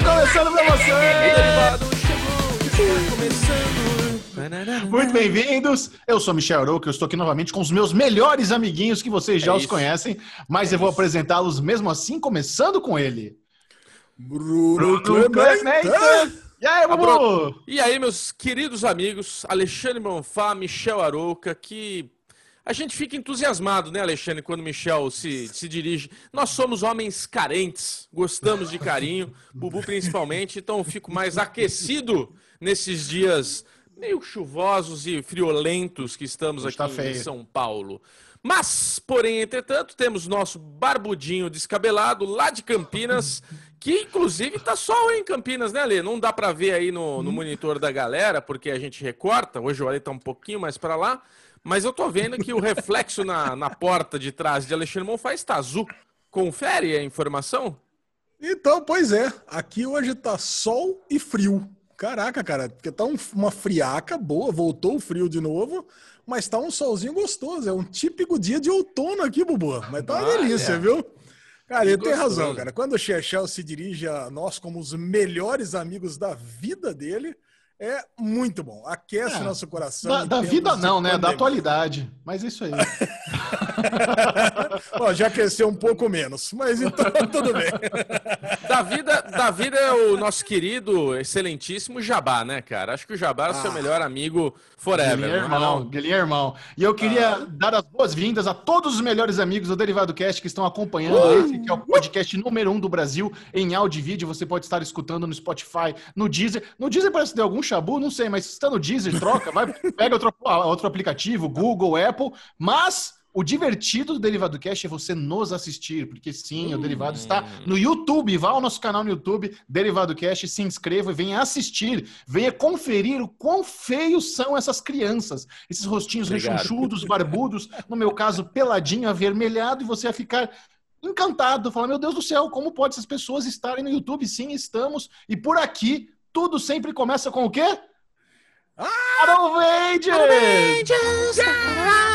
começando pra você! Muito bem-vindos! Eu sou Michel Arouca, eu estou aqui novamente com os meus melhores amiguinhos que vocês já é os conhecem, mas é eu vou apresentá-los mesmo assim, começando com ele. Bruno, Bruno Clemente! E aí, Bubu? E aí, meus queridos amigos, Alexandre Bonfá, Michel Arouca, que a gente fica entusiasmado, né, Alexandre, quando o Michel se, se dirige. Nós somos homens carentes, gostamos de carinho, Bubu principalmente, então fico mais aquecido nesses dias meio chuvosos e friolentos que estamos aqui tá em São Paulo. Mas, porém, entretanto, temos nosso barbudinho descabelado lá de Campinas, que inclusive tá sol em Campinas, né, Lê? Não dá para ver aí no, no, monitor da galera, porque a gente recorta. Hoje o Ale tá um pouquinho mais para lá. Mas eu tô vendo que o reflexo na, na porta de trás de Alexandre Monfá está azul. Confere a informação? Então, pois é. Aqui hoje tá sol e frio. Caraca, cara, porque tá um, uma friaca boa, voltou o frio de novo, mas tá um solzinho gostoso. É um típico dia de outono aqui, Bubu. Mas tá uma ah, delícia, é. viu? Cara, ele tem razão, cara. Quando o Chechel se dirige a nós como os melhores amigos da vida dele, é muito bom. Aquece é, nosso coração. Da, da vida não, né? Da atualidade. Mas é isso aí. Ó, já aqueceu um pouco menos, mas então tudo bem. Da vida, da vida é o nosso querido, excelentíssimo Jabá, né, cara? Acho que o Jabá é o seu ah. melhor amigo forever. Guilherme, é irmão, Guilherme, irmão. E eu queria ah. dar as boas-vindas a todos os melhores amigos do Derivado Cast que estão acompanhando uh. esse, que é o podcast número um do Brasil em áudio e vídeo. Você pode estar escutando no Spotify, no Deezer. No Deezer parece que deu algum chabu, não sei, mas se está no Deezer, troca, vai, pega outro, outro aplicativo, Google, Apple, mas o divertido do Derivado Cast é você nos assistir, porque sim, o Derivado está no YouTube. Vá ao nosso canal no YouTube, Derivado Cast, se inscreva e venha assistir, venha conferir o quão feios são essas crianças. Esses rostinhos rechonchudos, barbudos, no meu caso, peladinho, avermelhado, e você vai ficar encantado, falar, meu Deus do céu, como pode essas pessoas estarem no YouTube? Sim, estamos. E por aqui, tudo sempre começa com o quê? Ah! Avengers! Avengers! Yes!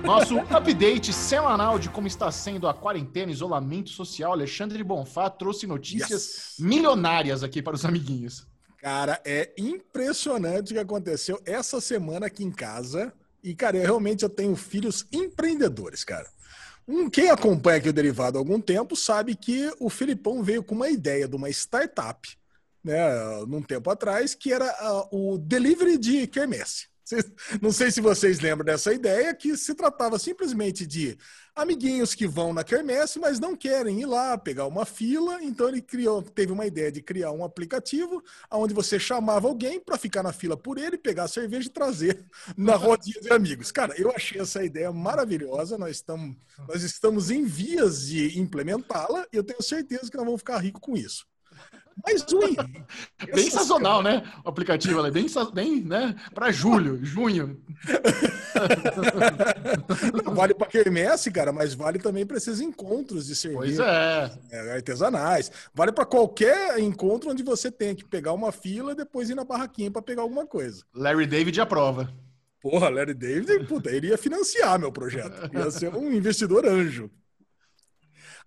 Nosso update semanal de como está sendo a quarentena, isolamento social. Alexandre Bonfá trouxe notícias yes. milionárias aqui para os amiguinhos. Cara, é impressionante o que aconteceu essa semana aqui em casa. E, cara, eu realmente eu tenho filhos empreendedores, cara. Um, quem acompanha aqui o Derivado há algum tempo sabe que o Filipão veio com uma ideia de uma startup, né, num tempo atrás, que era uh, o delivery de quermesse. Não sei se vocês lembram dessa ideia, que se tratava simplesmente de amiguinhos que vão na quermesse, mas não querem ir lá pegar uma fila. Então ele criou, teve uma ideia de criar um aplicativo onde você chamava alguém para ficar na fila por ele, pegar a cerveja e trazer na rodinha de amigos. Cara, eu achei essa ideia maravilhosa. Nós estamos, nós estamos em vias de implementá-la e eu tenho certeza que nós vamos ficar ricos com isso. Mas o Bem sazonal, né? O aplicativo é bem, bem né? Para julho, junho. vale para quermesse, cara, mas vale também para esses encontros de cerveja pois é. artesanais. Vale para qualquer encontro onde você tem que pegar uma fila e depois ir na barraquinha para pegar alguma coisa. Larry David aprova. Porra, Larry David, puta, iria financiar meu projeto. Ia ser um investidor anjo.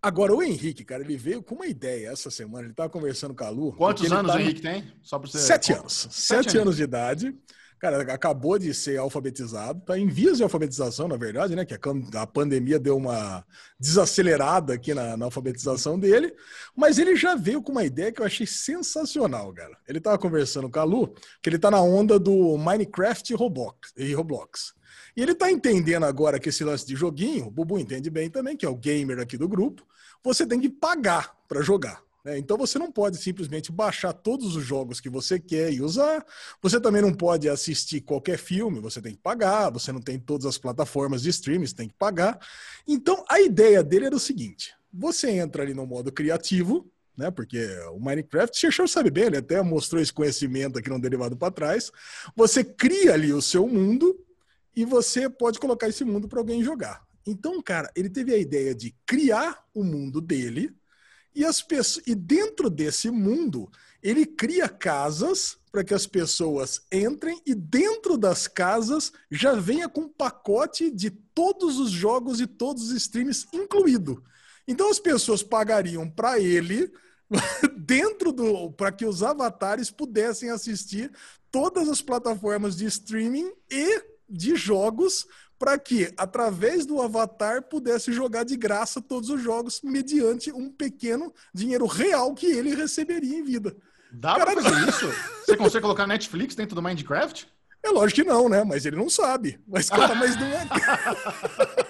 Agora, o Henrique, cara, ele veio com uma ideia essa semana. Ele estava conversando com a Lu. Quantos anos tá... o Henrique tem? Só para você... Sete anos. Sete, Sete anos. anos de idade. Cara, acabou de ser alfabetizado, tá em vias de alfabetização, na verdade, né? Que a, pandemia deu uma desacelerada aqui na, na, alfabetização dele, mas ele já veio com uma ideia que eu achei sensacional, cara. Ele tava conversando com a Lu, que ele tá na onda do Minecraft e Roblox. E Roblox. E ele está entendendo agora que esse lance de joguinho, o Bubu entende bem também, que é o gamer aqui do grupo, você tem que pagar para jogar. Né? Então você não pode simplesmente baixar todos os jogos que você quer e usar. Você também não pode assistir qualquer filme, você tem que pagar. Você não tem todas as plataformas de streaming, você tem que pagar. Então a ideia dele era o seguinte: você entra ali no modo criativo, né? Porque o Minecraft, Chechão sabe bem, ele até mostrou esse conhecimento aqui no derivado para trás. Você cria ali o seu mundo e você pode colocar esse mundo para alguém jogar. Então, cara, ele teve a ideia de criar o mundo dele e as pessoas e dentro desse mundo ele cria casas para que as pessoas entrem e dentro das casas já venha com um pacote de todos os jogos e todos os streams incluído. Então as pessoas pagariam para ele dentro do para que os avatares pudessem assistir todas as plataformas de streaming e de jogos para que através do avatar pudesse jogar de graça todos os jogos mediante um pequeno dinheiro real que ele receberia em vida. Dá para fazer isso? Você consegue colocar Netflix dentro do Minecraft? É lógico que não, né? Mas ele não sabe. Mas, cara, mas não é.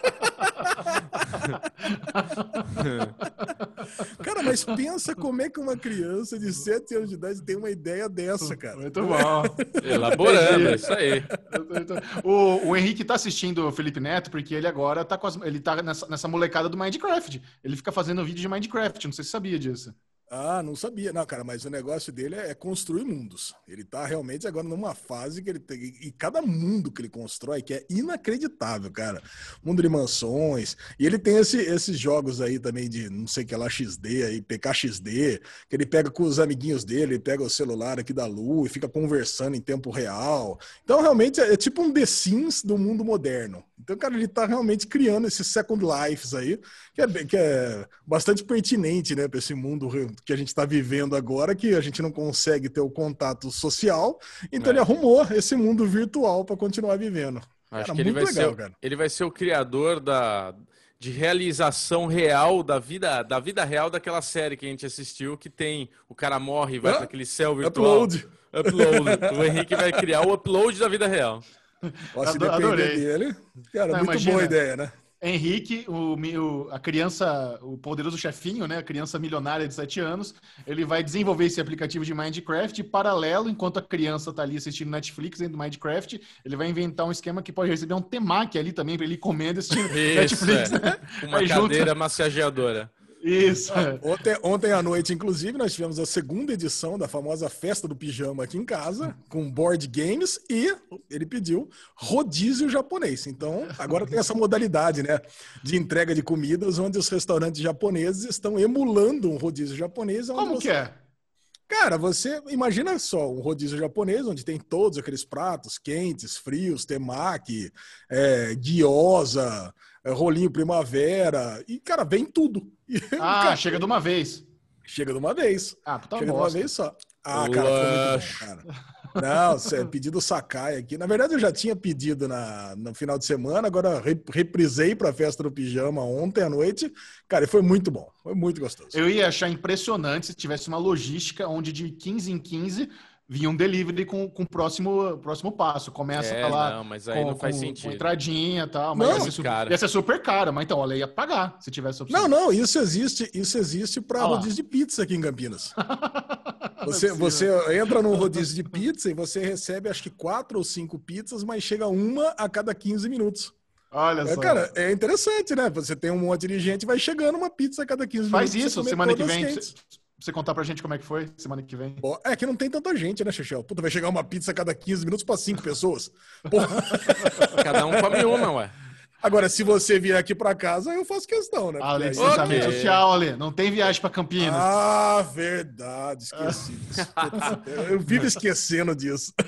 cara, mas pensa como é que uma criança de 7 anos de idade tem uma ideia dessa, cara. Muito bom. Elaborando, é isso aí. O, o Henrique tá assistindo o Felipe Neto porque ele agora tá, com as, ele tá nessa, nessa molecada do Minecraft. Ele fica fazendo vídeo de Minecraft, não sei se você sabia disso. Ah, não sabia. Não, cara, mas o negócio dele é construir mundos. Ele tá realmente agora numa fase que ele tem. E cada mundo que ele constrói, que é inacreditável, cara. Mundo de mansões. E ele tem esse, esses jogos aí também de não sei que lá, XD aí, PKXD, que ele pega com os amiguinhos dele, ele pega o celular aqui da Lu e fica conversando em tempo real. Então, realmente, é, é tipo um The Sims do mundo moderno. Então, cara, ele tá realmente criando esses Second Lives aí, que é, que é bastante pertinente, né, para esse mundo que a gente está vivendo agora, que a gente não consegue ter o contato social. Então, é. ele arrumou esse mundo virtual para continuar vivendo. Acho cara, que ele vai, legal, ser, cara. ele vai ser o criador da, de realização real da vida, da vida real daquela série que a gente assistiu, que tem o cara morre e vai ah, para aquele céu virtual. Upload. Upload. o Henrique vai criar o upload da vida real. Depender Adorei. dele, cara, Não, muito imagina, boa ideia, né? Henrique, o, o, a criança, o poderoso chefinho, né? A criança milionária de 7 anos, ele vai desenvolver esse aplicativo de Minecraft paralelo, enquanto a criança tá ali assistindo Netflix dentro do Minecraft, ele vai inventar um esquema que pode receber um temaki ali também para ele comendo assistindo Netflix, é. né? Uma Aí cadeira junto... massageadora. Isso. Ontem, ontem à noite, inclusive, nós tivemos a segunda edição da famosa festa do pijama aqui em casa, com board games, e ele pediu rodízio japonês. Então, agora tem essa modalidade, né? De entrega de comidas, onde os restaurantes japoneses estão emulando um rodízio japonês. Como você... que é? Cara, você imagina só um rodízio japonês onde tem todos aqueles pratos quentes, frios, temaki, é, gyoza, rolinho primavera, e, cara, vem tudo. Ah, cara, chega de uma vez. Chega de uma vez. Ah, tá Chega bosta. de uma vez só. Ah, cara, foi muito bom, cara. Não, é pedido Sakai aqui. Na verdade, eu já tinha pedido na, no final de semana, agora reprisei para a festa do pijama ontem à noite. Cara, e foi muito bom, foi muito gostoso. Eu ia achar impressionante se tivesse uma logística onde de 15 em 15 vinha um delivery com, com o próximo, próximo passo. Começa é, lá. Não, mas aí com, não faz com, sentido. Com entradinha e tal. Mas não, ia, ser, cara. ia ser super caro. Mas então, olha, ia pagar se tivesse opção. Não, não, isso existe, isso existe para ah rodízio de pizza aqui em Campinas. você, você entra num rodízio de pizza e você recebe acho que quatro ou cinco pizzas, mas chega uma a cada 15 minutos. Olha é, só. Cara, é interessante, né? Você tem um monte de gente, vai chegando uma pizza a cada 15 Faz minutos. Faz isso, semana que vem você contar pra gente como é que foi semana que vem. É que não tem tanta gente, né, Xixel? Puta, vai chegar uma pizza a cada 15 minutos pra 5 pessoas. Porra. Cada um come uma, ué. Agora, se você vir aqui para casa, eu faço questão, né? Ale, distanciamento okay. social, Ale. Não tem viagem para Campinas. Ah, verdade. Esqueci ah. Eu vivo esquecendo disso.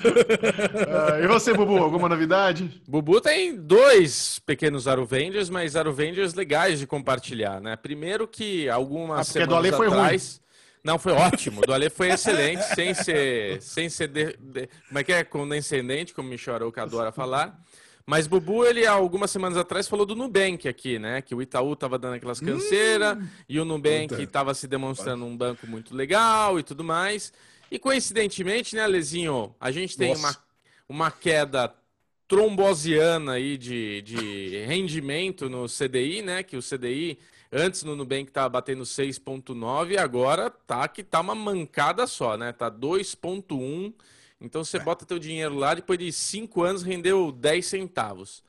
Ah, e você, Bubu? Alguma novidade? Bubu tem dois pequenos Aruvengers, mas Aruvengers legais de compartilhar, né? Primeiro que algumas ah, semanas do Ale foi atrás... Ruim. Não, foi ótimo. Do Ale foi excelente, sem ser, sem ser de, de, como é que é? Condescendente, como Michel Arouca adora falar. Mas Bubu, ele há algumas semanas atrás falou do Nubank aqui, né? Que o Itaú tava dando aquelas canseiras hum, e o Nubank estava se demonstrando um banco muito legal e tudo mais. E coincidentemente, né, Lezinho, a gente tem uma, uma queda trombosiana aí de, de rendimento no CDI, né? Que o CDI antes no Nubank estava batendo 6,9 agora tá que tá uma mancada só, né? Tá 2,1 então você é. bota teu dinheiro lá, depois de cinco anos rendeu 10 centavos.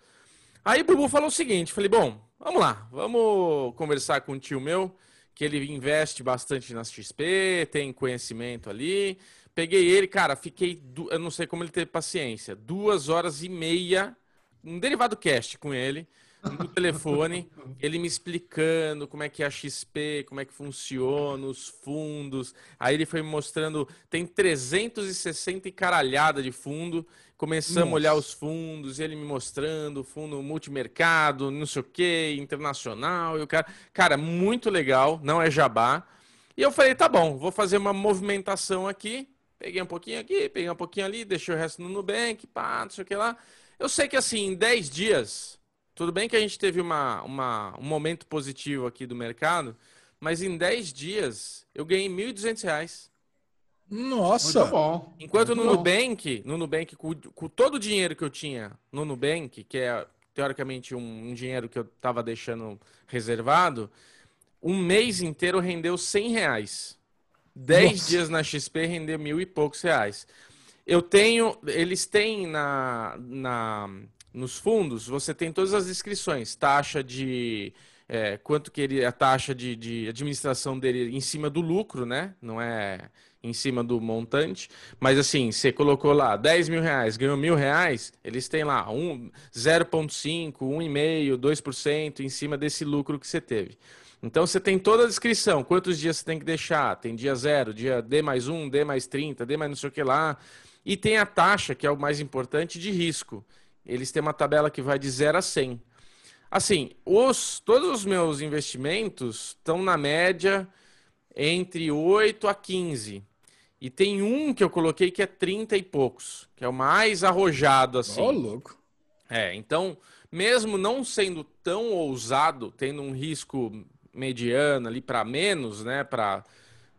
Aí o Bubu falou o seguinte, falei, bom, vamos lá, vamos conversar com um tio meu, que ele investe bastante na XP, tem conhecimento ali. Peguei ele, cara, fiquei, eu não sei como ele teve paciência, duas horas e meia, um derivado cast com ele, no telefone, ele me explicando como é que é a XP, como é que funciona, os fundos. Aí ele foi me mostrando, tem 360 e caralhada de fundo. Começamos Nossa. a olhar os fundos, ele me mostrando, fundo multimercado, não sei o que, internacional. E o cara, cara, muito legal, não é jabá. E eu falei, tá bom, vou fazer uma movimentação aqui. Peguei um pouquinho aqui, peguei um pouquinho ali, deixei o resto no Nubank, pá, não sei o que lá. Eu sei que assim, em 10 dias, tudo bem que a gente teve uma, uma, um momento positivo aqui do mercado, mas em 10 dias eu ganhei R$ 1.200. Nossa! Muito bom. Enquanto Muito no bom. Nubank, no Nubank com, com, todo o dinheiro que eu tinha no Nubank, que é teoricamente um, um dinheiro que eu estava deixando reservado, um mês inteiro rendeu 100 reais. 10 Nossa. dias na XP rendeu mil e poucos reais. Eu tenho, eles têm na, na, nos fundos, você tem todas as inscrições, taxa de é, quanto que ele, a taxa de, de administração dele em cima do lucro, né? Não é em cima do montante, mas assim, você colocou lá 10 mil reais, ganhou mil reais, eles têm lá um, 0,5, 1,5, 2% em cima desse lucro que você teve. Então você tem toda a descrição, quantos dias você tem que deixar, tem dia zero, dia D mais 1, D mais 30, D mais não sei o que lá, e tem a taxa, que é o mais importante, de risco. Eles têm uma tabela que vai de 0 a 100. Assim, os, todos os meus investimentos estão na média entre 8 a 15. E tem um que eu coloquei que é 30 e poucos, que é o mais arrojado assim. Ó, oh, louco. É, então, mesmo não sendo tão ousado, tendo um risco mediano ali para menos, né, para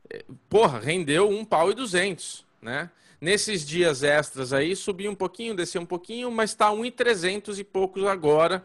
é, porra, rendeu um pau e duzentos, né? Nesses dias extras aí, subiu um pouquinho, desceu um pouquinho, mas está um e trezentos e poucos agora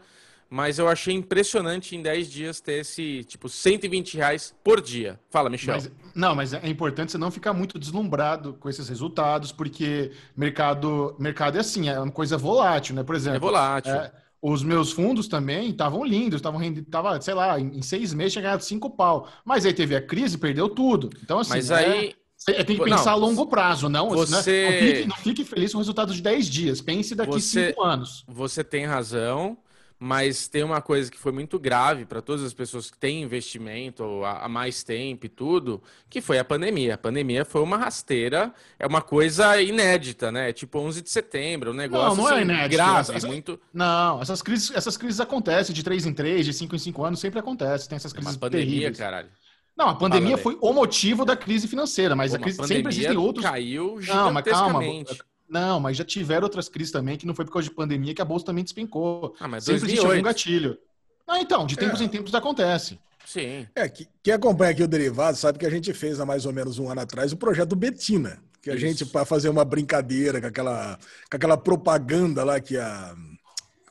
mas eu achei impressionante em 10 dias ter esse, tipo, 120 reais por dia. Fala, Michel. Mas, não, mas é importante você não ficar muito deslumbrado com esses resultados, porque mercado, mercado é assim, é uma coisa volátil, né? Por exemplo. É volátil. É, os meus fundos também estavam lindos, estavam rendendo, tava, sei lá, em, em, seis meses tinha ganhado cinco pau. Mas aí teve a crise, perdeu tudo. Então, assim. Mas aí. É, tem que pensar não, a longo prazo, não. Né? Você... Né? Não, fique, não fique feliz com o resultado de 10 dias. Pense daqui você, cinco anos. Você tem razão. Mas tem uma coisa que foi muito grave para todas as pessoas que têm investimento há mais tempo e tudo, que foi a pandemia. A pandemia foi uma rasteira, é uma coisa inédita, né? Tipo 11 de setembro, um negócio não, não é assim, inédito. grave. Essa, muito... Não, essas crises, essas crises acontecem de 3 em 3, de 5 em 5 anos, sempre acontece. Tem essas crises é uma pandemia, terríveis. caralho. Não, a pandemia Fala, foi o motivo da crise financeira, mas Pô, a crise sempre existem outros. Caiu gigantescamente. Não, mas calma. Não, mas já tiveram outras crises também, que não foi por causa de pandemia que a bolsa também despencou. Ah, mas Sempre 2008. existe algum gatilho. Ah, então, de tempos é. em tempos acontece. Sim. É, que, quem acompanha aqui o Derivado sabe que a gente fez há mais ou menos um ano atrás o projeto Betina. Que a Isso. gente, para fazer uma brincadeira com aquela, com aquela propaganda lá que a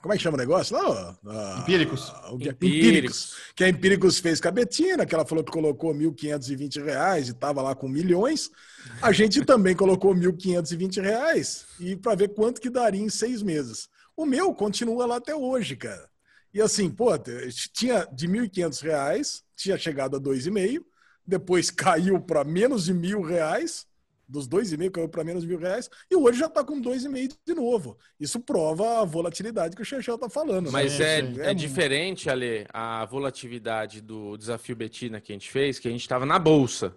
como é que chama o negócio lá? Ah, Empíricos. Empíricos. Que a Empíricos fez com a Betina, que ela falou que colocou R$ 1.520 e estava lá com milhões. A gente também colocou R$ 1.520 e para ver quanto que daria em seis meses. O meu continua lá até hoje, cara. E assim, pô, tinha de R$ 1.500, tinha chegado a 2,5, depois caiu para menos de mil reais dos dois e meio caiu para menos de mil reais e hoje já está com dois e meio de novo. Isso prova a volatilidade que o Chechel está falando. Mas né? é, é, é, diferente, Ale, a volatilidade do desafio Betina que a gente fez, que a gente estava na bolsa,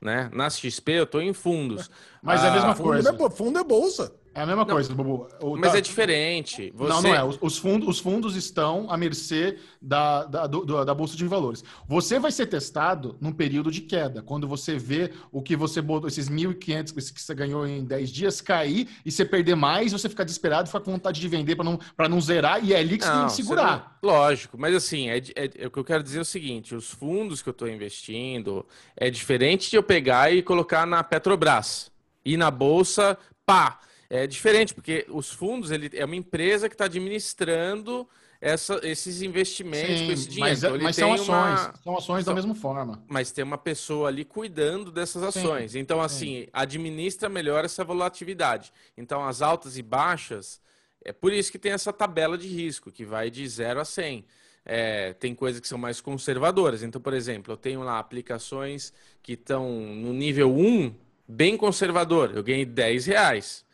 né? Na XP eu estou em fundos. Mas é a mesma coisa. Fundo é, fundo é bolsa. É a mesma não, coisa, Bubu. O, mas tá... é diferente. Você... Não, não é. Os fundos, os fundos estão à mercê da, da, do, da Bolsa de Valores. Você vai ser testado num período de queda, quando você vê o que você botou, esses 1.500 que você ganhou em 10 dias cair e você perder mais, você ficar desesperado, ficar com vontade de vender para não, não zerar, e é ali que você tem que segurar. Não... Lógico, mas assim, é, é, é, o que eu quero dizer é o seguinte: os fundos que eu estou investindo é diferente de eu pegar e colocar na Petrobras. E na bolsa, pá, é diferente, porque os fundos, ele é uma empresa que está administrando essa, esses investimentos Sim, com esse dinheiro. Mas, então, mas são ações, uma... são ações da mesma forma. Mas tem uma pessoa ali cuidando dessas ações. Sim, então, assim, sim. administra melhor essa volatilidade. Então, as altas e baixas, é por isso que tem essa tabela de risco, que vai de 0 a 100. É, tem coisas que são mais conservadoras. Então, por exemplo, eu tenho lá aplicações que estão no nível 1, bem conservador. Eu ganhei 10 reais.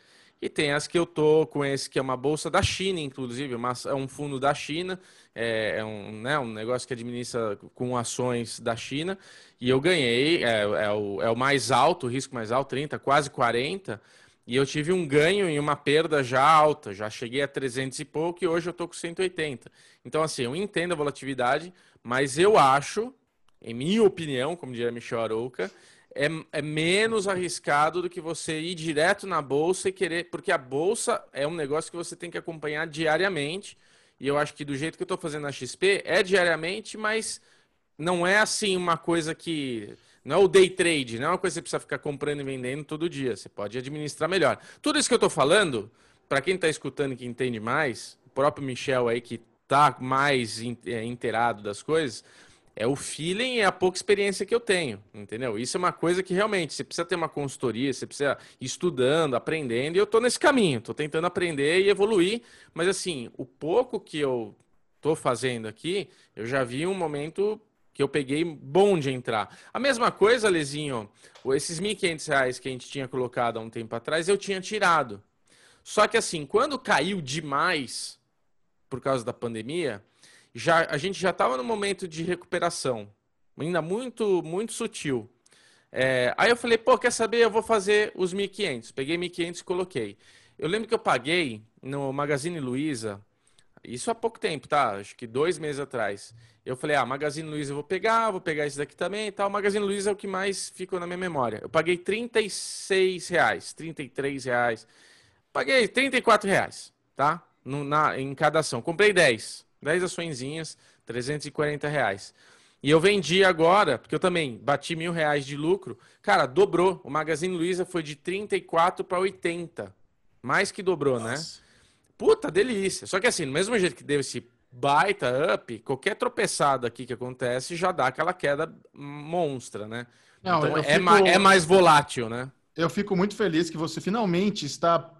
E tem as que eu tô com esse que é uma bolsa da China, inclusive, mas é um fundo da China, é, é, um, né, um negócio que administra com ações da China. E eu ganhei, é, é, o, é o mais alto, o risco mais alto, 30, quase 40. E eu tive um ganho e uma perda já alta, já cheguei a 300 e pouco e hoje eu tô com 180. Então, assim, eu entendo a volatilidade, mas eu acho em minha opinião, como diria Michel Arouca, é, é, menos arriscado do que você ir direto na bolsa e querer. Porque a bolsa é um negócio que você tem que acompanhar diariamente. E eu acho que do jeito que eu estou fazendo na XP, é diariamente, mas não é assim uma coisa que. Não é o day trade, não é uma coisa que você precisa ficar comprando e vendendo todo dia. Você pode administrar melhor. Tudo isso que eu estou falando, para quem está escutando e que entende mais, o próprio Michel aí que está mais é, inteirado das coisas, é o feeling e a pouca experiência que eu tenho, entendeu? Isso é uma coisa que realmente você precisa ter uma consultoria, você precisa ir estudando, aprendendo, e eu estou nesse caminho, estou tentando aprender e evoluir, mas assim, o pouco que eu estou fazendo aqui, eu já vi um momento que eu peguei bom de entrar. A mesma coisa, Lezinho, esses R$ 1.500 que a gente tinha colocado há um tempo atrás, eu tinha tirado. Só que assim, quando caiu demais por causa da pandemia, já a gente já estava no momento de recuperação, ainda muito muito sutil. É, aí eu falei, pô, quer saber? Eu vou fazer os 1.500. Peguei 1.500 e coloquei. Eu lembro que eu paguei no Magazine Luiza, isso há pouco tempo, tá? Acho que dois meses atrás. Eu falei, ah, Magazine Luiza eu vou pegar, vou pegar esse daqui também e tal. Magazine Luiza é o que mais ficou na minha memória. Eu paguei 36 reais, 33 reais. Paguei 34 reais, tá? No, na, em cada ação. Comprei 10. 10 açõezinhas, 340 reais. E eu vendi agora, porque eu também bati mil reais de lucro. Cara, dobrou. O Magazine Luiza foi de 34 para 80. Mais que dobrou, né? Nossa. né? Puta, delícia. Só que assim, do mesmo jeito que deu esse baita up, qualquer tropeçada aqui que acontece já dá aquela queda monstra, né? Não, então é, fico... ma é mais volátil, né? Eu fico muito feliz que você finalmente está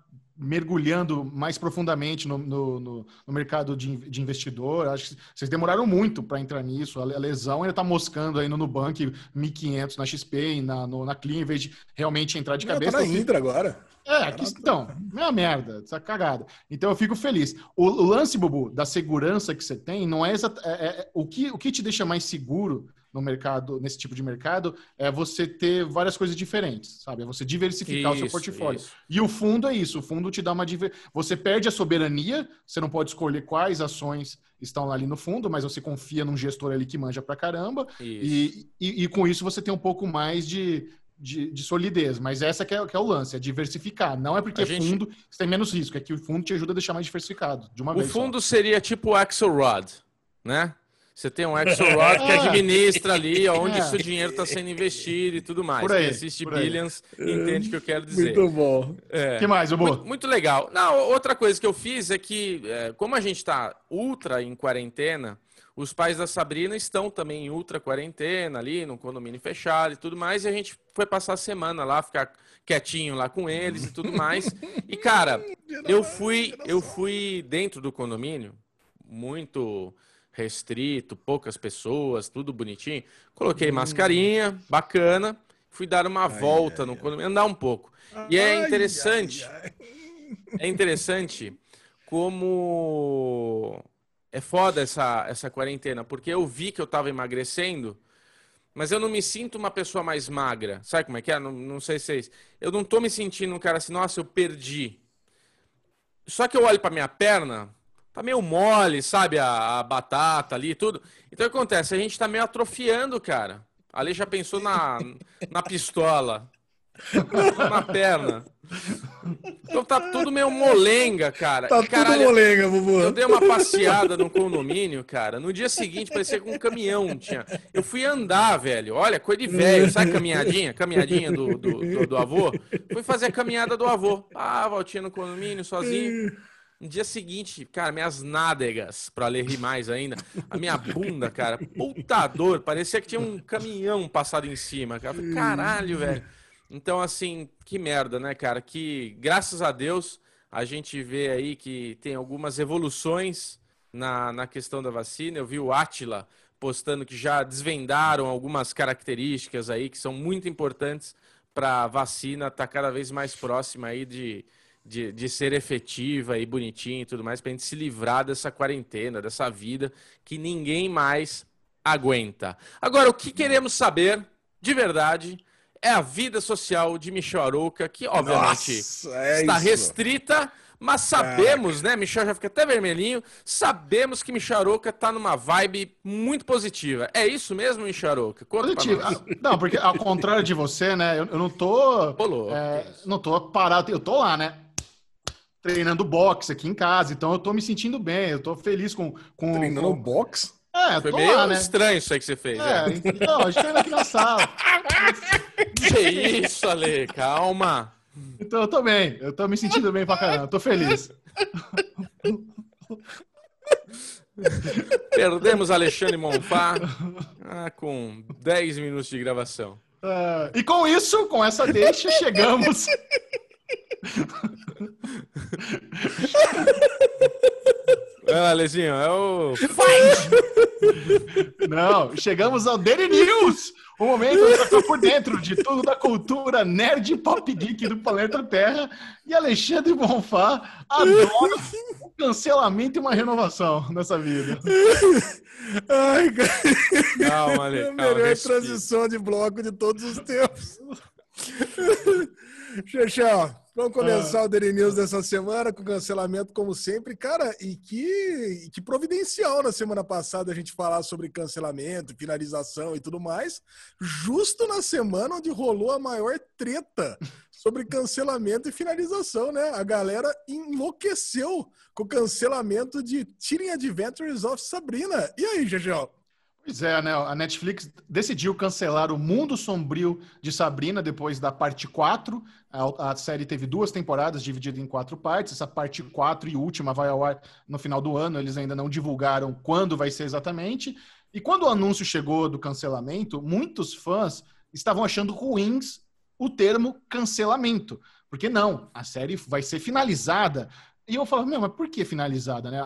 mergulhando mais profundamente no, no, no, no mercado de, de, investidor. Acho que vocês demoraram muito para entrar nisso. A, lesão ainda está moscando aí no Nubank 1.500 na XP e na, no, na Clean, em vez de realmente entrar de cabeça. Tá na Intra agora. É, aqui, então, é uma merda, essa cagada. Então eu fico feliz. O, o, lance, Bubu, da segurança que você tem, não é, exat, é, é, o, que, o que te deixa mais seguro no mercado, nesse tipo de mercado, é você ter várias coisas diferentes, sabe? É você diversificar isso, o seu portfólio. Isso. E o fundo é isso, o fundo te dá uma diver... você perde a soberania, você não pode escolher quais ações estão ali no fundo, mas você confia num gestor ali que manja pra caramba, e, e, e, com isso você tem um pouco mais de, de, de solidez. Mas essa que é, que é, o lance, é diversificar. Não é porque é gente... fundo você tem menos risco, é que o fundo te ajuda a deixar mais diversificado, de uma o vez O fundo só. seria tipo o Axelrod, né? Você tem um Axelrod que administra ali onde é. seu dinheiro está sendo investido e tudo mais. Por aí, Quem assiste Billions entende o que eu quero dizer. Muito bom. É. que mais, Hugo? Muito, muito, legal. Não, outra coisa que eu fiz é que, é, como a gente está ultra em quarentena, os pais da Sabrina estão também em ultra quarentena ali, no condomínio fechado e tudo mais, e a gente foi passar a semana lá, ficar quietinho lá com eles e tudo mais. E, cara, eu fui, eu fui dentro do condomínio, muito restrito, poucas pessoas, tudo bonitinho. Coloquei hum. mascarinha, bacana. Fui dar uma ai, volta ai, no condomínio, andar um pouco. E é interessante, é interessante como é foda essa, essa quarentena, porque eu vi que eu tava emagrecendo, mas eu não me sinto uma pessoa mais magra. Sabe como é que é? Não, não sei se vocês. Eu não tô me sentindo um cara assim, nossa, eu perdi. Só que eu olho para minha perna, tá meio mole, sabe? A, a, batata ali e tudo. Então o que acontece? A gente tá meio atrofiando, cara. Ali já pensou na, na pistola. na perna. Então tá tudo meio molenga, cara. Tá Caralho, tudo molenga, Bubu. Eu dei uma passeada no condomínio, cara. No dia seguinte parecia que um caminhão tinha. Eu fui andar, velho. Olha, coisa de velho. Sabe caminhadinha? Caminhadinha do, do, do, do avô? Fui fazer a caminhada do avô. Ah, voltinha no condomínio, sozinho. No dia seguinte, cara, minhas nádegas, pra ler mais ainda, a minha bunda, cara, puta dor, parecia que tinha um caminhão passado em cima, cara. Caralho, velho. Então, assim, que merda, né, cara? Que, graças a Deus, a gente vê aí que tem algumas evoluções na, na questão da vacina. Eu vi o Atila postando que já desvendaram algumas características aí que são muito importantes para a vacina estar tá cada vez mais próxima aí de de, de ser efetiva e bonitinha e tudo mais, para a gente se livrar dessa quarentena, dessa vida que ninguém mais aguenta. Agora, o que queremos saber de verdade é a vida social de Michel Arouca, que obviamente Nossa, é está isso. restrita, mas sabemos, né? Michel já fica até vermelhinho. Sabemos que Michel Arouca tá numa vibe muito positiva. É isso mesmo, Michel Positivo. nós. Ah, Não, porque ao contrário de você, né? Eu, eu não tô. Louco, é, não tô parado, eu tô lá, né? Treinando boxe aqui em casa, então eu tô me sentindo bem, eu tô feliz com. com, Treinando com... box? É, Foi tô meio lá, né? estranho isso aí que você fez. É, né? então, a gente treina aqui na sala. Que isso, Ale, calma. Então eu tô bem, eu tô me sentindo bem pra caramba, tô feliz. Perdemos Alexandre Monfá ah, com 10 minutos de gravação. Ah, e com isso, com essa deixa, chegamos. Vai lá, Alezinho, é o. Não, chegamos ao Daily News, o momento onde você tá por dentro de tudo da cultura nerd pop geek do planeta Terra. E Alexandre Bonfá adora um cancelamento e uma renovação nessa vida. Ai, cara. Calma, Ale. É calma, melhor respira. transição de bloco de todos os tempos. Xexão, vamos começar o Daily News dessa semana com cancelamento, como sempre. Cara, e que, que providencial na semana passada a gente falar sobre cancelamento, finalização e tudo mais, justo na semana onde rolou a maior treta sobre cancelamento e finalização, né? A galera enlouqueceu com o cancelamento de Teen Adventures of Sabrina. E aí, Xexão? Pois é, né? A Netflix decidiu cancelar o Mundo Sombrio de Sabrina depois da parte 4. A, a série teve duas temporadas dividida em quatro partes. Essa parte 4 e última vai ao ar no final do ano. Eles ainda não divulgaram quando vai ser exatamente. E quando o anúncio chegou do cancelamento, muitos fãs estavam achando ruins o termo cancelamento. Porque não, a série vai ser finalizada. E eu falava, meu, mas por que finalizada? Né?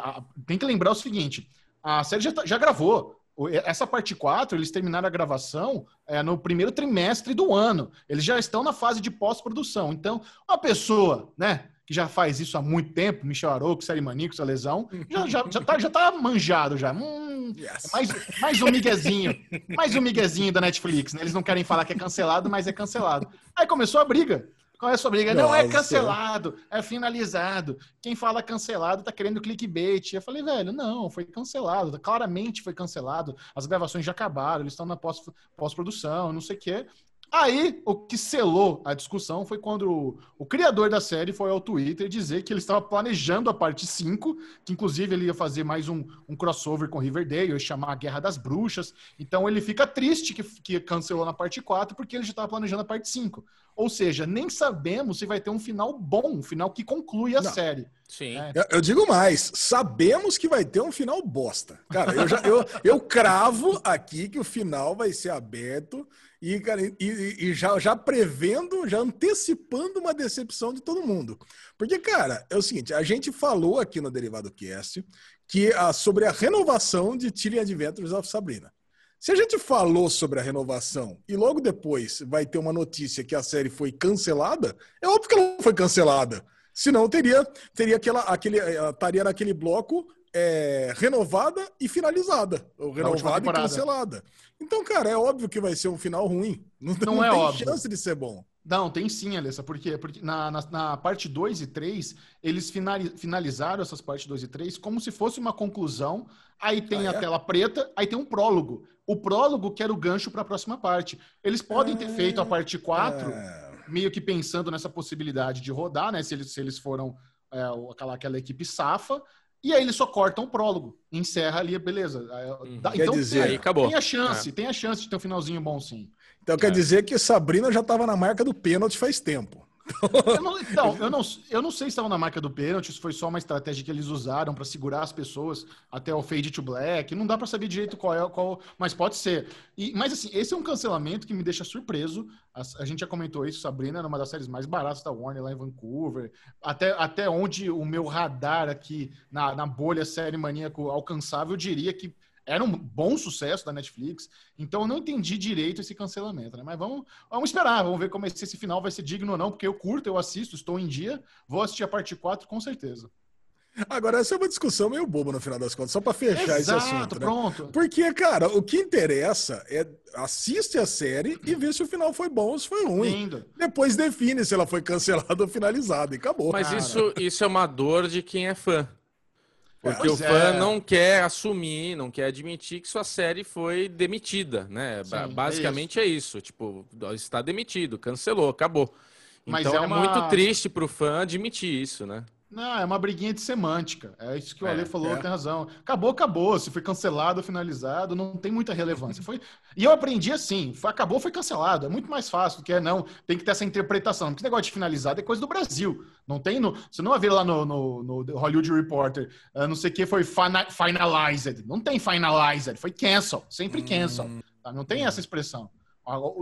Tem que lembrar o seguinte: a série já, tá- já gravou. Essa parte 4, eles terminaram a gravação é, no primeiro trimestre do ano. Eles já estão na fase de pós-produção. Então, uma pessoa, né, que já faz isso há muito tempo, Michel Arouca, Série Maníacos, a Lesão, já, já, já, tá, já tá manjado já. Hum, Yes. mais, mais um miguezinho. Mais um miguezinho da Netflix, né? Eles não querem falar que é cancelado, mas é cancelado. Aí começou a briga. Começou a briga. Não é Nossa. cancelado, é finalizado. Quem fala cancelado tá querendo clickbait. Eu falei, velho, não, foi cancelado. Claramente foi cancelado. As gravações já acabaram, eles estão na pós- pós-produção, não sei o quê. Aí, o que selou a discussão foi quando o, o criador da série foi ao Twitter dizer que ele estava planejando a parte 5, que inclusive ele ia fazer mais um, um crossover com Riverdale, ia chamar a Guerra das Bruxas. Então ele fica triste que, que cancelou na parte 4, porque ele já estava planejando a parte 5. Ou seja, nem sabemos se vai ter um final bom, um final que conclui a Não. série. Sim. É. Eu, eu digo mais, sabemos que vai ter um final bosta. Cara, eu, já, eu, eu cravo aqui que o final vai ser aberto e, cara, e, e- já, já prevendo, já antecipando uma decepção de todo mundo. Porque, cara, é o seguinte, a gente falou aqui no Derivado Cast que, a, sobre a renovação de Tyrion Adventures of Sabrina. Se a gente falou sobre a renovação e logo depois vai ter uma notícia que a série foi cancelada, é óbvio que ela não foi cancelada. Senão teria, teria aquela, aquele, ela estaria naquele bloco é, renovada e finalizada. Ou renovada e cancelada. Então, cara, é óbvio que vai ser um final ruim. Não, Não é tem óbvio. chance de ser bom. Não, tem sim, Alessa. Por quê? Porque na, na, na parte 2 e 3, eles finali- finalizaram essas partes 2 e 3 como se fosse uma conclusão. Aí tem Ah, a é? tela preta, aí tem um prólogo. O prólogo que era o gancho para a próxima parte. Eles podem ter Ah, feito a parte 4, É, meio que pensando nessa possibilidade de rodar, né? Se eles, se eles foram é, aquela, aquela equipe safa. E aí eles só cortam o prólogo. Encerra ali, beleza. Uhum. Dá- Quer então, dizer- tem- Aí acabou. tem a chance, tem a chance de ter um finalzinho bom sim. Então quer É. dizer que Sabrina já estava na marca do pênalti faz tempo. Eu não, então, eu não, eu não sei se estava na marca do pênalti, se foi só uma estratégia que eles usaram para segurar as pessoas até o fade to black. Não dá para saber direito qual é qual, mas pode ser. E, mas assim, esse é um cancelamento que me deixa surpreso. A, a gente já comentou isso, Sabrina era uma das séries mais baratas da Warner lá em Vancouver. Até, até onde o meu radar aqui na, na bolha série maníaco alcançável, eu diria que era um bom sucesso da Netflix. Então eu não entendi direito esse cancelamento, né? Mas vamos, vamos esperar, vamos ver como esse, esse final vai ser digno ou não, porque eu curto, eu assisto, estou em dia, vou assistir a parte 4 com certeza. Agora, essa é uma discussão meio boba no final das contas, só para fechar Exato, esse assunto. Né? Pronto. Porque, cara, o que interessa é assiste a série e vê se o final foi bom ou se foi ruim. Lindo. Depois define se ela foi cancelada ou finalizada e acabou. Mas isso, isso é uma dor de quem é fã. Porque o fã é. não quer assumir, não quer admitir que sua série foi demitida, né? Sim, Basicamente é isso. é isso. Tipo, está demitido, cancelou, acabou. Mas então é, é uma... é muito triste pro fã admitir isso, né? Não, é uma briguinha de semântica. É isso que o é, Ale falou, é. tem razão. Acabou, acabou. Se foi cancelado, finalizado, não tem muita relevância. Foi... E eu aprendi assim: foi, acabou, foi cancelado. É muito mais fácil do que é não. Tem que ter essa interpretação. Porque negócio de finalizado é coisa do Brasil. Não tem no. Você não vai ver lá no, no, no Hollywood Reporter, uh, não sei o que foi finalized. Não tem finalized, foi cancel. Sempre cancel. Hum, tá? Não tem essa expressão.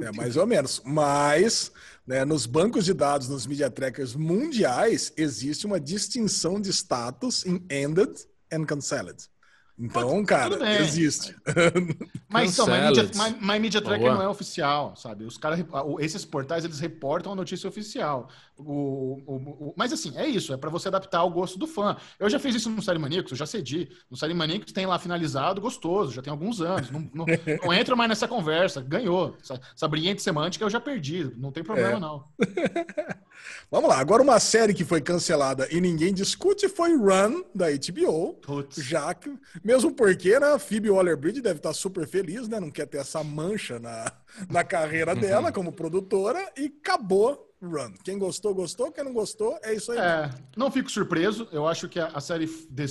É mais ou menos. Mas né, nos bancos de dados, nos media trackers mundiais, existe uma distinção de status em ended and cancelled. Então, Pode, cara, existe. Mas, então, My Media, My, My Media Tracker Boa. não é oficial, sabe? Os caras, esses portais, eles reportam a notícia oficial. O, o, o, mas assim, é isso, é para você adaptar ao gosto do fã. Eu já fiz isso no Série Maníacos, eu já cedi. No Série Maníacos tem lá finalizado, gostoso, já tem alguns anos. Não, não, não entro mais nessa conversa, ganhou. Essa, essa brilhante semântica eu já perdi, não tem problema é. não. Vamos lá, agora uma série que foi cancelada e ninguém discute foi Run, da HBO. Putz. Já que, mesmo porque, né, a Phoebe Waller-Bridge deve estar super feliz, né? Não quer ter essa mancha na, na carreira uhum. dela como produtora e acabou Run. Quem gostou, gostou. Quem não gostou, é isso aí. É, não fico surpreso. Eu acho que a, a série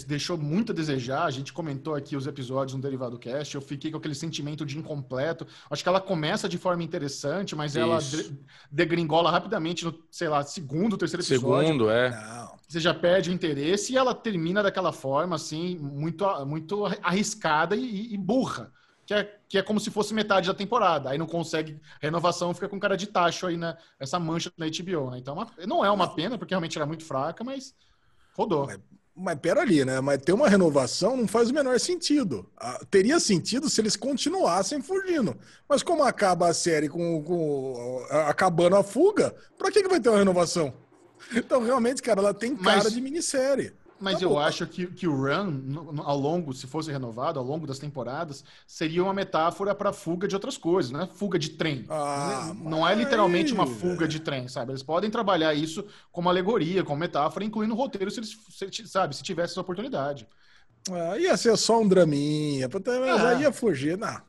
deixou muito a desejar. A gente comentou aqui os episódios no Derivado Cast. Eu fiquei com aquele sentimento de incompleto. Acho que ela começa de forma interessante, mas isso. ela degringola rapidamente no, sei lá, segundo, terceiro episódio. Segundo, é. Não. Você já perde o interesse e ela termina daquela forma, assim, muito, muito arriscada e, e burra que é, que é como se fosse metade da temporada. Aí não consegue renovação, fica com cara de tacho aí, né? Essa mancha na HBO, né? Então, é não é uma pena, porque realmente era muito fraca, mas rodou. Mas, mas pera ali, né? Mas ter uma renovação não faz o menor sentido. Ah, teria sentido se eles continuassem fugindo. Mas como acaba a série com, com acabando a fuga, pra que, que vai ter uma renovação? Então, realmente, cara, ela tem cara mas... de minissérie. Mas tá eu acho que, que o run, ao longo, se fosse renovado, ao longo das temporadas, seria uma metáfora para fuga de outras coisas, né? Fuga de trem. Ah, não, não é literalmente uma fuga de trem, sabe? Eles podem trabalhar isso como alegoria, como metáfora, incluindo o roteiro, se eles, se, sabe, se tivesse essa oportunidade. Ah, ia ser só um draminha, mas aí ia fugir, não.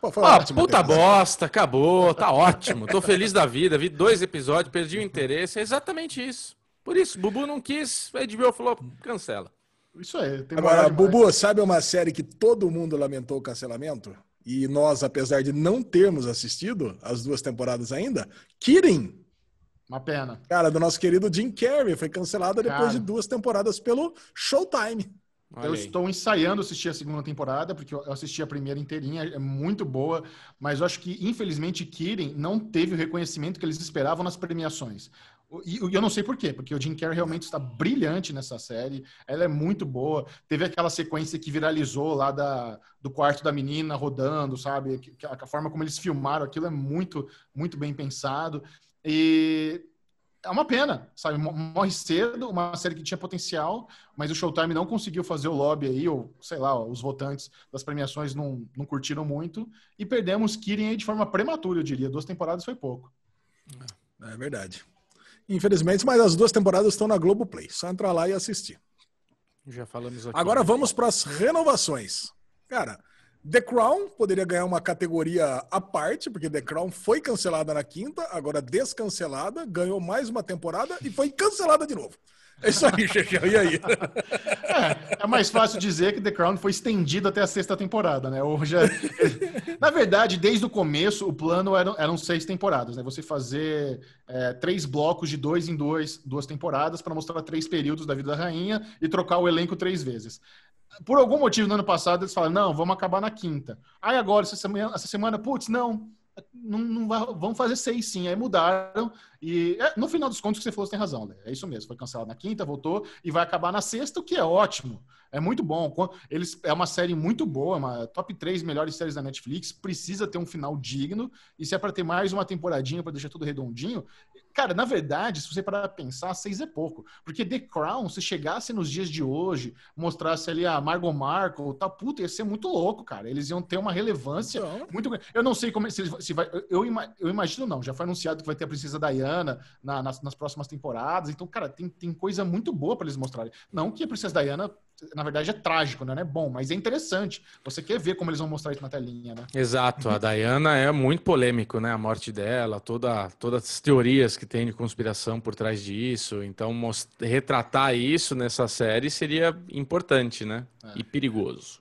Pô, ah, puta bosta, acabou, tá ótimo. Tô feliz da vida, vi dois episódios, perdi o interesse, é exatamente isso. Por isso, Bubu não quis, a HBO falou, cancela. Isso aí. Agora, Bubu, sabe uma série que todo mundo lamentou o cancelamento? E nós, apesar de não termos assistido as duas temporadas ainda, Kidding. Uma pena. Cara, do nosso querido Jim Carrey, foi cancelada depois Cara. de duas temporadas pelo Showtime. Olha eu aí. estou ensaiando assistir a segunda temporada, porque eu assisti a primeira inteirinha, é muito boa, mas eu acho que, infelizmente, Kidding não teve o reconhecimento que eles esperavam nas premiações. E eu não sei por quê, porque o Jim Carrey realmente está brilhante nessa série. Ela é muito boa. Teve aquela sequência que viralizou lá da, do quarto da menina rodando, sabe? A, a forma como eles filmaram aquilo é muito, muito bem pensado. E é uma pena, sabe? Morre cedo, uma série que tinha potencial, mas o Showtime não conseguiu fazer o lobby aí, ou sei lá, os votantes das premiações não, não curtiram muito. E perdemos Kirin aí de forma prematura, eu diria. Duas temporadas foi pouco. É verdade. Infelizmente, mas as duas temporadas estão na Globoplay. Só entrar lá e assistir. Já falamos aqui. Agora vamos para as renovações. Cara, The Crown poderia ganhar uma categoria à parte, porque The Crown foi cancelada na quinta, agora descancelada, ganhou mais uma temporada e foi cancelada de novo. É isso aí, Chechel. E aí? É, é, mais fácil dizer que The Crown foi estendido até a sexta temporada, né? Hoje é... Na verdade, desde o começo, o plano eram, eram seis temporadas, né? Você fazer é, três blocos de dois em dois, duas temporadas para mostrar três períodos da vida da rainha e trocar o elenco três vezes. Por algum motivo, no ano passado, eles falaram, não, vamos acabar na quinta. Aí agora, essa semana, essa semana putz, não, não, não vai, vão fazer seis sim. Aí mudaram. E é, no final dos contos, que você falou, você tem razão, Lê. É isso mesmo. Foi cancelado na quinta, voltou e vai acabar na sexta, o que é ótimo. É muito bom. Eles, é uma série muito boa, uma top 3 melhores séries da Netflix. Precisa ter um final digno. E se é para ter mais uma temporadinha para deixar tudo redondinho, Cara, na verdade, se você parar pensar, seis é pouco. Porque The Crown, se chegasse nos dias de hoje, mostrasse ali a Margot Markle, tá puta, ia ser muito louco, cara. Eles iam ter uma relevância então... muito grande. Eu não sei como se, se vai. Eu, eu, imagino, não. Já foi anunciado que vai ter a Princesa Diana na, nas, nas, próximas temporadas. Então, cara, tem, tem coisa muito boa para eles mostrarem. Não que a Princesa Diana na verdade é trágico, né? É bom, mas é interessante. Você quer ver como eles vão mostrar isso na telinha, né? Exato. A Diana é muito polêmico, né? A morte dela, toda, todas as teorias que tem de conspiração por trás disso. Então, retratar isso nessa série seria importante, né? É. E perigoso.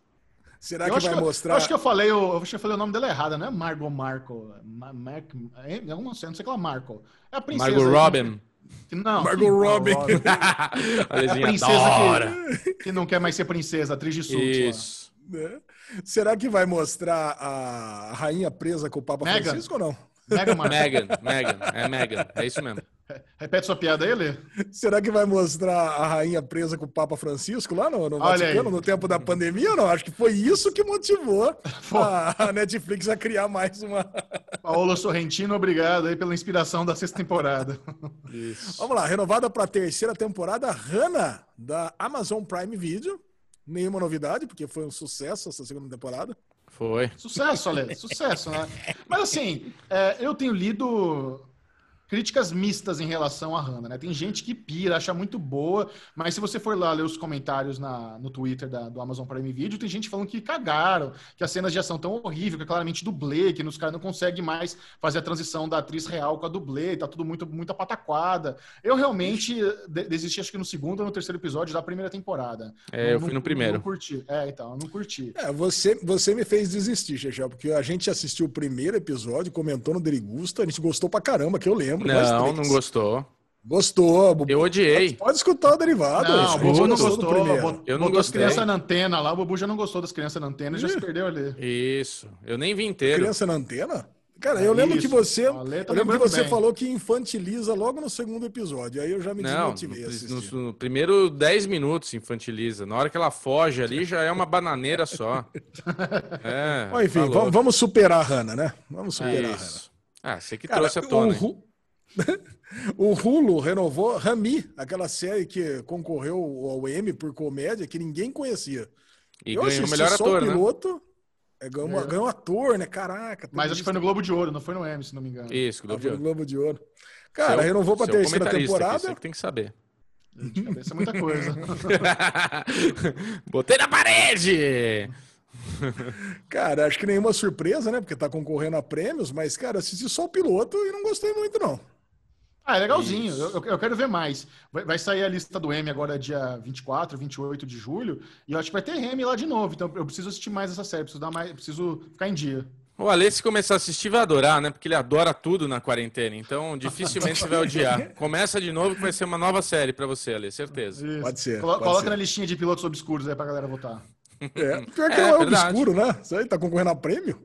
Será eu que vai que mostrar? Eu, acho que eu falei, eu, acho que eu falei o nome dela errado, não é Margot Marco. Mar, Mar, é, eu não sei, não sei qual é Marco. É a princesa. Margot Robin. Não. Margot Robbie. a princesa que, que, não quer mais ser princesa, atriz de surto. Isso. É. Será que vai mostrar a rainha presa com o Papa Meghan. Francisco ou não? Megan, Megan, Megan, é Megan, é isso mesmo. Repete sua piada aí, Lê. Será que vai mostrar a rainha presa com o Papa Francisco lá no, no Vaticano no tempo da pandemia ou não? Acho que foi isso que motivou a, a, Netflix a criar mais uma. Paulo Sorrentino, obrigado aí pela inspiração da sexta temporada. Isso. Vamos lá, renovada para a terceira temporada, Hannah, da Amazon Prime Video. Nenhuma novidade, porque foi um sucesso essa segunda temporada. Foi. Sucesso, Ale, sucesso, né? Mas assim, é, eu tenho lido críticas mistas em relação a Hannah, né? Tem gente que pira, acha muito boa, mas se você for lá ler os comentários na, no Twitter da, do Amazon Prime Video, tem gente falando que cagaram, que as cenas de ação tão horríveis, que é claramente dublê, que os caras não conseguem mais fazer a transição da atriz real com a dublê, tá tudo muito, muito pataquada. Eu realmente desisti, acho que no segundo ou no terceiro episódio da primeira temporada. É, não, eu fui no não, primeiro. Não curti. É, então, eu não curti. É, você, você me fez desistir, Chechel, porque a gente assistiu o primeiro episódio, comentou no Derigusta, a gente gostou pra caramba, que eu lembro não, não gostou. Gostou. Eu odiei. Pode escutar o derivado. Não, o Bubu não gostou. Eu não gostei. as crianças na antena lá, o Bubu já não gostou das crianças na antena, já se perdeu ali. Isso. Eu nem vi inteiro. Criança na antena? Cara, eu lembro Isso. que você, eu lembro que você falou que infantiliza logo no segundo episódio. Aí eu já me desmotivei. Não, no, no, primeiro 10 minutos infantiliza. Na hora que ela foge ali, já é uma bananeira só. É, Bom, enfim, tá vamos, vamos, superar a Hannah, né? Vamos superar é a Hannah. Ah, você que Cara, trouxe a tona. O, o Hulu renovou Rami, aquela série que concorreu ao Emmy por comédia que ninguém conhecia. E eu ganhou o melhor ator, o né? piloto, né? É, ganhou, é. ganhou ator, né? Caraca. Mas acho que foi no Globo de Ouro, não foi no Emmy, se não me engano. Isso, Globo, ah, de, Ouro. Globo de Ouro. Cara, seu, renovou pra terceira temporada. Aqui, você que tem que saber. De cabeça é muita coisa. Botei na parede! cara, acho que nenhuma surpresa, né? Porque tá concorrendo a prêmios, mas, cara, assisti só o piloto e não gostei muito, não. Ah, é legalzinho. Eu, eu, quero ver mais. Vai, vai, sair a lista do M agora dia 24, 28 de julho. E eu acho que vai ter M lá de novo. Então eu preciso assistir mais essa série. Preciso, dar mais, preciso ficar em dia. O Alê, se começar a assistir, vai adorar, né? Porque ele adora tudo na quarentena. Então, dificilmente você vai odiar. Começa de novo que vai ser uma nova série para você, Alê, certeza. Isso. Pode ser. Colo pode coloca ser. na listinha de pilotos obscuros aí pra galera votar. É, pior que é, é obscuro, né? Isso aí tá concorrendo a prêmio.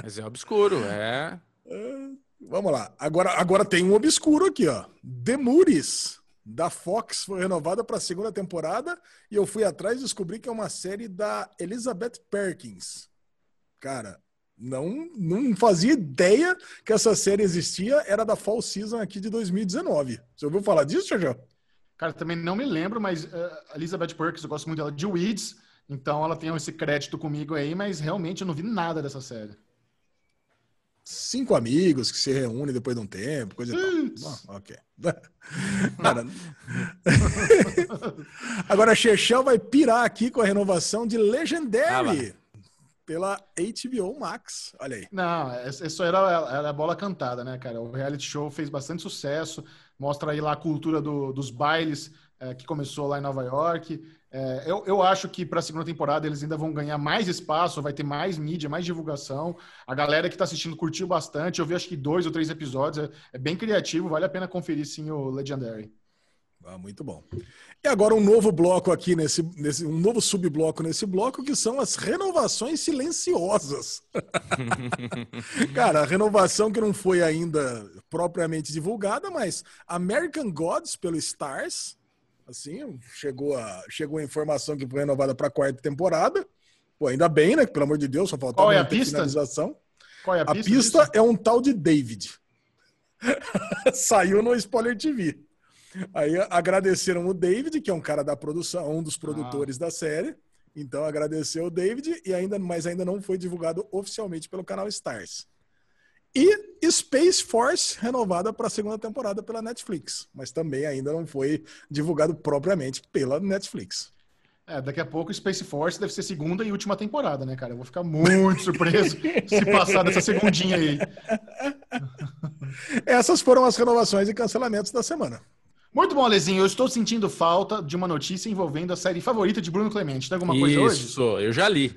Mas é obscuro, é. é. Vamos lá. Agora, agora tem um obscuro aqui, ó. Moody's, da Fox, foi renovada para a segunda temporada e eu fui atrás e descobri que é uma série da Elizabeth Perkins. Cara, não, não fazia ideia que essa série existia, era da Fall Season aqui de 2019. Você ouviu falar disso, Jorge? Cara, também não me lembro, mas uh, Elizabeth Perkins, eu gosto muito dela de Weeds, então ela tem esse crédito comigo aí, mas realmente eu não vi nada dessa série cinco amigos que se reúnem depois de um tempo, coisa e tal. ok. Cara... Agora, Chechel vai pirar aqui com a renovação de Legendary ah, pela HBO Max. Olha aí. Não, isso era, era a bola cantada, né, cara? O reality show fez bastante sucesso, mostra aí lá a cultura do, dos bailes é, que começou lá em Nova York. É, eu, eu acho que para a segunda temporada eles ainda vão ganhar mais espaço, vai ter mais mídia, mais divulgação. A galera que está assistindo curtiu bastante. Eu vi acho que dois ou três episódios. É, é bem criativo, vale a pena conferir sim o Legendary. Ah, muito bom. E agora um novo bloco aqui nesse, nesse um novo subbloco nesse bloco que são as renovações silenciosas. Cara, a renovação que não foi ainda propriamente divulgada, mas American Gods pelo Stars, Assim, chegou a, chegou a informação que foi renovada para a quarta temporada. Pô, ainda bem, né? Pelo amor de Deus, só faltava Qual é a pista? finalização. Qual é a, a pista? pista é um tal de David. Saiu no Spoiler TV. Aí agradeceram o David, que é um cara da produção, um dos produtores ah. da série. Então agradeceu o David e ainda, mas ainda não foi divulgado oficialmente pelo canal Stars. E Space Force renovada para a segunda temporada pela Netflix, mas também ainda não foi divulgado propriamente pela Netflix. É, daqui a pouco Space Force deve ser segunda e última temporada, né, cara? Eu vou ficar muito surpreso se passar dessa segundinha aí. Essas foram as renovações e cancelamentos da semana. Muito bom, Alezinho. Eu estou sentindo falta de uma notícia envolvendo a série favorita de Bruno Clemente. Tem alguma coisa hoje? Isso, eu já li.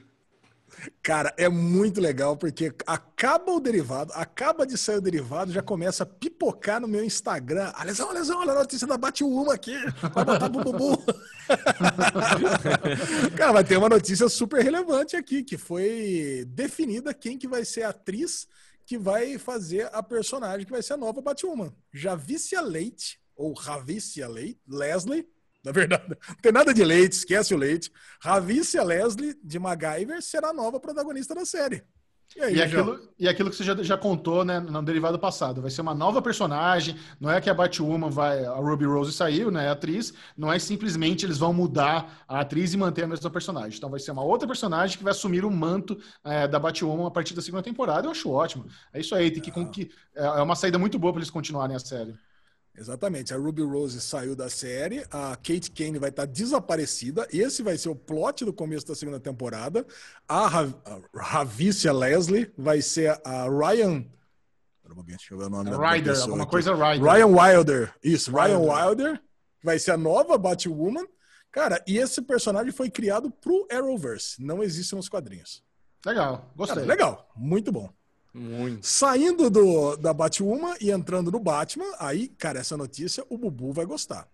Cara, é muito legal porque acaba o derivado, acaba de sair o derivado, já começa a pipocar no meu Instagram. Alesão, Alesão, olha a notícia da Bate-Uma aqui. Vai botar bububu. Cara, vai ter uma notícia super relevante aqui, que foi definida quem que vai ser a atriz que vai fazer a personagem que vai ser a nova Batwoman. Javicia Leite, ou Ravicia Leite, Leslie, na verdade, não tem nada de leite, esquece o leite. Ravicia Leslie, de MacGyver, será a nova protagonista da série. E, aí, e, aquilo, e aquilo que você já, já contou, né, no derivado passado, vai ser uma nova personagem, não é que a Batwoman vai, a Ruby Rose saiu, né, a atriz, não é simplesmente eles vão mudar a atriz e manter a mesma personagem, então vai ser uma outra personagem que vai assumir o manto é, da Batwoman a partir da segunda temporada, eu acho ótimo, é isso aí, tem que, que é, é uma saída muito boa para eles continuarem a série. Exatamente. A Ruby Rose saiu da série, a Kate Kane vai estar desaparecida. Esse vai ser o plot do começo da segunda temporada. A, Ravicia Leslie vai ser a Ryan. Deixa eu ver o nome da Ryder, alguma aqui. coisa Ryder. Ryan Wilder. Isso, Ryan Wilder vai ser a nova Batwoman. Cara, e esse personagem foi criado pro Arrowverse. Não existe nos quadrinhos. Legal, gostei. Cara, legal, muito bom. Muito. Saindo do, da Batwoman e entrando no Batman, aí, cara, essa notícia o Bubu vai gostar.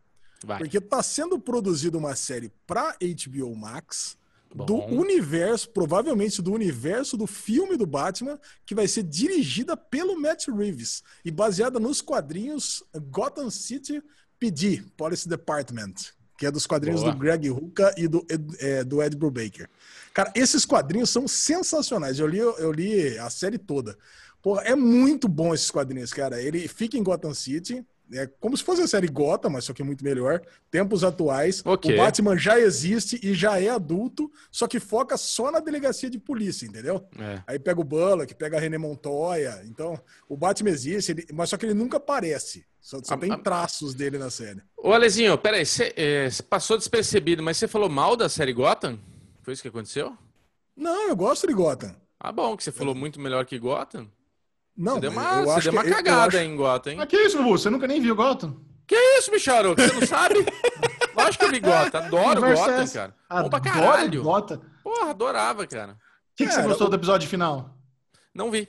Vai. Porque tá sendo produzida uma série pra HBO Max Bom. do universo, provavelmente do universo do filme do Batman, que vai ser dirigida pelo Matt Reeves e baseada nos quadrinhos Gotham City PD, Policy Department, que é dos quadrinhos Boa. do Greg Rucka e do, é, do Ed Brubaker. Cara, esses quadrinhos são sensacionais. Eu li, eu li a série toda. Porra, é muito bom esses quadrinhos, cara. Ele fica em Gotham City. É como se fosse a série Gotham, mas só que muito melhor. Tempos atuais. Okay. O Batman já existe e já é adulto, só que foca só na delegacia de polícia, entendeu? É. Aí pega o Bullock, pega a René Montoya. Então, o Batman existe, ele, mas só que ele nunca aparece. Só, só a, tem traços dele na série. Ô, Alezinho, peraí, você é, passou despercebido, mas você falou mal da série Gotham? Foi isso que aconteceu? Não, eu gosto de Gotham. Ah, bom, que você falou muito melhor que Gotham. Não, você deu uma, você deu uma cagada acho... em Gotham, hein? Ah, que isso, Bubu? Você nunca nem viu Gotham? Que isso, Micharo? Você não sabe? Lógico que eu vi Gotham. Adoro Gotham, cara. Bom pra caralho. Gotham. Porra, adorava, cara. O que, que você gostou do episódio final? Não vi.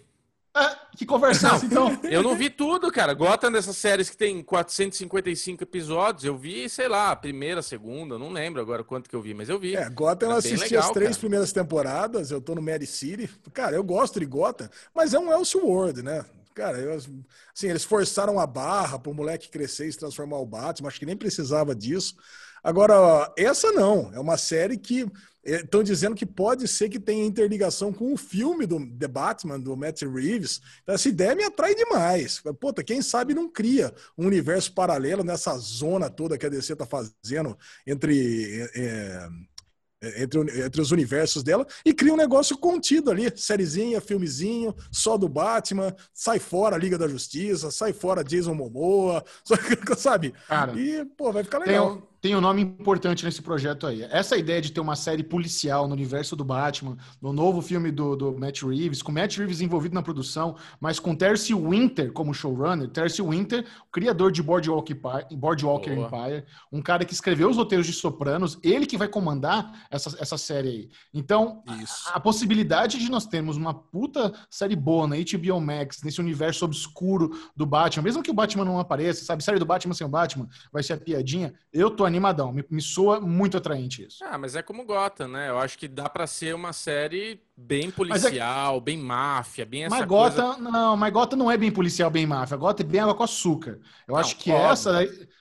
É, que conversasse, então. Eu não vi tudo, cara. Gotham dessas séries que tem 455 episódios, eu vi, sei lá, a primeira, segunda, não lembro agora quanto que eu vi, mas eu vi. É, Gotham eu assisti legal, as três cara. primeiras temporadas, eu tô no Mary City. Cara, eu gosto de Gotham, mas é um Elseworld, né? Cara, eu, assim, eles forçaram a barra pro moleque crescer e se transformar o Batman, acho que nem precisava disso. Agora, essa não, é uma série que Estão dizendo que pode ser que tenha interligação com o filme do The Batman, do Matt Reeves. Então, essa ideia me atrai demais. Puta, quem sabe não cria um universo paralelo nessa zona toda que a DC está fazendo entre. É, entre, entre os universos dela e cria um negócio contido ali, sériezinha, filmezinho, só do Batman, sai fora a Liga da Justiça, sai fora Jason Momoa, sabe? Cara, e, pô, vai ficar legal. Tem, tem um nome importante nesse projeto aí. Essa ideia de ter uma série policial no universo do Batman, no novo filme do, do Matt Reeves, com Matt Reeves envolvido na produção, mas com Terce Winter como showrunner. Terce Winter, criador de Boardwalk, Boardwalker Empire, um cara que escreveu os roteiros de Sopranos, ele que vai comandar essa, essa série aí. Então, a, a, possibilidade de nós termos uma puta série boa na HBO Max, nesse universo obscuro do Batman, mesmo que o Batman não apareça, sabe? Série do Batman sem o Batman, vai ser a piadinha. Eu tô animadão. Me, me soa muito atraente isso. Ah, mas é como Gotham, né? Eu acho que dá para ser uma série bem é policial, é... bem máfia, bem essa mas Gotham, coisa... Não, mas Gotham não é bem policial, bem máfia. Gotham é bem água com açúcar. Eu não, acho que óbvio. essa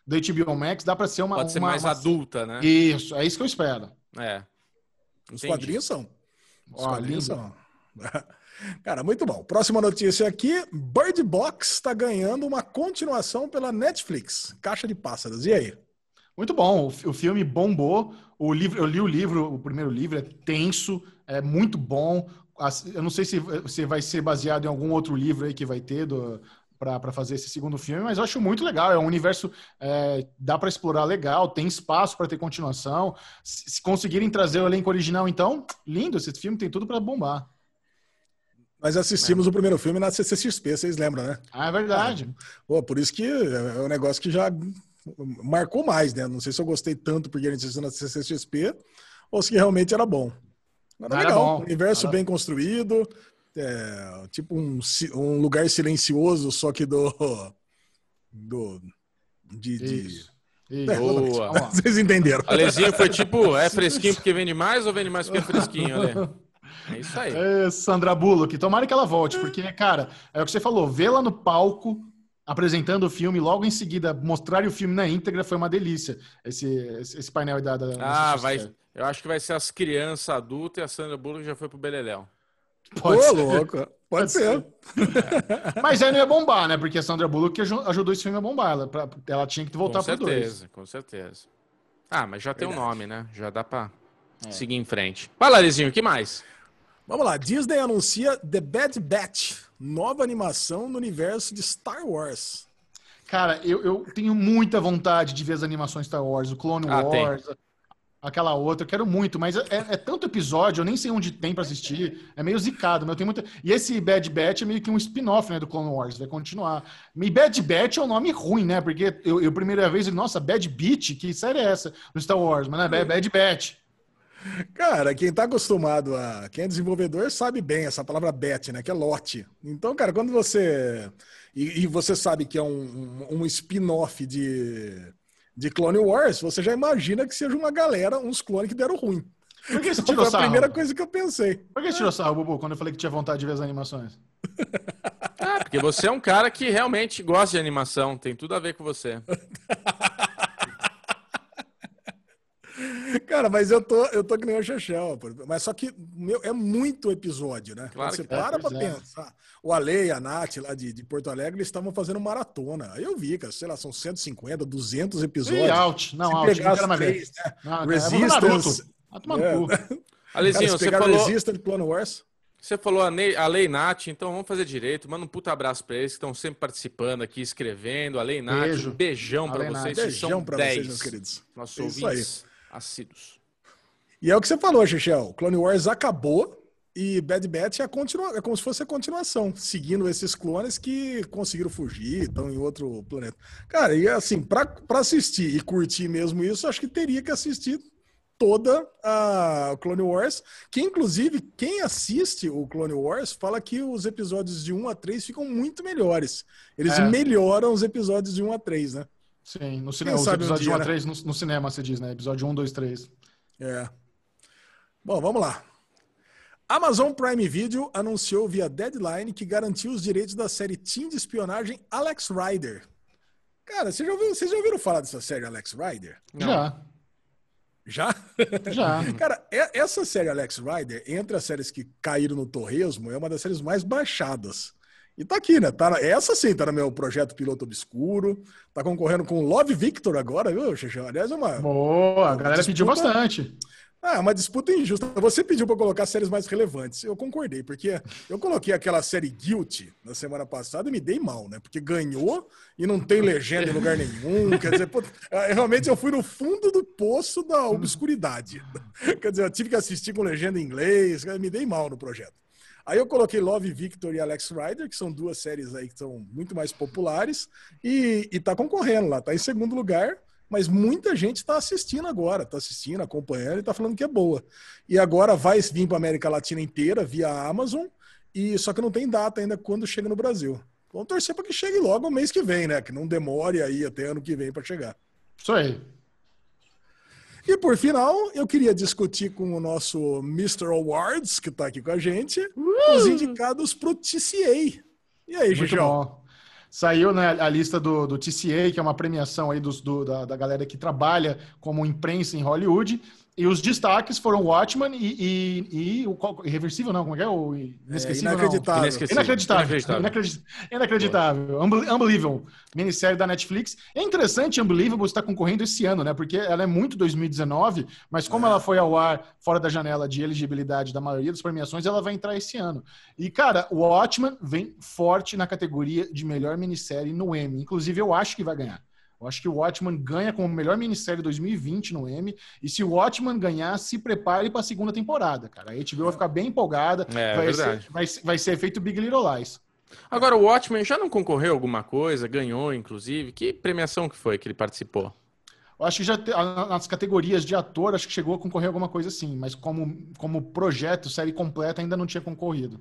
da HBO Max dá para ser uma... Pode ser uma, mais uma... adulta, né? Isso, é isso que eu espero. É. Os quadrinhos são. Os Ó, quadrinhos lindo. são. Cara, muito bom. Próxima notícia aqui: Bird Box está ganhando uma continuação pela Netflix. Caixa de Pássaros. E aí? Muito bom. O filme bombou. O livro, eu li o livro, o primeiro livro é tenso, é muito bom. Eu não sei se, se vai ser baseado em algum outro livro aí que vai ter para fazer esse segundo filme, mas eu acho muito legal. É um universo é, dá para explorar legal, tem espaço para ter continuação. Se, se conseguirem trazer o elenco original, então lindo. Esse filme tem tudo para bombar. Nós assistimos é. o primeiro filme na CCXP, vocês lembram, né? Ah, é verdade. pô, por isso que é um negócio que já marcou mais, né? Não sei se eu gostei tanto porque a gente assistiu na CCXP ou se realmente era bom. Era, era legal, bom. universo era... bem construído, é, tipo um, um lugar silencioso, só que do. do de, de... É, Boa. Vocês entenderam. Alezinho foi tipo, é fresquinho porque vende mais ou vende mais porque é fresquinho, Ale? É isso aí. É, Sandra Bullock, tomara que ela volte, porque, cara, é o que você falou, vê-la no palco apresentando o filme, logo em seguida mostrar o filme na íntegra foi uma delícia. Esse, esse painel da, da Ah, vai. Eu acho que vai ser as crianças adultas e a Sandra Bullock já foi pro Beleléu. Pode Ô, ser. louco. Pode, Pode ser. ser. Mas aí não ia bombar, né? Porque a Sandra Bullock ajudou esse filme a bombar. Ela, pra, ela tinha que voltar para dois. Com certeza, com certeza. Ah, mas já Verdade. tem um nome, né? Já dá para é. seguir em frente. Vai, Larizinho, o que mais? Vamos lá, Disney anuncia The Bad Batch, nova animação no universo de Star Wars. Cara, eu, eu tenho muita vontade de ver as animações Star Wars, o Clone ah, Wars, tem. aquela outra, eu quero muito, mas é, é, tanto episódio, eu nem sei onde tem para assistir, é meio zicado, mas eu tenho muita... E esse Bad Batch é meio que um spin-off, né, do Clone Wars, vai continuar. E Bad Batch é um nome ruim, né, porque eu, eu primeira vez, nossa, Bad Beat, que série é essa no Star Wars? Mas não é Bad Batch. Cara, quem tá acostumado a. Quem é desenvolvedor sabe bem essa palavra bet, né? Que é lote. Então, cara, quando você. E, e você sabe que é um, um, um spin-off de, de Clone Wars, você já imagina que seja uma galera, uns clones que deram ruim. Por que você tirou Foi a primeira coisa que eu pensei. Por que você tirou sarro, Bubu, quando eu falei que tinha vontade de ver as animações? Ah, porque você é um cara que realmente gosta de animação. Tem tudo a ver com você. Cara, mas eu tô, eu tô que nem o Chechel, mas só que meu, é muito episódio, né? Claro você é, para pra é. pensar. O Ale e a Nath lá de, de Porto Alegre, eles estavam fazendo maratona. Aí eu vi, cara, sei lá, são 150, 200 episódios. E out, não, out, pegar as três, né? não, Resistance. É, Alezinho, você falou... Resistance, Clone Wars. Você falou a, Ney, a Lei Nath, então vamos fazer direito. Manda um puta abraço pra eles que estão sempre participando aqui, escrevendo. A Lei Nath, Beijo. um beijão pra vocês. Beijão pra 10. vocês, meus queridos. Nossos é ouvintes assíduos. E é o que você falou, Xixel. Clone Wars acabou e Bad Batch é, continua, é como se fosse a continuação, seguindo esses clones que conseguiram fugir, estão em outro planeta. Cara, e assim, para assistir e curtir mesmo isso, acho que teria que assistir toda a Clone Wars, que inclusive quem assiste o Clone Wars fala que os episódios de 1 a 3 ficam muito melhores. Eles é. melhoram os episódios de 1 a 3, né? Sim, no cinema. Os episódios um dia, 1 a 3 né? no, no, cinema, você diz, né? Episódio 1, 2, 3. É. Bom, vamos lá. Amazon Prime Video anunciou via Deadline que garantiu os direitos da série Team de espionagem Alex Rider. Cara, vocês já, ouviram, vocês já ouviram falar dessa série Alex Rider? Já. Já? Já. Cara, essa série Alex Rider, entre as séries que caíram no torresmo, é uma das séries mais baixadas. E tá aqui, né? Tá, essa sim tá no meu projeto Piloto Obscuro. Tá concorrendo com o Love Victor agora, viu, Xixão? Aliás, é uma. Boa, a galera disputa... pediu bastante. Ah, uma disputa injusta. Você pediu para colocar séries mais relevantes. Eu concordei, porque eu coloquei aquela série Guilty na semana passada e me dei mal, né? Porque ganhou e não tem legenda em lugar nenhum. Quer dizer, pô, é, realmente eu fui no fundo do poço da obscuridade. Quer dizer, eu tive que assistir com legenda em inglês, me dei mal no projeto. Aí eu coloquei Love Victor e Alex Rider, que são duas séries aí que são muito mais populares, e, e tá concorrendo lá, tá em segundo lugar, mas muita gente está assistindo agora, está assistindo, acompanhando e está falando que é boa. E agora vai vir para América Latina inteira via Amazon, e só que não tem data ainda quando chega no Brasil. Vamos torcer para que chegue logo o mês que vem, né? Que não demore aí até ano que vem para chegar. Isso aí. E por final, eu queria discutir com o nosso Mr. Awards, que está aqui com a gente, uh! os indicados para o TCA. E aí, Gigião? Saiu né, a lista do, do TCA, que é uma premiação aí dos, do, da, da galera que trabalha como imprensa em Hollywood. E os destaques foram Watchman e, e, e o Irreversível, não, como é que é? O Inesquecível, é, inacreditável. Inacreditável. Inacreditável. Inacreditável. Unbelievable. Minissérie da Netflix. É interessante Unbelievable estar concorrendo esse ano, né? Porque ela é muito 2019, mas como é. ela foi ao ar fora da janela de elegibilidade da maioria das premiações, ela vai entrar esse ano. E, cara, o Watchman vem forte na categoria de melhor minissérie no Emmy. Inclusive, eu acho que vai ganhar. Eu acho que o Watchman ganha como melhor minissérie 2020 no Emmy. E se o Watchman ganhar, se prepare para a segunda temporada, cara. A HBO vai ficar bem empolgada. É, vai, verdade. Ser, vai, vai ser feito Big Little Lies. Agora, o Watchmen já não concorreu alguma coisa? Ganhou, inclusive? Que premiação que foi que ele participou? Eu acho que já te, nas categorias de ator, acho que chegou a concorrer alguma coisa assim, mas como, como projeto, série completa, ainda não tinha concorrido.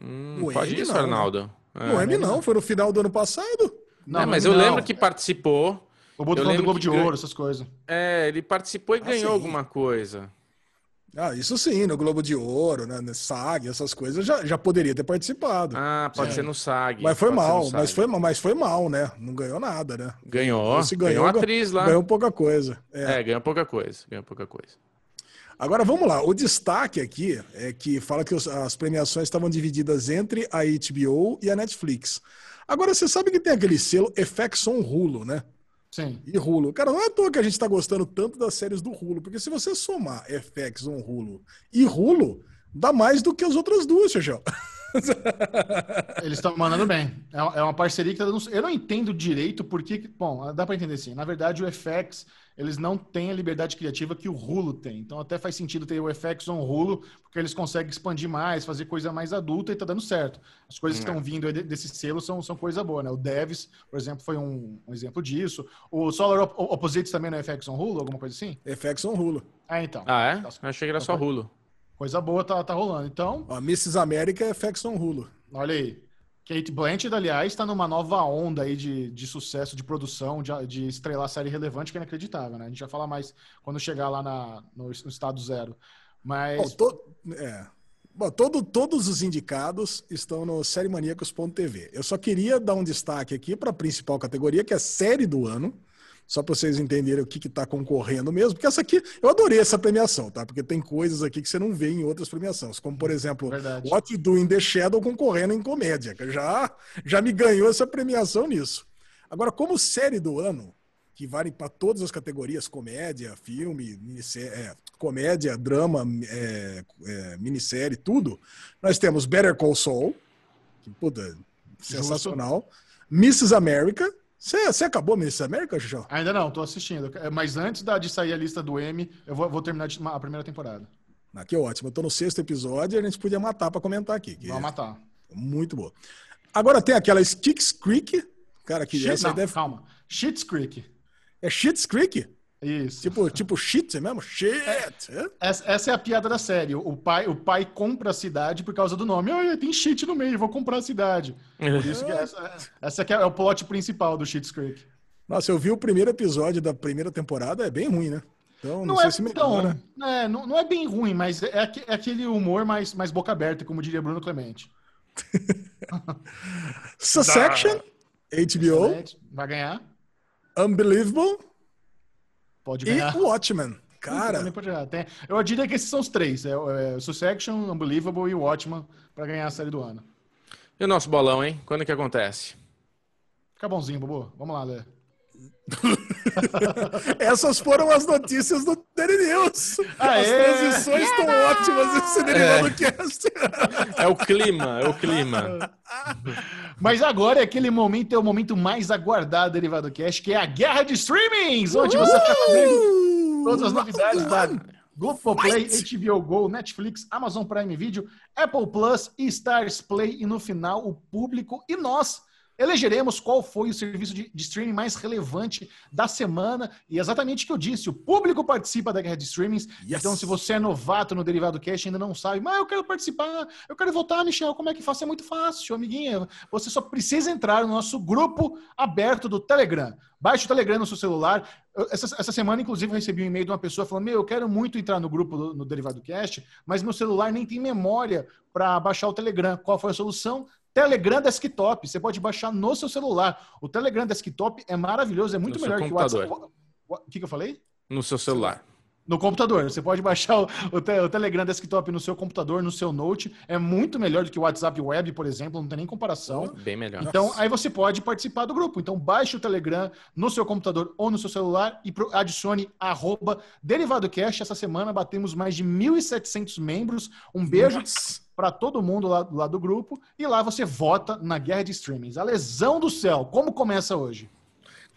Hum, pode isso, Arnaldo. É. O Emmy não, foi no final do ano passado. Não, é, mas eu não. lembro que participou. O Boto do Globo de Ouro, essas coisas. É, ele participou e ah, ganhou sim. alguma coisa. Ah, isso sim, no Globo de Ouro, né, no SAG, essas coisas, já, já poderia ter participado. Ah, pode é. ser no SAG. Mas foi mal, mas foi, mas foi mal, né? Não ganhou nada, né? Ganhou, Se ganhou, ganhou atriz lá. Ganhou pouca coisa. É. é, ganhou pouca coisa, ganhou pouca coisa. Agora vamos lá, o destaque aqui é que fala que as premiações estavam divididas entre a HBO e a Netflix. Agora, você sabe que tem aquele selo FX on Hulu, né? Sim. E Hulu. Cara, não é à toa que a gente está gostando tanto das séries do Hulu, porque se você somar FX on Hulu e Hulu, dá mais do que as outras duas, Xixão. Eles estão mandando bem. É, é uma parceria que tá dando. Eu não entendo direito porque. Bom, dá para entender sim. Na verdade, o FX eles não têm a liberdade criativa que o Hulu tem. Então até faz sentido ter o FX on Hulu, porque eles conseguem expandir mais, fazer coisa mais adulta e tá dando certo. As coisas que estão é. vindo desse selo são, são coisa boa, né? O Devs, por exemplo, foi um, um exemplo disso. O Solar Op Opposites também no é FX on Hulu, alguma coisa assim? FX on Hulu. Ah, então. Ah, é? Eu achei que era só Hulu. Coisa boa tá, tá rolando. Então. A Mrs. América é FX on Hulu. Olha aí. Kate Blanchett, aliás, está numa nova onda aí de, de sucesso, de produção, de, de estrelar série relevante que é inacreditável, né? A gente vai falar mais quando chegar lá na, no, no estado zero. Mas. Bom, to, é. Bom, todo, todos os indicados estão no sériemaníacos.tv. Eu só queria dar um destaque aqui para a principal categoria, que é série do ano só para vocês entenderem o que está concorrendo mesmo, porque essa aqui, eu adorei essa premiação, tá? Porque tem coisas aqui que você não vê em outras premiações, como por exemplo, Verdade. What You Do in the Shadow concorrendo em comédia, que já, já me ganhou essa premiação nisso. Agora, como série do ano, que vale para todas as categorias, comédia, filme, é, comédia, drama, é, é, minissérie, tudo, nós temos Better Call Saul, que, puta, sensacional, Mrs. America, você, acabou Miss América, João? Ainda não, tô assistindo. Mas antes da, de sair a lista do M, eu vou, vou terminar a primeira temporada. Ah, que ótimo. Eu tô no sexto episódio e a gente podia matar para comentar aqui. Vamos é matar. Muito boa. Agora tem aquela Sticks Creek. Cara, que Shit, essa não, deve... calma. Shit's Creek. É Shit's Creek? Isso. Tipo, tipo shit mesmo? Shit. É, essa, essa, é a piada da série. O pai, o pai compra a cidade por causa do nome. Oh, tem shit no meio, vou comprar a cidade. Por isso que essa, essa aqui é o plot principal do Shit's Creek. Nossa, eu vi o primeiro episódio da primeira temporada, é bem ruim, né? Então, não, não é, se então, é, não, não, é bem ruim, mas é, é aquele humor mais, mais boca aberta, como diria Bruno Clemente. Succession, HBO. Vai ganhar. Unbelievable. Pode ganhar. E Watchmen. Cara. Tem, eu diria que esses são os três: é, é Succession, Unbelievable e Watchmen para ganhar a série do ano. E o nosso bolão, hein? Quando que acontece? Fica bonzinho, Bobo. Vamos lá, Lê. Essas foram as notícias do Daily News. As transições estão ótimas nesse Derivado é. Cast. É o clima, é o clima. Mas agora é aquele momento, é o momento mais aguardado do Derivado Cast, que é a guerra de streamings, onde você está fazendo todas as novidades da Globoplay, HBO Go, Netflix, Amazon Prime Video, Apple Plus e Stars Play. E no final, o público e nós elegeremos qual foi o serviço de, de, streaming mais relevante da semana. E exatamente o que eu disse: o público participa da guerra de streamings. Yes. Então, se você é novato no Derivado Cash ainda não sabe, mas eu quero participar, eu quero votar, Michel, como é que faço? É muito fácil, amiguinha. Você só precisa entrar no nosso grupo aberto do Telegram. Baixe o Telegram no seu celular. Essa, essa semana, inclusive, eu recebi um e-mail de uma pessoa falando: Meu, eu quero muito entrar no grupo do, no Derivado Cast, mas meu celular nem tem memória para baixar o Telegram. Qual foi a solução? Telegram Desktop, você pode baixar no seu celular. O Telegram Desktop é maravilhoso, é muito no melhor que o WhatsApp. O que, que eu falei? No seu celular. No computador. Você pode baixar o, o, te, o, Telegram Desktop no seu computador, no seu Note. É muito melhor do que o WhatsApp Web, por exemplo, não tem nem comparação. Bem melhor. Então, Nossa. aí você pode participar do grupo. Então, baixe o Telegram no seu computador ou no seu celular e adicione arroba DerivadoCast. Essa semana batemos mais de 1.700 membros. Um beijo para todo mundo lá, lá do grupo. E lá você vota na guerra de streamings. A lesão do céu. Como começa hoje?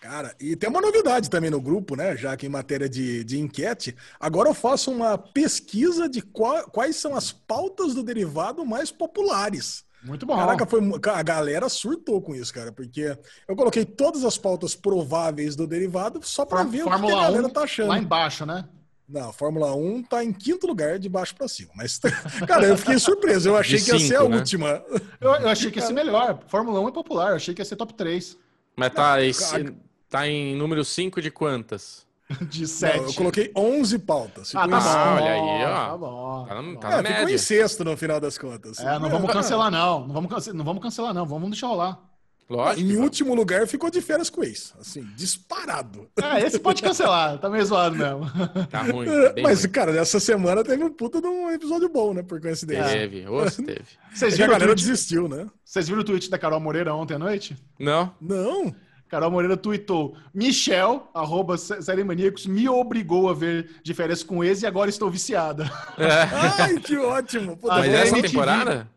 Cara, e tem uma novidade também no grupo, né? Já que em matéria de, de enquete, agora eu faço uma pesquisa de qual, quais são as pautas do derivado mais populares. Muito bom. Caraca, foi, a galera surtou com isso, cara, porque eu coloquei todas as pautas prováveis do derivado só para ver Fórmula o que a galera 1, tá achando. Lá embaixo, né? Não, a Fórmula 1 tá em quinto lugar, de baixo para cima. Mas, cara, eu fiquei surpreso. Eu achei que ia ser a né? última. Eu, eu, achei que ia ser melhor. Fórmula 1 é popular, eu achei que ia ser top 3. Mas tá, esse, Tá em número 5 de quantas? De 7. eu coloquei 11 pautas. Ah, tá bom. olha aí, ó. Tá bom. Tá, na, tá é, na ficou média. em sexto no final das contas. É, não vamos cancelar não. Não vamos, cancelar, não vamos cancelar não. Vamos deixar rolar. Lógico. Em último lugar ficou de férias com ex. Assim, disparado. É, esse pode cancelar. Tá meio zoado mesmo. Tá ruim. Tá Mas, ruim. cara, nessa semana teve um puta de um episódio bom, né? Por coincidência. Teve, Oxe, teve. Vocês viram a galera tweet... desistiu, né? Vocês viram o tweet da Carol Moreira ontem à noite? Não. Não. Carol Moreira tweetou: Michel, arroba Série Maníacos, me obrigou a ver de férias com ex e agora estou viciada. É. Ai, que ótimo! Puta, Mas essa MTV, temporada?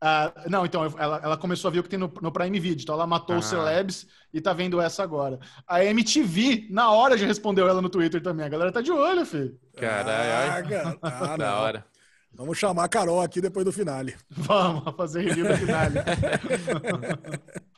Uh, não, então, ela, ela, começou a ver o que tem no, no Prime Video. Então, ela matou ah. os celebs e tá vendo essa agora. A MTV, na hora, já respondeu ela no Twitter também. A galera tá de olho, filho. Caralho. Ah, da hora. Vamos chamar a Carol aqui depois do finale. Vamos fazer review do finale.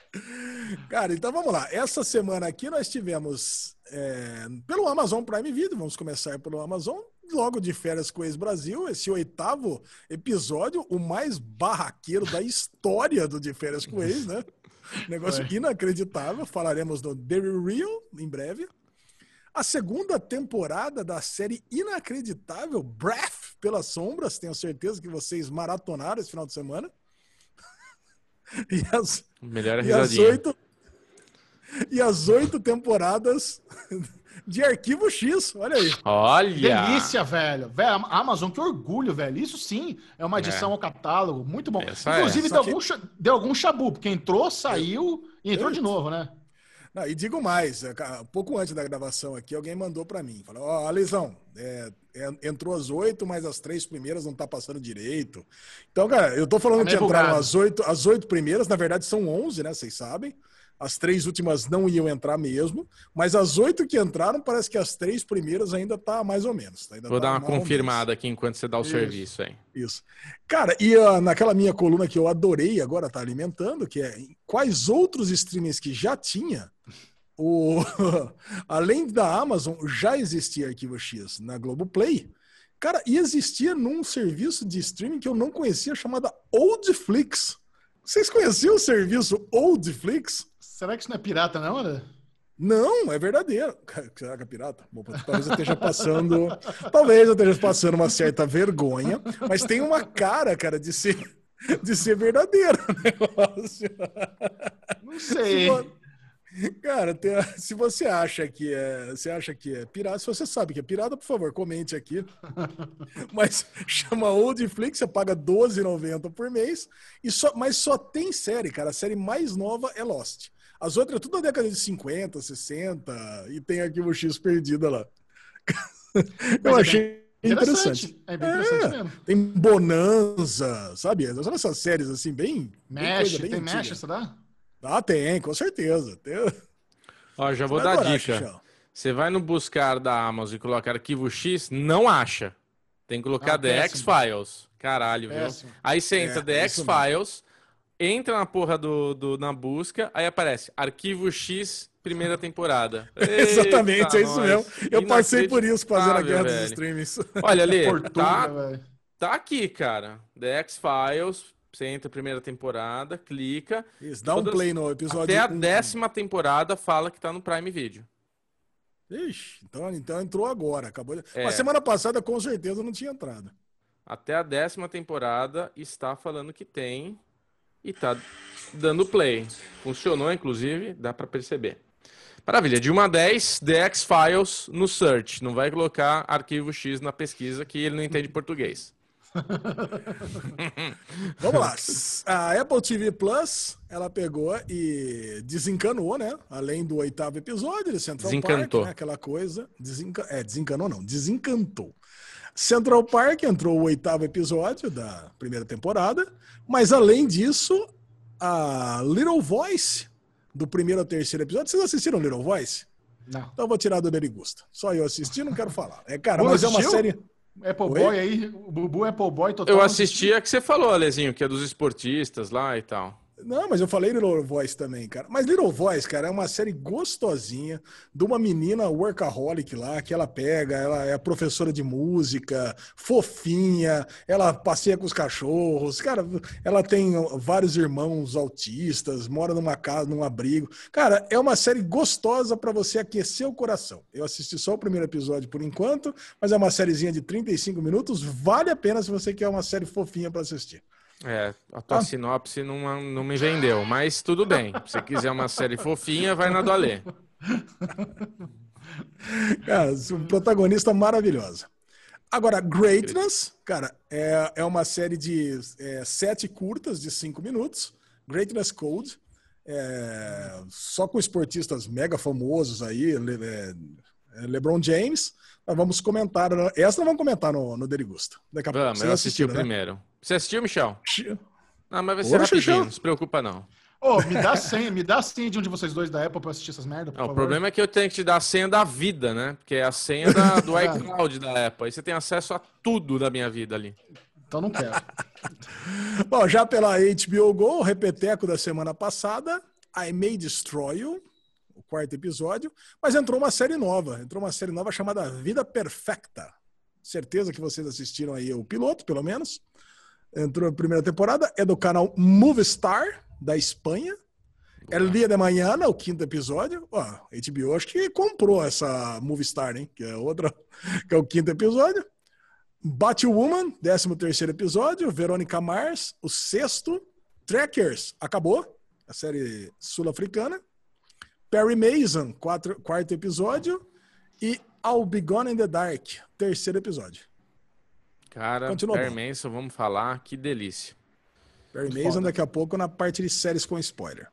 Cara, então vamos lá. Essa semana aqui nós tivemos é, pelo Amazon Prime Video, vamos começar pelo Amazon, logo de férias com o ex-Brasil, esse oitavo episódio, o mais barraqueiro da história do De Férias com Ex, né? Negócio é. inacreditável. Falaremos do The Real em breve. A segunda temporada da série inacreditável Breath pelas Sombras. Tenho certeza que vocês maratonaram esse final de semana. E as, Melhor e as oito e as oito temporadas de Arquivo X, olha aí. Olha! Delícia, velho. velho. Amazon, que orgulho, velho. Isso sim é uma edição é. ao catálogo, muito bom. Essa Inclusive, é. deu, algum, que... deu algum chabu, porque entrou, saiu e entrou de novo, né? Não, e digo mais, é, pouco antes da gravação aqui, alguém mandou para mim, falou, ó, oh, Alisão, é, é, entrou as oito, mas as três primeiras não tá passando direito. Então, cara, eu tô falando tá que entraram as oito, as oito primeiras, na verdade são onze, né, vocês sabem. As três últimas não iam entrar mesmo, mas as oito que entraram, parece que as três primeiras ainda tá mais ou menos. Tá? Vou tá dar uma confirmada aqui enquanto você dá o Isso. serviço aí. Isso. Cara, e uh, naquela minha coluna que eu adorei agora tá alimentando, que é quais outros streamings que já tinha, o... além da Amazon, já existia Arquivo X na Globoplay. Cara, e existia num serviço de streaming que eu não conhecia, chamada Oldflix. Vocês conheciam o serviço Oldflix? Será que isso não é pirata, não, né? Não, é verdadeiro. Será que é pirata? Bom, talvez eu esteja passando. talvez eu esteja passando uma certa vergonha, mas tem uma cara, cara, de ser, de ser verdadeiro o negócio. Não sei. Cara, tem, se você acha que é, você acha que é pirata, se você sabe que é pirata, por favor, comente aqui. mas chama Oldflix, você paga R$12,90 por mês, e só, mas só tem série, cara. A série mais nova é Lost. As outras é tudo da década de 50, 60, e tem aqui o X perdida lá. Eu é achei interessante. É bem interessante é, mesmo. Tem Bonanza, sabe? Essas séries assim, bem. Mexe, bem tem Mexe, você dá? Ah, tem, com certeza. Tem... Ó, já vou dar a dica. Você vai no buscar da Amazon e coloca arquivo X, não acha. Tem que colocar ah, The X-Files. Caralho, péssimo. viu? Aí você entra é, The X-Files, entra na porra do, do, na busca, aí aparece arquivo X, primeira temporada. Exatamente, é isso mesmo. Eu passei por isso fazendo a guerra velho. dos streamings. Olha ali, tá, tá aqui, cara. The X-Files, você entra primeira temporada, clica. Isso, dá todas, um play no episódio. Até a décima temporada fala que tá no Prime Video. Ixi, então, então entrou agora. Acabou de... é. Mas semana passada com certeza não tinha entrado. Até a décima temporada está falando que tem e tá dando play. Funcionou, inclusive, dá para perceber. Maravilha. De 1 a 10, The X-Files no search. Não vai colocar arquivo X na pesquisa que ele não entende português. Vamos lá. A Apple TV Plus, ela pegou e desencanou, né? Além do oitavo episódio de Central Desencantou. Park, né? aquela coisa. Desenca... É, desencanou não, desencantou. Central Park entrou o oitavo episódio da primeira temporada, mas além disso, a Little Voice, do primeiro ao terceiro episódio, vocês assistiram Little Voice? Não. Então eu vou tirar do Derigusta. Só eu assisti, não quero falar. É, cara, Pô, mas é uma assistiu? série. Apple Oi? Boy aí, o Bubu Apple Boy total. Eu assisti a que você falou, Alezinho, que é dos esportistas lá e tal. Não, mas eu falei Little Voice também, cara. Mas Little Voice, cara, é uma série gostosinha de uma menina workaholic lá, que ela pega, ela é professora de música, fofinha, ela passeia com os cachorros, cara, ela tem vários irmãos autistas, mora numa casa, num abrigo. Cara, é uma série gostosa pra você aquecer o coração. Eu assisti só o primeiro episódio por enquanto, mas é uma sériezinha de 35 minutos, vale a pena se você quer uma série fofinha pra assistir. É, a tua Ah. sinopse não, não me vendeu, mas tudo bem. Se você quiser uma série fofinha, vai na do Alê. Cara, um protagonista maravilhosa. Agora, Greatness, cara, é, é uma série de é, sete curtas de cinco minutos. Greatness Code. é, só com esportistas mega famosos aí, Le- é, é, LeBron James. Nós vamos comentar. Essa nós vamos comentar no, no Derigusta. Daqui a pouco. Vamos, Vocês eu assisti o né? primeiro. Você assistiu, Michel? Não, mas vai ser Poxa, rapidinho, não se preocupa não. Ô, me dá senha, me dá senha de um de vocês dois da Apple pra assistir essas merdas, por Não, o favor. problema é que eu tenho que te dar a senha da vida, né? Porque é a senha da- do iCloud da Apple. Aí você tem acesso a tudo da minha vida ali. Então não quero. Bom, já pela HBO Go, o repeteco da semana passada, I May Destroy You, o quarto episódio, mas entrou uma série nova, entrou uma série nova chamada Vida Perfecta. Certeza que vocês assistiram aí o piloto, pelo menos. Entrou a primeira temporada, é do canal Movistar, da Espanha. É Dia de Manhã, o quinto episódio. Ó, HBO acho que comprou essa Movistar, hein? Que é outra, que é o quinto episódio. Batwoman, 13 terceiro episódio. Verônica Mars, o sexto. Trackers, acabou. A série sul-africana. Perry Mason, quatro, quarto episódio. E I'll Be Gone in the Dark, terceiro episódio. Cara, bom. Manson, vamos falar, que delícia. Mason foda. daqui a pouco na parte de séries com spoiler.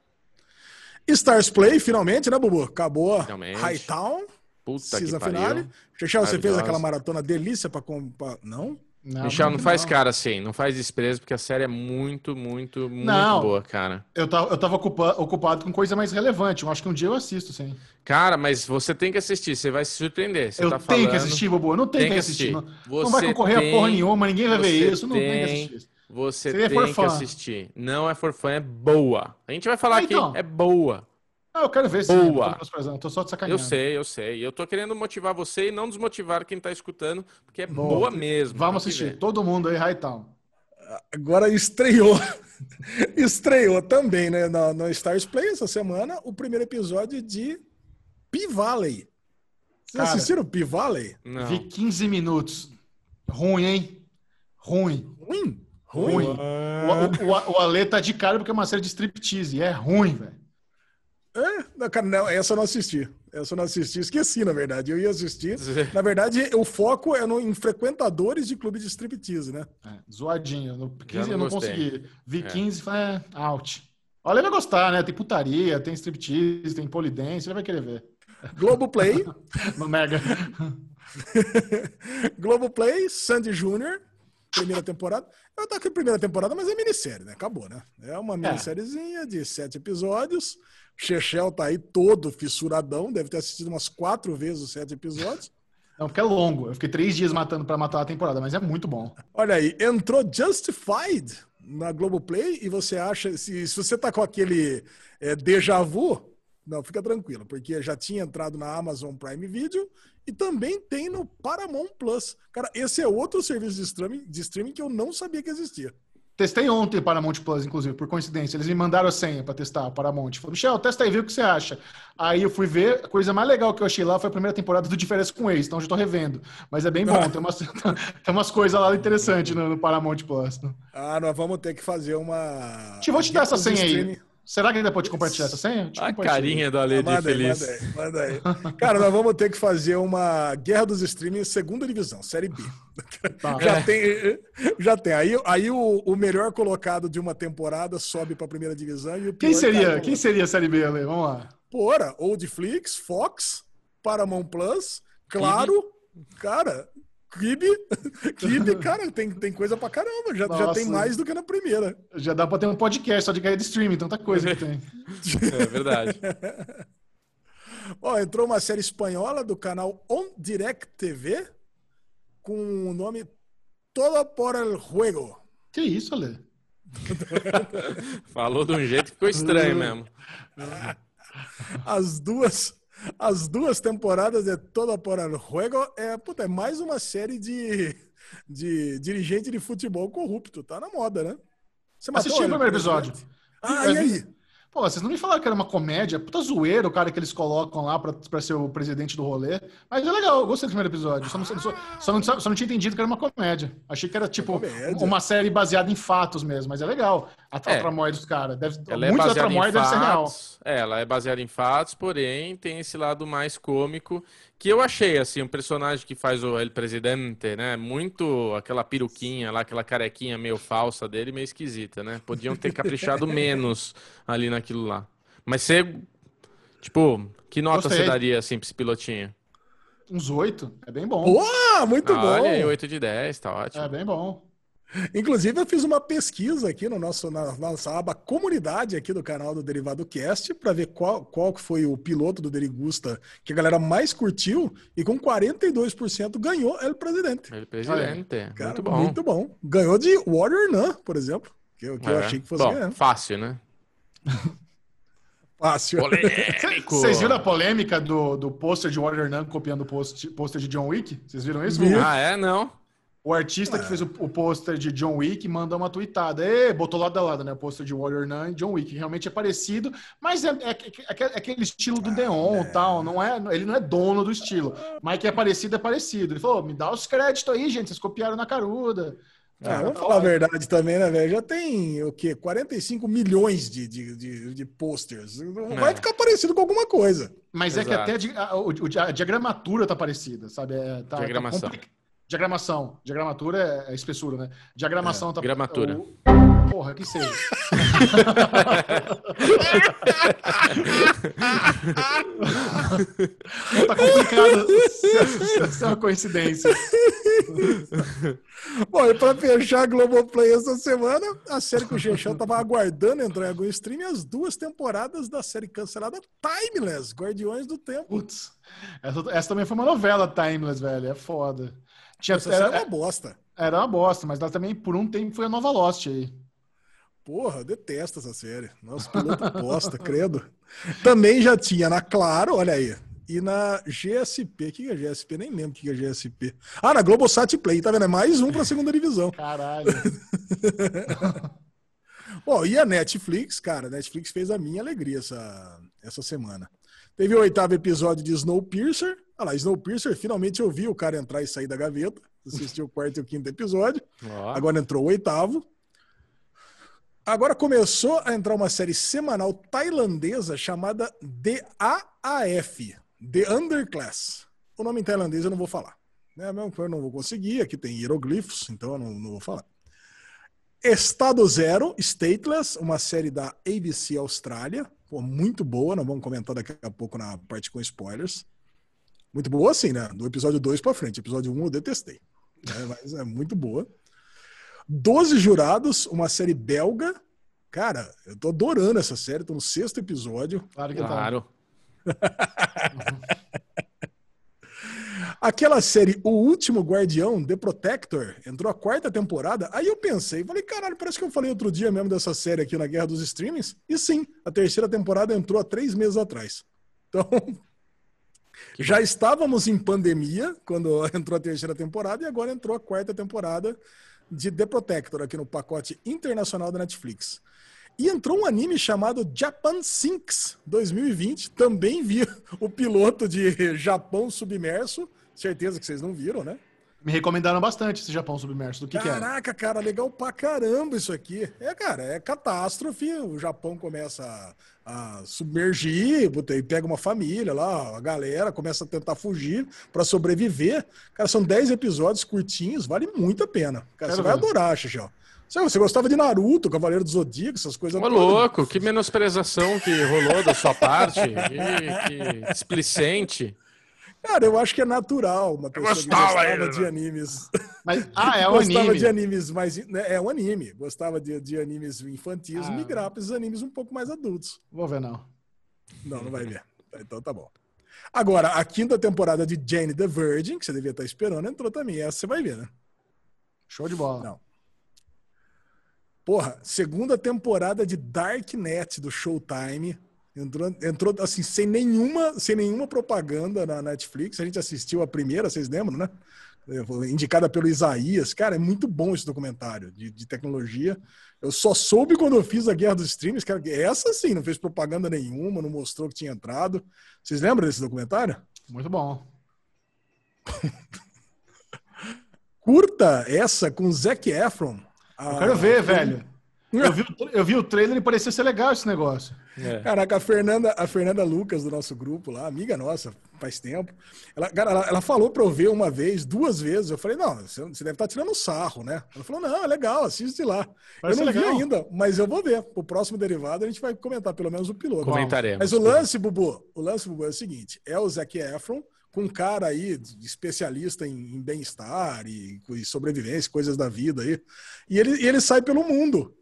Stars Play, finalmente, né, Bubu? Acabou Finalmente. Hightown, Puta que pariu. finale. Chechel, você fez aquela maratona delícia pra comprar. Não? Não, Michel, não não. faz cara assim, não faz desprezo, porque a série é muito, muito, muito Não. boa, cara. Eu tava, eu tava ocupa- ocupado com coisa mais relevante. Eu acho que um dia eu assisto, sim. Cara, mas você tem que assistir, você vai se surpreender. Você eu tá tenho que falando- assistir, Bobo. Eu não tenho Tem que que assistir. assistir. Não, não vai concorrer tem- a porra nenhuma, ninguém vai ver isso. Não tem que tem- assistir. Você Seria tem que assistir. Não é for fun, é boa. A gente vai falar Ah, aqui, então. é boa. Ah, eu quero ver sim. Boa. eu tô só de Eu sacaneando. sei, eu sei. Eu tô querendo motivar você e não desmotivar quem tá escutando, porque é Boa. boa mesmo. Vamos assistir. ver. Todo mundo aí, Hightown. Agora estreou. estreou também, né, no, no Stars Play essa semana, o primeiro episódio de P-Valley. Vocês Cara. assistiram P-Valley? Não. Vi 15 minutos. Ruim, hein? Ruim. Ruim? Ruim. O, o, o, o Ale tá de cara porque é uma série de striptease. E é ruim, velho. É, não, cara, não, essa eu não assisti. Essa eu não assisti. Esqueci, na verdade. Eu ia assistir. Na verdade, o foco é no, em frequentadores de clube de striptease, né? É, zoadinho. No 15 não eu não gostei. consegui. Vi É. 15 e falei, é, out. O Ale vai gostar, né? Tem putaria, tem striptease, tem polidense. Ele vai querer ver. Globoplay. No Mega. Globoplay, Sandy Júnior, primeira temporada. Eu tô aqui primeira temporada, mas é minissérie, né? Acabou, né? É uma minissériezinha de sete episódios. Chechel tá aí todo fissuradão, deve ter assistido umas quatro vezes os sete episódios. Não, porque é longo. Eu fiquei três dias matando pra matar a temporada, mas é muito bom. Olha aí, entrou Justified na Globoplay e você acha, se, se você tá com aquele é, déjà vu, não, fica tranquilo, porque já tinha entrado na Amazon Prime Video e também tem no Paramount Plus. Cara, esse é outro serviço de streaming, de streaming que eu não sabia que existia. Testei ontem o Paramount Plus, inclusive, por coincidência. Eles me mandaram a senha pra testar o Paramount. Falei, Michel, testa aí, vê o que você acha. Aí eu fui ver, a coisa mais legal que eu achei lá foi a primeira temporada do Diferença com Ex, então já tô revendo. Mas é bem bom, tem umas, tem umas coisas lá interessantes no, no Paramount Plus. né? Ah, nós vamos ter que fazer uma. Te vou te dar essa senha aí. Será que ainda pode compartilhar essa senha? A carinha do Ale manda feliz. Aí, manda aí, manda aí. Cara, nós vamos ter que fazer uma Guerra dos Streaming segunda divisão, Série B. Tá. Já, é. tem, já tem. Aí, aí o, o, melhor colocado de uma temporada sobe para a primeira divisão. E quem seria, quem seria a Série B, Ale? Vamos lá. Porra, Oldflix, Fox, Paramount Plus, Claro. Cara, Kibe, Kibe, cara, tem, tem coisa pra caramba. Já, já tem mais do que na primeira. Já dá pra ter um podcast só de cair de streaming, tanta coisa que tem. É verdade. Ó, entrou uma série espanhola do canal On Direct TV com o nome Todo por el Juego. Que isso, Ale? Falou de um jeito que ficou estranho mesmo. As duas as duas temporadas de Todo por el Juego é, puta, é mais uma série de, de dirigente de futebol corrupto. Tá na moda, né? Você Assisti o primeiro episódio. Ah, e aí? Pô, vocês não me falaram que era uma comédia? Puta zoeira o cara que eles colocam lá pra, pra ser o presidente do rolê. Mas é legal, eu gostei do primeiro episódio. Só não, só, só, não, só não tinha entendido que era uma comédia. Achei que era tipo uma série baseada em fatos mesmo, mas é legal. A, é. a tramóia dos caras. Ela é muito da tramóia deve ser real. É, ela é baseada em fatos, porém tem esse lado mais cômico que eu achei, assim, um personagem que faz o El Presidente, né? Muito aquela peruquinha lá, aquela carequinha meio falsa dele, meio esquisita, né? Podiam ter caprichado menos ali naquilo lá. Mas você, tipo, que nota Gostei. você daria, assim, pra esse pilotinho? Uns oito, é bem bom. Boa, muito ah, bom! Olha oito de dez, tá ótimo. É bem bom. Inclusive, eu fiz uma pesquisa aqui no nosso, na nossa aba comunidade aqui do canal do Derivado Cast para ver qual, qual foi o piloto do Derigusta que a galera mais curtiu e com 42% ganhou El Presidente. El Presidente, Cara, muito bom. Muito bom. Ganhou de Warrior Nun, por exemplo, que, que é. eu achei que fosse bom, ganhar. Fácil, né? Fácil. Polêmico. Vocês viram a polêmica do, do pôster de Warrior Nun copiando o pôster de John Wick? Vocês viram isso? Ah, é? Não. O artista que fez o, o pôster de John Wick mandou uma tweetada. E, botou lado a lado, né? O pôster de Warrior 9 e John Wick. Realmente é parecido, mas é, é, é, é aquele estilo do neon e tal. Não é, ele não é dono do estilo. Mas que é parecido, é parecido. Ele falou: me dá os créditos aí, gente. Vocês copiaram na caruda. Ah, vamos falar a verdade também, né, velho? Já tem o quê? 45 milhões de, de, de, de posters. Não vai ficar parecido com alguma coisa. Mas Exato. é que até a, a, a, diagramatura tá parecida, sabe? É, tá, Diagramação. Tá Diagramação. Diagramatura é, é espessura, né? Diagramação é, tá. Gramatura. O... Porra, que seja. tá complicado. Isso é uma coincidência. Bom, e pra fechar a Globoplay essa semana, a série que o Chechão tava aguardando entrar em algum stream as duas temporadas da série cancelada Timeless, Guardiões do Tempo. Putz, essa, essa também foi uma novela Timeless, velho. É foda. Tinha, Essa era, uma bosta. Era uma bosta, mas ela também, por um tempo, foi a nova Lost aí. Porra, eu detesto essa série. Nossa, piloto bosta, credo. Também já tinha na Claro, olha aí. E na GSP. O que é GSP? Nem lembro o que é GSP. Ah, na Globosat Play, tá vendo? É mais um pra segunda divisão. Caralho. Bom, e a Netflix, cara, a Netflix fez a minha alegria essa, essa semana. Teve o oitavo episódio de Snowpiercer. Olha lá, Snowpiercer, finalmente eu vi o cara entrar e sair da gaveta. Assisti o quarto e o quinto episódio. Oh. Agora entrou o oitavo. Agora começou a entrar uma série semanal tailandesa chamada DAAF, The Underclass. O nome em tailandês eu não vou falar. Né? Mesmo que eu não vou conseguir, aqui tem hieroglifos, então eu não, não vou falar. Estado Zero, Stateless, uma série da ABC Austrália. Pô, muito boa, nós vamos comentar daqui a pouco na parte com spoilers. Muito boa assim, né? Do episódio 2 para frente. Episódio 1 um eu detestei. Né? Mas é muito boa. Doze Jurados, uma série belga. Cara, eu tô adorando essa série, tô no sexto episódio. Claro que tá. claro. Aquela série O Último Guardião, The Protector, entrou a quarta temporada. Aí eu pensei, falei, caralho, parece que eu falei outro dia mesmo dessa série aqui na Guerra dos Streamings. E sim, a terceira temporada entrou há três meses atrás. Então, já estávamos em pandemia quando entrou a terceira temporada e agora entrou a quarta temporada de The Protector aqui no pacote internacional da Netflix. E entrou um anime chamado Japan Sinks 2020. Também vi o piloto de Japão Submerso Certeza que vocês não viram, né? Me recomendaram bastante esse Japão submerso. Do que, que é? Caraca, cara, legal pra caramba isso aqui. É, cara, é catástrofe. O Japão começa a, a submergir, pega uma família lá, a galera começa a tentar fugir para sobreviver. Cara, são 10 episódios curtinhos, vale muito a pena. Cara, você ver. vai adorar, Xixão. Você gostava de Naruto, Cavaleiro do Zodíaco, essas coisas. Ô, louco, que menosprezação que rolou da sua parte. que, que displicente. Cara, eu acho que é natural uma pessoa gostava, que gostava de animes. Mas, ah, é um gostava anime. de animes mais. Né, é um anime. Gostava de, de animes infantis, ah. migrar para esses animes um pouco mais adultos. Vou ver, não. Não, não vai ver. Então tá bom. Agora, a quinta temporada de Jane the Virgin, que você devia estar esperando, entrou também. Essa você vai ver, né? Show de bola. Não. Porra, segunda temporada de Darknet do Showtime. Entrou, entrou assim, sem nenhuma, sem nenhuma propaganda na Netflix. A gente assistiu a primeira, vocês lembram, né? Indicada pelo Isaías. Cara, é muito bom esse documentário de, de tecnologia. Eu só soube quando eu fiz a Guerra dos Streams. Cara, essa sim, não fez propaganda nenhuma, não mostrou que tinha entrado. Vocês lembram desse documentário? Muito bom. Curta essa com Zac Efron. Eu quero ver, velho. Eu vi, eu vi o trailer e parecia ser legal esse negócio. É. Caraca, a Fernanda, a Fernanda Lucas do nosso grupo lá, amiga nossa, faz tempo. Ela, cara, ela, ela falou pra eu ver uma vez, duas vezes. Eu falei, não, você, você deve estar tá tirando sarro, né? Ela falou, não, é legal, assiste lá. Parece eu não legal. vi ainda, mas eu vou ver. O próximo derivado a gente vai comentar pelo menos o piloto. Comentaremos. Mas o lance, Bubu, o lance, Bubu, é o seguinte: é o Zac Efron com um cara aí, especialista em, em bem-estar e, e, sobrevivência, coisas da vida aí. E ele, e ele sai pelo mundo.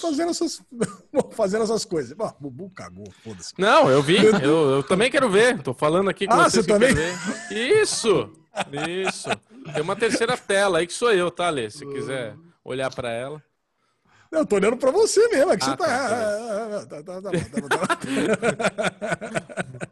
Fazendo essas, fazendo essas coisas. Ah, Bubu cagou, foda-se. Não, eu vi. Eu, eu, também quero ver. Tô falando aqui com ah, você também? Isso! Isso. Tem uma terceira tela aí que sou eu, tá, Lê? Se quiser olhar para ela. Eu tô olhando para você mesmo, é que ah, você tá. tá, tá, tá, tá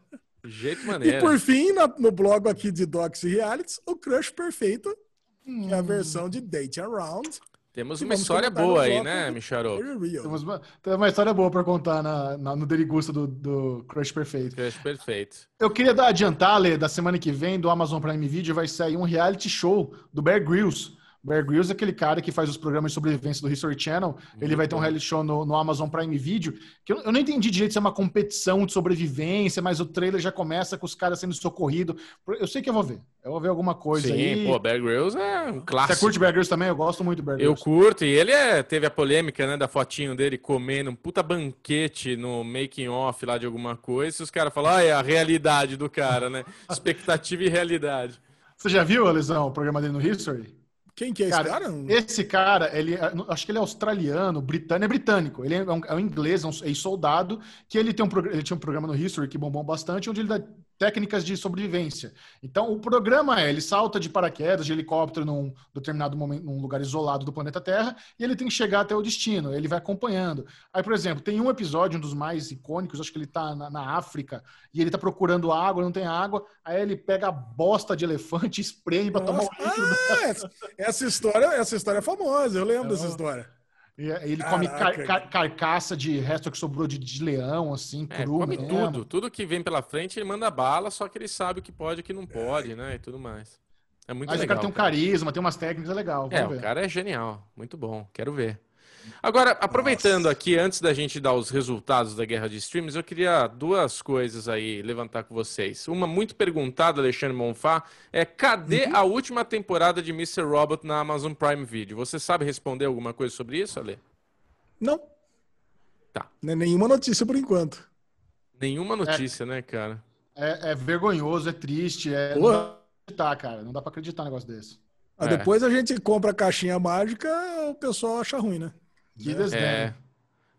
jeito maneiro. E por fim, no blog aqui de Docs e Realities, o Crush Perfeito, que é a versão de Date Around. Temos uma história boa aí, né, Micharo? Temos uma, tem uma história boa para contar na, na, no Derigusta do, do Crush Perfeito. Crush Perfeito. Eu queria dar, adiantar, Lê, da semana que vem, do Amazon Prime Video, vai sair um reality show do Bear Grylls Bear Grylls é aquele cara que faz os programas de sobrevivência do History Channel. Muito ele vai ter um reality show no, no Amazon Prime Video. Que eu, eu, não entendi direito se é uma competição de sobrevivência, mas o trailer já começa com os caras sendo socorridos. Eu sei que eu vou ver. Eu vou ver alguma coisa Sim, aí. pô, Bear Grylls é um clássico. Você curte Bear Grylls também? Eu gosto muito do Bear Grylls. Eu curto. E ele é, teve a polêmica, né, da fotinho dele comendo um puta banquete no making off lá de alguma coisa. E os caras falam, ah, é a realidade do cara, né? Expectativa e realidade. Você já viu, Alisão, o programa dele no History? Quem que é esse cara? Esse cara, ele, acho que ele é australiano, britânico, é britânico. Ele é um, é um inglês, é um ex-soldado, que ele, tem um, ele tinha um programa no History que bombou bastante, onde ele dá técnicas de sobrevivência. Então, o programa é, ele salta de paraquedas, de helicóptero num determinado momento, num lugar isolado do planeta Terra, e ele tem que chegar até o destino, ele vai acompanhando. Aí, por exemplo, tem um episódio, um dos mais icônicos, acho que ele está na, na, África, e ele está procurando água, não tem água, aí ele pega a bosta de elefante e espreme para tomar o líquido. Ah, essa, história, essa história é famosa, eu lembro é, dessa história. Ele Caraca. come car car carcaça de resto que sobrou de, de leão, assim, é, cru. Come mesmo. tudo. Tudo que vem pela frente, ele manda bala, só que ele sabe o que pode e o que não pode, é. né? E tudo mais. É muito Mas legal. Mas o cara tem um cara. carisma, tem umas técnicas, é legal. É, ver. o cara é genial. Muito bom. Quero ver. Agora, aproveitando Nossa. aqui, antes da gente dar os resultados da guerra de streams, eu queria duas coisas aí levantar com vocês. Uma muito perguntada, Alexandre Monfá, é cadê uhum. a última temporada de Mr. Robot na Amazon Prime Video? Você sabe responder alguma coisa sobre isso, Ale? Não. Tá. Não é nenhuma notícia por enquanto. Nenhuma notícia, é, né, cara? É, é, vergonhoso, é triste, é... Não dá pra acreditar, cara. Não dá pra acreditar um negócio desse. Ah, é. Depois a gente compra a caixinha mágica, o pessoal acha ruim, né? Que desdém. É,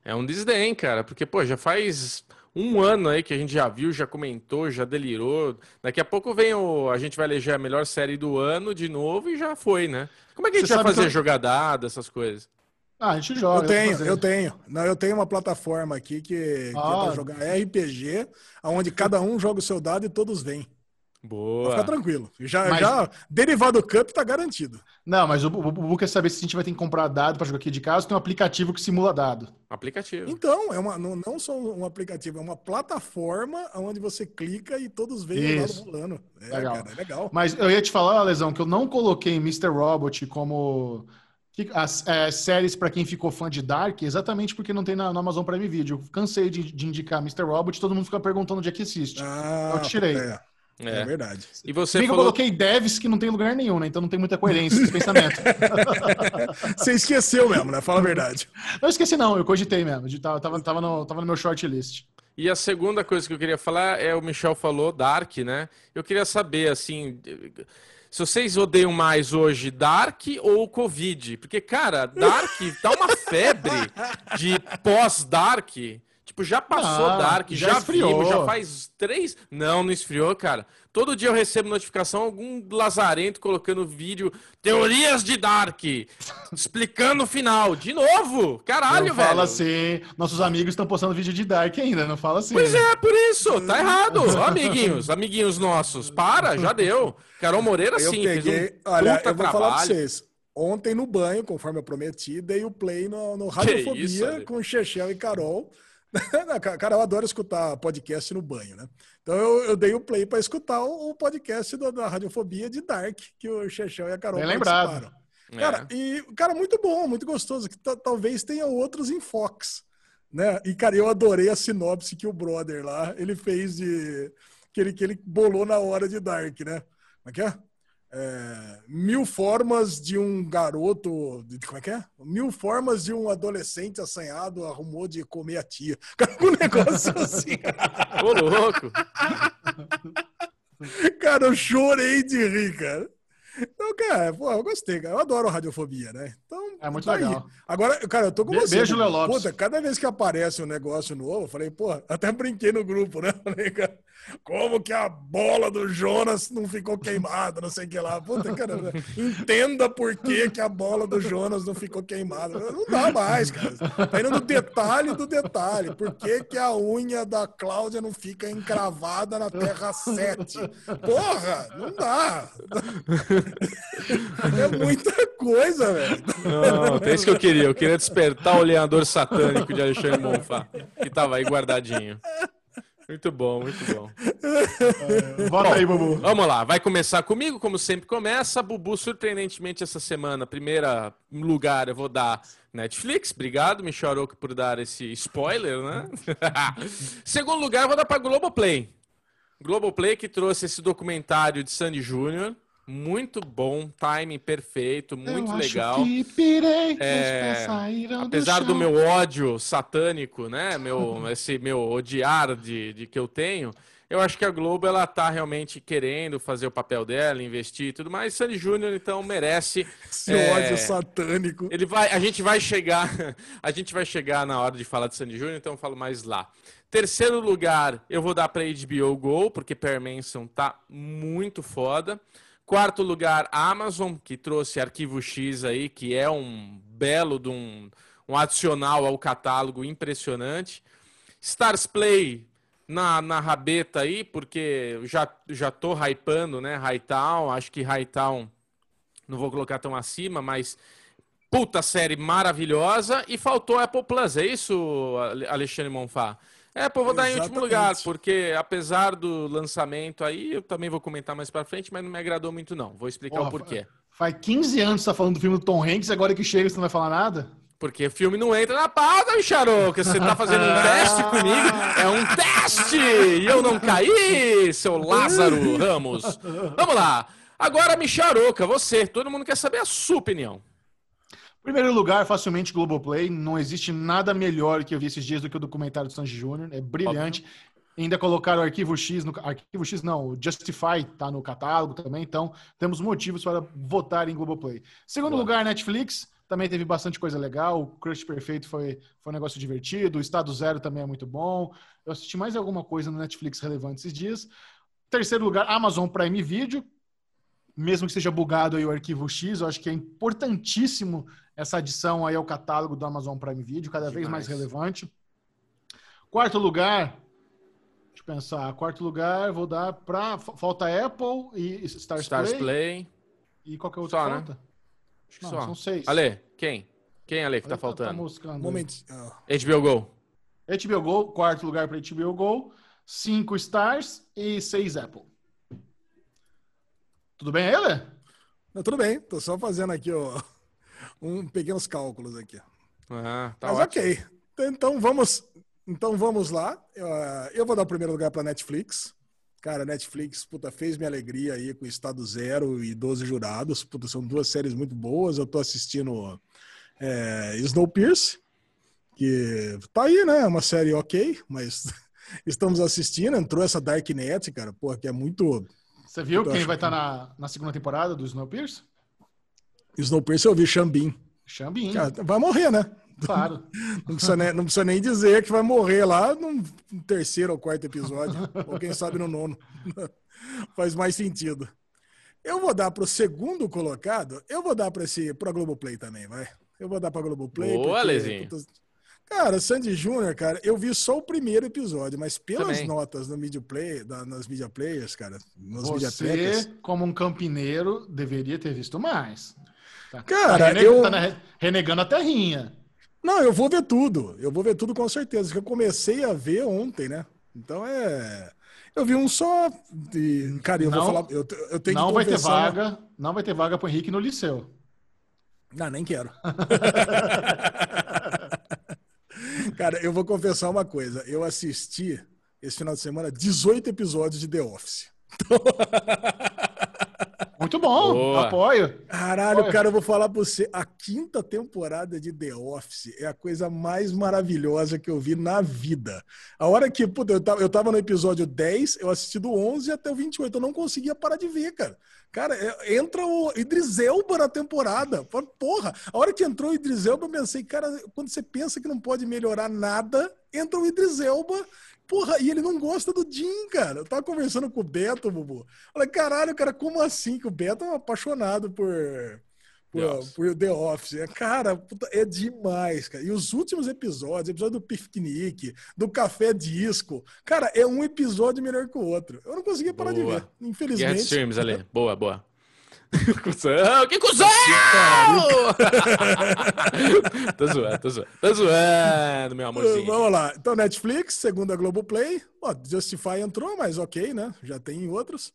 é um desdém, cara, porque, pô, já faz um ano aí que a gente já viu, já comentou, já delirou. Daqui a pouco vem o. A gente vai eleger a melhor série do ano de novo e já foi, né? Como é que a gente Você vai fazer eu... jogadada, essas coisas? Ah, a gente joga. Eu tenho, eu tenho. Não, eu tenho uma plataforma aqui que, ah. que é pra ah. jogar RPG, onde cada um joga o seu dado e todos vêm. Boa. Fica tranquilo. Já, Mas- já derivado Cup tá garantido. Não, mas o, o, o Bubu quer saber se a gente vai ter que comprar dado para jogar aqui de casa. Tem um aplicativo que simula dado. Aplicativo. Então, é uma, não, não só um aplicativo, é uma plataforma onde você clica e todos veem o dado rolando. É, Legal. cara, é legal. Mas eu ia te falar, Lesão, que eu não coloquei Mr. Robot como as é, séries para quem ficou fã de Dark, exatamente porque não tem na, na Amazon Prime Video. Eu cansei de, de indicar Mr. Robot, todo mundo fica perguntando onde é que assiste. Ah, Eu tirei. É, é É. verdade. E você Bem que eu coloquei devs que não tem lugar nenhum, né? Então não tem muita coerência esse pensamento. Você esqueceu mesmo, né? Fala a verdade. Não esqueci, não, eu cogitei mesmo. Tava, tava, tava, no, tava no meu shortlist. E a segunda coisa que eu queria falar é o Michel falou, Dark, né? Eu queria saber, assim, se vocês odeiam mais hoje Dark ou Covid? Porque, cara, Dark tá uma febre de pós-Dark. Tipo, já passou Ah, Dark, já já, esfriou. vimos, já faz três. Não, não esfriou, cara. Todo dia eu recebo notificação, algum lazarento colocando vídeo, teorias de Dark, explicando o final. De novo! Caralho, não velho! fala assim. Nossos amigos estão postando vídeo de Dark ainda, não fala assim. Pois é, por isso, tá errado. Ó, amiguinhos, amiguinhos nossos, para, já deu. Carol Moreira, Eu sim, peguei. fez um olha, puta eu vou trabalho. falar pra vocês. Ontem no banho, conforme eu prometi, dei o play no, no isso, Radiofobia Ale? com Chechel e Carol. Cara, eu adoro escutar podcast no banho, né? Então eu, eu dei o play para escutar o, o podcast do- da Radiofobia de Dark, que o Chechel e a Carol Bem lembrado. participaram. É. Cara, e, cara, muito bom, muito gostoso. Que ta- talvez tenha outros enfoques, né? E, cara, eu adorei a sinopse que o brother lá, ele fez de... Que ele, que ele bolou na hora de Dark, né? Como é que é? É, mil formas de um garoto... de- Como é que é? Mil formas de um adolescente assanhado arrumou de comer a tia. Cara, um negócio assim. Ô, louco. Cara, eu chorei de rir, cara. Então, cara, pô, eu gostei, cara. Eu adoro radiofobia, né? Então, É muito tá aí. legal. Agora, cara, eu tô com Be- você. beijo, Bubu. Léo Lopes. Puta, cada vez que aparece um negócio novo, eu falei, pô, até brinquei no grupo, né? Falei, cara, como que a bola do Jonas não ficou queimada, não sei o que lá. Puta, cara, entenda por que, que a bola do Jonas não ficou queimada. Não dá mais, cara. Tá indo no detalhe do detalhe. Por que, que a unha da Cláudia não fica encravada na Terra 7? Porra, não dá. É muita coisa, velho. Não, é isso que eu queria. Eu queria despertar o lenhador satânico de Alexandre Bonfá, que tava aí guardadinho. Muito bom, muito bom. Bota aí, Bubu. Vamos lá, vai começar comigo, como sempre começa. Bubu, surpreendentemente, essa semana, primeira lugar eu vou dar Netflix. Obrigado, Michel Aroca, por dar esse spoiler, né? Segundo lugar, eu vou dar para Globoplay. Globoplay que trouxe esse documentário de Sandy Júnior. Muito bom, timing perfeito, muito legal. pirei, É, Apesar do meu ódio satânico, né? Meu, esse meu odiar de, de que eu tenho, eu acho que a Globo ela tá realmente querendo fazer o papel dela, investir e tudo mais. Sandy Júnior, então, merece. Esse É, ódio satânico. Ele vai, a gente vai chegar, a gente vai chegar na hora de falar de Sandy Júnior, então eu falo mais lá. Terceiro lugar, eu vou dar para HBO Go, porque Per Manson tá muito foda. Quarto lugar, Amazon, que trouxe Arquivo X aí, que é um belo de um, um adicional ao catálogo impressionante. Stars Play na, na rabeta aí, porque já, já tô hypando, né? Hightown, acho que Hightown não vou colocar tão acima, mas puta série maravilhosa. E faltou Apple Plus, é isso, Ale- Alexandre Monfá? Apple eu vou dar em último lugar, porque apesar do lançamento aí, eu também vou comentar mais pra frente, mas não me agradou muito não. Vou explicar Porra, o porquê. Faz 15 anos que você tá falando do filme do Tom Hanks, agora que chega você não vai falar nada? Porque o filme não entra na pauta, Micharoca. Você tá fazendo um teste comigo? É um teste! E eu não caí, seu Lázaro Ramos. Vamos lá. Agora, Micharoca, você. Todo mundo quer saber a sua opinião. Primeiro lugar, facilmente Globoplay. Não existe nada melhor que eu vi esses dias do que o documentário do Sanji Júnior. É brilhante. Ainda colocaram o Arquivo X no Arquivo X não, o Justify tá no catálogo também, então temos motivos para votar em Globoplay. Segundo Boa. lugar, Netflix, também teve bastante coisa legal. O Crush Perfeito foi, foi um negócio divertido. O Estado Zero também é muito bom. Eu assisti mais alguma coisa no Netflix relevante esses dias. Terceiro lugar, Amazon Prime Video. Mesmo que seja bugado aí o arquivo X, eu acho que é importantíssimo essa adição aí ao catálogo do Amazon Prime Video, cada vez mais Demais. relevante. Quarto lugar, deixa eu pensar. Quarto lugar, vou dar pra. Falta Apple e Stars, Stars Play. Play. E qual que é o outro Só, que né? falta? Acho que Não, só. são seis. Ale, quem? Quem, Ale, que tá Tá faltando? moscando. Um momento. ah, HBO Go. HBO Go, quarto lugar para HBO Go, cinco Stars e seis Apple. Tudo bem, ele? não, tudo bem, tô só fazendo aqui ó, um pequenos cálculos aqui. Ah, tá Mas ótimo. ok. Então vamos, então vamos lá. Eu, eu vou dar o primeiro lugar para Netflix. Cara, Netflix, puta, fez minha alegria aí com Estado Zero e 12 Jurados. Puta, são duas séries muito boas. Eu tô assistindo é, Snowpiercer, que tá aí, né? É uma série ok, mas estamos assistindo. Entrou essa Darknet, cara, pô, que é muito... Você viu Eu quem vai que- estar na, na segunda temporada do Snowpiercer? Snowpiercer eu vi Xambin. Xambin, Cara, vai morrer, né? claro. Não precisa, nem, não precisa nem dizer que vai morrer lá no terceiro ou quarto episódio, ou quem sabe no nono. Faz mais sentido. Eu vou dar para o segundo colocado, eu vou dar para esse para Globoplay também, vai. Eu vou dar para Globoplay. Boa, porque, Lezinho. Cara, Sandy Júnior, cara, eu vi só o primeiro episódio, mas pelas Também. notas no media play, da- nas media players, cara, nas media Você, como um campineiro, deveria ter visto mais. Tá, Cara, tá eu- tá na- renegando a terrinha. Não, eu vou ver tudo. Eu vou ver tudo com certeza. Que eu comecei a ver ontem, né? Então é. Eu vi um só. E, cara, eu Não- vou falar. Eu, eu tenho Não que vai ter vaga, não vai ter vaga pro Henrique no liceu. Não, nem quero. cara, eu vou confessar uma coisa. Eu assisti esse final de semana 18 episódios de The Office. Muito bom, Boa. apoio. Caralho, Olha. cara, eu vou falar pra você. A quinta temporada de The Office é a coisa mais maravilhosa que eu vi na vida. A hora que, puta, eu tava, eu tava no episódio 10, eu assisti do 11 até o 28. Eu não conseguia parar de ver, cara. Cara, é- entra o Idris Elba na temporada. Porra, a hora que entrou o Idris Elba, eu pensei, cara, quando você pensa que não pode melhorar nada, entra o Idris Elba. Porra, e ele não gosta do Jim, cara. Eu tava conversando com o Beto, Bubu. Falei, caralho, cara, como assim? Que o Beto é um apaixonado por, por, The Office. por The Office. É, Cara, puta, é demais, cara. E os últimos episódios, episódio do Piquenique, do Café Disco, cara, é um episódio melhor que o outro. Eu não conseguia parar de Boa. ver, Guerra de infelizmente. Streams, Ale. Boa, boa. Cusão, que cuzão! tô zoando, tô zoando. Tô zoando, meu amorzinho. Vamos lá. Então, Netflix, segunda Globoplay. Ó, Justify entrou, mas ok, né? Já tem outros.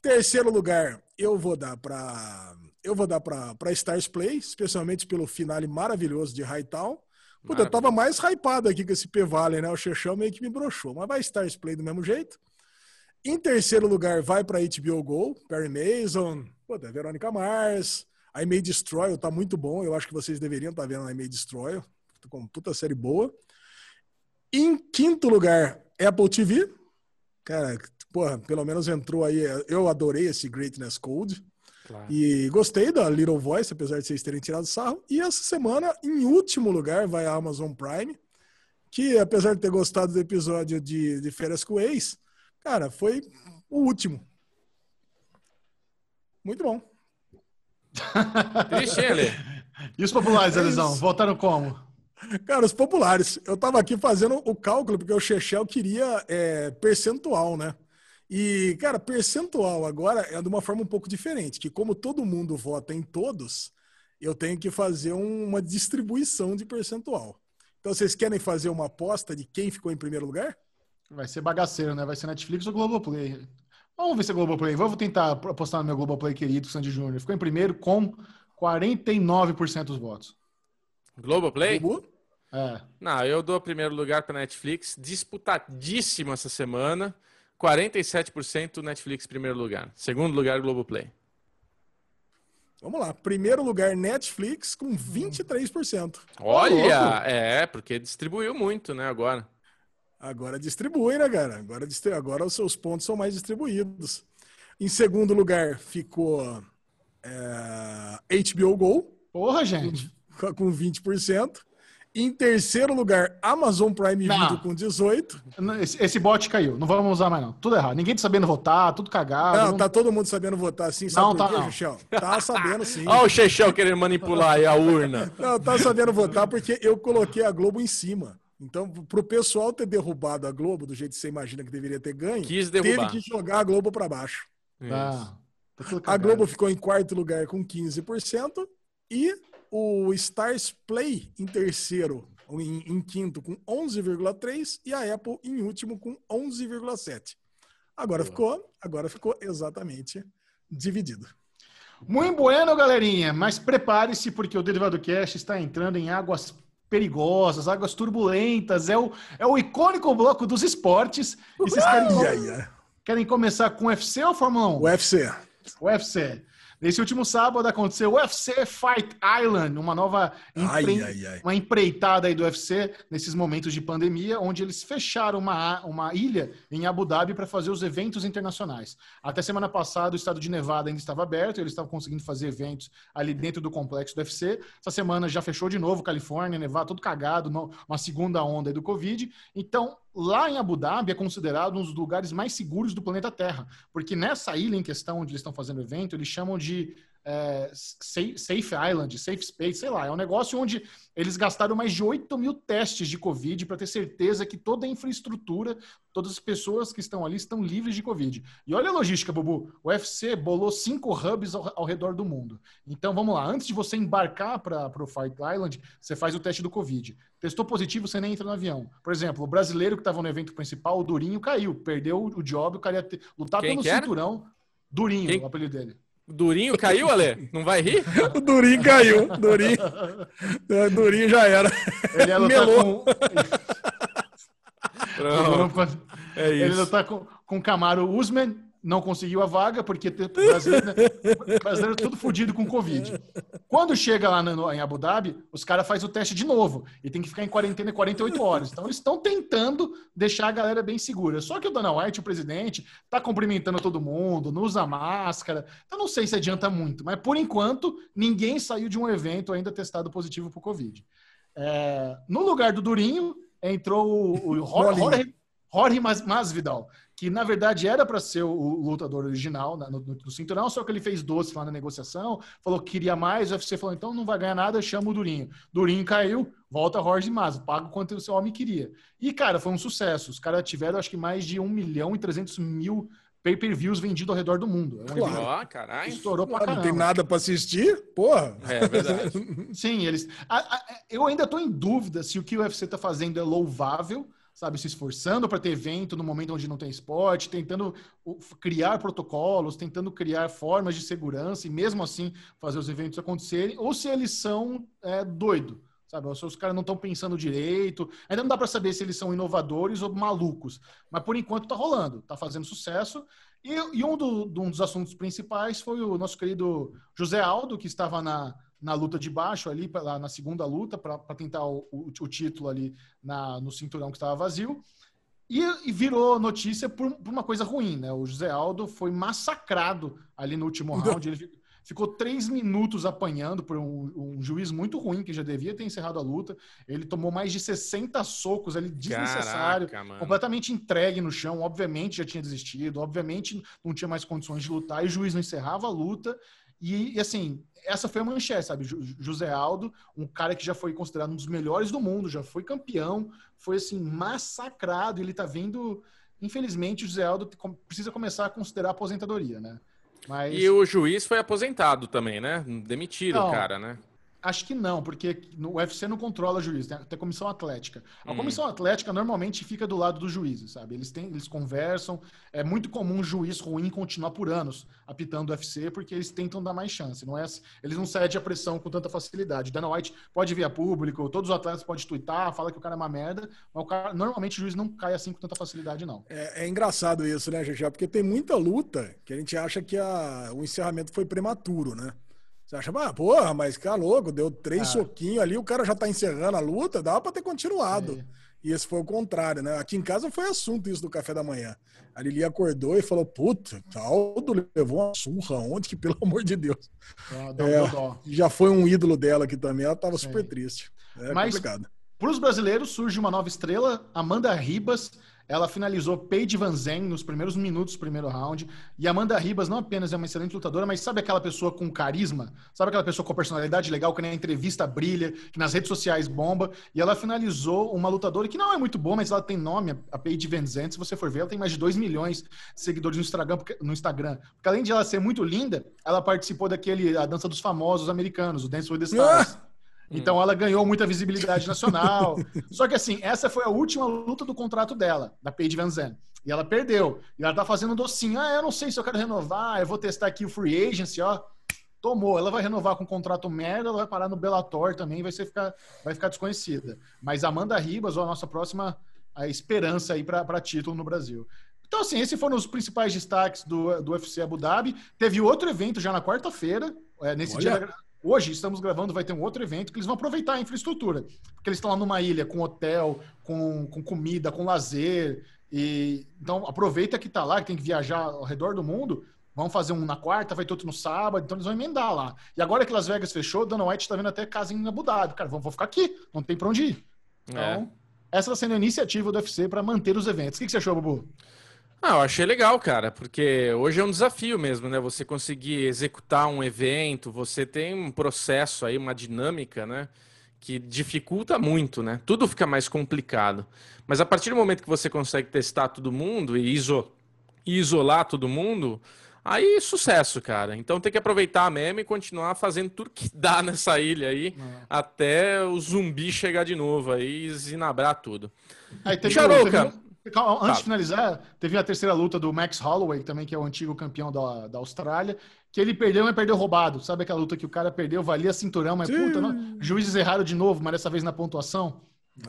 Terceiro lugar, eu vou dar para eu vou dar para para Stars Play, especialmente pelo finale maravilhoso de Hightown. Puta, eu tava mais hypado aqui com esse P-Valley, né? O Chechão meio que me broxou, mas vai Stars Play do mesmo jeito. Em terceiro lugar, vai para HBO Go, Perry Mason, puta, Verônica Mars, I May Destroy, tá muito bom. Eu acho que vocês deveriam estar vendo I May Destroy, com puta série boa. Em quinto lugar, Apple TV. Cara, porra, pelo menos entrou aí. Eu adorei esse Greatness Code. Claro. E gostei da Little Voice, apesar de vocês terem tirado sarro. E essa semana, em último lugar, vai a Amazon Prime, que apesar de ter gostado do episódio de, de Férias com Ex, cara, foi o último. Muito bom. Triste, Ale? E os populares, É Alisão, isso. votaram como? Cara, os populares. Eu tava aqui fazendo o cálculo, porque o Chechel queria é, percentual, né? E, cara, percentual agora é de uma forma um pouco diferente, que como todo mundo vota em todos, eu tenho que fazer um- uma distribuição de percentual. Então, vocês querem fazer uma aposta de quem ficou em primeiro lugar? Vai ser bagaceiro, né? Vai ser Netflix ou Globoplay. Vamos ver se é Globoplay. Vou tentar apostar no meu Globoplay querido, Sandy Júnior. Ficou em primeiro com 49% dos votos. Globoplay? Bubu? É. Não, eu dou primeiro lugar para Netflix, disputadíssimo essa semana. 47% Netflix primeiro lugar. Segundo lugar, Globoplay. Vamos lá. Primeiro lugar, Netflix com 23%. Olha, é, porque distribuiu muito, né, agora. Agora distribui, né, cara? Agora, agora os seus pontos são mais distribuídos. Em segundo lugar ficou é, HBO Go, Porra, gente. com- com 20%. Em terceiro lugar, Amazon Prime Não. Video com 18%. Esse, esse bot caiu. Não vamos usar mais, não. Tudo errado. Ninguém tá sabendo votar, tudo cagado. Não, não- tá todo mundo sabendo votar assim, sabe Não, por tá quê? Tá sabendo sim. Olha o Chechel querendo manipular aí a urna. Não, tá sabendo votar porque eu coloquei a Globo em cima. Então, pro pessoal ter derrubado a Globo do jeito que você imagina que deveria ter ganho, Quis teve que jogar a Globo para baixo. Tá. Tá tudo A. Globo ficou em quarto lugar com 15% e o Stars Play em terceiro, ou em, em quinto com 11,3 e a Apple em último com 11,7. Agora ficou, agora ficou exatamente dividido. Muito bueno, galerinha. Mas prepare-se, porque o Derivado Cast está entrando em águas perigosas, águas turbulentas. É o, é o icônico bloco dos esportes. E vocês querem, querem começar com UFC ou Fórmula 1? UFC. UFC. Nesse último sábado aconteceu o UFC Fight Island, uma nova Ai, empre- ai, ai. uma empreitada aí do UFC nesses momentos de pandemia, onde eles fecharam uma, uma ilha em Abu Dhabi para fazer os eventos internacionais. Até semana passada, o estado de Nevada ainda estava aberto, eles estavam conseguindo fazer eventos ali dentro do complexo do UFC. Essa semana já fechou de novo, Califórnia, Nevada, tudo cagado, uma segunda onda do Covid. Então, lá em Abu Dhabi é considerado um dos lugares mais seguros do planeta Terra, porque nessa ilha em questão onde eles estão fazendo o evento, eles chamam de é, safe, safe Island, Safe Space, sei lá. É um negócio onde eles gastaram mais de 8 mil testes de Covid para ter certeza que toda a infraestrutura, todas as pessoas que estão ali estão livres de Covid. E olha a logística, Bubu. O UFC bolou cinco hubs ao, ao redor do mundo. Então vamos lá. Antes de você embarcar para o Fight Island, você faz o teste do Covid. Testou positivo, você nem entra no avião. Por exemplo, o brasileiro que estava no evento principal, o Durinho, caiu. Perdeu o job, o cara ia ter, lutar Quem pelo que era? cinturão. Durinho, Quem? o apelido dele. Durinho caiu, Ale? Não vai rir? O Durinho caiu. Durinho, É, Durinho já era. Ele ia Melou. com. Pronto. É Ele isso. lutar com, com o Camaro Usman, não conseguiu a vaga, porque o brasileiro, né? O brasileiro tudo fudido com Covid. Quando chega lá no- em Abu Dhabi, os caras fazem o teste de novo e tem que ficar em quarentena 48 horas. Então eles estão tentando deixar a galera bem segura. Só que o Dana White, o presidente, tá cumprimentando todo mundo, não usa máscara. Então não sei se adianta muito, mas por enquanto ninguém saiu de um evento ainda testado positivo para Covid. É, no lugar do Durinho, entrou o, o Jorge. Jorge Mas- Masvidal, que na verdade era para ser o, o lutador original na- no, no- no cinturão, só que ele fez doce lá na negociação, falou que queria mais, o UFC falou, então não vai ganhar nada, chama o Durinho. Durinho caiu, volta Jorge Masvidal, paga o quanto o seu homem queria. E, cara, foi um sucesso. Os caras tiveram, acho que, mais de 1 milhão e 300 mil pay-per-views vendidos ao redor do mundo. É um Claro. caralho. que estourou pra Ah, não caramba. tem nada para assistir? Porra. É verdade. Sim, eles. a- a- eu ainda estou em dúvida se o que o UFC está fazendo é louvável, sabe, se esforçando para ter evento no momento onde não tem esporte, tentando criar protocolos, tentando criar formas de segurança e mesmo assim fazer os eventos acontecerem, ou se eles são é, doido, sabe, ou se os caras não estão pensando direito. Ainda não dá para saber se eles são inovadores ou malucos, mas por enquanto está rolando, está fazendo sucesso. E, e um, do- um dos assuntos principais foi o nosso querido José Aldo, que estava na, na luta de baixo ali, pra- na segunda luta, para tentar o, o- o título ali na, no cinturão que estava vazio. E, e virou notícia por, por uma coisa ruim, né? O José Aldo foi massacrado ali no último round. Ele fi- ficou três minutos apanhando por um, um juiz muito ruim, que já devia ter encerrado a luta. Ele tomou mais de 60 socos ali, desnecessário Caraca, completamente entregue no chão, obviamente já tinha desistido, obviamente não tinha mais condições de lutar, e o juiz não encerrava a luta. E, e, assim, essa foi a manchete, sabe? José Aldo, um cara que já foi considerado um dos melhores do mundo, já foi campeão, foi assim, massacrado, ele tá vendo. Infelizmente, o José Aldo precisa começar a considerar a aposentadoria, né? Mas E o juiz foi aposentado também, né? Demitiram o cara, né? Acho que não, porque no UFC não controla juiz, tem tem a comissão atlética. A Hum. comissão atlética normalmente fica do lado dos juízes, sabe? Eles têm, eles conversam. É muito comum um juiz ruim continuar por anos apitando o UFC, porque eles tentam dar mais chance. Não é, assim- eles não cedem a pressão com tanta facilidade. Dana White pode vir a público, todos os atletas podem twittar, fala que o cara é uma merda, mas o cara, normalmente o juiz não cai assim com tanta facilidade, não. É, é engraçado isso, né, Jajá? Porque tem muita luta que a gente acha que a- o encerramento foi prematuro, né? Você acha, ah, porra, mas cara louco, deu três Ah. soquinhos ali, o cara já tá encerrando a luta, dava pra ter continuado. Sim. E esse foi o contrário, né? Aqui em casa foi assunto isso do café da manhã. A Lili acordou e falou: Puta, Aldo levou uma surra ontem, que pelo amor de Deus. Dá- É. dó. Já foi um ídolo dela aqui também, ela tava super triste. É Mas- complicado. Para os brasileiros surge uma nova estrela, Amanda Ribas. Ela finalizou Paige Van Zen nos primeiros minutos do primeiro round. E Amanda Ribas não apenas é uma excelente lutadora, mas sabe aquela pessoa com carisma? Sabe aquela pessoa com personalidade legal, que na entrevista brilha, que nas redes sociais bomba? E ela finalizou uma lutadora que não é muito boa, mas ela tem nome, a Paige Van Zen. Se você for ver, ela tem mais de 2 milhões de seguidores no Instagram, porque, no Instagram. Porque além de ela ser muito linda, ela participou daquele A Dança dos Famosos Americanos, o Dance with the Stars. Ah! Então ela ganhou muita visibilidade nacional. Só que assim, essa foi a última luta do contrato dela, da Paige Van Zandt. E ela perdeu. E ela tá fazendo um docinho. Ah, eu não sei se eu quero renovar, eu vou testar aqui o free agency, ó. Tomou. Ela vai renovar com um contrato merda, ela vai parar no Bellator também, vai, ser ficar, vai ficar desconhecida. Mas Amanda Ribas, ó, a nossa próxima a esperança aí para título no Brasil. Então, assim, esses foram os principais destaques do, do UFC Abu Dhabi. Teve outro evento já na quarta-feira, é, nesse Olha. dia Hoje estamos gravando, vai ter um outro evento que eles vão aproveitar a infraestrutura. Porque eles estão lá numa ilha com hotel, com, com comida, com lazer. E, então aproveita que está lá, que tem que viajar ao redor do mundo. Vão fazer um na quarta, vai ter outro no sábado, então eles vão emendar lá. E agora que Las Vegas fechou, Dana White está vendo até casa em Abu Dhabi. Cara, vou, vou ficar aqui, não tem para onde ir. Então, é. essa está sendo a iniciativa do UFC para manter os eventos. O que, que você achou, Bubu? Ah, eu achei legal, cara, porque hoje é um desafio mesmo, né? Você conseguir executar um evento, você tem um processo aí, uma dinâmica, né? Que dificulta muito, né? Tudo fica mais complicado. Mas a partir do momento que você consegue testar todo mundo e, iso... isolar todo mundo, aí sucesso, cara. Então tem que aproveitar mesmo e continuar fazendo tudo que dá nessa ilha aí, é. até o zumbi chegar de novo aí e zinabrar tudo. Aí tem Charouca, Calma, antes de finalizar, teve a terceira luta do Max Holloway, também, que é o antigo campeão da, da Austrália, que ele perdeu, mas perdeu roubado. Sabe aquela luta que o cara perdeu, valia cinturão, mas puta, não, juízes erraram de novo, mas dessa vez na pontuação.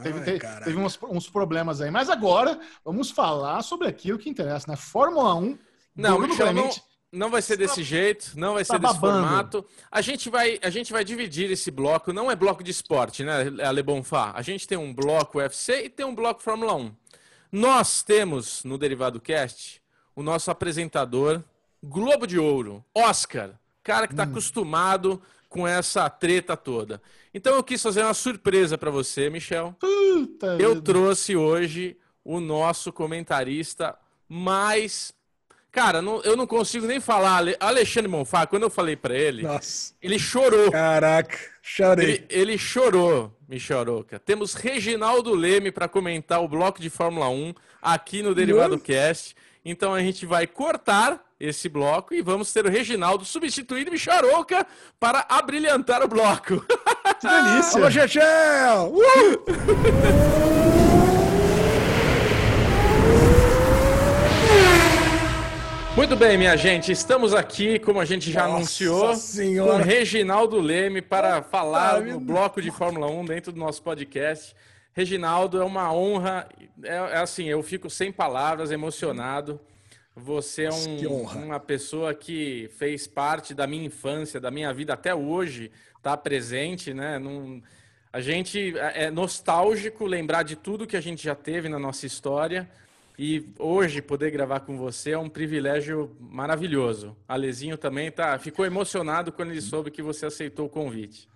Teve, Ai, teve, teve uns, uns, problemas aí. Mas agora, vamos falar sobre aquilo que interessa, né? Fórmula 1. Não, Michel, não, não vai ser desse jeito, não vai tá ser desse formato. A gente, vai, a gente vai dividir esse bloco, não é bloco de esporte, né, Ale Bonfá? A gente tem um bloco UFC e tem um bloco Fórmula 1. Nós temos no Derivado Cast o nosso apresentador Globo de Ouro, Oscar, cara que está hum. acostumado com essa treta toda. Então eu quis fazer uma surpresa para você, Michel. Puta eu vida. trouxe hoje o nosso comentarista mais Cara, não, eu não consigo nem falar. Alexandre Monfá, quando eu falei para ele, Nossa. ele chorou. Caraca, chorei. Ele, ele chorou, Michoroca. Temos Reginaldo Leme para comentar o bloco de Fórmula 1 aqui no Derivado Nossa. Cast. Então a gente vai cortar esse bloco e vamos ter o Reginaldo substituindo Micharouca para abrilhantar o bloco. Que delícia! Alô, Chechel! Uh! Muito bem, minha gente, estamos aqui, como a gente já Nossa anunciou, senhora. com Reginaldo Leme para falar do bloco de Fórmula 1 dentro do nosso podcast. Reginaldo, é uma honra, é, é assim, eu fico sem palavras, emocionado. Você é um, uma pessoa que fez parte da minha infância, da minha vida até hoje, está presente, né? Num, a gente é, é nostálgico lembrar de tudo que a gente já teve na nossa história. E hoje poder gravar com você é um privilégio maravilhoso. Alezinho também tá, ficou emocionado quando ele soube que você aceitou o convite.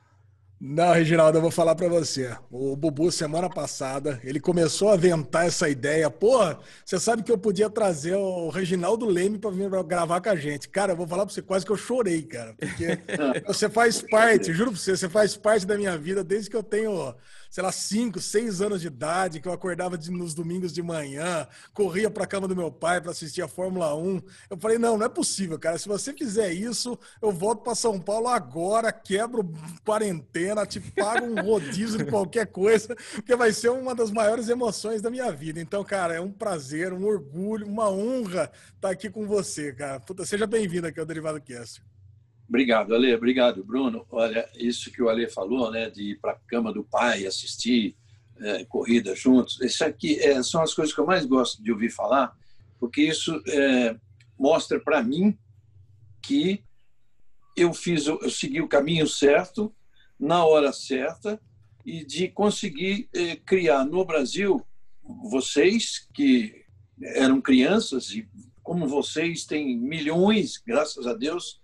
Não, Reginaldo, eu vou falar para você. O Bubu, semana passada, ele começou a aventar essa ideia. Pô, você sabe que eu podia trazer o Reginaldo Leme para vir gravar com a gente. Cara, eu vou falar para você, quase que eu chorei, cara. Porque você faz parte, juro para você, você faz parte da minha vida desde que eu tenho sei lá, 5, 6 anos de idade, que eu acordava de, nos domingos de manhã, corria para a cama do meu pai para assistir a Fórmula 1. Eu falei: não, não é possível, cara. Se você fizer isso, eu volto para São Paulo agora, quebro quarentena, te pago um rodízio de qualquer coisa, porque vai ser uma das maiores emoções da minha vida. Então, cara, é um prazer, um orgulho, uma honra estar aqui com você, cara. Puta, seja bem-vindo aqui ao Derivado Cast. Obrigado, Ale. Obrigado, Bruno. Olha, isso que o Ale falou, né, de ir para a cama do pai, assistir é, corrida juntos, isso aqui é, são as coisas que eu mais gosto de ouvir falar, porque isso é, mostra para mim que eu fiz, eu segui o caminho certo, na hora certa, e de conseguir é, criar no Brasil vocês que eram crianças e como vocês têm milhões, graças a Deus,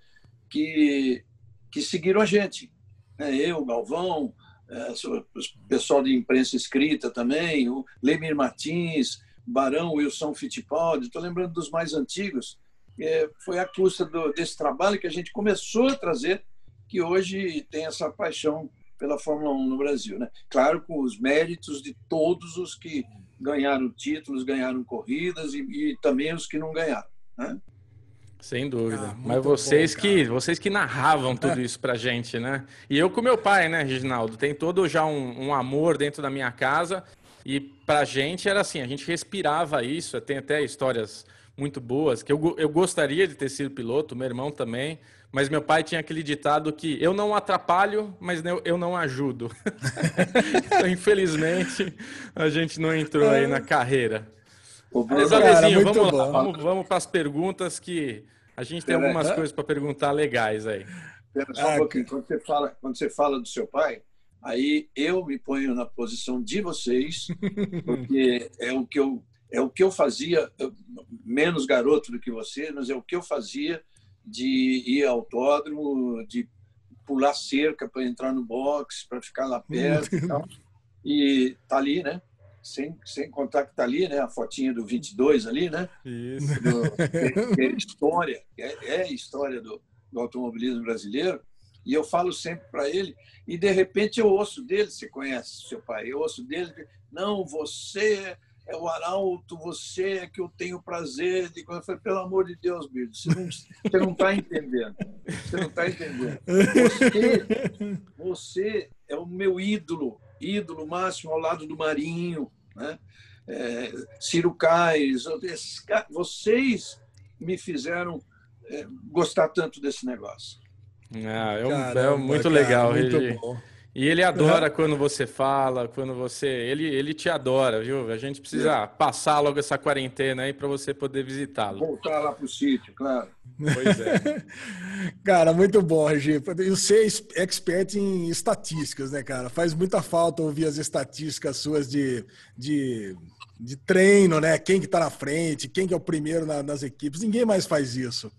que, que seguiram a gente. Né? Eu, Galvão, é, o pessoal de imprensa escrita também, o Lemir Martins, Barão, Wilson Fittipaldi, estou lembrando dos mais antigos. Foi a custa desse trabalho que a gente começou a trazer, que hoje tem essa paixão pela Fórmula 1 no Brasil. Né? Claro, com os méritos de todos os que ganharam títulos, ganharam corridas e, e também os que não ganharam. Né? Sem dúvida. Ah, Mas vocês bom, que vocês que narravam tudo é. isso pra gente, né? E eu com meu pai, né, Reginaldo? Tem todo já um, um, amor dentro da minha casa. E pra gente era assim, a gente respirava isso. Tem até histórias muito boas, que eu, eu gostaria de ter sido piloto, meu irmão também. Mas meu pai tinha aquele ditado que eu não atrapalho, mas eu, eu não ajudo. então, infelizmente, a gente não entrou aí na carreira. Mas, Alezinho, vamos lá, vamos, vamos para as perguntas que a gente tem algumas coisas para perguntar legais aí. Pera só um ah, pouquinho. Quando você, fala, quando você fala do seu pai, aí eu me ponho na posição de vocês, porque é o que eu, é o que eu fazia, menos garoto do que você, mas é o que eu fazia de ir ao autódromo, de pular cerca para entrar no box, para ficar lá perto e tal. E tá ali, né? Sem, sem contar que está ali, né? A fotinha do 22 ali, né? Isso. Do, que, que é história, é, é história do, do automobilismo brasileiro. E eu falo sempre para ele, e de repente eu ouço dele, você conhece seu pai, eu ouço dele, não, você é o Arauto, você é que eu tenho prazer de. Eu falei, pelo amor de Deus, Birdo, você não está entendendo. Você não está entendendo. Você, você é o meu ídolo ídolo máximo ao lado do Marinho, né? É, Ciro Caes, vocês me fizeram é, gostar tanto desse negócio. Ah, é, um, Caramba, é muito cara, legal. Muito bom. E ele adora uhum. quando você fala, quando você. Ele, ele te adora, viu? A gente precisa passar logo essa quarentena aí para você poder visitá-lo. Voltar lá para o sítio, claro. Pois é. cara, muito bom, Regi. Você é expert em estatísticas, né, cara? Faz muita falta ouvir as estatísticas suas de, de, de treino, né? Quem que tá na frente, quem que é o primeiro na, nas equipes. Ninguém mais faz isso.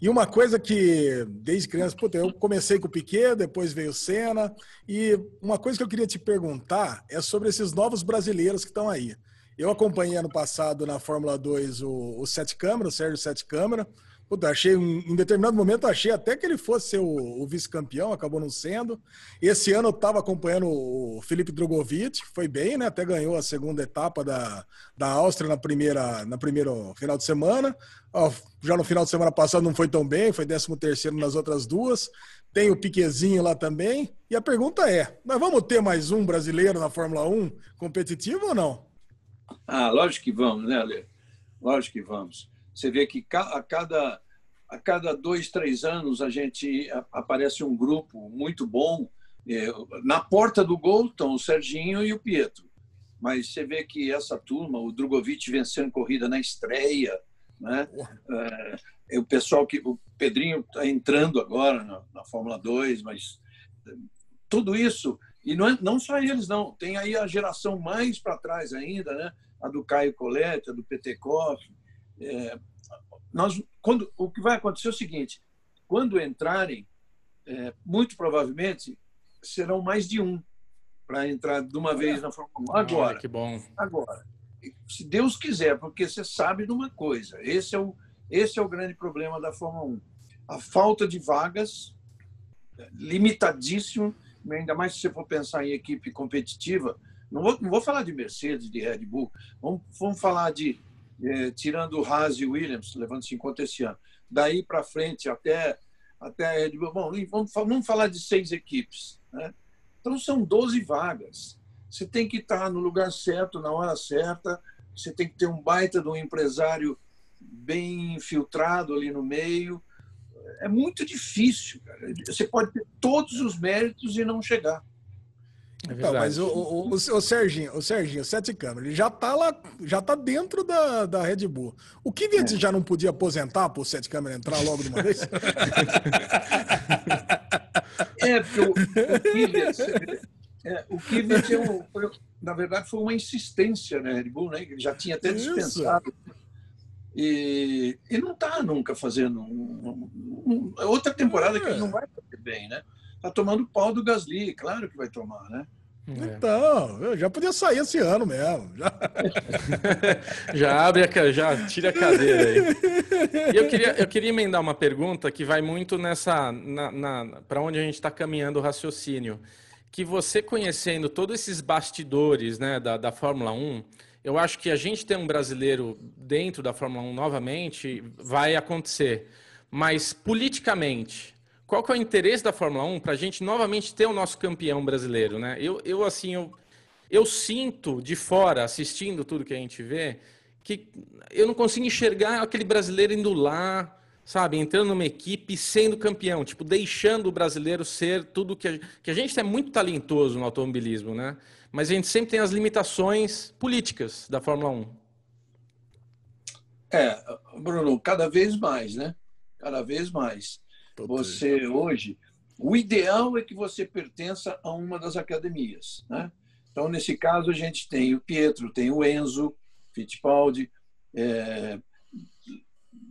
E uma coisa que, desde criança, puta, eu comecei com o Piquet, depois veio o Senna, e uma coisa que eu queria te perguntar é sobre esses novos brasileiros que estão aí. Eu acompanhei ano passado na Fórmula 2 o, o Sete Câmara, o Sérgio Sete Câmara, Puta, achei, em determinado momento, achei até que ele fosse ser o, o vice-campeão, acabou não sendo. Esse ano eu estava acompanhando o Felipe Drogovic, foi bem, né? Até ganhou a segunda etapa da, da Áustria na primeira, na primeiro final de semana. Já no final de semana passado não foi tão bem, foi 13 terceiro nas outras duas. Tem o Piquezinho lá também. E a pergunta é: nós vamos ter mais um brasileiro na Fórmula 1 competitivo ou não? Ah, lógico que vamos, né, Ale? Lógico que vamos. Você vê que a cada, a cada dois, três anos a gente aparece um grupo muito bom. É, na porta do gol estão o Serginho e o Pietro. Mas você vê que essa turma, o Drogovic vencendo corrida na estreia, né? É, o pessoal que o Pedrinho está entrando agora na, na, Fórmula 2, mas tudo isso e não, é, não só eles não, tem aí a geração mais para trás ainda, né? A do Caio Colette, a do PT Koff, é, nós, quando, o que vai acontecer é o seguinte: quando entrarem, é, muito provavelmente serão mais de um para entrar de uma vez na Fórmula 1. Agora, que bom. Agora, se Deus quiser, porque você sabe de uma coisa, esse é o, esse é o grande problema da Fórmula 1. A falta de vagas, limitadíssimo, ainda mais se você for pensar em equipe competitiva. Não vou, não vou falar de Mercedes, de Red Bull, vamos, vamos falar de é, tirando o Haas e Williams, levando-se em conta esse ano. Daí para frente, até, até bom, vamos, vamos falar de seis equipes. Né? Então, são 12 vagas. Você tem que estar no lugar certo, na hora certa, você tem que ter um baita de um empresário bem infiltrado ali no meio. É muito difícil. Cara. Você pode ter todos os méritos e não chegar. É então, mas o, o, o, o, Serginho, o Serginho, Sete Câmara, ele já tá lá, já tá dentro da, da Red Bull. O Kvyat é. já não podia aposentar para o Sete Câmara entrar logo de uma vez? é, porque o, o é, o Kvyat é um, na verdade, foi uma insistência na Red Bull, né? Ele já tinha até dispensado. E, e não está nunca fazendo um, um, outra temporada que ele não vai fazer bem, né? Tá tomando pau do Gasly, claro que vai tomar, né? É. Então, eu já podia sair esse ano mesmo. Já, já abre a, já tira a cadeira aí. E eu queria, eu queria emendar uma pergunta que vai muito nessa, na, na para onde a gente está caminhando o raciocínio. Que você conhecendo todos esses bastidores, né, da, da Fórmula 1, eu acho que a gente ter um brasileiro dentro da Fórmula 1 novamente vai acontecer. Mas politicamente, qual que é o interesse da Fórmula 1 para a gente novamente ter o nosso campeão brasileiro, né? Eu, eu assim, eu, eu sinto de fora, assistindo tudo que a gente vê, que eu não consigo enxergar aquele brasileiro indo lá, sabe, entrando numa equipe sendo campeão, tipo, deixando o brasileiro ser tudo que a, que a gente é muito talentoso no automobilismo, né? Mas a gente sempre tem as limitações políticas da Fórmula 1. É, Bruno, cada vez mais, né? Cada vez mais. Você hoje, o ideal é que você pertença a uma das academias, né? Então, nesse caso, a gente tem o Pietro, tem o Enzo Fittipaldi, é,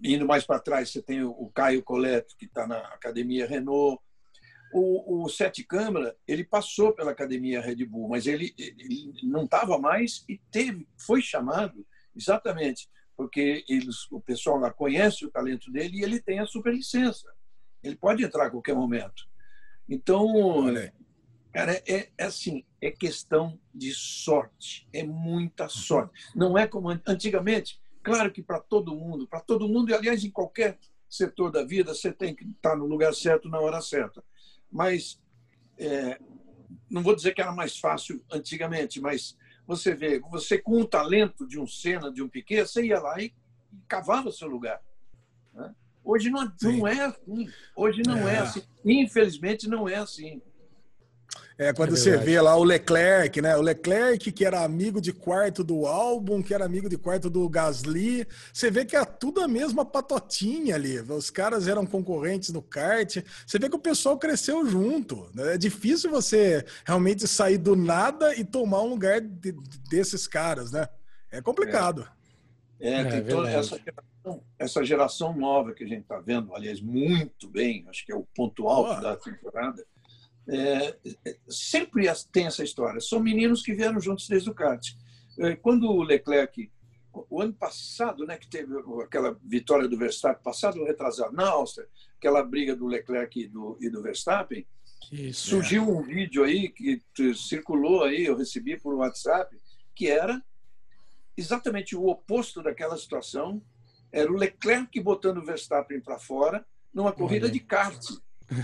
indo mais para trás, você tem o Caio Coleto, que está na Academia Renault. O, o Sete Câmara, ele passou pela Academia Red Bull, mas ele, ele não estava mais e teve, foi chamado exatamente porque eles, o pessoal lá conhece o talento dele e ele tem a superlicença. Ele pode entrar a qualquer momento. Então, cara, é, é assim, é questão de sorte, é muita sorte. Não é como antigamente. Claro que para todo mundo, para todo mundo, e aliás, em qualquer setor da vida, você tem que estar no lugar certo na hora certa. Mas, é, não vou dizer que era mais fácil antigamente, mas você vê, você com o talento de um Senna, de um Piquet, você ia lá e cavava seu lugar. Né? Hoje não, não é assim. Hoje não é. é assim. Infelizmente, não é assim. É, quando é você vê lá o Leclerc, né? O Leclerc, que era amigo de quarto do álbum, que era amigo de quarto do Gasly, você vê que é tudo a mesma patotinha ali. Os caras eram concorrentes no kart. Você vê que o pessoal cresceu junto. Né? É difícil você realmente sair do nada e tomar um lugar de, desses caras, né? É complicado. É, é tem toda essa essa geração nova que a gente está vendo, aliás, muito bem, acho que é o ponto alto da temporada é, sempre tem essa história. São meninos que vieram juntos desde o kart. É, quando o Leclerc, o ano passado, né, que teve aquela vitória do Verstappen, passado retrasado, na Áustria, aquela briga do Leclerc e do, e do Verstappen, Isso, surgiu é. um vídeo aí que circulou aí, eu recebi por WhatsApp, que era exatamente o oposto daquela situação. Era o Leclerc botando o Verstappen para fora numa corrida Olha. de kart.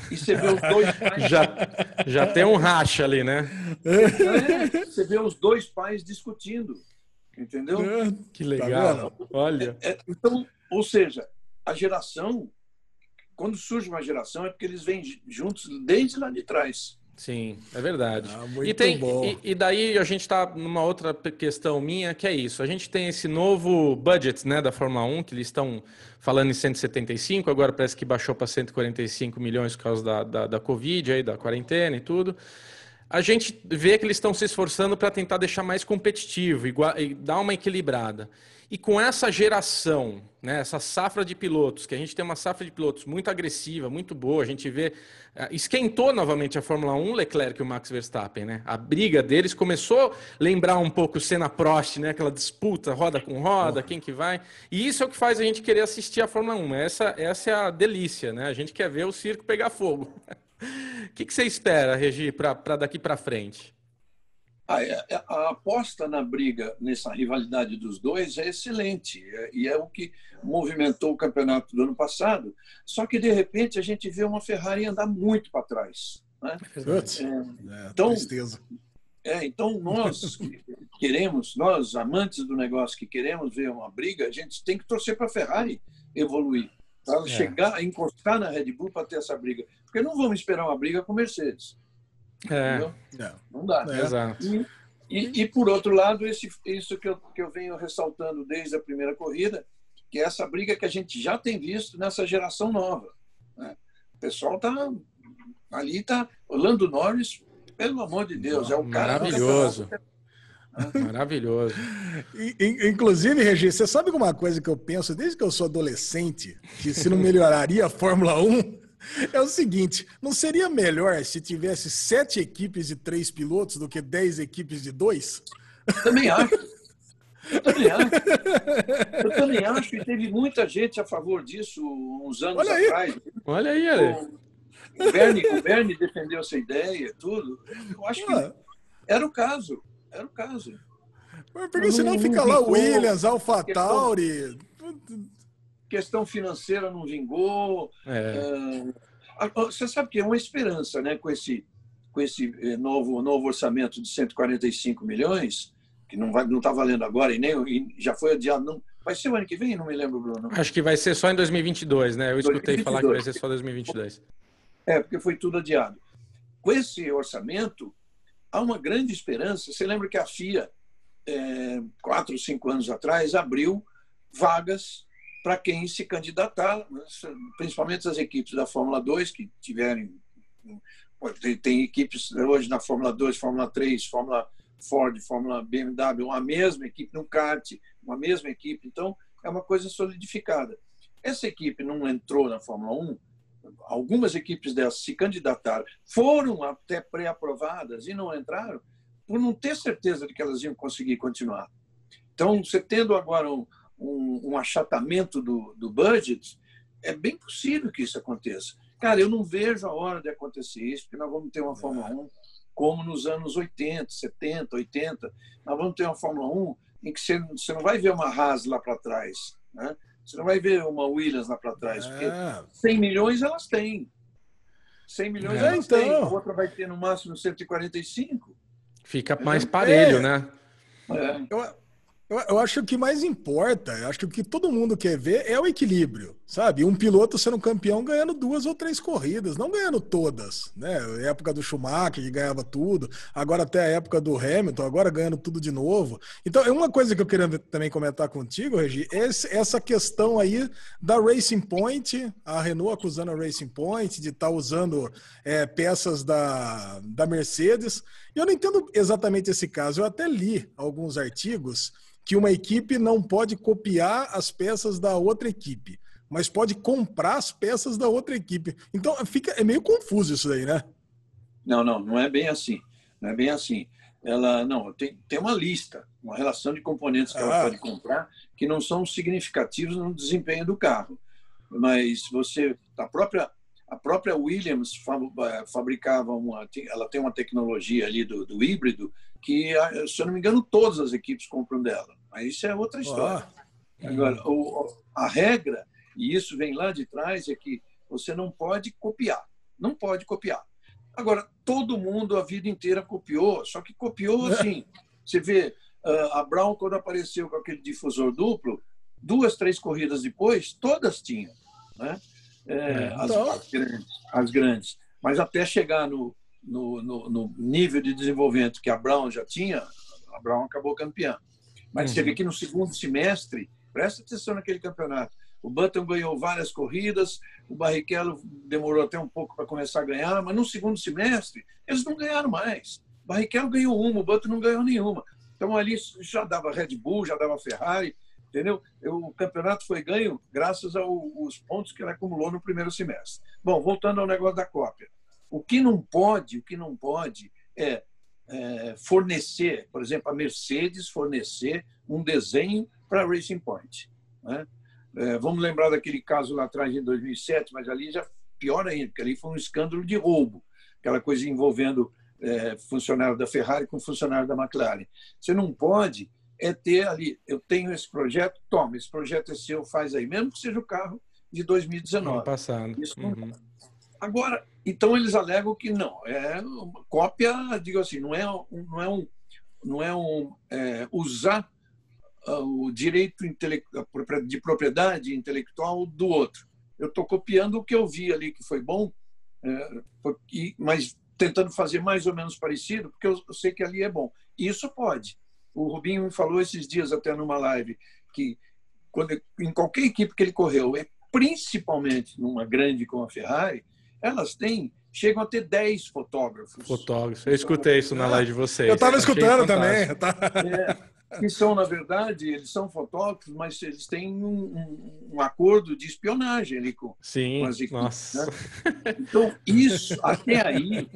E você vê os dois pais. Já, já tem um racha ali, né? É, você vê os dois pais discutindo. Entendeu? É, que legal. Tá Olha. É, então, ou seja, a geração, quando surge uma geração, é porque eles vêm juntos desde lá de trás. Sim, é verdade. Ah, e, tem, e, e, daí a gente está numa outra questão minha, que é isso. A gente tem esse novo budget né, da Fórmula 1, que eles estão falando em 175, agora parece que baixou para 145 milhões por causa da, da, da Covid, aí, da quarentena e tudo. A gente vê que eles estão se esforçando para tentar deixar mais competitivo igual, e dar uma equilibrada. E com essa geração, né, essa safra de pilotos, que a gente tem uma safra de pilotos muito agressiva, muito boa, a gente vê. Eh, esquentou novamente a Fórmula 1, Leclerc e o Max Verstappen, né? A briga deles começou a lembrar um pouco o Senna Prost, né? Aquela disputa, roda com roda, quem que vai. E isso é o que faz a gente querer assistir a Fórmula 1. Essa, essa é a delícia, né? A gente quer ver o circo pegar fogo. O que, que você espera, Regi, para daqui para frente? A, a, aposta na briga, nessa rivalidade dos dois, é excelente. É, e é o que movimentou o campeonato do ano passado. Só que, de repente, a gente vê uma Ferrari andar muito para trás. Né? É, então, é, então, nós queremos, nós, amantes do negócio que queremos ver uma briga, a gente tem que torcer para a Ferrari evoluir. Para é. chegar, encostar na Red Bull para ter essa briga. Porque não vamos esperar uma briga com Mercedes. É. Não dá. É. Exato. E, e, e, por outro lado, esse, isso que eu, que eu venho ressaltando desde a primeira corrida, que é essa briga que a gente já tem visto nessa geração nova. Né? O pessoal está ali, está. O Lando Norris, pelo amor de Deus, é o cara. Maravilhoso. Maravilhoso. Inclusive, Regi, você sabe uma coisa que eu penso desde que eu sou adolescente, que se não melhoraria a Fórmula 1, É o seguinte, não seria melhor se tivesse sete equipes de três pilotos do que dez equipes de dois? Também acho. Eu também acho. Eu também acho, e teve muita gente a favor disso uns anos Olha aí. atrás. Olha aí, Ale. O Bernie, o Bernie defendeu essa ideia, tudo. Eu acho que Ué, era o caso. Era o caso. Porque senão Não- fica lá ficou. Williams, AlphaTauri. Questão financeira não vingou. É. Ah, ah, Você sabe que é uma esperança, né? Com esse, com esse eh, novo, novo orçamento de 145 milhões, que não vai, não está valendo agora e nem e já foi adiado. Não, vai ser o ano que vem? Não me lembro, Bruno. Acho que vai ser só em 2022, né? Eu escutei 2022. falar que vai ser só 2022. É, porque foi tudo adiado. Com esse orçamento, há uma grande esperança. Você lembra que a FIA, é, quatro, cinco anos atrás, abriu vagas para quem se candidatar, principalmente as equipes da Fórmula 2 que tiverem. tem equipes hoje na Fórmula 2, Fórmula 3, Fórmula Ford, Fórmula BMW, uma mesma equipe no kart, uma mesma equipe. Então, é uma coisa solidificada. Essa equipe não entrou na Fórmula 1, algumas equipes dessas se candidataram, foram até pré-aprovadas e não entraram, por não ter certeza de que elas iam conseguir continuar. Então, você tendo agora um, um, um achatamento do, do budget, é bem possível que isso aconteça. Cara, eu não vejo a hora de acontecer isso, porque nós vamos ter uma Fórmula 1 como nos anos 80, 70, 80. Nós vamos ter uma Fórmula 1 em que você, você não vai ver uma Haas lá para trás, né? Você não vai ver uma Williams lá para trás, porque É, 100 milhões elas têm. 100 milhões É, elas então. têm. A outra vai ter no máximo 145. Fica mais parelho, É. né? É. eu, eu, eu acho que o que mais importa, eu acho que o que todo mundo quer ver é o equilíbrio, sabe? Um piloto sendo campeão ganhando duas ou três corridas, não ganhando todas, né? A época do Schumacher que ganhava tudo, agora até a época do Hamilton, agora ganhando tudo de novo. Então, é uma coisa que eu queria também comentar contigo, Regi, é essa questão aí da Racing Point, a Renault acusando a Racing Point de estar usando é, peças da, da Mercedes. E eu não entendo exatamente esse caso. Eu até li alguns artigos que uma equipe não pode copiar as peças da outra equipe, mas pode comprar as peças da outra equipe. Então fica é meio confuso isso daí, né? Não, não, não é bem assim. Não é bem assim. Ela não tem, tem uma lista, uma relação de componentes que ela Ah. pode comprar que não são significativos no desempenho do carro. Mas você, a própria a própria Williams eh, fabricava uma, ela tem uma tecnologia ali do, do híbrido que, ah, se eu não me engano, todas as equipes compram dela. Mas isso é outra história. Ó, Agora, o- a regra, e isso vem lá de trás, é que você não pode copiar. Não pode copiar. Agora, todo mundo a vida inteira copiou, só que copiou assim. Você vê, ah, a Brown, quando apareceu com aquele difusor duplo, duas, três corridas depois, todas tinham. Né? É, as, então. as grandes, as grandes. Mas até chegar no, no, no- no nível de desenvolvimento que a Brown já tinha, a Brown acabou campeã. Mas você Uhum. vê que no segundo semestre, presta atenção naquele campeonato. O Button ganhou várias corridas, o Barrichello demorou até um pouco para começar a ganhar, mas no segundo semestre eles não ganharam mais. O Barrichello ganhou uma, o Button não ganhou nenhuma. Então ali já dava Red Bull, já dava Ferrari, entendeu? O campeonato foi ganho graças aos pontos que ele acumulou no primeiro semestre. Bom, voltando ao negócio da cópia. O que não pode, o que não pode é, é, fornecer, por exemplo, a Mercedes fornecer um desenho para a Racing Point. Né? É, vamos lembrar daquele caso lá atrás, em 2007, mas ali já pior ainda, porque ali foi um escândalo de roubo, aquela coisa envolvendo é, funcionário da Ferrari com funcionário da McLaren. Você não pode é ter ali, eu tenho esse projeto, toma, esse projeto é seu, faz aí, mesmo que seja o carro de Ano 2019. passado. Isso não Uhum. Agora, então eles alegam que não, é uma cópia, digo assim, não é não é um, não é um é, usar ah, o direito de propriedade intelectual do outro. Eu estou copiando o que eu vi ali que foi bom, é, porque- mas tentando fazer mais ou menos parecido, porque eu, eu sei que ali é bom. Isso pode. O Rubinho me falou esses dias até numa live que quando, em qualquer equipe que ele correu, é principalmente numa grande como a Ferrari, elas têm, chegam a ter 10 fotógrafos. Fotógrafo. Eu escutei isso na live de vocês. Eu tava Achei escutando também. tá? que são, na verdade, eles são fotógrafos, mas eles têm um, um, um acordo de espionagem ali com, Sim, com as equipes. nossa. Né? Então, isso, até aí,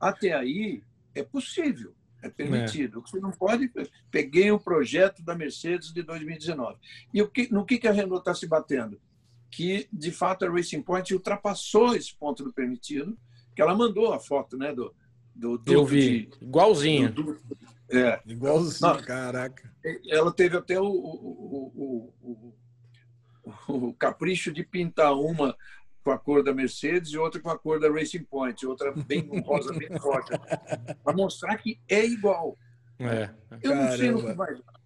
até aí, é possível, é permitido. Você não pode. Peguei o projeto da Mercedes de 2019. E o que, no que, que a Renault está se batendo? Que, de fato, a Racing Point ultrapassou esse ponto do permitido, que ela mandou a foto né, do, do duto Eu vi, de- igualzinho. do duto. É, Igualzinho, Não. caraca. ela teve até o, o, o, o- o capricho de pintar uma com a cor da Mercedes e outra com a cor da Racing Point, outra bem rosa, bem forte, para mostrar que é igual. É. Eu não sei no que Caramba. vai dar.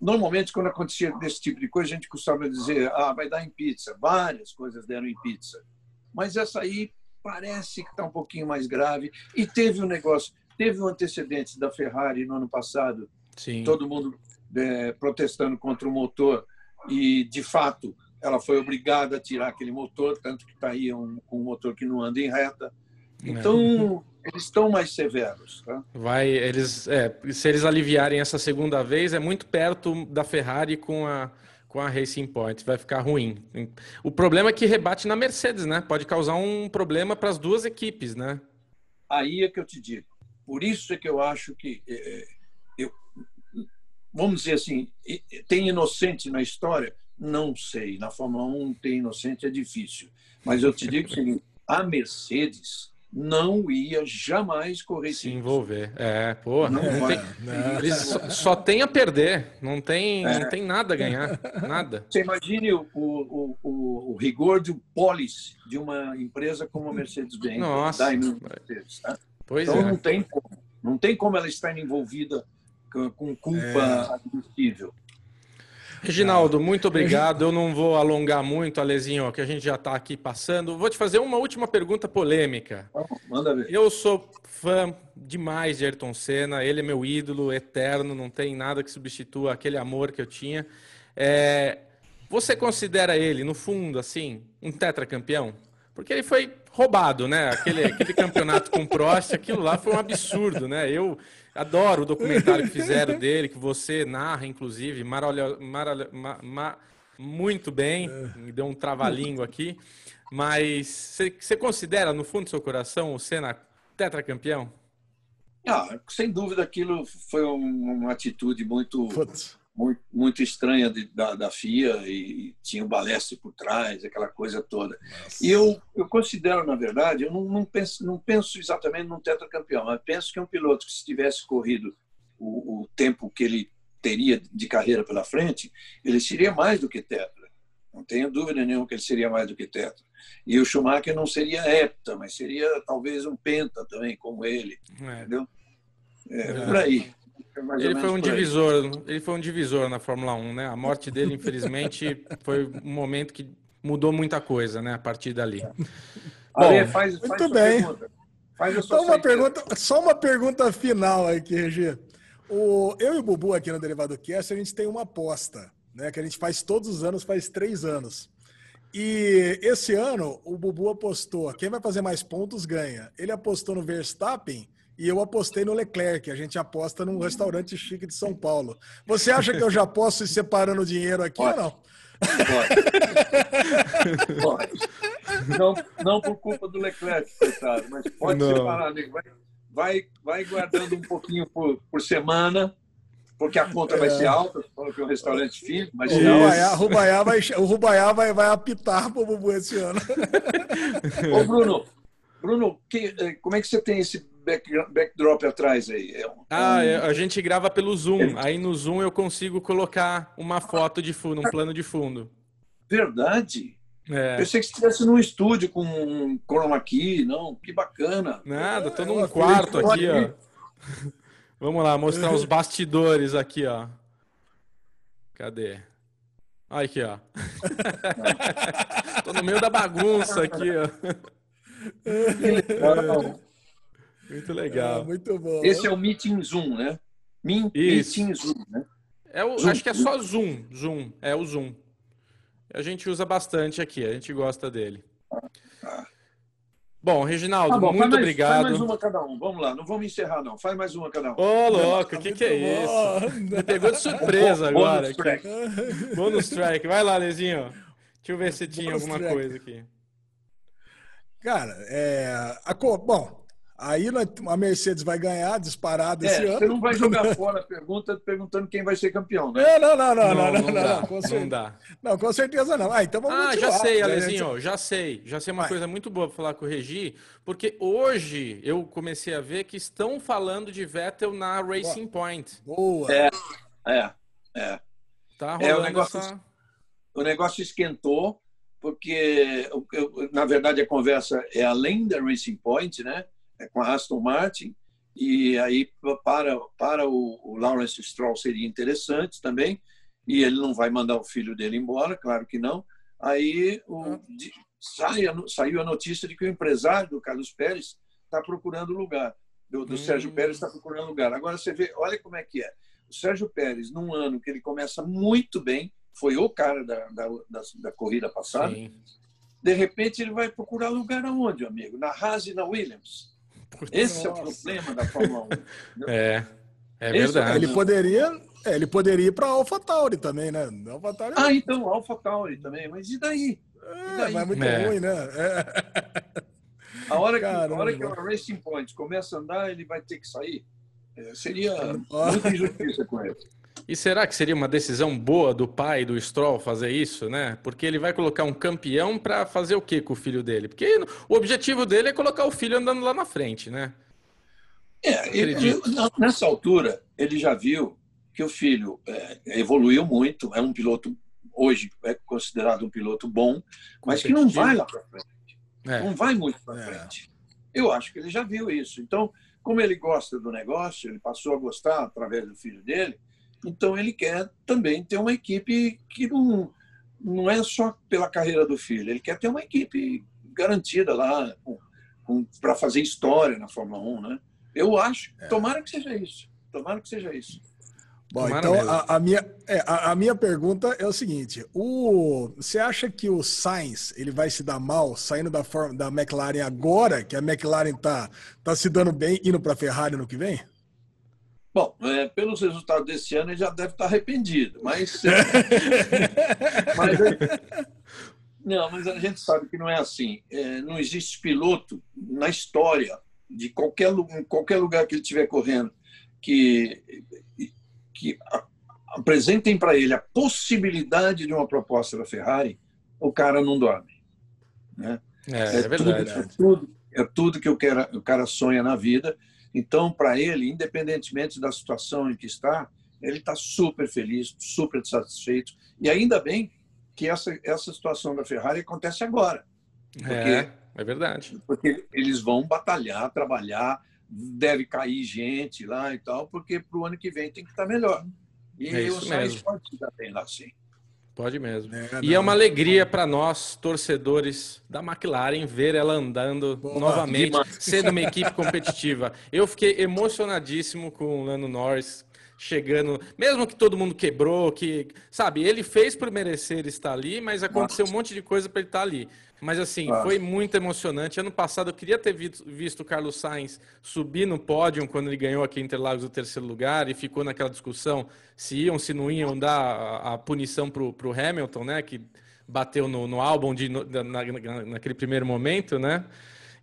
Normalmente, quando acontecia desse tipo de coisa, a gente costumava dizer, ah, vai dar em pizza. Várias coisas deram em pizza. Mas essa aí parece que está um pouquinho mais grave. E teve um negócio, teve um antecedente da Ferrari no ano passado, Sim. todo mundo é, protestando contra o motor e, de fato, ela foi obrigada a tirar aquele motor, tanto que está aí um, um motor que não anda em reta. Então, eles estão mais severos. Tá? Vai, eles, é, se eles aliviarem essa segunda vez, é muito perto da Ferrari com a, com a Racing Point, vai ficar ruim. O problema é que rebate na Mercedes, né? Pode causar um problema para as duas equipes, né? Aí é que eu te digo. Por isso é que eu acho que é, eu, vamos dizer assim, tem inocente na história? Não sei. Na Fórmula 1 tem inocente é difícil. Mas eu te digo o seguinte: a Mercedes não ia jamais correr Se risco. envolver. É, pô. Não não tem- Não. eles só, só tem a perder, não tem, É. não tem nada a ganhar, nada. Você imagine o, o, o, o rigor de policy de uma empresa como a Mercedes-Benz. Nossa. Mercedes, tá? Pois Então é. não tem como. Não tem como ela estar envolvida com, com culpa É. admissível. Reginaldo, muito obrigado. Eu não vou alongar muito, Alezinho, que a gente já está aqui passando. Vou te fazer uma última pergunta polêmica. Manda ver. Eu sou fã demais de Ayrton Senna, ele é meu ídolo eterno, não tem nada que substitua aquele amor que eu tinha. É, você considera ele, no fundo, assim, um tetracampeão? Porque ele foi roubado, né? Aquele, aquele campeonato com Prost, aquilo lá foi um absurdo, né? Eu adoro o documentário que fizeram dele, que você narra, inclusive, marolho, marolho, ma- ma- muito bem, me deu um trava-língua aqui. Mas você considera, no fundo do seu coração, o Senna tetracampeão? Ah, sem dúvida, aquilo foi um- uma atitude muito, Putz. Muito, muito estranha de- da, da FIA e tinha o balestre por trás, aquela coisa toda. E eu, eu considero, na verdade, eu não, não, penso, não penso exatamente num tetracampeão, mas penso que um piloto que se tivesse corrido o, o tempo que ele teria de carreira pela frente, ele seria mais do que tetra. Não tenho dúvida nenhuma que ele seria mais do que tetra. E o Schumacher não seria hepta, mas seria talvez um penta também, como ele, É. entendeu? É, por aí. É Ele foi um divisor, ele foi um divisor na Fórmula 1, né? A morte dele, infelizmente, foi um momento que mudou muita coisa, né? A partir dali. Ale, Bom, faz, faz muito bem. pergunta. Faz a Só uma, pergunta, só uma pergunta final aqui, Regi. O, eu e o Bubu aqui no Derivado Cast, a gente tem uma aposta, né? Que a gente faz todos os anos, faz três anos. E esse ano o Bubu apostou, quem vai fazer mais pontos ganha. Ele apostou no Verstappen e eu apostei no Leclerc. A gente aposta num restaurante chique de São Paulo. Você acha que eu já posso ir separando o dinheiro aqui Pode. ou não? Pode. Pode. Não, não por culpa do Leclerc, coitado, mas pode Não. separar, amigo. Vai, vai, vai guardando um pouquinho por, por semana, porque a conta vai ser alta, você falou que é um restaurante fino, mas O Rubaiá, Rubaiá vai, o Rubaiá vai, vai apitar pro Bubu esse ano. Ô, Bruno, Bruno, que- eh, como é que você tem esse back- backdrop atrás aí? É um- Ah, um- é, a gente grava pelo Zoom. Aí no Zoom eu consigo colocar uma foto de fundo, um plano de fundo. Verdade? É. Pensei que você estivesse num estúdio com um chroma key, não? Que bacana. Nada, tô É, num uma quarto aqui, ó. Vamos lá, mostrar os bastidores aqui, ó. Cadê? Olha aqui, ó. Tô no meio da bagunça aqui, ó. Legal. Muito É, legal. muito bom. Esse é o Meeting Zoom, né? Min- Isso. Meeting Zoom, né? É o, Zoom. acho que é só Zoom. Zoom. É o Zoom. A gente usa bastante aqui, a gente gosta dele. Bom, Reginaldo, tá bom, muito mais, obrigado. Faz mais uma cada um. Vamos lá, não vamos encerrar, não. Faz mais uma cada um. Ô, oh, louco, o que, que é isso? Me pegou de surpresa agora. Bônus track. Bônus track. Vai lá, Lezinho. Deixa eu ver se tinha Bônus alguma track. coisa aqui. Cara, é. A, bom, Aí a Mercedes vai ganhar disparado é, esse ano. Você não vai jogar fora a pergunta perguntando quem vai ser campeão, né? É, não, não, não, não, não, não, não, dá, com certeza, não dá. Não, com certeza não. Ah, então vamos Ah, já sei, Alezinho, gente... já sei. Já sei uma vai. coisa muito boa para falar com o Regi, porque hoje eu comecei a ver que estão falando de Vettel na Racing boa. Point. Boa. É, é, é. Tá rolando é, o negócio, essa... o negócio esquentou, porque, na verdade, a conversa é além da Racing Point, né? É, com a Aston Martin, e aí para, para o, Lawrence Stroll seria interessante também, e ele não vai mandar o filho dele embora, claro que não. Aí o, de, sai, saiu a notícia de que o empresário do Carlos Pérez está procurando lugar, do, do hum. Sérgio Pérez está procurando lugar. Agora você vê, olha como é que é. O Sérgio Pérez, num ano que ele começa muito bem, foi o cara da, da, da, da corrida passada, Sim. de repente ele vai procurar lugar aonde, amigo? Na Haas e na Williams. Esse Nossa. é o problema da Fórmula 1. É, é verdade. ele poderia, é, ele poderia ir para a AlphaTauri também, né? AlphaTauri ah, então, AlphaTauri também. Mas e daí? É, e daí? Mas é muito é. ruim, né? É. A hora, que, a hora que a Racing Point começa a andar, ele vai ter que sair. É, seria muita injustiça com ele. E será que seria uma decisão boa do pai do Stroll fazer isso, né? Porque ele vai colocar um campeão para fazer o quê com o filho dele? Porque o objetivo dele é colocar o filho andando lá na frente, né? É, ele, nessa altura, ele já viu que o filho é, evoluiu muito, é um piloto, hoje é considerado um piloto bom, mas que não vai lá para frente. É. Não vai muito para é. frente. Eu acho que ele já viu isso. Então, como ele gosta do negócio, ele passou a gostar através do filho dele, então ele quer também ter uma equipe que não, não é só pela carreira do filho, ele quer ter uma equipe garantida lá para fazer história na Fórmula 1, né? Eu acho, é. tomara que seja isso, tomara que seja isso. Bom, então a, a, minha, é, a, a, minha pergunta é o seguinte: o, você acha que o Sainz ele vai se dar mal saindo da, forma, da McLaren agora, que a McLaren está tá se dando bem, indo para a Ferrari no que vem? Bom, é, pelos resultados desse ano, ele já deve estar arrependido, mas. mas não, mas a gente sabe que não é assim. É, não existe piloto na história de qualquer, qualquer lugar que ele estiver correndo que, que apresentem para ele a possibilidade de uma proposta da Ferrari, o cara não dorme. Né? É, é, é verdade. Tudo, é, tudo, é tudo que o cara, o cara sonha na vida então, para ele, independentemente da situação em que está, ele está super feliz, super satisfeito. E ainda bem que essa, essa situação da Ferrari acontece agora. Porque, é, é verdade. Porque eles vão batalhar, trabalhar, deve cair gente lá e tal, porque para o ano que vem tem que estar melhor. E é o Sainz pode estar bem lá sim. Pode mesmo. É, e é uma alegria para nós, torcedores da McLaren, ver ela andando Boa, novamente, sendo uma equipe competitiva. Eu fiquei emocionadíssimo com o Lando Norris chegando, mesmo que todo mundo quebrou, que, sabe, ele fez por merecer estar ali, mas aconteceu um monte de coisa para ele estar ali. Mas assim, ah. foi muito emocionante. Ano passado eu queria ter visto o Carlos Sainz subir no pódio quando ele ganhou aqui em Interlagos o terceiro lugar e ficou naquela discussão se iam, se não iam dar a, a punição para o Hamilton, né? Que bateu no, no álbum de, na, na, naquele primeiro momento, né?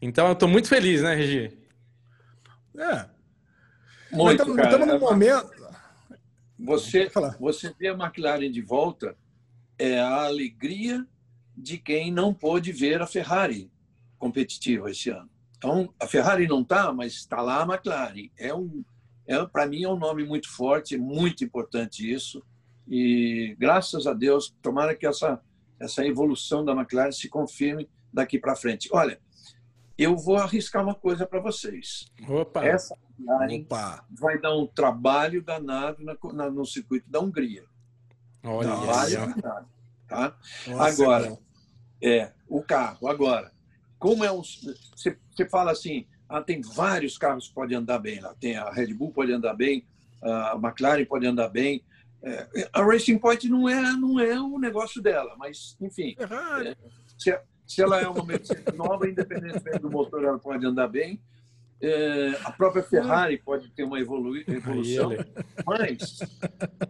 Então eu estou muito feliz, né, Regi? É. Muito, estamos num momento. Você, você vê a McLaren de volta, é a alegria de quem não pôde ver a Ferrari competitiva esse ano. Então, a Ferrari não está, mas está lá a McLaren. É um, é, para mim, é um nome muito forte, muito importante isso. E, graças a Deus, tomara que essa, essa evolução da McLaren se confirme daqui para frente. Olha, eu vou arriscar uma coisa para vocês. Opa! Essa McLaren Opa. vai dar um trabalho danado na, na, no circuito da Hungria. Olha, trabalho danado. Tá? Nossa, Agora, é, o carro. Agora, como é um. Você, você fala assim, ah, tem vários carros que podem andar bem lá. Tem a Red Bull pode andar bem, a McLaren pode andar bem. É, a Racing Point não é, não é o negócio dela, mas, enfim. É, se, Se ela é uma Mercedes nova, independentemente do motor, ela pode andar bem. É, a própria Ferrari pode ter uma evolu evolução, mas,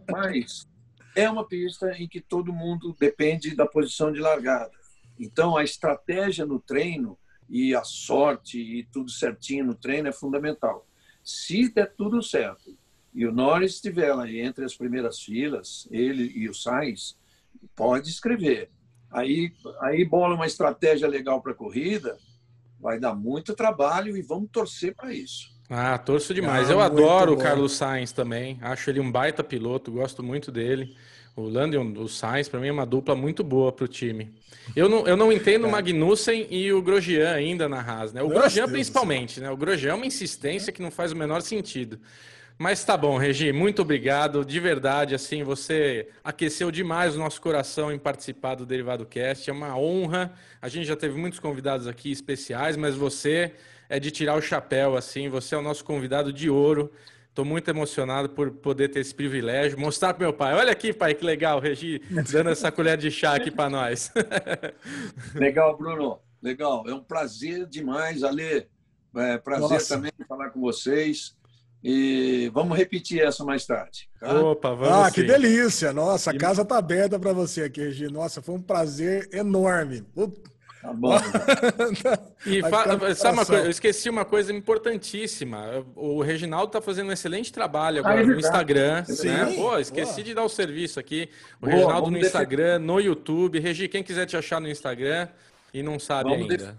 mas é uma pista em que todo mundo depende da posição de largada. Então, a estratégia no treino e a sorte e tudo certinho no treino é fundamental. Se der tudo certo e o Norris estiver lá entre as primeiras filas, ele e o Sainz, pode escrever. Aí, aí bola uma estratégia legal para a corrida, vai dar muito trabalho e vamos torcer para isso. Ah, torço demais. Ah, Eu adoro bom. o Carlos Sainz também. Acho ele um baita piloto, gosto muito dele. O Lando e o Sainz, para mim, é uma dupla muito boa para o time. Eu não, eu não entendo o é. Magnussen e o Grosjean ainda na Haas, né? O Nossa Grosjean, Deus principalmente, né? O Grosjean é uma insistência que não faz o menor sentido. Mas tá bom, Regi, muito obrigado. De verdade, assim, você aqueceu demais o nosso coração em participar do Derivado Cast. É uma honra. A gente já teve muitos convidados aqui especiais, mas você é de tirar o chapéu, assim. Você é o nosso convidado de ouro. Estou muito emocionado por poder ter esse privilégio. Mostrar para meu pai. Olha aqui, pai, que legal, Regi, dando essa colher de chá aqui para nós. legal, Bruno. Legal. É um prazer demais, Ale. É prazer Nossa. também falar com vocês. E vamos repetir essa mais tarde. Tá? Opa, vamos. Ah, sim. que delícia! Nossa, a casa está aberta para você aqui, Regi. Nossa, foi um prazer enorme. Tá bom. e sabe uma coisa? Eu esqueci uma coisa importantíssima. O Reginaldo está fazendo um excelente trabalho agora ah, é no Instagram. É né? Pô, esqueci Boa. de dar o serviço aqui. O Boa, Reginaldo no Instagram, defender. no YouTube. Regi, quem quiser te achar no Instagram e não sabe vamos ainda. Def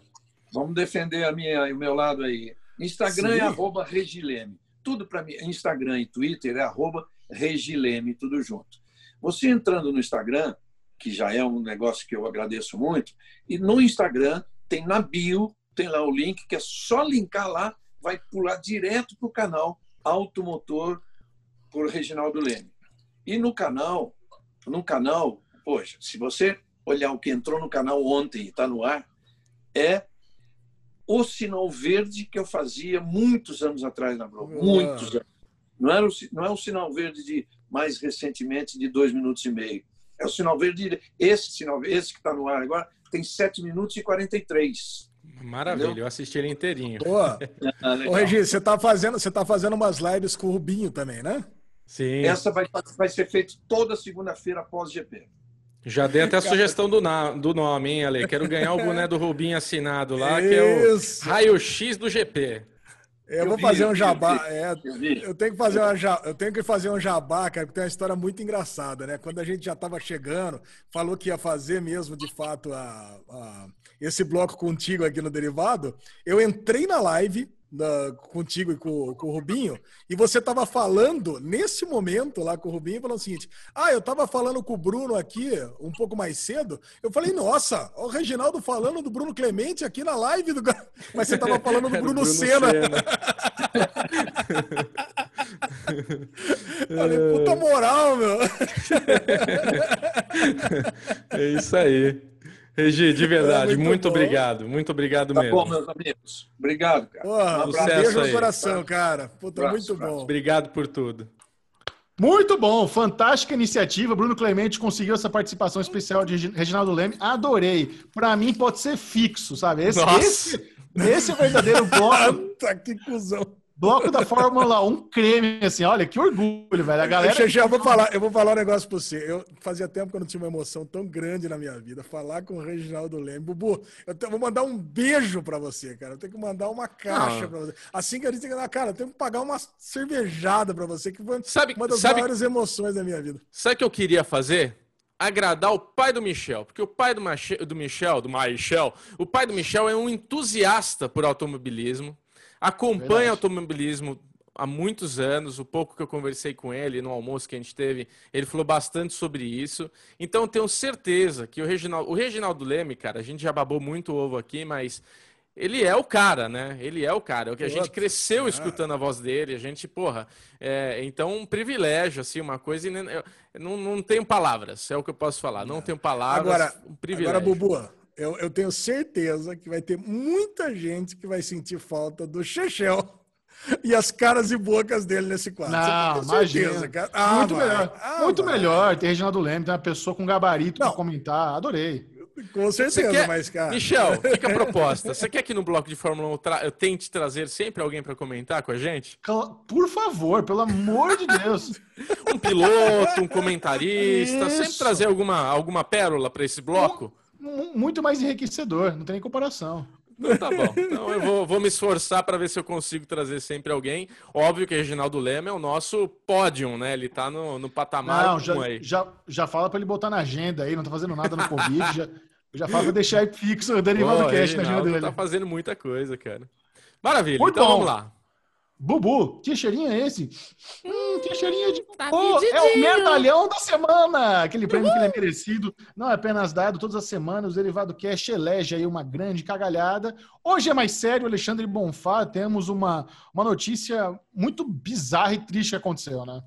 vamos defender a minha, o meu lado aí. Instagram é Sim. é arroba Regileme. Tudo para mim, Instagram e Twitter é arroba Regileme, tudo junto. Você entrando no Instagram, que já é um negócio que eu agradeço muito. E no Instagram tem na bio, tem lá o link, que é só linkar lá, vai pular direto para o canal Automotor por Reginaldo Leme. E no canal, no canal, poxa, se você olhar o que entrou no canal ontem e está no ar, é o sinal verde que eu fazia muitos anos atrás na Globo. Muitos anos. Não, era o, não é o sinal verde de mais recentemente de dois minutos e meio é o sinal verde. Esse sinal esse que está no ar agora tem 7 minutos e 43. Maravilha, Entendeu? eu assisti ele inteirinho. Boa. Ah, Ô, Regi, você está fazendo, você tá fazendo umas lives com o Rubinho também, né? Sim. Essa vai, vai ser feita toda segunda-feira após GP. Já dei até a sugestão do, na, do nome, hein, Ale? Quero ganhar o boné do Rubinho assinado lá, Isso. que é o raio-x do GP. Eu, eu vou vi, fazer um jabá. É, eu, tenho que fazer uma, eu tenho que fazer um jabá, cara, porque tem uma história muito engraçada, né? Quando a gente já estava chegando, falou que ia fazer mesmo, de fato, a, a, esse bloco contigo aqui no Derivado, eu entrei na live, na, contigo e com, com, o Rubinho, e você estava falando, nesse momento lá com o Rubinho, falando o seguinte: Ah, eu estava falando com o Bruno aqui um pouco mais cedo. Eu falei, nossa, o Reginaldo falando do Bruno Clemente aqui na live do. Mas você estava falando do Bruno, Bruno Senna. Senna. falei, puta moral, meu. é isso aí. Regi, de verdade, é, muito, muito obrigado. Muito obrigado tá mesmo. Tá bom, meus amigos. Obrigado, cara. Porra, um beijo no coração, cara. Puta, muito bom. Obrigado por tudo. Muito bom, fantástica iniciativa. Bruno Clemente conseguiu essa participação especial de Reginaldo Leme. Adorei. Para mim pode ser fixo, sabe? Esse, esse, esse é o verdadeiro bloco. que cuzão. Bloco da Fórmula 1 creme, assim, olha, que orgulho, velho. A galera. Eu, eu, vou falar, eu vou falar um negócio pra você. Eu fazia tempo que eu não tinha uma emoção tão grande na minha vida. Falar com o Reginaldo Leme. Bubu, eu te, vou mandar um beijo pra você, cara. Eu tenho que mandar uma caixa ah. pra você. Assim que a gente tem que dar, cara, eu tenho que pagar uma cervejada pra você, que foi sabe, uma das sabe, maiores emoções da minha vida. Sabe o que eu queria fazer? agradar o pai do Michel, porque o pai do, Mache, do Michel, do Michel, o pai do Michel é um entusiasta por automobilismo, acompanha Verdade. automobilismo há muitos anos, o pouco que eu conversei com ele no almoço que a gente teve, ele falou bastante sobre isso. Então eu tenho certeza que o Reginaldo, o Reginaldo Leme, cara, a gente já babou muito ovo aqui, mas ele é o cara, né? Ele é o cara. É a gente cresceu escutando a voz dele, a gente, porra. É, então, um privilégio, assim, uma coisa. não, não tenho palavras, é o que eu posso falar. Não tenho palavras. Agora, um privilégio. agora Bubu, eu, eu tenho certeza que vai ter muita gente que vai sentir falta do Chechel e as caras e bocas dele nesse quadro. Não, imagina. Cara. Ah, muito vai. melhor. Ah, muito vai. melhor ter Reginaldo Leme, ter uma pessoa com gabarito para comentar. Adorei. Com certeza, quer... mas, cara. Michel, fica a proposta. Você quer que no bloco de Fórmula 1 tra... eu tente trazer sempre alguém para comentar com a gente? Por favor, pelo amor de Deus. um piloto, um comentarista, Isso. sempre trazer alguma, alguma pérola para esse bloco. Muito mais enriquecedor, não tem nem comparação. Então tá bom. Então eu vou, vou me esforçar para ver se eu consigo trazer sempre alguém. Óbvio que o Reginaldo Lema é o nosso pódio, né? Ele tá no, no patamar não, já, aí. Já, já fala para ele botar na agenda aí, não tá fazendo nada no Covid. já, já fala para deixar aí fixo o Derivado Pô, Cash na agenda dele. tá fazendo muita coisa, cara. Maravilha, Muito então bom. vamos lá. Bubu, que cheirinho é esse? Hum, que cheirinho de. Tá oh, é o medalhão da semana! Aquele prêmio que ele é merecido. Não é apenas dado todas as semanas. O Derivado Cash elege aí uma grande cagalhada. Hoje é mais sério, Alexandre Bonfá. Temos uma, uma notícia muito bizarra e triste que aconteceu, né?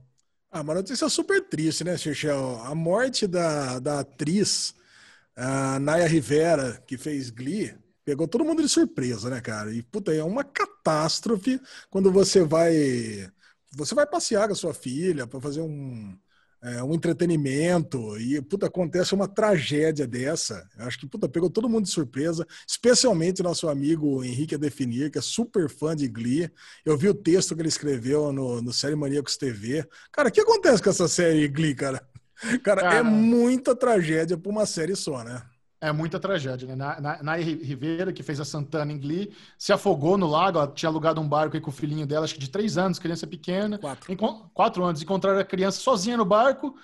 Ah, uma notícia super triste, né, Xixel? A morte da, da atriz a Naya Rivera, que fez Glee pegou todo mundo de surpresa, né, cara? E puta, é uma catástrofe quando você vai você vai passear com a sua filha para fazer um é, um entretenimento e puta acontece uma tragédia dessa. Eu acho que puta pegou todo mundo de surpresa, especialmente nosso amigo Henrique Definir, que é super fã de Glee. Eu vi o texto que ele escreveu no, no Série Maníacos TV. Cara, o que acontece com essa série Glee, cara? Cara, é cara... é muita tragédia para uma série só, né? É muita tragédia, né? Na, na, Rivera, que fez a Santana em Glee, se afogou no lago. Ela tinha alugado um barco aí com o filhinho dela, acho que de três anos, criança pequena. Quatro. quatro anos. Encontraram a criança sozinha no barco.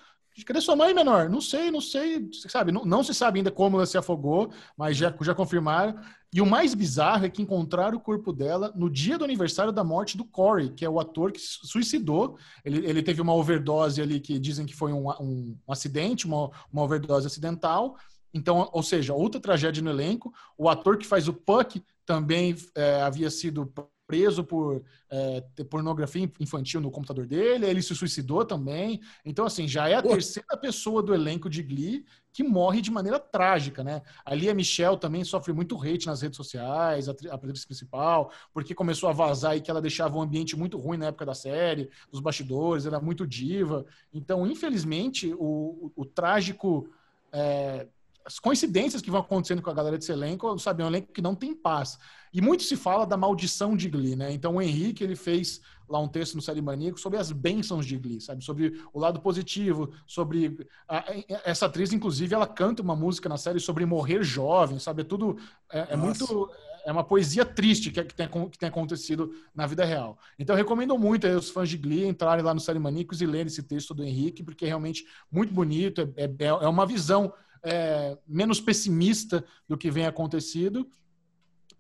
Cadê sua mãe menor? Não sei, não sei, sabe? Não, não, se sabe ainda como ela se afogou, mas já, já confirmaram. E o mais bizarro é que encontraram o corpo dela no dia do aniversário da morte do Corey, que é o ator que se suicidou. Ele, ele teve uma overdose ali que dizem que foi um, um, um acidente, uma, uma overdose acidental. Então, ou seja, outra tragédia no elenco. O ator que faz o Puck também é, havia sido preso por é, pornografia infantil no computador dele, ele se suicidou também. Então, assim, já é a Pô. terceira pessoa do elenco de Glee que morre de maneira trágica, né? Ali a Michelle também sofre muito hate nas redes sociais, a, atriz principal, porque começou a vazar aí que ela deixava um ambiente muito ruim na época da série, dos bastidores, era muito diva. Então, infelizmente, o, o, o trágico é, as coincidências que vão acontecendo com a galera desse elenco, sabe, é um elenco que não tem paz. E muito se fala da maldição de Glee, né? Então o Henrique, ele fez lá um texto no Série Maníaco sobre as bênçãos de Glee, sabe? Sobre o lado positivo, sobre... A, essa atriz, inclusive, ela canta uma música na série sobre morrer jovem, sabe? É tudo... É, é muito... É uma poesia triste que, que, tem, que tem acontecido na vida real. Então eu recomendo muito aí os fãs de Glee entrarem lá no Série Maníacos e lerem esse texto do Henrique, porque é realmente muito bonito, é, é, é uma visão é, menos pessimista do que vem acontecido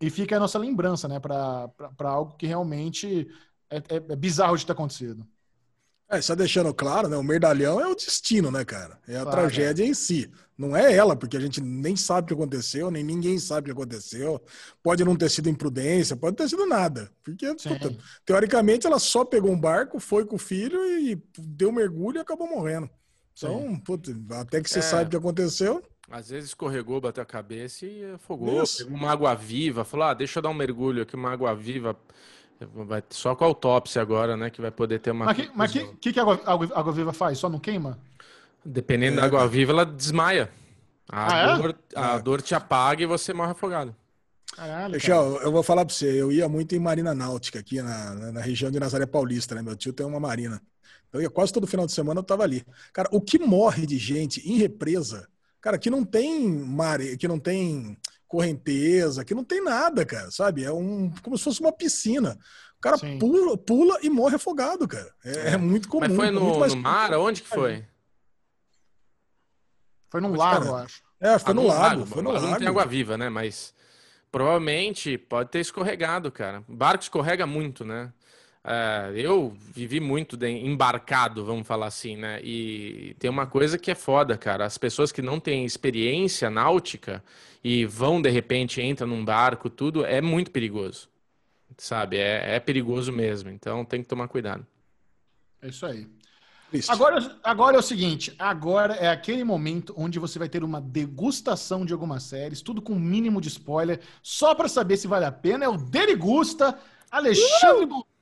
e fica a nossa lembrança, né, para algo que realmente é, é, é bizarro de ter acontecido. É, só deixando claro, né? O merdalhão é o destino, né, cara? É a claro, tragédia é. em si. Não é ela, porque a gente nem sabe o que aconteceu, nem ninguém sabe o que aconteceu. Pode não ter sido imprudência, pode ter sido nada. Porque, puta, teoricamente, ela só pegou um barco, foi com o filho e deu um mergulho e acabou morrendo. Então, puta, até que você é, sabe o que aconteceu. Às vezes escorregou, bateu a cabeça e afogou. Isso. Pegou uma água viva, falou: ah, deixa eu dar um mergulho aqui, uma água viva. Vai, só com a autópsia agora, né? Que vai poder ter uma. Mas o que, que, que, que, a água, água, água, viva faz? Só não queima? Dependendo é. da água viva, ela desmaia. A, ah, é? dor, é? a dor te apaga e você morre afogado. Caralho, eu vou falar pra você, eu ia muito em Marina Náutica, aqui na, na região de Nazaré Paulista, né? Meu tio tem uma marina. Eu ia quase todo final de semana, eu tava ali. Cara, o que morre de gente em represa, cara, que não tem mar, que não tem correnteza, que não tem nada, cara, sabe? É um como se fosse uma piscina. O cara pula, pula e morre afogado, cara. É, é muito comum. Mas foi no, no mar? Onde que foi? Foi num lago, eu acho. É, foi ah, no lago. lago. Foi no lago. Não tem água viva, né? Mas provavelmente pode ter escorregado, cara. O barco escorrega muito, né? É, eu vivi muito embarcado, vamos falar assim, né? E tem uma coisa que é foda, cara. As pessoas que não têm experiência náutica e vão de repente entram num barco, tudo é muito perigoso, sabe? É, é perigoso mesmo. Então tem que tomar cuidado. É isso aí. Agora, agora é o seguinte: agora é aquele momento onde você vai ter uma degustação de algumas séries, tudo com mínimo de spoiler, só para saber se vale a pena. É o Derigusta, Alexandre uh!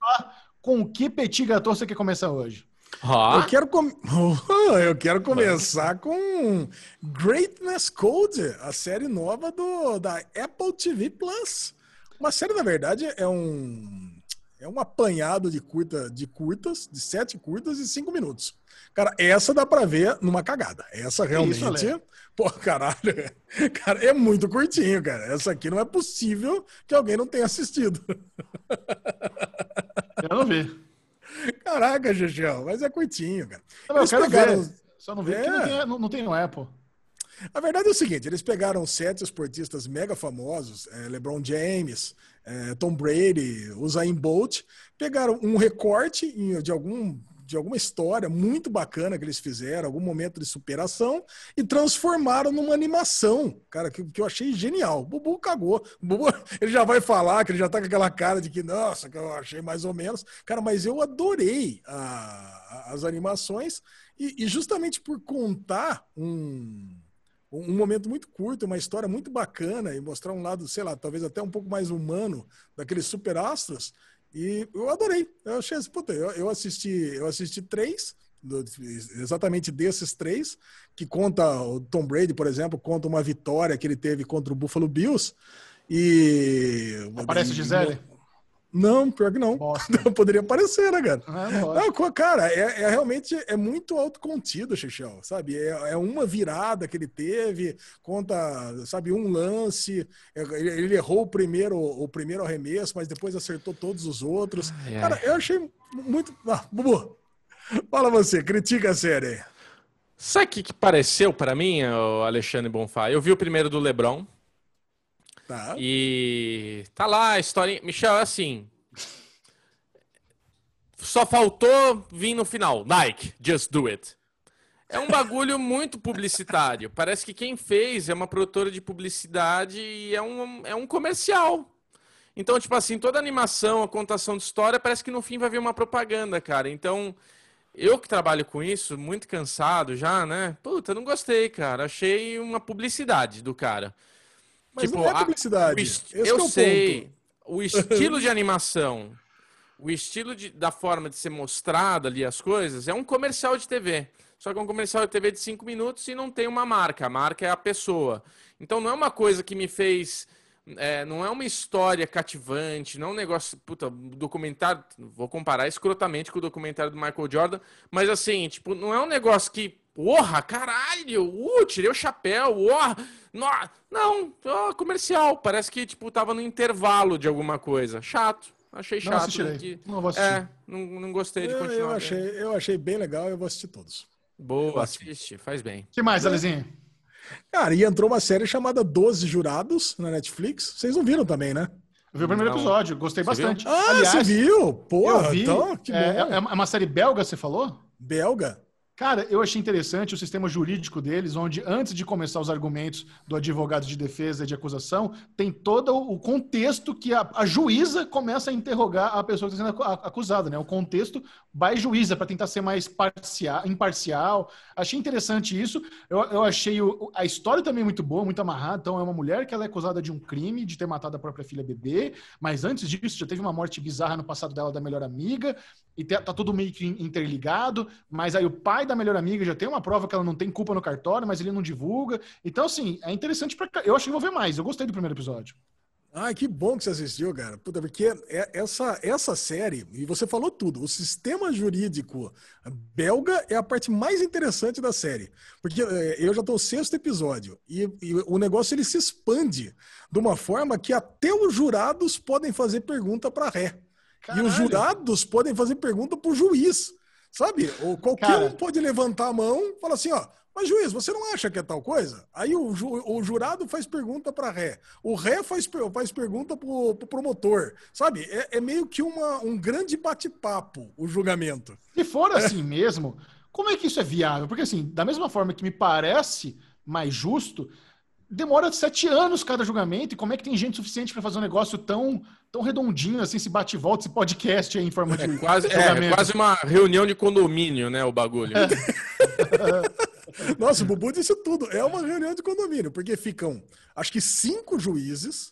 Com que petit gâteau você quer começar hoje? Oh. Eu, quero com... eu quero começar com Greatness Code, a série nova do, da Apple TV Plus. Uma série, na verdade, é um é um apanhado de curta de curtas, de sete curtas e cinco minutos. Cara, essa dá para ver numa cagada. Essa realmente, isso, pô, caralho, cara, é muito curtinho, cara. Essa aqui não é possível que alguém não tenha assistido. Eu não vi. Caraca, Gegel, mas é curtinho, cara. Não, eu quero pegaram... ver. Só não vi é... não tem, não, não tem no Apple. A verdade é o seguinte: eles pegaram sete esportistas mega famosos, é, LeBron James, é, Tom Brady, Usain Bolt, pegaram um recorte de algum de alguma história muito bacana que eles fizeram, algum momento de superação, e transformaram numa animação, cara, que, que eu achei genial. O Bubu cagou. O Bubu, ele já vai falar que ele já tá com aquela cara de que, nossa, que eu achei mais ou menos. Cara, mas eu adorei a, a, as animações, e, e justamente por contar um um momento muito curto, uma história muito bacana e mostrar um lado, sei lá, talvez até um pouco mais humano daqueles super astros. E eu adorei. Eu achei assim, puta, eu, eu assisti, eu assisti três, do, exatamente desses três, que conta o Tom Brady, por exemplo, conta uma vitória que ele teve contra o Buffalo Bills. E. Aparece Gisele? Não, pior que não. Não poderia parecer, né, cara? É, não, cara, é, é, realmente é muito autocontido, Xixão, sabe? É, é, uma virada que ele teve, conta, sabe, um lance. É, ele, ele, errou o primeiro, o primeiro arremesso, mas depois acertou todos os outros. Ai, cara, ai. eu achei muito. Ah, Bubu, fala você, critica a série. Sabe o que, que pareceu para mim, Alexandre Bonfá? Eu vi o primeiro do Lebron. Tá. E tá lá a história. Michel, é assim. Só faltou vir no final. Nike, just do it. É um bagulho muito publicitário. Parece que quem fez é uma produtora de publicidade e é um, é um comercial. Então, tipo assim, toda animação, a contação de história, parece que no fim vai vir uma propaganda, cara. Então, eu que trabalho com isso, muito cansado já, né? Puta, não gostei, cara. Achei uma publicidade do cara. Mas tipo, não é publicidade. A, eu é sei. Ponto. O estilo de animação, o estilo de, da forma de ser mostrada ali as coisas, é um comercial de TV. Só que é um comercial de TV de cinco minutos e não tem uma marca. A marca é a pessoa. Então não é uma coisa que me fez. É, não é uma história cativante, não é um negócio. Puta, documentário. Vou comparar escrotamente com o documentário do Michael Jordan, mas assim, tipo, não é um negócio que Porra, caralho! Uh, tirei o chapéu! Uh, não, não comercial. Parece que, tipo, tava no intervalo de alguma coisa. Chato. Achei chato. Não assistirei. Que... Não vou assistir. É, não, não gostei de continuar. Eu achei, eu achei bem legal eu vou assistir todos. Boa, assiste, faz bem. O que mais, Alezinho? Cara, e entrou uma série chamada Doze Jurados na Netflix. Vocês não viram também, né? Eu vi o primeiro não. episódio, gostei você bastante. Viu? Ah, Aliás, você viu? Pô, eu vi. Então, é, é, uma série belga, você falou? Belga. Cara, eu achei interessante o sistema jurídico deles, onde antes de começar os argumentos do advogado de defesa e de acusação, tem todo o contexto que a, a juíza começa a interrogar a pessoa que está sendo acusada, né? O contexto by juíza, para tentar ser mais parcial, imparcial. Achei interessante isso. Eu, eu achei o, a história também muito boa, muito amarrada. Então, é uma mulher que ela é acusada de um crime, de ter matado a própria filha bebê, mas antes disso já teve uma morte bizarra no passado dela da melhor amiga, e tá, tá tudo meio que interligado, mas aí o pai da melhor amiga já tem uma prova que ela não tem culpa no cartório, mas ele não divulga. Então, assim, é interessante para Eu acho que vou ver mais. Eu gostei do primeiro episódio. Ah, que bom que você assistiu, cara. Puta, porque é, essa, essa série, e você falou tudo, o sistema jurídico belga é a parte mais interessante da série. Porque é, eu já estou no sexto episódio, e, e, o negócio ele se expande de uma forma que até os jurados podem fazer pergunta para ré. Caralho. E os jurados podem fazer pergunta para o juiz. Sabe? Ou qualquer Cara. um pode levantar a mão e falar assim, ó, mas juiz, você não acha que é tal coisa? Aí o, ju, o jurado faz pergunta para ré, o ré faz, faz pergunta para o pro promotor, sabe? É, é, meio que uma, um grande bate-papo o julgamento. Se for assim é. mesmo, como é que isso é viável? Porque assim, da mesma forma que me parece mais justo, demora sete anos cada julgamento, e como é que tem gente suficiente para fazer um negócio tão, tão redondinho, assim, se bate e volta, esse podcast aí em forma de. É quase, é, é quase uma reunião de condomínio, né? O bagulho. É. Nossa, o Bubu disse tudo. É uma reunião de condomínio, porque ficam, acho que cinco juízes,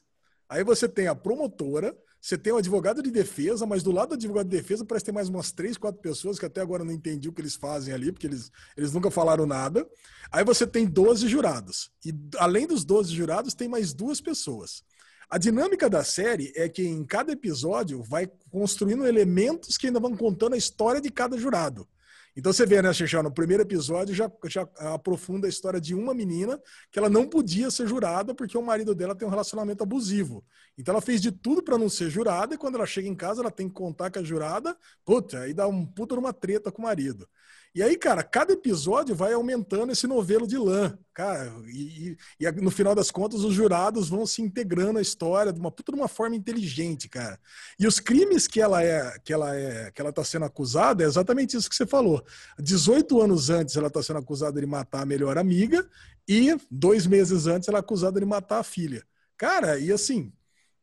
aí você tem a promotora, você tem um advogado de defesa, mas do lado do advogado de defesa parece ter mais umas três, quatro pessoas que até agora não entendi o que eles fazem ali, porque eles, eles nunca falaram nada. Aí você tem 12 jurados. E além dos 12 jurados, tem mais duas pessoas. A dinâmica da série é que em cada episódio vai construindo elementos que ainda vão contando a história de cada jurado. Então você vê, né, Xixão, no primeiro episódio já, já aprofunda a história de uma menina que ela não podia ser jurada porque o marido dela tem um relacionamento abusivo. Então ela fez de tudo para não ser jurada e quando ela chega em casa ela tem que contar que a jurada, puta, aí dá um puta uma treta com o marido. E aí, cara, cada episódio vai aumentando esse novelo de lã, cara, e, e, e, no final das contas os jurados vão se integrando à história de uma puta de uma forma inteligente, cara. E os crimes que ela é, que ela é, que ela tá sendo acusada é exatamente isso que você falou. 18 anos antes ela tá sendo acusada de matar a melhor amiga e dois meses antes ela é acusada de matar a filha. Cara, e assim,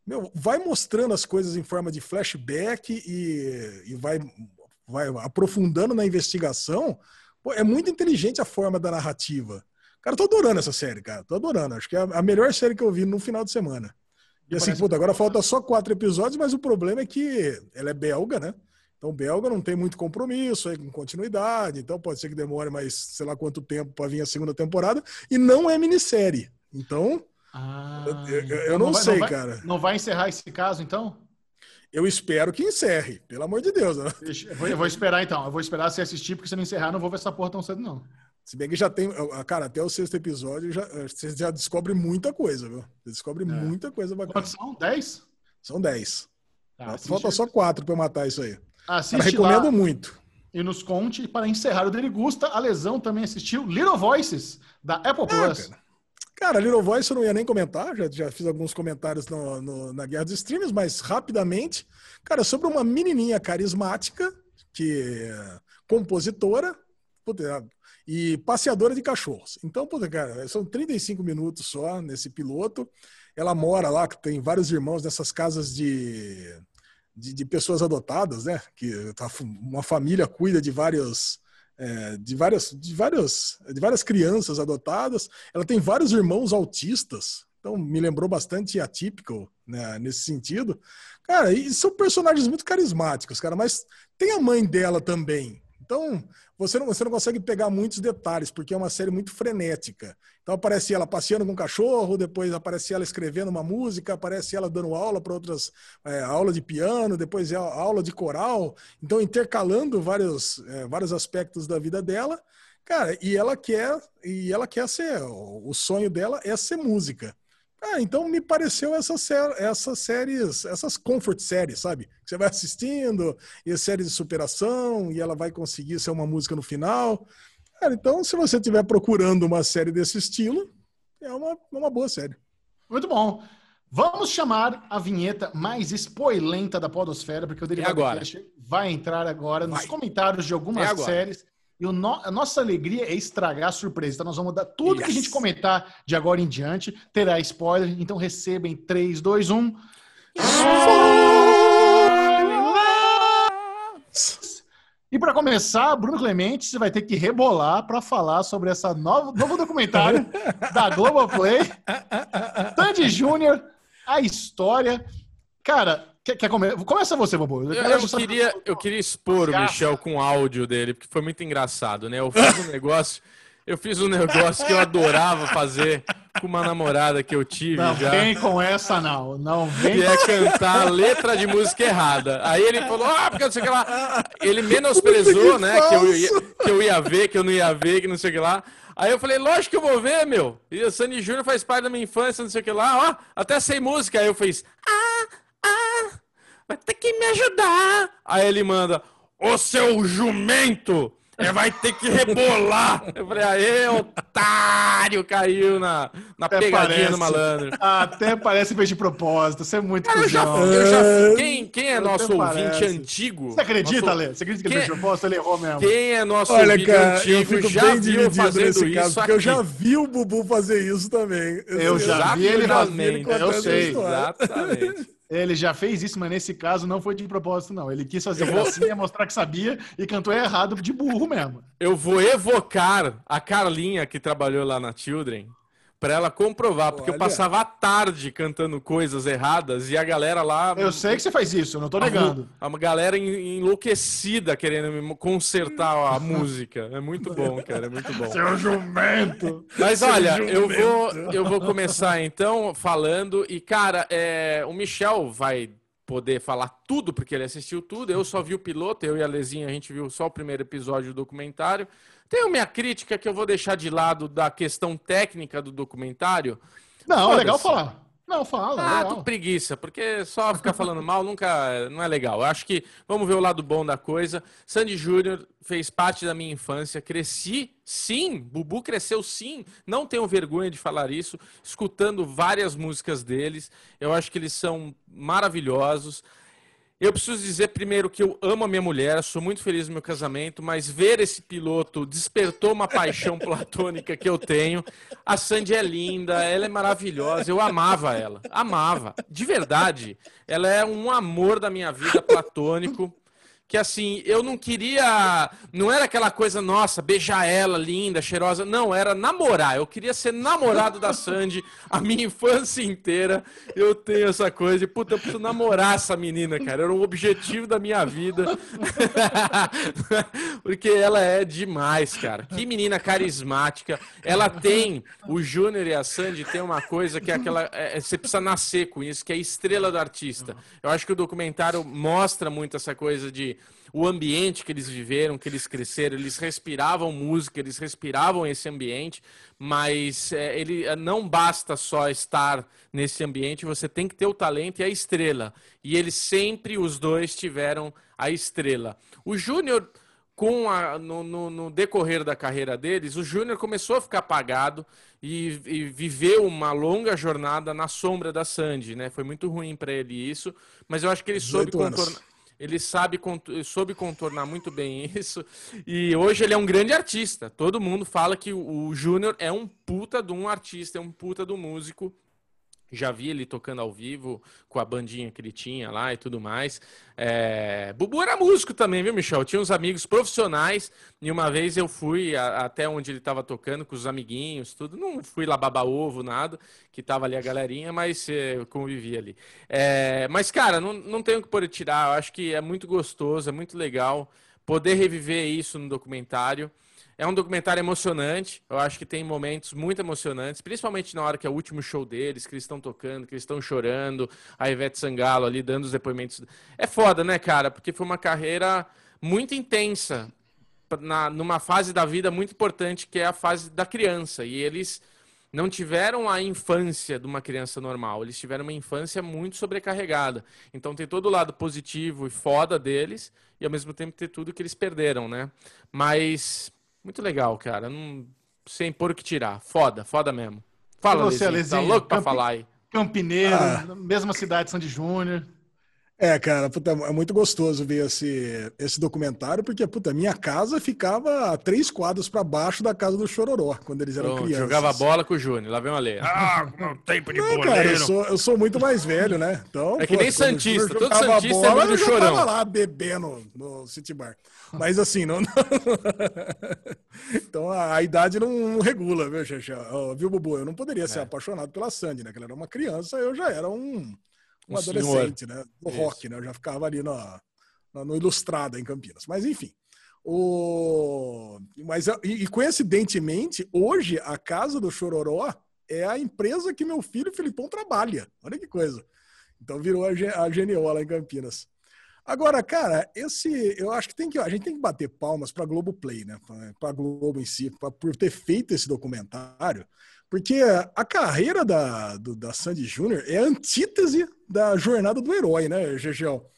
meu, vai mostrando as coisas em forma de flashback e, e vai vai aprofundando na investigação, pô, é muito inteligente a forma da narrativa. Cara, tô adorando essa série, cara. Tô adorando. Acho que é a melhor série que eu vi no final de semana. E assim, puta, agora falta só quatro episódios, mas o problema é que ela é belga, né? Então, belga não tem muito compromisso aí com continuidade, então pode ser que demore mais sei lá quanto tempo para vir a segunda temporada. E não é minissérie. Então, ah, eu, eu, eu não, não vai, sei, não vai, cara. Não vai encerrar esse caso, então? Eu espero que encerre, pelo amor de Deus. Né? Eu vou, esperar então. Eu vou esperar você assistir, porque se não encerrar, não vou ver essa porra tão cedo, não. Se bem que já tem. Cara, até o sexto episódio já, você já descobre muita coisa, viu? Você descobre é. muita coisa bacana. Quantos são? Dez? São dez. Tá, Falta só quatro para matar isso aí. Assiste Cara, recomendo lá. muito. E nos conte, para encerrar o Derigusta, a Lesão também assistiu Little Voices, da Apple ah, Plus. Cara. Cara, Little Voice eu não ia nem comentar, já, já fiz alguns comentários no, no, na Guerra dos Streams, mas rapidamente, cara, sobre uma menininha carismática, que é compositora puta, e passeadora de cachorros. Então, puta, cara, são 35 minutos só nesse piloto. Ela mora lá, que tem vários irmãos nessas casas de, de, de pessoas adotadas, né? Que tá, uma família cuida de vários é, de, várias, de, várias, de várias crianças adotadas. Ela tem vários irmãos autistas, então me lembrou bastante atípico né, nesse sentido. Cara, e são personagens muito carismáticos, cara, mas tem a mãe dela também. Então, você não, você não consegue pegar muitos detalhes, porque é uma série muito frenética. Então, aparece ela passeando com um cachorro, depois aparece ela escrevendo uma música, aparece ela dando aula para outras, é, aula de piano, depois é aula de coral. Então, intercalando vários, é, vários aspectos da vida dela. Cara, e ela quer, e ela quer ser, o sonho dela é ser música. Ah, então me pareceu essas, essas séries, essas comfort séries, sabe? Que você vai assistindo, e séries de superação, e ela vai conseguir ser uma música no final. Cara, então, se você estiver procurando uma série desse estilo, é uma, uma boa série. Muito bom. Vamos chamar a vinheta mais spoilenta da Podosfera, porque o Derivado é vai entrar agora nos vai. comentários de algumas é séries e no, a nossa alegria é estragar a surpresa. Então, nós vamos dar tudo yes. que a gente comentar de agora em diante. Terá spoiler. Então, recebem 3, 2, 1. E para começar, Bruno Clemente, você vai ter que rebolar para falar sobre essa nova novo documentário da Globoplay. Tandy Júnior, a história. Cara, Quer, quer come... Começa você, Bobo. Eu, eu, eu queria, eu queria expor o Michel com o áudio dele, porque foi muito engraçado, né? Eu fiz um negócio, eu fiz um negócio que eu adorava fazer com uma namorada que eu tive não já. Não vem com essa, não. Não vem. Que é cantar a letra de música errada. Aí ele falou, ah, porque não sei o que lá. Ele menosprezou, que né? Que eu, ia, que eu ia ver, que eu não ia ver, que não sei o que lá. Aí eu falei, lógico que eu vou ver, meu. E o Sandy Júnior faz parte da minha infância, não sei o que lá. Ó, até sem música. Aí eu fiz, ah, vai ter que me ajudar. Aí ele manda, ô seu jumento, é, vai ter que rebolar. Eu falei, aê, otário, caiu na, na pegadinha parece, do malandro. Até parece que fez de propósito, você é muito Cara, eu já, eu já, quem, quem é nosso ouvinte parece. antigo? Você acredita, nosso... Lê? Você acredita que ele fez de propósito? Ele errou mesmo. Quem é nosso Olha, ouvinte cara, antigo eu já viu fazendo nesse caso, porque eu já vi o Bubu fazer isso também. Eu, eu já, vi ele fazendo, eu sei. Exatamente. Ele já fez isso, mas nesse caso não foi de propósito, não. Ele quis fazer gracinha, mostrar que sabia e cantou errado de burro mesmo. Eu vou evocar a Carlinha que trabalhou lá na Children, para ela comprovar, porque Olha. eu passava a tarde cantando coisas erradas e a galera lá. Eu sei que você faz isso, eu não tô negando. A, a galera enlouquecida querendo me consertar a música. É muito bom, cara, é muito bom. Seu jumento! Mas olha, jumento. eu vou, eu vou começar então falando, e cara, é, o Michel vai poder falar tudo, porque ele assistiu tudo. Eu só vi o piloto, eu e a Lezinha, a gente viu só o primeiro episódio do documentário. Tenho minha crítica que eu vou deixar de lado da questão técnica do documentário. Não, é legal falar. Não, fala. Ah, legal. tô preguiça, porque só ficar falando mal nunca não é legal. Eu acho que vamos ver o lado bom da coisa. Sandy Júnior fez parte da minha infância, cresci, sim, Bubu cresceu sim. Não tenho vergonha de falar isso, escutando várias músicas deles. Eu acho que eles são maravilhosos. Eu preciso dizer primeiro que eu amo a minha mulher, sou muito feliz no meu casamento, mas ver esse piloto despertou uma paixão platônica que eu tenho. A Sandy é linda, ela é maravilhosa, eu amava ela, amava, de verdade. Ela é um amor da minha vida platônico que assim, eu não queria. Não era aquela coisa, nossa, beijar ela, linda, cheirosa. Não, era namorar. Eu queria ser namorado da Sandy a minha infância inteira. Eu tenho essa coisa de, puta, eu preciso namorar essa menina, cara. Era o objetivo da minha vida. Porque ela é demais, cara. Que menina carismática. Ela tem, o Júnior e a Sandy tem uma coisa que é aquela. É, você precisa nascer com isso, que é a estrela do artista. Eu acho que o documentário mostra muito essa coisa de o ambiente que eles viveram, que eles cresceram, eles respiravam música, eles respiravam esse ambiente, mas é, ele é, não basta só estar nesse ambiente, você tem que ter o talento e a estrela. E eles sempre, os dois, tiveram a estrela. O Júnior com a, no, no, no, decorrer da carreira deles, o Júnior começou a ficar apagado e, e, viveu uma longa jornada na sombra da Sandy, né? Foi muito ruim para ele isso, mas eu acho que ele soube contornar ele sabe soube contornar muito bem isso. E hoje ele é um grande artista. Todo mundo fala que o, Júnior é um puta de um artista, é um puta do músico. Já vi ele tocando ao vivo com a bandinha que ele tinha lá e tudo mais. É... Bubu era músico também, viu, Michel? Tinha uns amigos profissionais e uma vez eu fui a, até onde ele estava tocando com os amiguinhos, tudo. Não fui lá babar ovo, nada, que tava ali a galerinha, mas é, convivi ali. É... Mas, cara, não, não tenho que poder tirar. Eu acho que é muito gostoso, é muito legal poder reviver isso no documentário. É um documentário emocionante. Eu acho que tem momentos muito emocionantes, principalmente na hora que é o último show deles, que eles estão tocando, que eles estão chorando, a Ivete Sangalo ali dando os depoimentos. É foda, né, cara? Porque foi uma carreira muito intensa, na, numa fase da vida muito importante, que é a fase da criança. E eles não tiveram a infância de uma criança normal, eles tiveram uma infância muito sobrecarregada. Então tem todo o lado positivo e foda deles, e ao mesmo tempo ter tudo que eles perderam, né? Mas muito legal, cara. Não, sem pôr o que tirar. Foda, foda mesmo. Fala, você, Lezinho. Tá louco pra falar aí. Campineiro, ah. mesma cidade, Sandy Júnior. É, cara, puta, é muito gostoso ver esse, esse documentário, porque, puta, minha casa ficava a três quadros para baixo da casa do Chororó, quando eles eram Pronto, crianças. Jogava bola com o Júnior, lá vem uma lei. Ah, com tempo de Não, cara, eu sou, eu sou muito mais velho, né? Então, é que pô, nem Santista, todo Santista bola, é amigo do Chorão. Eu tava lá bebendo no City Bar. Mas assim, não... então a, a, idade não regula, viu, Xexé? Viu, Bubu? Eu não poderia ser é. apaixonado pela Sandy, né? Que ela era uma criança, eu já era um um, um adolescente, senhor. né? Do Isso. rock, né? Eu já ficava ali no, no, no Ilustrada em Campinas. Mas enfim. O... Mas, e, e, coincidentemente, hoje a casa do Chororó é a empresa que meu filho Filipão trabalha. Olha que coisa. Então virou a, a GNO lá em Campinas. Agora, cara, esse eu acho que tem que a gente tem que bater palmas para Globo Play, né? Para Globo em si, pra, por ter feito esse documentário, porque a carreira da, do, da Sandy Júnior é a antítese da jornada do herói, né, Gegel?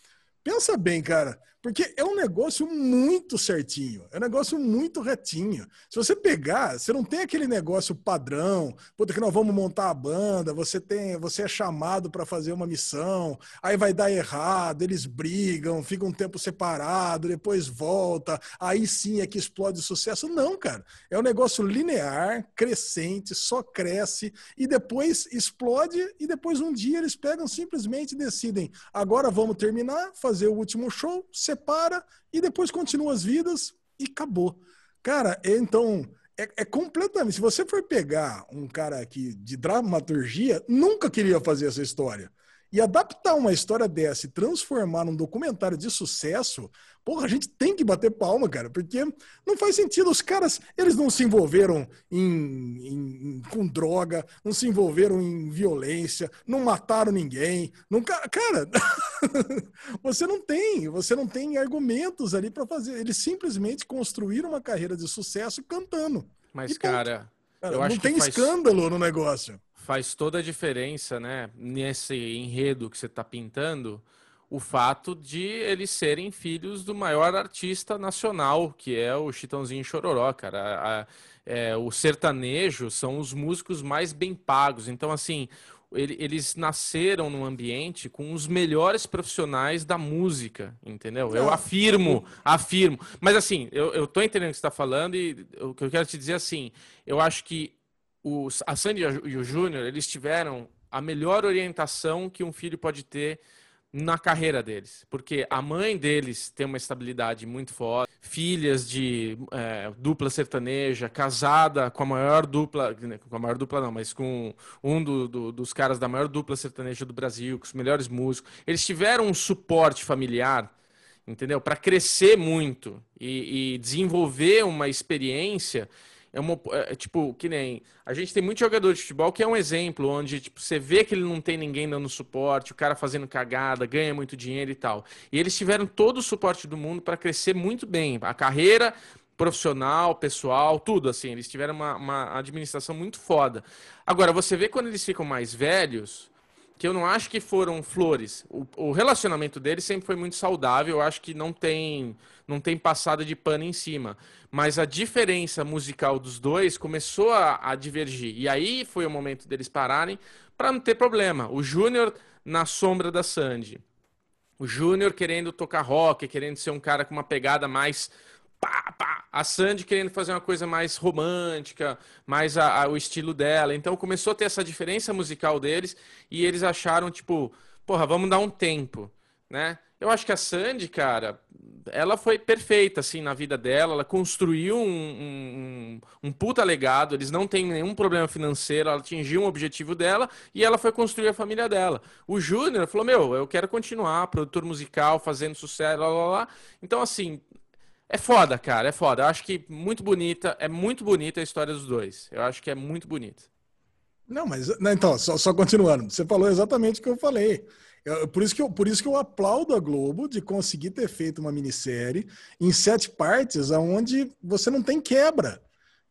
Pensa bem, cara. Porque é um negócio muito certinho, é um negócio muito retinho. Se você pegar, você não tem aquele negócio padrão, puta que nós vamos montar a banda, você tem, você é chamado para fazer uma missão, aí vai dar errado, eles brigam, fica um tempo separado, depois volta, aí sim é que explode o sucesso. Não, cara. É um negócio linear, crescente, só cresce e depois explode e depois um dia eles pegam simplesmente decidem, agora vamos terminar, fazer o último show, separa e depois continua as vidas e acabou. Cara, então é, é, completamente. Se você for pegar um cara aqui de dramaturgia, nunca queria fazer essa história. E adaptar uma história dessa e transformar num documentário de sucesso, porra, a gente tem que bater palma, cara, porque não faz sentido. Os caras, eles não se envolveram em, em com droga, não se envolveram em violência, não mataram ninguém. Nunca, cara, você não tem, você não tem argumentos ali para fazer. Eles simplesmente construíram uma carreira de sucesso cantando. Mas, cara, cara, eu não tem faz... escândalo no negócio faz toda a diferença, né, nesse enredo que você está pintando, o fato de eles serem filhos do maior artista nacional, que é o Chitãozinho Chororó, cara. A, a, é, o sertanejo são os músicos mais bem pagos. Então, assim, ele, eles nasceram num ambiente com os melhores profissionais da música, entendeu? Eu afirmo, afirmo. Mas assim, eu, eu tô entendendo o que você está falando e o que eu quero te dizer assim, eu acho que os, a Sandy e o Júnior, eles tiveram a melhor orientação que um filho pode ter na carreira deles, porque a mãe deles tem uma estabilidade muito forte, filhas de é, dupla sertaneja, casada com a maior dupla, com a maior dupla não, mas com um do, do, dos caras da maior dupla sertaneja do Brasil, com os melhores músicos, eles tiveram um suporte familiar, entendeu, para crescer muito e, e desenvolver uma experiência é uma é, é, tipo que nem a gente tem muito jogador de futebol que é um exemplo onde tipo você vê que ele não tem ninguém dando suporte, o cara fazendo cagada, ganha muito dinheiro e tal. E eles tiveram todo o suporte do mundo para crescer muito bem, a carreira profissional, pessoal, tudo assim. Eles tiveram uma, uma administração muito foda. Agora você vê quando eles ficam mais velhos, que eu não acho que foram flores. O, o, relacionamento deles sempre foi muito saudável. Eu acho que não tem não tem passada de pano em cima mas a diferença musical dos dois começou a, a divergir. E aí foi o momento deles pararem para não ter problema. O Júnior na sombra da Sandy. O Júnior querendo tocar rock, querendo ser um cara com uma pegada mais pá, pá. A Sandy querendo fazer uma coisa mais romântica, mais a, a, o estilo dela. Então começou a ter essa diferença musical deles e eles acharam, tipo, porra, vamos dar um tempo, né? Eu acho que a Sandy, cara, ela foi perfeita, assim, na vida dela. Ela construiu um, um, um, puta legado. Eles não têm nenhum problema financeiro. Ela atingiu um objetivo dela e ela foi construir a família dela. O Júnior falou: Meu, eu quero continuar, produtor musical, fazendo sucesso, lá, lá, lá. Então, assim, é foda, cara, é foda. Eu acho que muito bonita, é muito bonita a história dos dois. Eu acho que é muito bonita. Não, mas, não, então, só, só continuando. Você falou exatamente o que eu falei. Eu, por, isso que eu, por isso que eu aplaudo a Globo de conseguir ter feito uma minissérie em sete partes, onde você não tem quebra.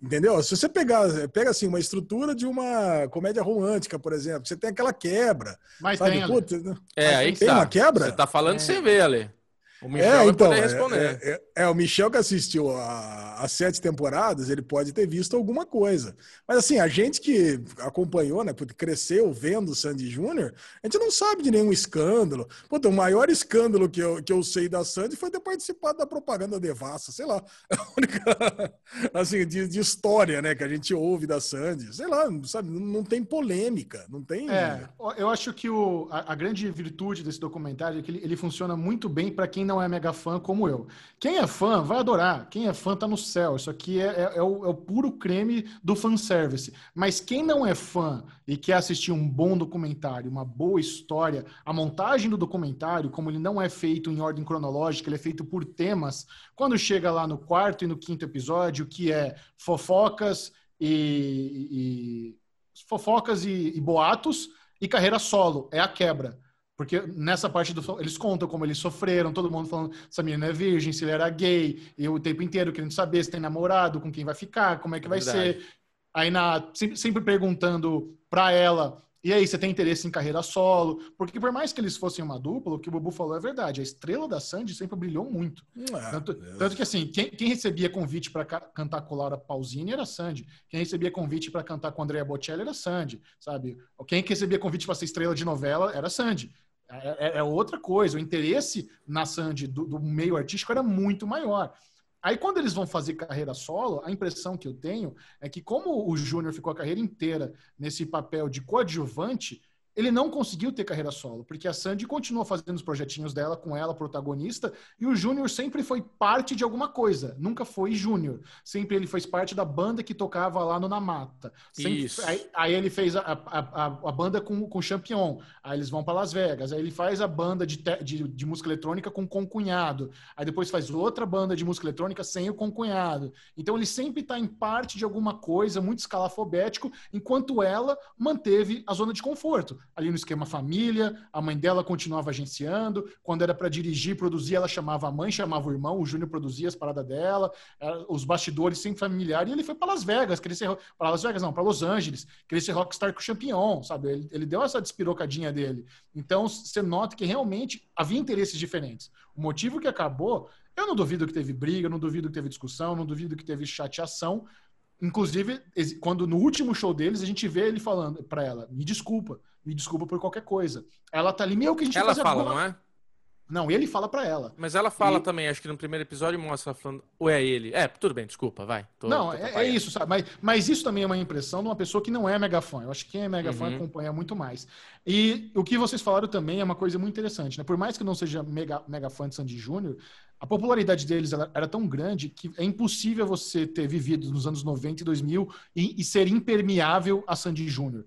Entendeu? Se você pegar, pega assim, uma estrutura de uma comédia romântica, por exemplo, você tem aquela quebra. Mas sabe? tem, Puta, é, aí tem tá. uma quebra? Você tá falando é. sem ver, Ale. O Michel é, então, é, é, é, é, o Michel que assistiu as sete temporadas, ele pode ter visto alguma coisa. Mas assim, a gente que acompanhou, né, porque cresceu vendo o Sandy Júnior, a gente não sabe de nenhum escândalo. Puta, o maior escândalo que eu, que eu sei da Sandy foi ter participado da propaganda Devassa, sei lá. A única, assim, de, de, história, né, que a gente ouve da Sandy. Sei lá, sabe, não tem polêmica, não tem... É, eu acho que o, a, a grande virtude desse documentário é que ele, ele funciona muito bem para quem não é mega fã como eu. Quem é fã vai adorar. Quem é fã tá no céu. Isso aqui é, é, é, o, é o, puro creme do fanservice. Mas quem não é fã e quer assistir um bom documentário, uma boa história, a montagem do documentário, como ele não é feito em ordem cronológica, ele é feito por temas. Quando chega lá no quarto e no quinto episódio, que é fofocas e, e fofocas e, e boatos e carreira solo, é a quebra. Porque nessa parte do. Eles contam como eles sofreram, todo mundo falando se a menina é virgem, se ele era gay, e o tempo inteiro querendo saber se tem namorado, com quem vai ficar, como é que vai Verdade. ser. Aí na, sempre, sempre perguntando pra ela e aí, você tem interesse em carreira solo? Porque por mais que eles fossem uma dupla, o que o Bubu falou é verdade. A estrela da Sandy sempre brilhou muito. Ah, tanto, tanto, que assim, quem, quem recebia convite para cantar com Laura Pausini era Sandy. Quem recebia convite para cantar com Andrea Bocelli era Sandy, sabe? Quem recebia convite para ser estrela de novela era Sandy. É, é, é, outra coisa. O interesse na Sandy do, do, meio artístico era muito maior. Aí, quando eles vão fazer carreira solo, a impressão que eu tenho é que, como o Júnior ficou a carreira inteira nesse papel de coadjuvante, ele não conseguiu ter carreira solo, porque a Sandy continuou fazendo os projetinhos dela com ela, protagonista, e o Júnior sempre foi parte de alguma coisa, nunca foi Júnior. Sempre ele fez parte da banda que tocava lá no Na Mata. Sempre, Isso. Aí, aí ele fez a, a, a, a banda com, com o Champion, aí eles vão para Las Vegas, aí ele faz a banda de, te- de, de música eletrônica com o concunhado, aí depois faz outra banda de música eletrônica sem o concunhado. Então ele sempre está em parte de alguma coisa, muito escalafobético, enquanto ela manteve a zona de conforto. Ali no esquema família, a mãe dela continuava agenciando, quando era para dirigir, produzir, ela chamava a mãe, chamava o irmão, o Júnior produzia as paradas dela, era- os bastidores sempre familiar, e ele foi para Las Vegas, queria para Las Vegas não, para Los Angeles, queria ser rockstar com o Champion, sabe? Ele, ele deu essa despirocadinha dele. Então você nota que realmente havia interesses diferentes. O motivo que acabou, eu não duvido que teve briga, não duvido que teve discussão, não duvido que teve chateação. Inclusive, quando no último show deles, a gente vê ele falando para ela: me desculpa, me desculpa por qualquer coisa. Ela tá ali, meu, que a gente Ela fala, agora? não é? Não, ele fala para ela. Mas ela fala E- também, acho que no primeiro episódio mostra falando, ou é ele? É, tudo bem, desculpa, vai. Tô- não, tô é, é isso, sabe? Mas, mas isso também é uma impressão de uma pessoa que não é mega fã. Eu acho que quem é mega fã Uhum. acompanha muito mais. E o que vocês falaram também é uma coisa muito interessante, né? Por mais que eu não seja mega, mega fã de Sandy Júnior, a popularidade deles era tão grande que é impossível você ter vivido nos anos 90 e 2000 e, e ser impermeável a Sandy Júnior.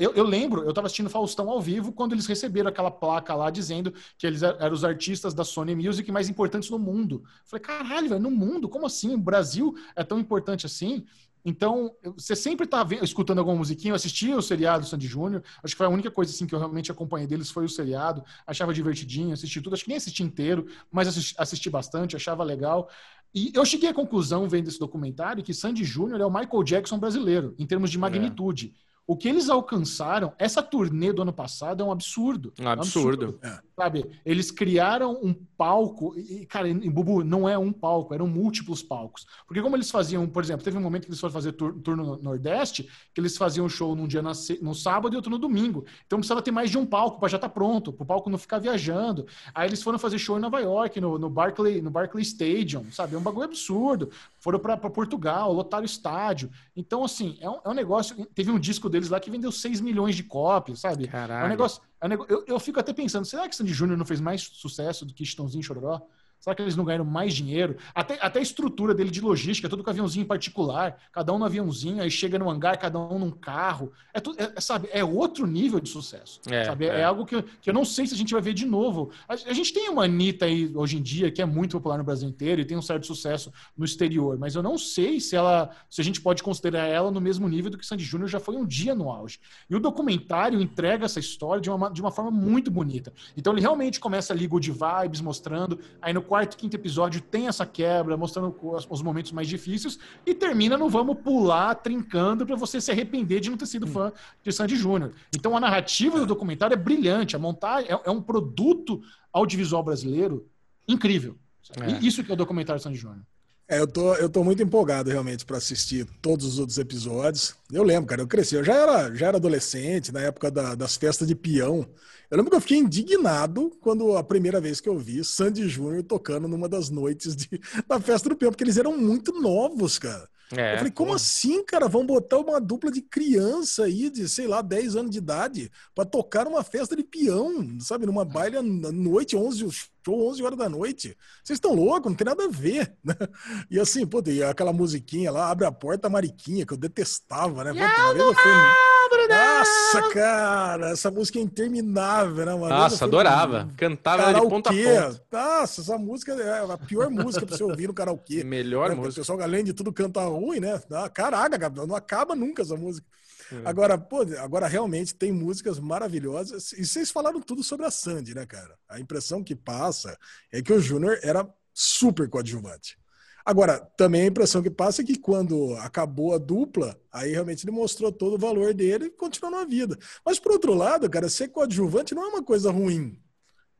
Eu, eu lembro, eu estava assistindo Faustão ao vivo quando eles receberam aquela placa lá dizendo que eles er- eram os artistas da Sony Music mais importantes no mundo. Eu falei, caralho, velho, no mundo? Como assim? O Brasil é tão importante assim? Então, você sempre tá vendo- escutando alguma musiquinha, eu assisti o seriado Sandy Júnior, acho que foi a única coisa assim que eu realmente acompanhei deles foi o seriado, achava divertidinho, assisti tudo, acho que nem assisti inteiro, mas assisti, assisti bastante, achava legal. E eu cheguei à conclusão, vendo esse documentário, que Sandy Júnior é o Michael Jackson brasileiro, em termos de magnitude. O que eles alcançaram, essa turnê do ano passado é um absurdo. Um absurdo. Sabe? Eles criaram um palco, e, cara, em Bubu, não é um palco, eram múltiplos palcos. Porque como eles faziam, por exemplo, teve um momento que eles foram fazer tur- turno no Nordeste, que eles faziam show num dia na no sábado e outro no domingo. Então precisava ter mais de um palco para já estar pronto, para o palco não ficar viajando. Aí eles foram fazer show em Nova York, no, no Barclay, no Barclay Stadium, sabe? É um bagulho absurdo. Foram para Portugal, lotaram o estádio. Então, assim, é um, é um negócio. Teve um disco deles lá que vendeu 6 milhões de cópias, sabe? É um Caralho. negócio. é um nego- eu, eu fico até pensando, será que Sandy Júnior não fez mais sucesso do que Chitãozinho Chororó? Será que eles não ganharam mais dinheiro? Até, até a estrutura dele de logística, tudo com aviãozinho particular, cada um no aviãozinho, aí chega no hangar, cada um num carro. É, tudo, é, sabe, é outro nível de sucesso. É, sabe? É, é. algo que, eu- que eu não sei se a gente vai ver de novo. A, a gente tem uma Anitta aí hoje em dia, que é muito popular no Brasil inteiro e tem um certo sucesso no exterior, mas eu não sei se ela se a gente pode considerar ela no mesmo nível do que Sandy Júnior já foi um dia no auge. E o documentário entrega essa história de uma, de uma forma muito bonita. Então ele realmente começa ali good vibes, mostrando. Aí no quarto, quinto episódio tem essa quebra, mostrando os, os momentos mais difíceis. E termina no vamos pular, trincando, para você se arrepender de não ter sido fã de Sandy Júnior. Então a narrativa do documentário é brilhante. A montagem é, é um produto audiovisual brasileiro incrível. É. Isso que é o documentário Sandy Júnior. É, eu tô, eu tô muito empolgado realmente para assistir todos os outros episódios. Eu lembro, cara, eu cresci, eu já era, já era adolescente, na época da- das festas de peão. Eu lembro que eu fiquei indignado quando a primeira vez que eu vi Sandy Júnior tocando numa das noites de- da festa do peão, porque eles eram muito novos, cara. É, eu falei, como porra. assim, cara? Vão botar uma dupla de criança aí, de, sei lá, 10 anos de idade, pra tocar numa festa de peão, sabe? Numa baile à noite, 11, show 11 horas da noite. Vocês estão loucos? Não tem nada a ver, né? E assim, pô, tem aquela musiquinha lá, Abre a Porta Mariquinha, que eu detestava, né? Uma vez eu fui no- Nossa, cara, essa música é interminável, né? Eu Nossa, adorava. Cantava ela de ponta a ponta. Nossa, essa música é a pior música pra você ouvir no karaokê. Melhor É, porque música. O pessoal, além de tudo, canta ruim, né? Ah, Caraca, Gabriel, não acaba nunca essa música. É. Agora, pô, agora realmente tem músicas maravilhosas. E vocês falaram tudo sobre a Sandy, né, cara? A impressão que passa é que o Júnior era super coadjuvante. Agora, também a impressão que passa é que quando acabou a dupla, aí realmente ele mostrou todo o valor dele e continuou na vida. Mas, por outro lado, cara, ser coadjuvante não é uma coisa ruim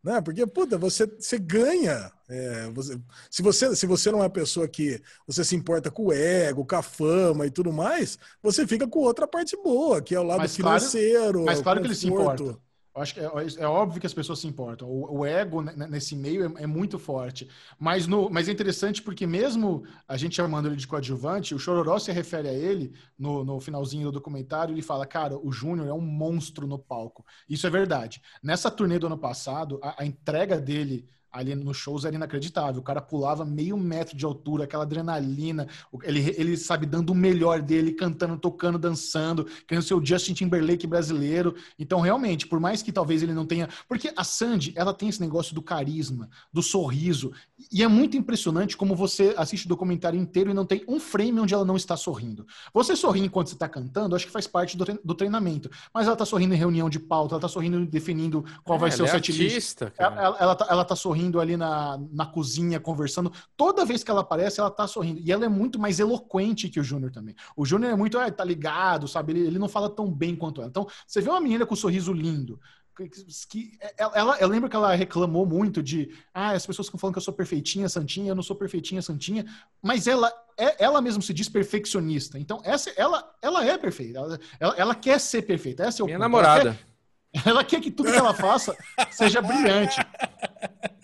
né? Porque, puta, você, você ganha. é, você- se, você, se você não é uma pessoa que você se importa com o ego, com a fama e tudo mais, você fica com outra parte boa, que é o lado Mas claro- financeiro. Mas claro que ele se importa. Acho que é, é, óbvio que as pessoas se importam. O, o ego nesse meio é, é, muito forte. Mas, no, mas é interessante porque mesmo a gente chamando ele de coadjuvante, o Chororó se refere a ele no, no finalzinho do documentário, ele fala, cara, o Júnior é um monstro no palco. Isso é verdade. Nessa turnê do ano passado, a, a entrega dele ali nos shows era inacreditável. O cara pulava meio metro de altura, aquela adrenalina. Ele, ele sabe, dando o melhor dele, cantando, tocando, dançando, querendo ser o Justin Timberlake brasileiro. Então, realmente, por mais que talvez ele não tenha. Porque a Sandy, ela tem esse negócio do carisma, do sorriso. E é muito impressionante como você assiste o documentário inteiro e não tem um frame onde ela não está sorrindo. Você sorri enquanto você está cantando, acho que faz parte do, treinamento. Mas ela está sorrindo em reunião de pauta, ela está sorrindo definindo qual é, vai ser o é setlist. Ela, ela, ela, tá, ela tá sorrindo sorrindo ali na, na cozinha, conversando. Toda vez que ela aparece, ela tá sorrindo. E ela é muito mais eloquente que o Júnior também. O Júnior é muito, ah, tá ligado, sabe? Ele, ele não fala tão bem quanto ela. Então, você vê uma menina com um sorriso lindo, que, que ela, eu lembro que ela reclamou muito de ah, as pessoas ficam falando que eu sou perfeitinha, santinha, eu não sou perfeitinha, santinha, mas ela é, ela mesmo se diz perfeccionista. Então, essa ela, ela é perfeita. Ela, ela, ela quer ser perfeita. Essa é o Minha ponto. namorada. Ela quer, ela quer, que tudo que ela faça seja brilhante.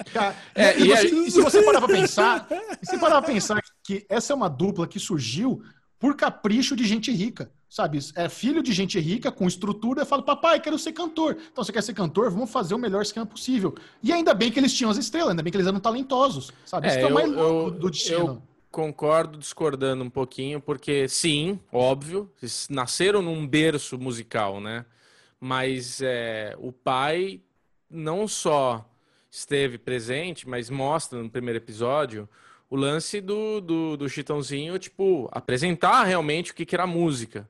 É, e, você, e, se você parar pra pensar, se parar pra pensar que essa é uma dupla que surgiu por capricho de gente rica, sabe? É filho de gente rica, com estrutura, fala, papai, quero ser cantor. Então, você quer ser cantor? Vamos fazer o melhor esquema possível. E ainda bem que eles tinham as estrelas, ainda bem que eles eram talentosos, sabe? Isso é, é o mais louco do destino. Eu concordo discordando um pouquinho, porque sim, óbvio, eles nasceram num berço musical, né? Mas é, o pai não só esteve presente, mas mostra no primeiro episódio o lance do, do, do Chitãozinho, tipo, apresentar realmente o que, que era música.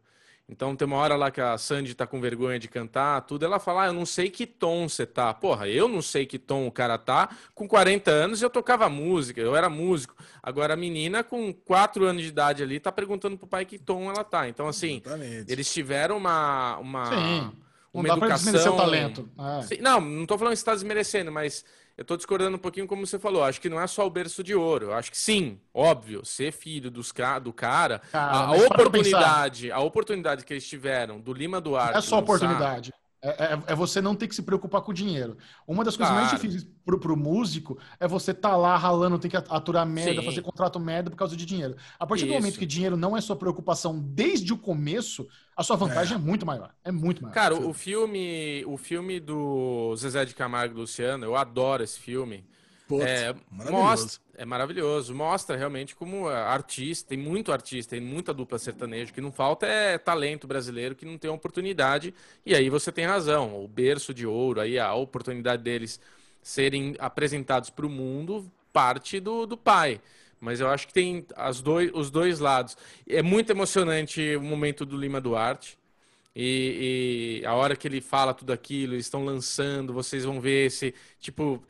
Então tem uma hora lá que a Sandy tá com vergonha de cantar, tudo, ela fala, ah, eu não sei que tom você tá. Porra, eu não sei que tom o cara tá. Com 40 anos eu tocava música, eu era músico. Agora a menina com 4 anos de idade ali tá perguntando pro pai que tom ela tá. Então assim, Exatamente. eles tiveram uma... uma... Sim uma não educação. Dá pra o talento. Ah. Não, não tô falando que você está desmerecendo, mas eu tô discordando um pouquinho como você falou. Acho que não é só o berço de ouro. Acho que sim, óbvio, ser filho dos, do cara, cara a, a oportunidade, a oportunidade que eles tiveram do Lima Duarte. Não é só oportunidade. É, é, é, você não ter que se preocupar com o dinheiro. Uma das coisas claro. mais difíceis pro, pro músico é você tá lá ralando, tem que aturar merda, Sim. fazer contrato merda por causa de dinheiro. A partir Isso. do momento que dinheiro não é sua preocupação desde o começo, a sua vantagem é, é muito maior. É muito maior. Cara, o filme, o filme do Zezé de Camargo e Luciano, eu adoro esse filme. É, mostra, é maravilhoso. Mostra realmente como artista, tem muito artista, tem muita dupla sertaneja. O que não falta é talento brasileiro que não tem oportunidade. E aí você tem razão. O berço de ouro, aí a oportunidade deles serem apresentados para o mundo parte do, do pai. Mas eu acho que tem as dois, os dois lados. É muito emocionante o momento do Lima Duarte. E, e, a hora que ele fala tudo aquilo, eles estão lançando, vocês vão ver esse. Tipo,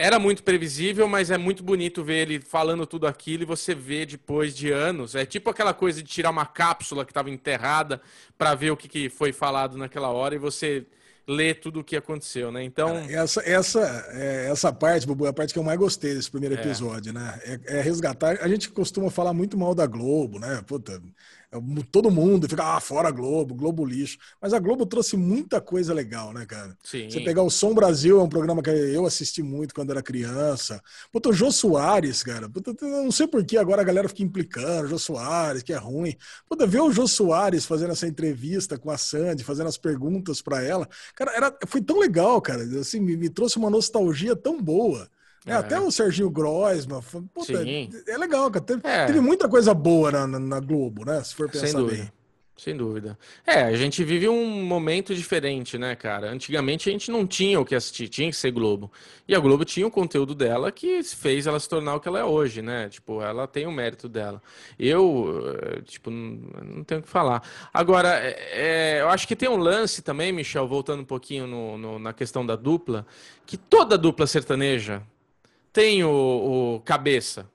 era muito previsível, mas é muito bonito ver ele falando tudo aquilo e você vê depois de anos. É tipo aquela coisa de tirar uma cápsula que estava enterrada para ver o que, que, foi falado naquela hora e você lê tudo o que aconteceu, né? Então. Essa, essa, é, essa parte, Bubu, é a parte que eu mais gostei desse primeiro é. episódio, é. né? É, é resgatar. A gente costuma falar muito mal da Globo, né? Puta, todo mundo fica, ah, fora Globo, Globo lixo. Mas a Globo trouxe muita coisa legal, né, cara? Sim. Você pegar o Som Brasil, é um programa que eu assisti muito quando era criança. Puta, o Jô Soares, cara. Puta, não sei por que agora a galera fica implicando, Jô Soares, que é ruim. Puta, ver o Jô Soares fazendo essa entrevista com a Sandy, fazendo as perguntas para ela. Cara, era, foi tão legal, cara. Assim, me, me trouxe uma nostalgia tão boa. É, Até o Serginho Grossman. Puta, é legal, cara. Teve, é. teve, muita coisa boa na, na, Globo, né? Se for pensar Sem dúvida. bem. Sem dúvida. É, a gente vive um momento diferente, né, cara? Antigamente a gente não tinha o que assistir, tinha que ser Globo. E a Globo tinha o conteúdo dela que fez ela se tornar o que ela é hoje, né? Tipo, ela tem o mérito dela. Eu, eh, tipo, não, tenho o que falar. Agora, é, é, eu acho que tem um lance também, Michel, voltando um pouquinho no, no, na questão da dupla, que toda dupla sertaneja tem o, o cabeça.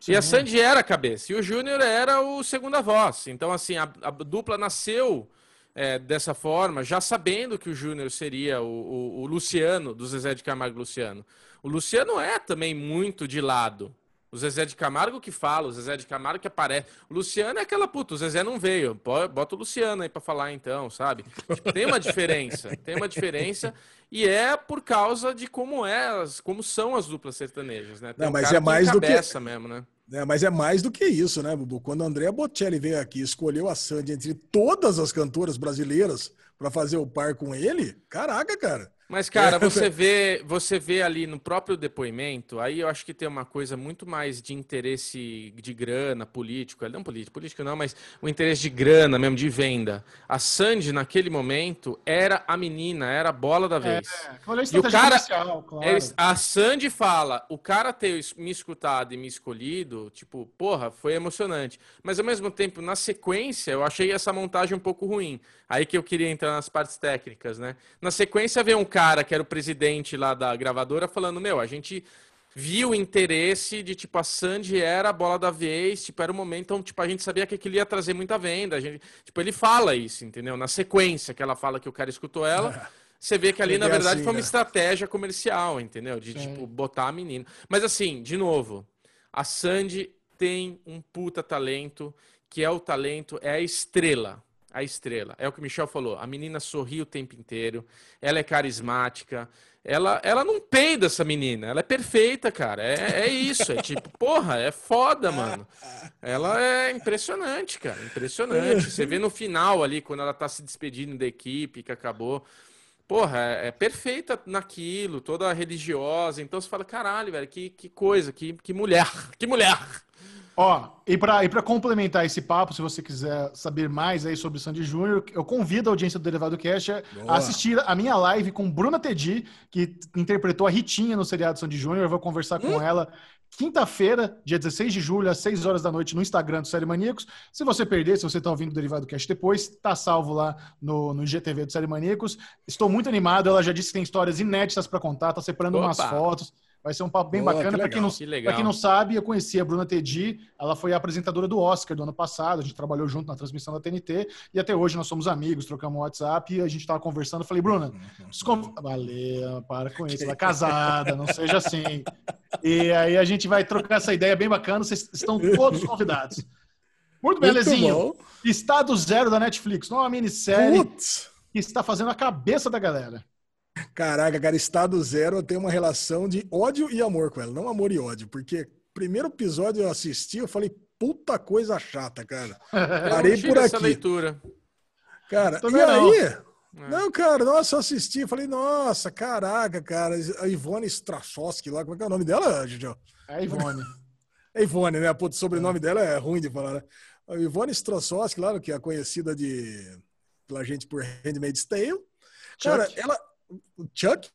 Sim. E a Sandy era a cabeça. E o Júnior era o segunda voz. Então, assim, a, a dupla nasceu é, dessa forma, já sabendo que o Júnior seria o, o, o, Luciano, do Zezé de Camargo Luciano. O Luciano é também muito de lado. O Zezé de Camargo que fala, o Zezé de Camargo que aparece. O Luciano é aquela puta, o Zezé não veio. Bota o Luciano aí pra falar então, sabe? Tipo, tem uma diferença, tem uma diferença. E é por causa de como é, como são as duplas sertanejas, né? Tem não, mas é mais do que mesmo, né? É, mas é mais do que isso, né, Bubu? Quando a Andrea Bocelli veio aqui e escolheu a Sandy entre todas as cantoras brasileiras para fazer o par com ele, caraca, cara. Mas, cara, você vê, você vê ali no próprio depoimento, aí eu acho que tem uma coisa muito mais de interesse de grana, político, não político, político não, mas o interesse de grana mesmo, de venda. A Sandy, naquele momento, era a menina, era a bola da vez. É, e o cara, claro. a Sandy fala, o cara ter me escutado e me escolhido, tipo, porra, foi emocionante. Mas, ao mesmo tempo, na sequência, eu achei essa montagem um pouco ruim. Aí que eu queria entrar nas partes técnicas, né? Na sequência, vem um cara cara que era o presidente lá da gravadora falando: Meu, a gente viu o interesse de tipo a Sandy era a bola da vez, tipo era o momento, então tipo a gente sabia que aquilo ia trazer muita venda, a gente, tipo ele fala isso, entendeu? Na sequência que ela fala que o cara escutou ela, você vê que ali na verdade assim, foi uma né? estratégia comercial, entendeu? De tipo botar a menina. Mas assim, de novo, a Sandy tem um puta talento, que é o talento, é a estrela a estrela. É o que o Michel falou. A menina sorri o tempo inteiro. Ela é carismática. Ela, ela não peida essa menina. Ela é perfeita, cara. É, é isso. É tipo, porra, é foda, mano. Ela é impressionante, cara. Impressionante. Você vê no final ali, quando ela tá se despedindo da equipe, que acabou. Porra, é, é perfeita naquilo, toda religiosa. Então você fala, caralho, velho, que, que coisa, que, que mulher, que mulher. Ó, e para e complementar esse papo, se você quiser saber mais aí sobre Sandy Júnior, eu convido a audiência do Derivado Cash a assistir a minha live com Bruna Tedi, que interpretou a Ritinha no seriado Sandy Júnior. Eu vou conversar hum? com ela quinta-feira, dia 16 de julho, às 6 horas da noite, no Instagram do Série Maníacos. Se você perder, se você está ouvindo o Derivado Cash depois, tá salvo lá no, no GTV do Série Maníacos. Estou muito animado, ela já disse que tem histórias inéditas para contar, tá separando Opa. umas fotos. Vai ser um papo bem Boa, bacana. Para quem, não, que quem não sabe, eu conheci a Bruna Tedi. Ela foi a apresentadora do Oscar do ano passado. A gente trabalhou junto na transmissão da TNT. E até hoje nós somos amigos, trocamos WhatsApp. E a gente estava conversando. Eu falei, Bruna, valeu, para com isso. Ela é casada, não seja assim. E aí a gente vai trocar essa ideia bem bacana. Vocês estão todos convidados. Muito bem, Lezinho. Estado Zero da Netflix. Numa minissérie Putz. que está fazendo a cabeça da galera. Caraca, cara, Estado Zero tem uma relação de ódio e amor com ela, não amor e ódio, porque primeiro episódio eu assisti, eu falei, puta coisa chata, cara. Parei por aqui. Essa leitura. Cara, e não. aí? É. Não, cara, nossa, eu assisti, falei, nossa, caraca, cara, a Ivone Strachowski lá, como é que é o nome dela, Gidio? É Ivone. É Ivone, né? Pô, o sobrenome é. dela é ruim de falar, né? A Ivone Strachowski, claro, que é conhecida de, pela gente por Handmaid's Tale. Cara, Chuck. ela, Chuck,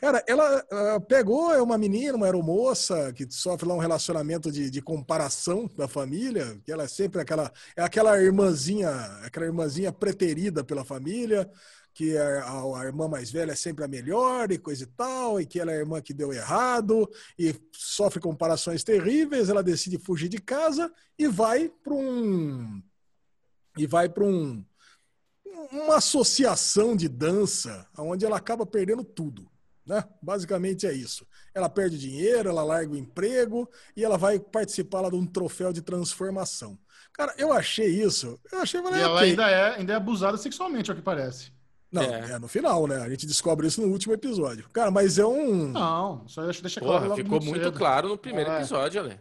Cara, ela uh, pegou é uma menina, uma aeromoça que sofre lá um relacionamento de, de, comparação da família, que ela é sempre aquela é aquela irmãzinha, aquela irmãzinha preterida pela família, que a, a, a, irmã mais velha é sempre a melhor e coisa e tal, e que ela é a irmã que deu errado e sofre comparações terríveis, ela decide fugir de casa e vai para um e vai para um uma associação de dança onde ela acaba perdendo tudo. Né? Basicamente é isso. Ela perde dinheiro, ela larga o emprego e ela vai participar lá de um troféu de transformação. Cara, eu achei isso. Eu achei. e ela okay. ainda, é, ainda é abusada sexualmente, é o que parece. Não, é. é. no final, né? A gente descobre isso no último episódio. Cara, mas é um. Não, só deixa, deixa claro. Porra, ficou muito, muito claro no primeiro é. episódio, Ale.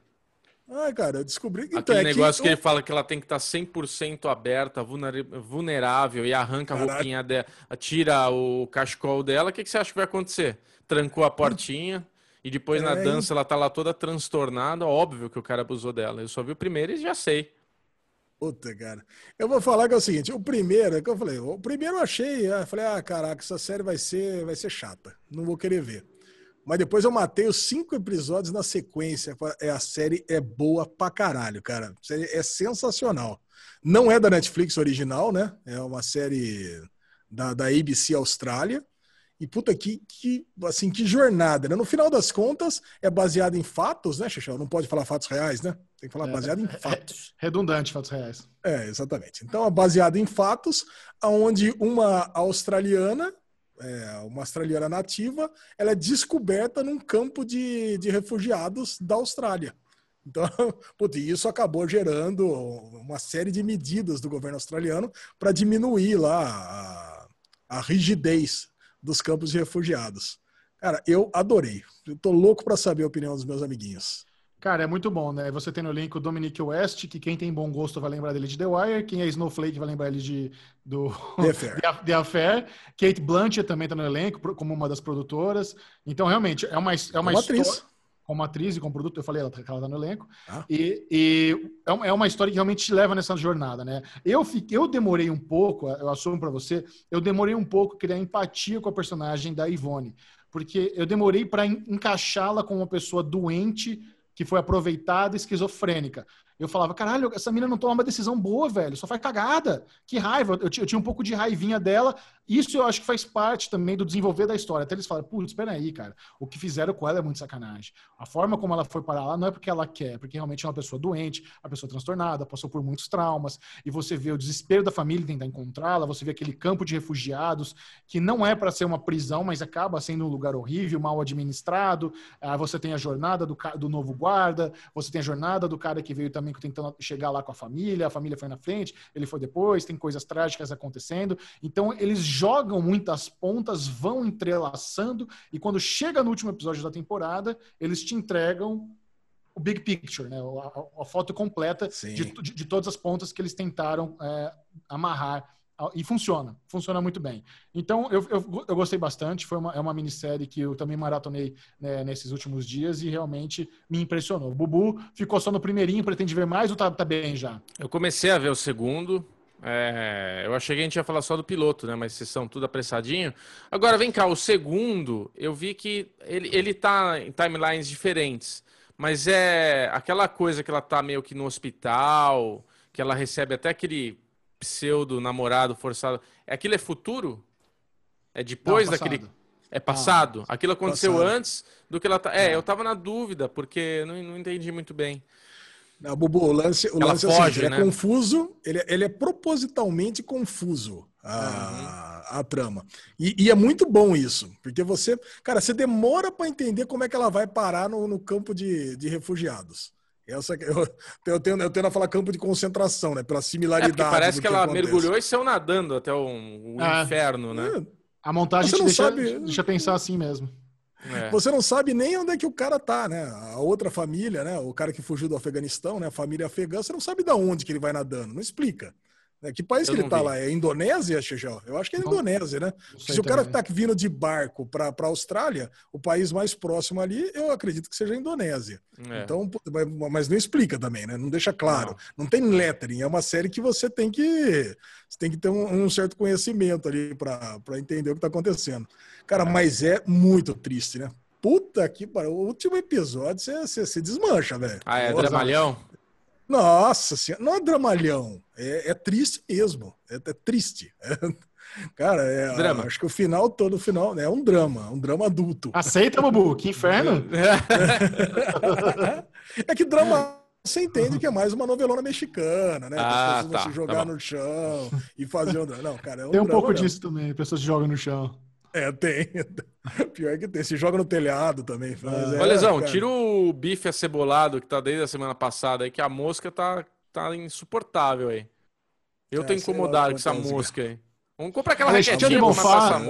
Ai, cara, eu descobri que. Então, Aquele é negócio que, que, ele fala que ela tem que estar 100% aberta, vulnerável, e arranca Caraca. a roupinha dela, tira o cachecol dela. O que, que você acha que vai acontecer? Trancou a portinha. E depois é, na dança ela tá lá toda transtornada. Óbvio que o cara abusou dela. Eu só vi o primeiro e já sei. Puta, cara. Eu vou falar que é o seguinte: o primeiro, é que eu falei, o primeiro eu achei, eu falei, ah, caraca, essa série vai ser, vai ser chata. Não vou querer ver. Mas depois eu matei os cinco episódios na sequência. É, a série é boa pra caralho, cara. A série é sensacional. Não é da Netflix original, né? É uma série da, da ABC Austrália. E puta, que, que, assim, que jornada, né? No final das contas, é baseado em fatos, né, Xixão? Não pode falar fatos reais, né? Tem que falar é, baseado em é, fatos. É, redundante, fatos reais. É, exatamente. Então, é baseado em fatos, onde uma australiana é, uma australiana nativa, ela é descoberta num campo de, de refugiados da Austrália. Então, putz, isso acabou gerando uma série de medidas do governo australiano para diminuir lá a, a, rigidez dos campos de refugiados. Cara, eu adorei. Eu tô louco para saber a opinião dos meus amiguinhos. Cara, é muito bom, né? Você tem no elenco o Dominic West, que quem tem bom gosto vai lembrar dele de The Wire, quem é Snowflake vai lembrar ele de do The Affair. The Affair. Kate Blanchett também está no elenco como uma das produtoras. Então, realmente, é uma, é uma, uma história... Atriz. Como atriz e como produto, eu falei ela, ela tá no elenco. Ah. E, e, é, é uma história que realmente te leva nessa jornada, né? Eu, fiquei, eu demorei um pouco, eu assumo para você, eu demorei um pouco criar empatia com a personagem da Ivone. Porque eu demorei para encaixá-la como uma pessoa doente que foi aproveitada esquizofrênica. Eu falava, caralho, essa mina não toma uma decisão boa, velho, só faz cagada. Que raiva. Eu, eu tinha um pouco de raivinha dela. Isso eu acho que faz parte também do desenvolver da história. Até eles falam, putz, espera aí, cara. O que fizeram com ela é muito sacanagem. A forma como ela foi parar lá não é porque ela quer, é porque realmente é uma pessoa doente, uma pessoa transtornada, passou por muitos traumas. E você vê o desespero da família tentar encontrá-la, você vê aquele campo de refugiados que não é para ser uma prisão, mas acaba sendo um lugar horrível, mal administrado. Ah, você tem a jornada do, do novo guarda, você tem a jornada do cara que veio também tentando chegar lá com a família, a família foi na frente, ele foi depois, tem coisas trágicas acontecendo. Então eles jogam muitas pontas, vão entrelaçando, e quando chega no último episódio da temporada, eles te entregam o big picture, né? a, a foto completa de, de, de, todas as pontas que eles tentaram é, amarrar e funciona, funciona muito bem. Então, eu, eu, eu gostei bastante. Foi uma, é uma minissérie que eu também maratonei né, nesses últimos dias e realmente me impressionou. O Bubu ficou só no primeirinho, pretende ver mais ou tá, tá bem já? Eu comecei a ver o segundo. É, eu achei que a gente ia falar só do piloto, né? Mas vocês são tudo apressadinho. Agora, vem cá, o segundo, eu vi que ele, ele tá em timelines diferentes. Mas é aquela coisa que ela tá meio que no hospital, que ela recebe até aquele pseudo namorado forçado. Aquilo é futuro? É depois Não, daquele. É passado? Ah, Aquilo aconteceu passado. antes do que ela tá. É, é, eu tava na dúvida, porque não, não entendi muito bem. Não, Bubu, o lance, o lance é, foge, é né? é confuso, ele, ele é propositalmente confuso a, uhum. a trama. E, e, é muito bom isso, porque você, cara, você demora para entender como é que ela vai parar no, no campo de, de refugiados. Essa, eu, eu, tenho, eu tenho a falar campo de concentração, né? Pela similaridade. É parece que, que ela acontece. mergulhou e saiu nadando até o, o ah, inferno, né? É. A montagem te deixa, sabe... deixa pensar assim mesmo. É. Você não sabe nem onde é que o cara tá, né? A outra família, né? O cara que fugiu do Afeganistão, né? A família afegã, você não sabe de onde que ele vai nadando, não explica. É, que país eu que ele tá vi. lá? É Indonésia, Xixão? Eu acho que é Indonésia, né? Se o cara tá vindo de barco para a Austrália, o país mais próximo ali, eu acredito que seja a Indonésia. É. Então, mas não explica também, né? Não deixa claro. Não, não tem lettering. É uma série que você tem que você tem que ter um, um certo conhecimento ali para entender o que tá acontecendo. Cara, é. mas é muito triste, né? Puta que pariu. O último episódio você, você, você desmancha, velho. Ah, é dramalhão? Nossa senhora, não é dramalhão, é, é triste mesmo, é, é triste. É, cara, é, drama. acho que o final todo, o final é um drama, um drama adulto. Aceita, Bubu, que inferno. é que drama você entende que é mais uma novelona mexicana, né? Ah, pessoas tá, se jogar tá no chão e fazer um drama. Não, cara, é um Tem um pouco disso também, pessoas se jogam no chão. É, tem. Pior que tem. Se joga no telhado também. Mas é, Lesão, tira o bife acebolado que tá desde a semana passada aí, que a mosca tá, tá insuportável aí. Eu é, tô incomodado com essa mosca aí. Vamos comprar aquela raquetinha de Bonfá,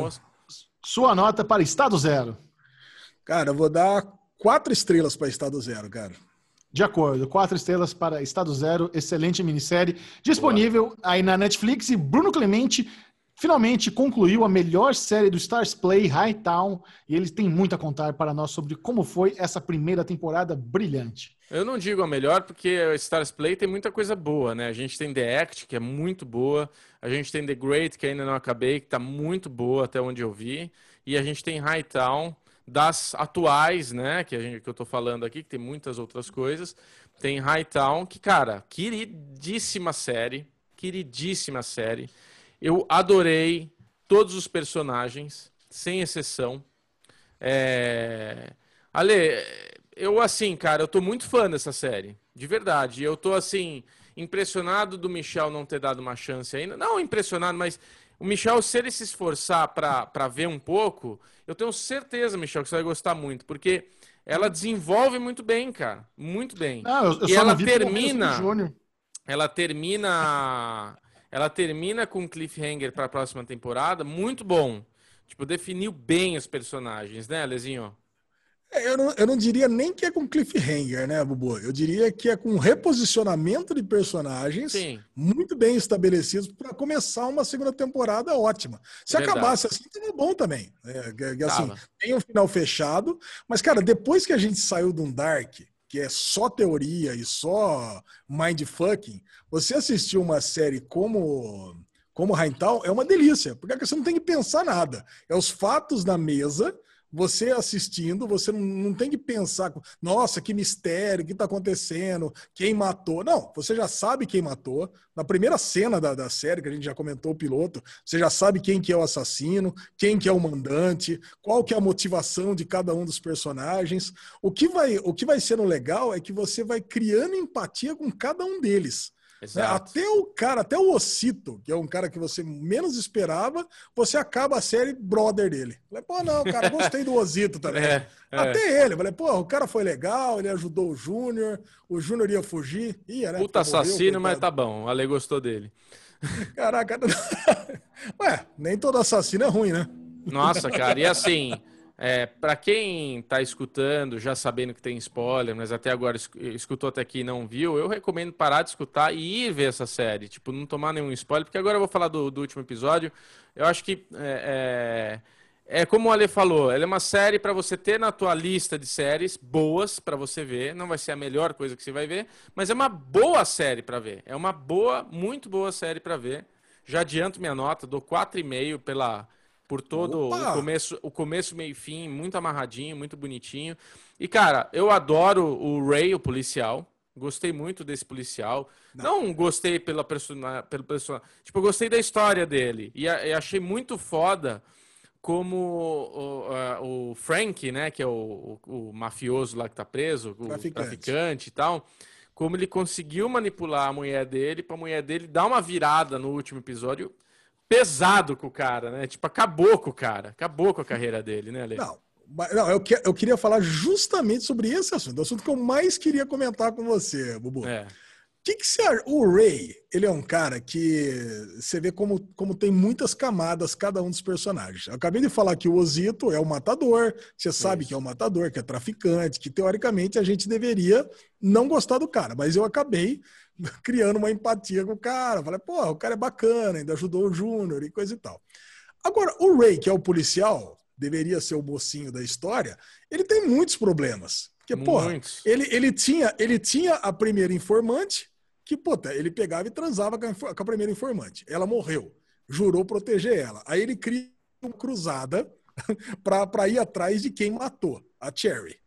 Sua nota para Estado Zero. Cara, eu vou dar quatro estrelas para Estado Zero, cara. De acordo, quatro estrelas para Estado Zero, excelente minissérie, disponível Boa. aí na Netflix e Bruno Clemente finalmente concluiu a melhor série do Stars Play, Hightown, e eles têm muito a contar para nós sobre como foi essa primeira temporada brilhante. Eu não digo a melhor porque o Stars Play tem muita coisa boa, né? A gente tem The Act, que é muito boa, a gente tem The Great, que ainda não acabei, que está muito boa até onde eu vi, e a gente tem Hightown, das atuais, né, que, a gente, que eu tô falando aqui, que tem muitas outras coisas. Tem Hightown, que, cara, queridíssima série, queridíssima série. Eu adorei todos os personagens, sem exceção. É... Ale, eu assim, cara, eu tô muito fã dessa série, de verdade. Eu tô assim impressionado do Michel não ter dado uma chance ainda. Não impressionado, mas O Michel, se ele se esforçar para ver um pouco, eu tenho certeza, Michel, que você vai gostar muito, porque ela desenvolve muito bem, cara. Muito bem. Não, eu, eu e ela termina. Ela termina. Ela termina com um cliffhanger para a próxima temporada muito bom. Tipo, definiu bem os personagens, né, Lezinho? É, eu não, eu não diria nem que é com cliffhanger, né, Bubu? Eu diria que é com reposicionamento de personagens Sim. muito bem estabelecidos para começar uma segunda temporada ótima. Se Verdade. acabasse assim, seria bom também. É, assim, tem um final fechado, mas, cara, depois que a gente saiu de um Dark, que é só teoria e só mindfucking, você assistir uma série como como Raintal é uma delícia, porque você não tem que pensar nada. É os fatos na mesa você assistindo, você não, tem que pensar, nossa, que mistério, o que está acontecendo, quem matou. Não, você já sabe quem matou. Na primeira cena da, da série, que a gente já comentou o piloto, você já sabe quem que é o assassino, quem que é o mandante, qual que é a motivação de cada um dos personagens. O que vai, o que vai sendo legal é que você vai criando empatia com cada um deles. Né? Até o cara, até o Ocito, que é um cara que você menos esperava, você acaba a série brother dele. Falei, pô, não, cara, gostei do Osito também. É, é. Até ele. Falei, pô, o cara foi legal, ele ajudou o Júnior, o Júnior ia fugir. Ia, né? Puta assassino, mas tá bom. O Ale gostou dele. Caraca, ué, nem todo assassino é ruim, né? Nossa, cara, e assim. É, para quem está escutando, já sabendo que tem spoiler, mas até agora escutou até aqui e não viu, eu recomendo parar de escutar e ir ver essa série. Tipo, não tomar nenhum spoiler, porque agora eu vou falar do, do último episódio. Eu acho que é, é, é como o Ale falou, ela é uma série para você ter na tua lista de séries boas para você ver. Não vai ser a melhor coisa que você vai ver, mas é uma boa série para ver. É uma boa, muito boa série para ver. Já adianto minha nota, dou 4,5 pela por todo o começo, o começo, meio fim, muito amarradinho, muito bonitinho. E, cara, eu adoro o Ray, o policial. Gostei muito desse policial. Não, Não gostei pela persona, pelo personagem. Tipo, eu gostei da história dele. E, e achei muito foda como o, uh, o, Frank, né? Que é o, o, o, mafioso lá que tá preso, o traficante. traficante e tal. Como ele conseguiu manipular a mulher dele pra mulher dele dar uma virada no último episódio pesado com o cara, né? Tipo, acabou com o cara. Acabou com a carreira dele, né, Ale? Não, não eu, que, eu queria falar justamente sobre esse assunto. O assunto que eu mais queria comentar com você, Bubu. É. O que, que você? O Ray, ele é um cara que você vê como, como tem muitas camadas cada um dos personagens. Eu acabei de falar que o Osito é o matador, você sabe Isso. que é o matador, que é traficante, que teoricamente a gente deveria não gostar do cara, mas eu acabei criando uma empatia com o cara. Falei, pô, o cara é bacana, ainda ajudou o Júnior e coisa e tal. Agora, o Ray, que é o policial, deveria ser o mocinho da história, ele tem muitos problemas. Porque, porra, ele, ele, tinha, ele tinha a primeira informante, que, puta, ele pegava e transava com a, com a primeira informante. Ela morreu, jurou proteger ela. Aí ele cria uma cruzada para ir atrás de quem matou, a Cherry.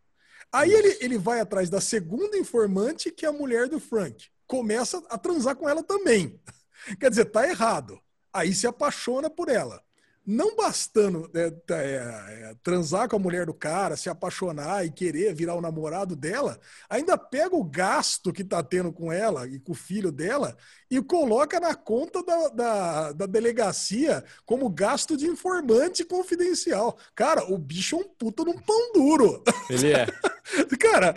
Aí ele, ele vai atrás da segunda informante, que é a mulher do Frank começa a transar com ela também. Quer dizer, tá errado. Aí se apaixona por ela não bastando né, é, é, transar com a mulher do cara, se apaixonar e querer virar o namorado dela, ainda pega o gasto que tá tendo com ela e com o filho dela e coloca na conta da, da, da delegacia como gasto de informante confidencial. Cara, o bicho é um puta num pão duro. Ele é. cara,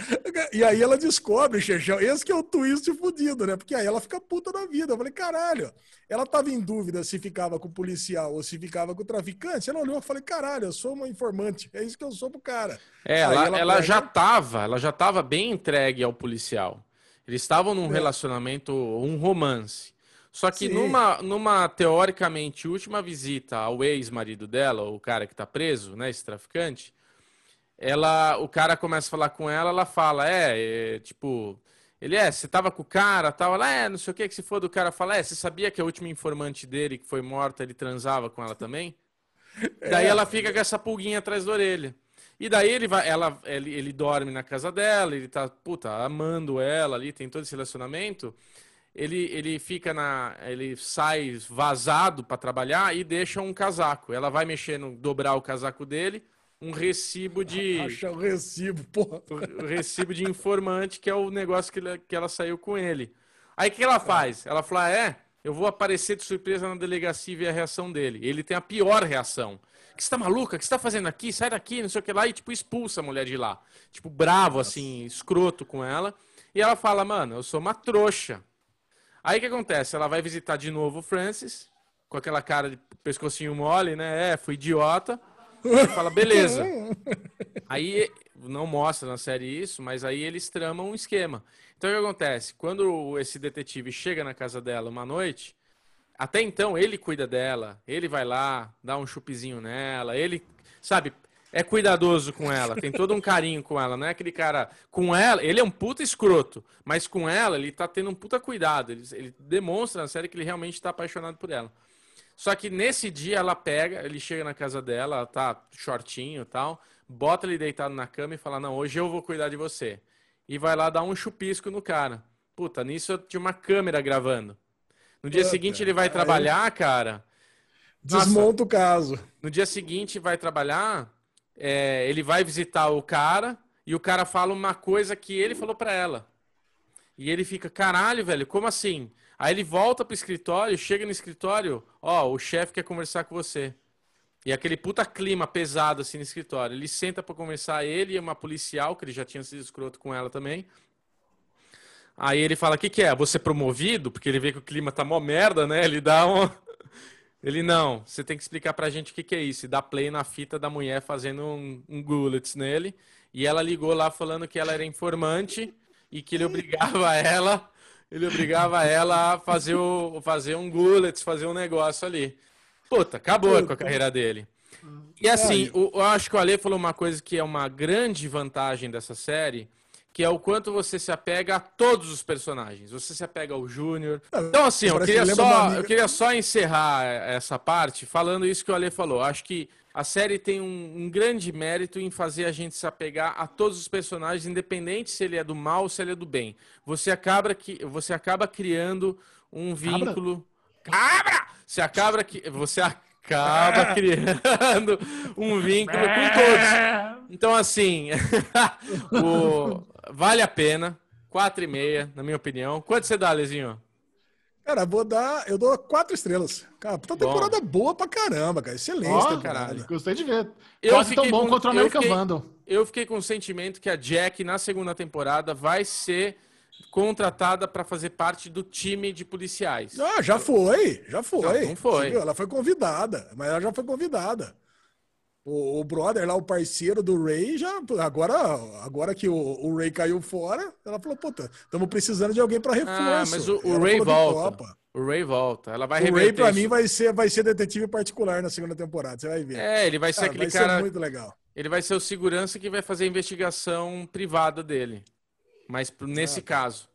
e aí ela descobre, Xexão, esse que é o twist fudido, né? Porque aí ela fica puta da vida. Eu falei, caralho, ela tava em dúvida se ficava com o policial ou se ficava com o traficante. Ela olhou e falei, caralho, eu sou uma informante. É isso que eu sou pro cara. É, ela, ela, ela já tava, ela já tava bem entregue ao policial. Eles estavam num é. relacionamento, um romance. Só que numa, numa, teoricamente, última visita ao ex-marido dela, o cara que tá preso, né, esse traficante, ela, o cara começa a falar com ela, ela fala, é, é tipo, ele é, você tava com o cara, tal, ela é, não sei o que, que se for do cara, fala, é, você sabia que a última informante dele que foi morta, ele transava com ela também? É. Daí ela fica com essa pulguinha atrás da orelha. E daí ele vai, ela, ele, ele dorme na casa dela, ele tá, puta, amando ela ali, tem todo esse relacionamento. Ele, ele fica na. Ele sai vazado para trabalhar e deixa um casaco. Ela vai mexer no dobrar o casaco dele, um recibo de. Acha o recibo, porra. O recibo de informante, que é o negócio que, ele, que ela saiu com ele. Aí o que ela faz? Ela fala: é, eu vou aparecer de surpresa na delegacia e ver a reação dele. Ele tem a pior reação. que você tá maluca? O que você tá fazendo aqui? Sai daqui, não sei o que lá. E, tipo, expulsa a mulher de lá. Tipo, bravo, assim, escroto com ela. E ela fala, mano, eu sou uma trouxa. Aí o que acontece? Ela vai visitar de novo o Francis, com aquela cara de pescocinho mole, né? É, fui idiota. E fala, beleza. Aí não mostra na série isso, mas aí eles tramam um esquema. Então o que acontece? Quando esse detetive chega na casa dela uma noite, até então ele cuida dela, ele vai lá, dá um chupizinho nela, ele, sabe, é cuidadoso com ela, tem todo um carinho com ela, não é aquele cara. Com ela, ele é um puta escroto, mas com ela ele tá tendo um puta cuidado. Ele, ele demonstra na série que ele realmente tá apaixonado por ela. Só que nesse dia ela pega, ele chega na casa dela, ela tá shortinho e tal, bota ele deitado na cama e fala: Não, hoje eu vou cuidar de você. E vai lá dar um chupisco no cara. Puta, nisso tinha uma câmera gravando. No dia Puta, seguinte ele vai trabalhar, cara. Desmonta o caso. No dia seguinte vai trabalhar, é, ele vai visitar o cara e o cara fala uma coisa que ele falou para ela. E ele fica, caralho, velho, como assim? Aí ele volta pro escritório, chega no escritório, ó, o chefe quer conversar com você. E aquele puta clima pesado assim no escritório. Ele senta para conversar, ele e uma policial, que ele já tinha sido escroto com ela também. Aí ele fala: O que, que é? Você promovido? Porque ele vê que o clima tá mó merda, né? Ele dá um. Ele não, você tem que explicar pra gente o que, que é isso. E dá play na fita da mulher fazendo um, um gullets nele. E ela ligou lá falando que ela era informante e que ele obrigava ela, ele obrigava ela a fazer, o, fazer um gullets, fazer um negócio ali. Puta, acabou Puta. com a carreira dele. E assim, o, eu acho que o Ale falou uma coisa que é uma grande vantagem dessa série, que é o quanto você se apega a todos os personagens. Você se apega ao Júnior. Então, assim, eu queria, só, eu queria só encerrar essa parte falando isso que o Ale falou. Acho que a série tem um, um, grande mérito em fazer a gente se apegar a todos os personagens, independente se ele é do mal ou se ele é do bem. Você acaba, que, você acaba criando um vínculo. Cabra! Você acaba, você acaba criando um vínculo com todos. Então, assim, o, vale a pena. Quatro e meia, na minha opinião. Quanto você dá, Lezinho? Cara, vou dar. Eu dou quatro estrelas. Cara, puta temporada Bom. boa pra caramba, cara. Excelente oh, temporada. Caralho. Gostei de ver. Eu Quase tão bom com, contra o American eu fiquei, Vandal. Eu fiquei com o sentimento que a Jack, na segunda temporada, vai ser contratada para fazer parte do time de policiais. Ah, já foi, já foi. Não, não foi. Ela foi convidada, mas ela já foi convidada. O, o, brother lá, o parceiro do Ray, já agora, agora que o, o Ray caiu fora, ela falou: puta, estamos precisando de alguém para ah, reforço. Ah, mas o, o Ray volta. O Ray volta. Ela vai O Ray, para mim, vai ser, vai ser detetive particular na segunda temporada. Você vai ver. É, ele vai ser cara, aquele vai cara. Ser muito legal. Ele vai ser o segurança que vai fazer a investigação privada dele. Mas nesse caso.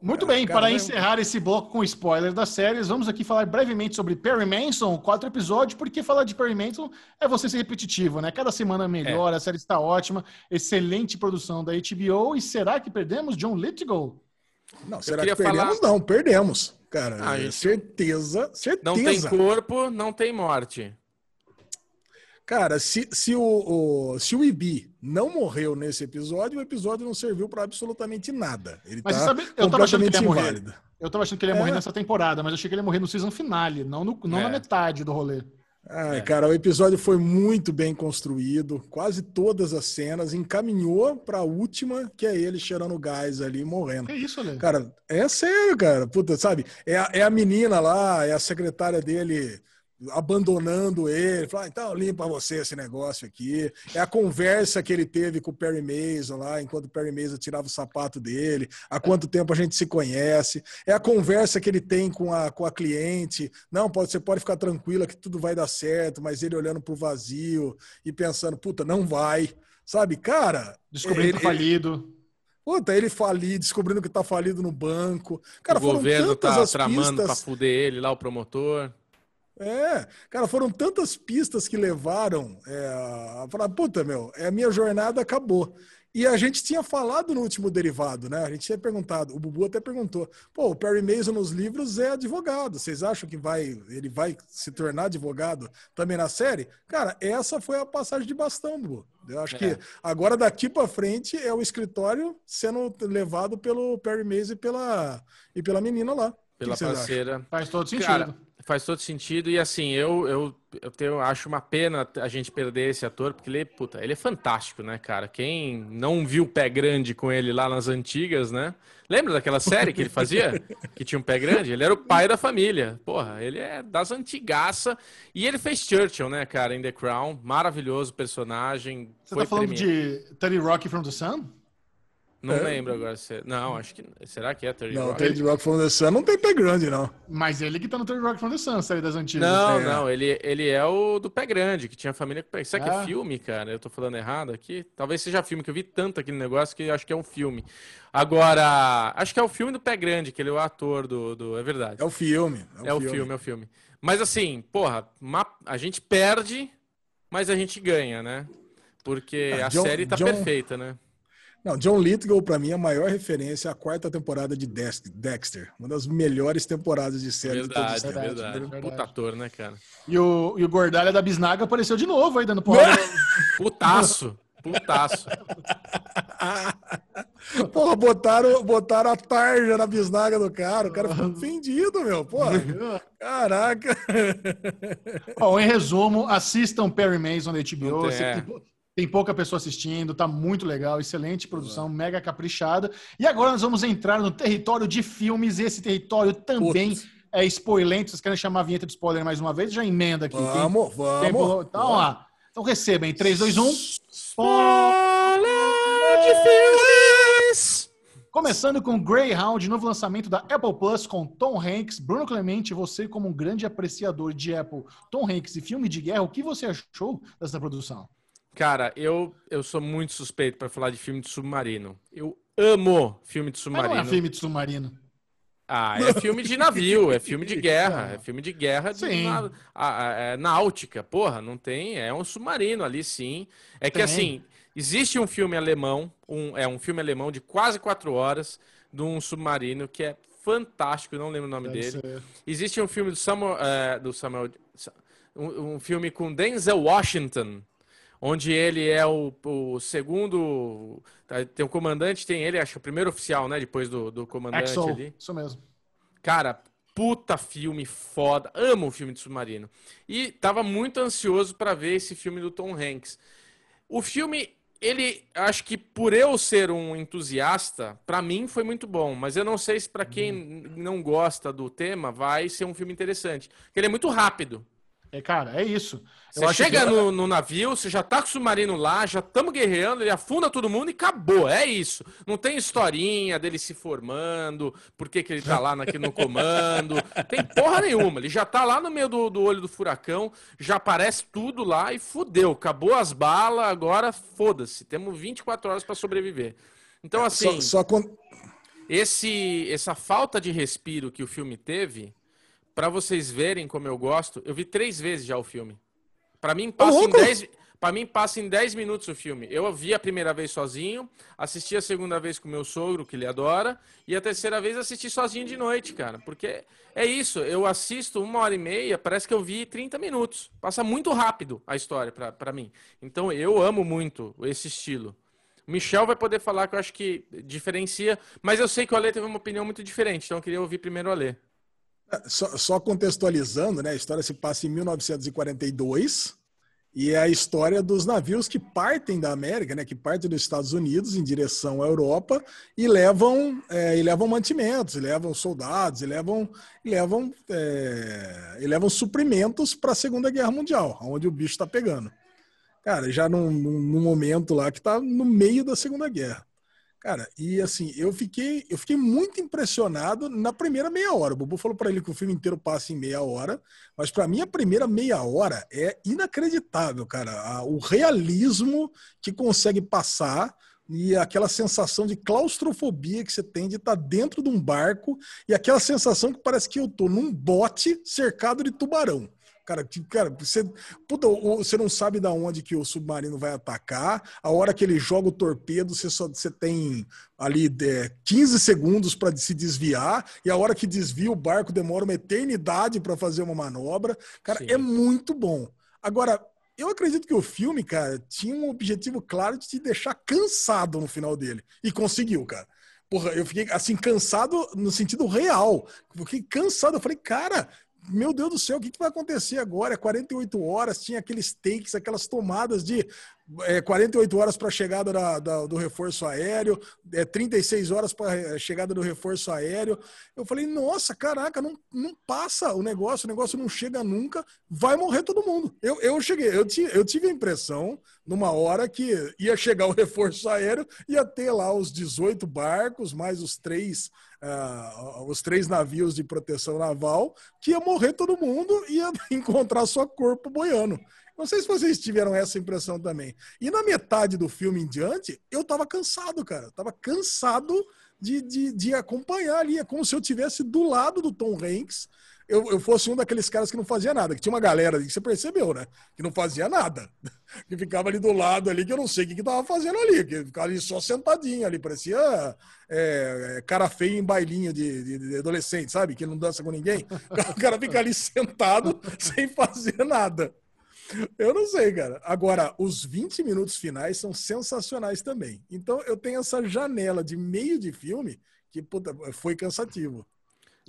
Muito bem, para encerrar esse bloco com spoilers das séries, vamos aqui falar brevemente sobre Perry Manson, quatro episódios, porque falar de Perry Manson é você ser repetitivo, né? Cada semana melhor, é. a série está ótima, excelente produção da HBO, e será que perdemos John Lithgow? Não, será que perdemos? Falar... Não, perdemos. Cara, ah, certeza, certeza. Não tem corpo, não tem morte. Cara, se, se, o, o, se o Ibi não morreu nesse episódio, o episódio não serviu para absolutamente nada. Ele mas tá sabe, eu tava achando que ele ia morrer. Eu tava achando que ele ia é. morrer nessa temporada, mas eu achei que ele ia morrer no season finale, não, no, não é. na metade do rolê. Ai, é. cara, o episódio foi muito bem construído, quase todas as cenas, encaminhou para a última, que é ele cheirando gás ali, morrendo. Que isso, Ale? Cara, é sério, cara. Puta, sabe? É a, é a menina lá, é a secretária dele abandonando ele, falar, ah, então limpa você esse negócio aqui. É a conversa que ele teve com o Perry Mason lá, enquanto o Perry Mason tirava o sapato dele, há quanto tempo a gente se conhece. É a conversa que ele tem com a, com a cliente. Não, pode, você pode ficar tranquila que tudo vai dar certo, mas ele olhando pro vazio e pensando, puta, não vai. Sabe, cara. Descobrindo ele, falido. Ele, Puta, ele falido, descobrindo que tá falido no banco. Cara, o governo tá tramando pistas... pra fuder ele lá, o promotor. É, cara, foram tantas pistas que levaram é, a falar, puta, meu, é a minha jornada acabou. E a gente tinha falado no último derivado, né? A gente tinha perguntado, o Bubu até perguntou, pô, o Perry Mason nos livros é advogado, vocês acham que vai, ele vai se tornar advogado também na série? Cara, essa foi a passagem de bastão, Bubu. Eu acho é. que agora daqui para frente é o escritório sendo levado pelo Perry Mason e pela, e pela menina lá. pela parceira. Faz todo sentido. Cara, faz todo sentido. E assim, eu, eu, eu, tenho, acho uma pena a gente perder esse ator, porque ele, puta, ele é fantástico, né, cara? Quem não viu o pé grande com ele lá nas antigas, né? Lembra daquela série que ele fazia? que tinha um pé grande? Ele era o pai da família. Porra, ele é das antigaça. E ele fez Churchill, né, cara, em The Crown. Maravilhoso personagem. Você tá falando de Teddy Rock from the Sun? Não é. lembro agora se. Não, acho que. Será que é Third Não, Rock? Third Rock from the Sun não tem pé grande, não. Mas ele que tá no Third Rock from the Sun, série das antigas. Não, não, ele, ele é o do pé grande, que tinha família com pé. Será que é ah. filme, cara? Eu tô falando errado aqui? Talvez seja filme, que eu vi tanto aquele negócio que acho que é um filme. Agora, acho que é o filme do pé grande, que ele é o ator do. do... É verdade. É o filme. É o, é filme. o filme, é o filme. Mas assim, porra, a gente perde, mas a gente ganha, né? Porque ah, a John, série tá John... perfeita, né? Não, John Lithgow, para mim, é a maior referência à quarta temporada de Dexter. Uma das melhores temporadas de série verdade, de todos os verdade, verdade. Puta ator, né, cara? E o, e o Gordalha da Bisnaga apareceu de novo aí, dando porrada. Putaço. Putaço. Porra, botaram, botaram a tarja na bisnaga do cara. O cara ficou ofendido, meu. Porra. Caraca. Bom, em resumo, assistam Perry Mason da HBO. É. Tem pouca pessoa assistindo, tá muito legal, excelente produção, mega caprichada. E agora nós vamos entrar no território de filmes. Esse território também Putz. é spoilento. Vocês querem chamar a vinheta de spoiler mais uma vez? Já emenda aqui. Vamos, vamos. Tempo... Então, vamos. lá. Então recebem. 3, 2, 1. Spoiler de filmes! Começando com Greyhound, novo lançamento da Apple Plus com Tom Hanks. Bruno Clemente, você como um grande apreciador de Apple, Tom Hanks e filme de guerra, o que você achou dessa produção? Cara, eu, eu sou muito suspeito para falar de filme de submarino. Eu amo filme de submarino. Mas não é filme de submarino. Ah, é filme de navio, é filme de guerra, é filme de guerra de na, a, a, é náutica. Porra, não tem, é um submarino ali sim. É que tem. assim, existe um filme alemão, um, é um filme alemão de quase quatro horas de um submarino que é fantástico, não lembro o nome Deve dele. Ser. Existe um filme do Samuel, é, do Samuel um, um filme com Denzel Washington onde ele é o, o segundo. Tá, tem o comandante, tem ele, acho, o primeiro oficial, né? Depois do, do comandante Axel, ali. Isso mesmo. Cara, puta filme foda. Amo o filme de submarino. E tava muito ansioso para ver esse filme do Tom Hanks. O filme, ele, acho que por eu ser um entusiasta, para mim foi muito bom. Mas eu não sei se para quem hum. não gosta do tema vai ser um filme interessante. Ele é muito rápido. É, cara, é isso. Você chega que... no, no, navio, você já tá com o submarino lá, já estamos guerreando, ele afunda todo mundo e acabou. É isso. Não tem historinha dele se formando, por que, que ele tá lá aqui no comando. Tem porra nenhuma. Ele já tá lá no meio do, do olho do furacão, já aparece tudo lá e fudeu. Acabou as balas, agora foda-se. Temos 24 horas para sobreviver. Então, assim. Só, só esse, essa falta de respiro que o filme teve para vocês verem como eu gosto, eu vi três vezes já o filme. Para mim passa em dez, para mim passa em 10 minutos o filme. Eu vi a primeira vez sozinho, assisti a segunda vez com meu sogro, que ele adora, e a terceira vez assisti sozinho de noite, cara. Porque é isso, eu assisto uma hora e meia, parece que eu vi 30 minutos. Passa muito rápido a história para mim. Então eu amo muito esse estilo. O Michel vai poder falar que eu acho que diferencia, mas eu sei que o Ale teve uma opinião muito diferente, então eu queria ouvir primeiro o Ale. Só, só, contextualizando, né? A história se passa em 1942 e é a história dos navios que partem da América, né? Que partem dos Estados Unidos em direção à Europa e levam, é, e levam mantimentos, e levam soldados, e levam, e levam, é, e levam suprimentos para a Segunda Guerra Mundial, onde o bicho está pegando. Cara, já num, num momento lá que está no meio da Segunda Guerra. Cara, e assim, eu fiquei, eu fiquei muito impressionado na primeira meia hora. O Bubu falou para ele que o filme inteiro passa em meia hora, mas para mim a primeira meia hora é inacreditável, cara. O realismo que consegue passar e aquela sensação de claustrofobia que você tem de estar tá dentro de um barco e aquela sensação que parece que eu tô num bote cercado de tubarão. Cara, cara você, puta, você não sabe da onde que o submarino vai atacar. A hora que ele joga o torpedo, você só você tem ali é, 15 segundos para se desviar. E a hora que desvia, o barco demora uma eternidade para fazer uma manobra. Cara, Sim. é muito bom. Agora, eu acredito que o filme, cara, tinha um objetivo claro de te deixar cansado no final dele. E conseguiu, cara. porra, eu fiquei assim, cansado no sentido real. Fiquei cansado. Eu falei, cara, meu Deus do céu, o que, que vai acontecer agora? É 48 horas, tinha aqueles takes, aquelas tomadas de é, 48 horas para a chegada da, da, do reforço aéreo, é, 36 horas para a chegada do reforço aéreo. Eu falei, nossa, caraca, não, não passa o negócio, o negócio não chega nunca, vai morrer todo mundo. Eu, eu cheguei, eu, tive, eu tive a impressão, numa hora, que ia chegar o reforço aéreo, ia ter lá os 18 barcos, mais os três, uh, os três navios de proteção naval, que ia morrer todo mundo e ia encontrar só corpo boiando. Não sei se vocês tiveram essa impressão também. E na metade do filme em diante, eu tava cansado, cara. Eu tava cansado de, de, de acompanhar ali. É como se eu tivesse do lado do Tom Hanks. Eu, eu fosse um daqueles caras que não fazia nada. Que tinha uma galera que você percebeu, né? Que não fazia nada. Que ficava ali do lado ali, que eu não sei o que, que tava fazendo ali. Que ficava ali só sentadinho ali. Parecia é, é cara feio em bailinho de, de, de, adolescente, sabe? Que não dança com ninguém. O cara fica ali sentado sem fazer nada. Eu não sei, cara. Agora, os 20 minutos finais são sensacionais também. Então, eu tenho essa janela de meio de filme que puta, foi cansativo.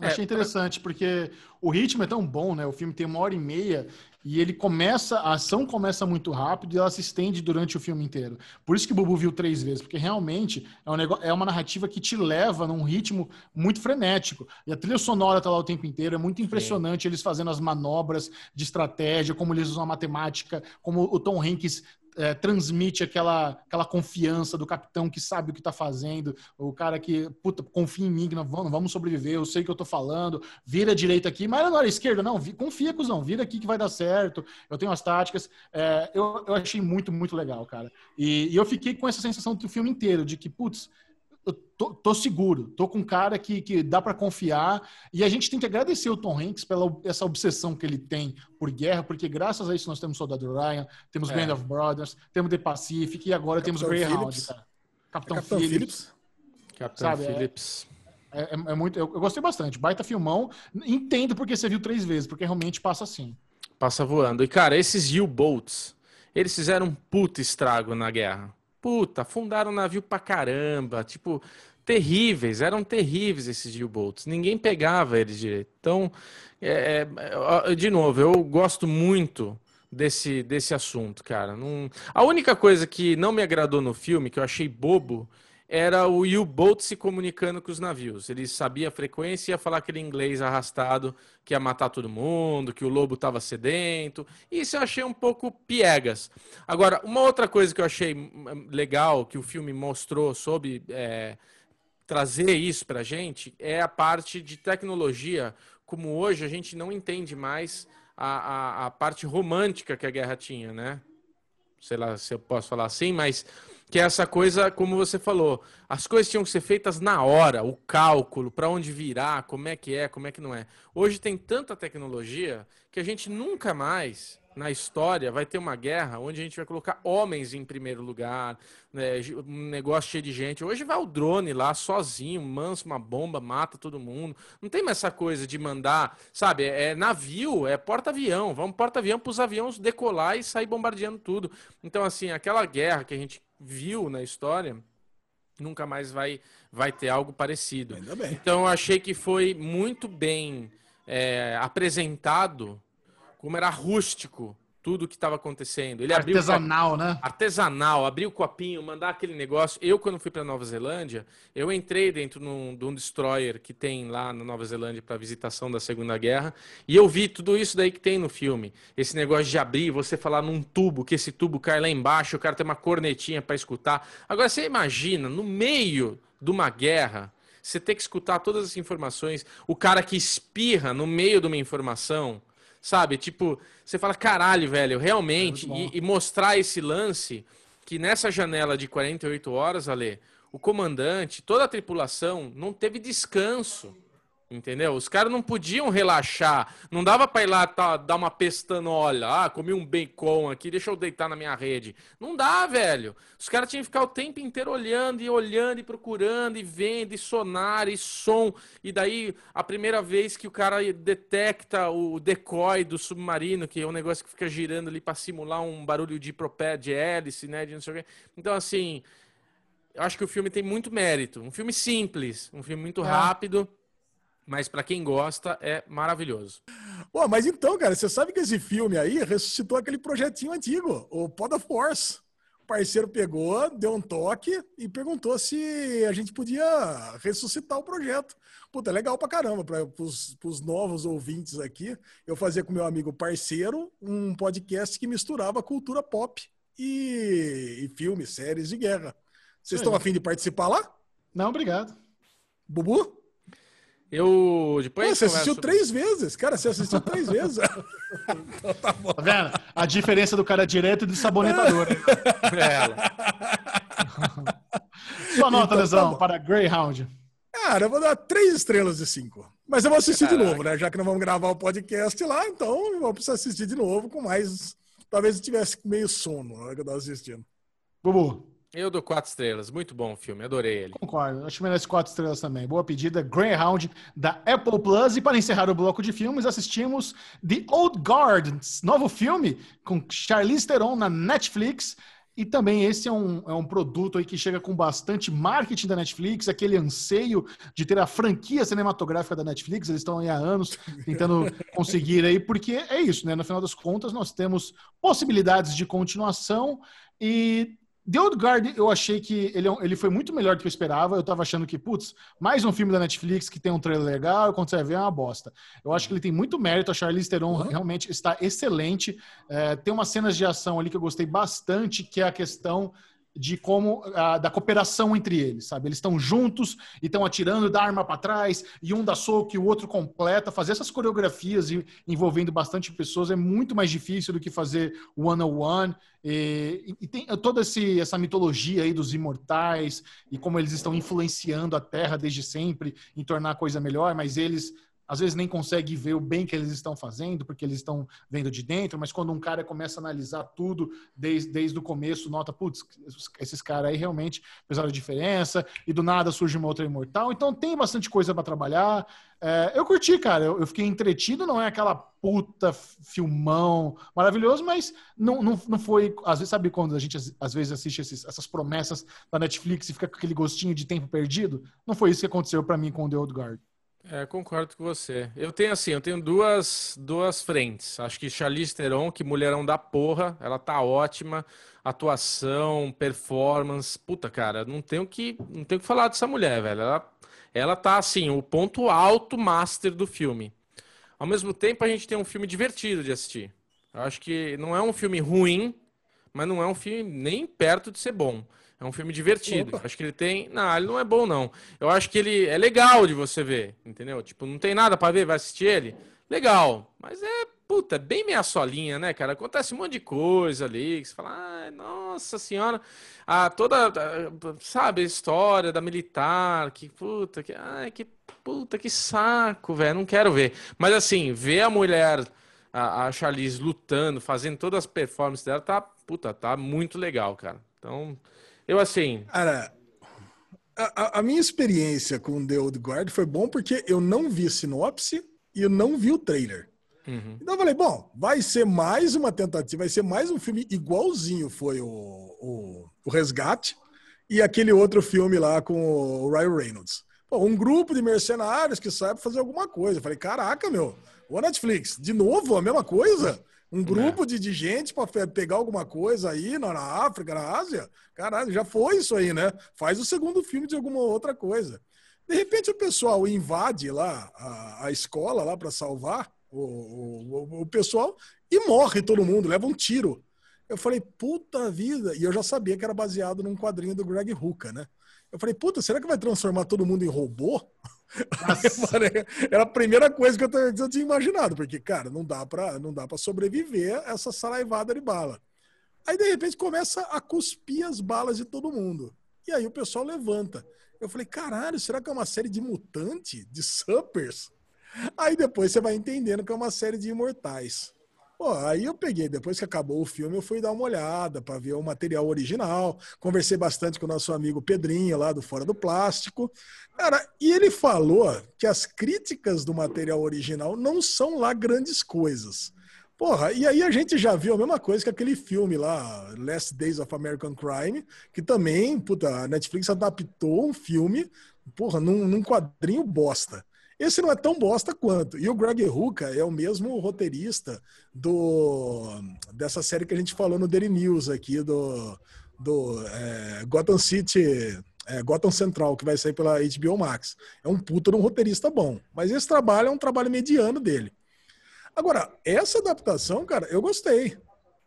É, achei interessante, porque o ritmo é tão bom, né? O filme tem uma hora e meia e ele começa, a ação começa muito rápido e ela se estende durante o filme inteiro. Por isso que o Bubu viu três vezes, porque realmente é, um negócio, é uma narrativa que te leva num ritmo muito frenético. E a trilha sonora tá lá o tempo inteiro, é muito impressionante Sim. eles fazendo as manobras de estratégia, como eles usam a matemática, como o Tom Hanks é, transmite aquela, aquela confiança do capitão que sabe o que está fazendo, o cara que, puta, confia em mim, que vamos, vamos sobreviver, eu sei o que eu estou falando, vira direita aqui, mas não era esquerda, não, confia, cuzão, vira aqui que vai dar certo, eu tenho as táticas. É, eu, eu achei muito, muito legal, cara. E, e eu fiquei com essa sensação do filme inteiro, de que, putz, tô, tô, seguro, tô com um cara que, que dá para confiar. E a gente tem que agradecer o Tom Hanks pela essa obsessão que ele tem por guerra, porque graças a isso nós temos Soldado Ryan, temos é. Band of Brothers, temos The Pacific e agora Capitão temos Greyhound, cara. Capitão, é Capitão Phillips. Phillips. Capitão sabe, é Phillips. É, é, é, muito, eu, eu, gostei bastante. Baita filmão. Entendo porque você viu três vezes, porque realmente passa assim. Passa voando. E, cara, esses U-Boats, eles fizeram um puta estrago na guerra. Puta, afundaram navio pra caramba. Tipo, terríveis, eram terríveis esses U-boats. Ninguém pegava eles direito. Então, é, é, de novo, eu gosto muito desse, desse assunto, cara. Não... A única coisa que não me agradou no filme, que eu achei bobo, era o U-Boat se comunicando com os navios. Ele sabia a frequência e ia falar aquele inglês arrastado que ia matar todo mundo, que o lobo estava sedento. Isso eu achei um pouco piegas. Agora, uma outra coisa que eu achei hum, legal que o filme mostrou sobre é, trazer isso para a gente é a parte de tecnologia, como hoje a gente não entende mais a, a, a parte romântica que a guerra tinha, né? Sei lá se eu posso falar assim, mas que é essa coisa, como você falou, as coisas tinham que ser feitas na hora, o cálculo, para onde virar, como é que é, como é que não é. Hoje tem tanta tecnologia que a gente nunca mais na história vai ter uma guerra onde a gente vai colocar homens em primeiro lugar, né, um negócio cheio de gente. Hoje vai o drone lá sozinho, mansa uma bomba, mata todo mundo. Não tem mais essa coisa de mandar, sabe? É, é navio, é porta-avião. Vamos porta-avião para os aviões decolar e sair bombardeando tudo. Então, assim, aquela guerra que a gente viu na história, nunca mais vai, vai ter algo parecido. Então eu achei que foi muito bem é, apresentado, como era rústico tudo o que estava acontecendo. Ele artesanal, abriu, né? Artesanal, abriu o copinho, mandar aquele negócio. Eu, quando fui para Nova Zelândia, eu entrei dentro num, de um destroyer que tem lá na Nova Zelândia para visitação da Segunda Guerra e eu vi tudo isso daí que tem no filme. Esse negócio de abrir, você falar num tubo, que esse tubo cai lá embaixo, o cara tem uma cornetinha para escutar. Agora, você imagina, no meio de uma guerra, você ter que escutar todas as informações, o cara que espirra no meio de uma informação Sabe? Tipo, você fala, caralho, velho, realmente. É e, e, mostrar esse lance que nessa janela de 48 horas, Ale, o comandante, toda a tripulação não teve descanso. Entendeu? Os caras não podiam relaxar. Não dava para ir lá tá, dar uma pestanolha. Ah, comi um bacon aqui, deixa eu deitar na minha rede. Não dá, velho. Os caras tinham que ficar o tempo inteiro olhando e olhando e procurando e vendo e sonar e som. E daí, a primeira vez que o cara detecta o decoy do submarino, que é um negócio que fica girando ali para simular um barulho de propé de hélice, né? De não sei o quê. Então, assim eu acho que o filme tem muito mérito. Um filme simples, um filme muito é. rápido, mas para quem gosta é maravilhoso. Pô, mas então, cara, você sabe que esse filme aí ressuscitou aquele projetinho antigo, o Pod of Force. O parceiro pegou, deu um toque e perguntou se a gente podia ressuscitar o projeto. Puta, é legal pra caramba, para os novos ouvintes aqui. Eu fazia com meu amigo parceiro um podcast que misturava cultura pop e, e filmes, séries de guerra. Vocês estão afim de participar lá? Não, obrigado. Bubu? Eu depois. você assistiu três vezes, cara. Você assistiu três vezes. então, tá, bom. tá vendo? A diferença do cara direto e do sabonetador. é. Sua nota, então, Lesão, tá para Greyhound. Cara, eu vou dar três estrelas de cinco. Mas eu vou assistir Caraca. de novo, né? Já que não vamos gravar o podcast lá, então eu vou precisar assistir de novo com mais. Talvez eu tivesse meio sono na hora que eu tava assistindo. Bubu. Eu dou quatro estrelas. Muito bom o filme, adorei ele. Concordo, acho que merece quatro estrelas também. Boa pedida. Greyhound, da Apple Plus. E para encerrar o bloco de filmes, assistimos The Old Guard, novo filme com Charlize Theron na Netflix. E também esse é um, é um produto aí que chega com bastante marketing da Netflix, aquele anseio de ter a franquia cinematográfica da Netflix. Eles estão aí há anos tentando conseguir aí, porque é isso, né? No final das contas, nós temos possibilidades de continuação e The Old Guard, eu achei que ele, é ele foi muito melhor do que eu esperava. Eu tava achando que, putz, mais um filme da Netflix que tem um trailer legal, quando você ver é uma bosta. Eu acho que ele tem muito mérito. A Charlize Theron uhum. realmente está excelente. É, tem umas cenas de ação ali que eu gostei bastante, que é a questão de como a, da cooperação entre eles, sabe? Eles estão juntos e estão atirando, dá arma para trás e um dá soco e o outro completa. Fazer essas coreografias envolvendo bastante pessoas é muito mais difícil do que fazer one on one. E, e tem toda esse, essa mitologia aí dos imortais e como eles estão influenciando a Terra desde sempre em tornar a coisa melhor, mas eles às vezes nem consegue ver o bem que eles estão fazendo, porque eles estão vendo de dentro, mas quando um cara começa a analisar tudo desde, desde o começo, nota, putz, esses caras aí realmente fizeram a diferença, e do nada surge uma outra imortal. Então tem bastante coisa para trabalhar. É, eu curti, cara, eu, eu, fiquei entretido, não é aquela puta filmão maravilhoso, mas não, não, não foi. Às vezes, sabe quando a gente às vezes assiste esses, essas promessas da Netflix e fica com aquele gostinho de tempo perdido? Não foi isso que aconteceu para mim com The Old Guard. É, concordo com você. Eu tenho assim, eu tenho duas, duas frentes. Acho que Charlize Theron, que mulherão da porra, ela tá ótima. Atuação, performance, puta, cara, não tenho que, não tenho que falar dessa mulher, velho. Ela, ela tá assim, o ponto alto master do filme. Ao mesmo tempo, a gente tem um filme divertido de assistir. Eu acho que não é um filme ruim, mas não é um filme nem perto de ser bom. É um filme divertido. Opa. Acho que ele tem. Não, ele não é bom, não. Eu acho que ele é legal de você ver, entendeu? Tipo, não tem nada para ver, vai assistir ele. Legal. Mas é, puta, é bem meia solinha, né, cara? Acontece um monte de coisa ali, que você fala, ai, nossa senhora. Ah, toda, sabe, a história da militar, que puta, que, ai, que puta, que saco, velho. Não quero ver. Mas assim, ver a mulher, a, a Charlize lutando, fazendo todas as performances dela, tá, puta, tá muito legal, cara. Então. Eu assim. Cara, a, a, minha experiência com The Old Guard foi bom porque eu não vi sinopse e eu não vi o trailer. Uhum. Então eu falei, bom, vai ser mais uma tentativa, vai ser mais um filme igualzinho foi o, o, o Resgate e aquele outro filme lá com o Ryan Reynolds. Pô, um grupo de mercenários que sabe fazer alguma coisa. Eu falei, caraca, meu, o Netflix, de novo a mesma coisa? Um grupo é. de, de gente para pegar alguma coisa aí na, na, África, na Ásia. Caralho, já foi isso aí, né? Faz o segundo filme de alguma outra coisa. De repente o pessoal invade lá a, a escola lá para salvar o, o, o, pessoal e morre todo mundo, leva um tiro. Eu falei, puta vida. E eu já sabia que era baseado num quadrinho do Greg Hooker, né? Eu falei, puta, será que vai transformar todo mundo em robô? Era a primeira coisa que eu, eu, tinha imaginado, porque, cara, não dá para não dá para sobreviver essa saraivada de bala. Aí, de repente, começa a cuspir as balas de todo mundo. E aí o pessoal levanta. Eu falei, caralho, será que é uma série de mutante? De suppers? Aí depois você vai entendendo que é uma série de imortais. Pô, aí eu peguei, depois que acabou o filme, eu fui dar uma olhada para ver o material original. Conversei bastante com o nosso amigo Pedrinho, lá do Fora do Plástico. Cara, e ele falou que as críticas do material original não são lá grandes coisas. Porra, e aí a gente já viu a mesma coisa que aquele filme lá, Last Days of American Crime, que também, puta, a Netflix adaptou um filme, porra, num, num quadrinho bosta. Esse não é tão bosta quanto. E o Greg Rucka é o mesmo roteirista do dessa série que a gente falou no Daily News aqui, do, do é, Gotham City, é, Gotham Central, que vai sair pela HBO Max. É um puta de um roteirista bom. Mas esse trabalho é um trabalho mediano dele. Agora, essa adaptação, cara, eu gostei.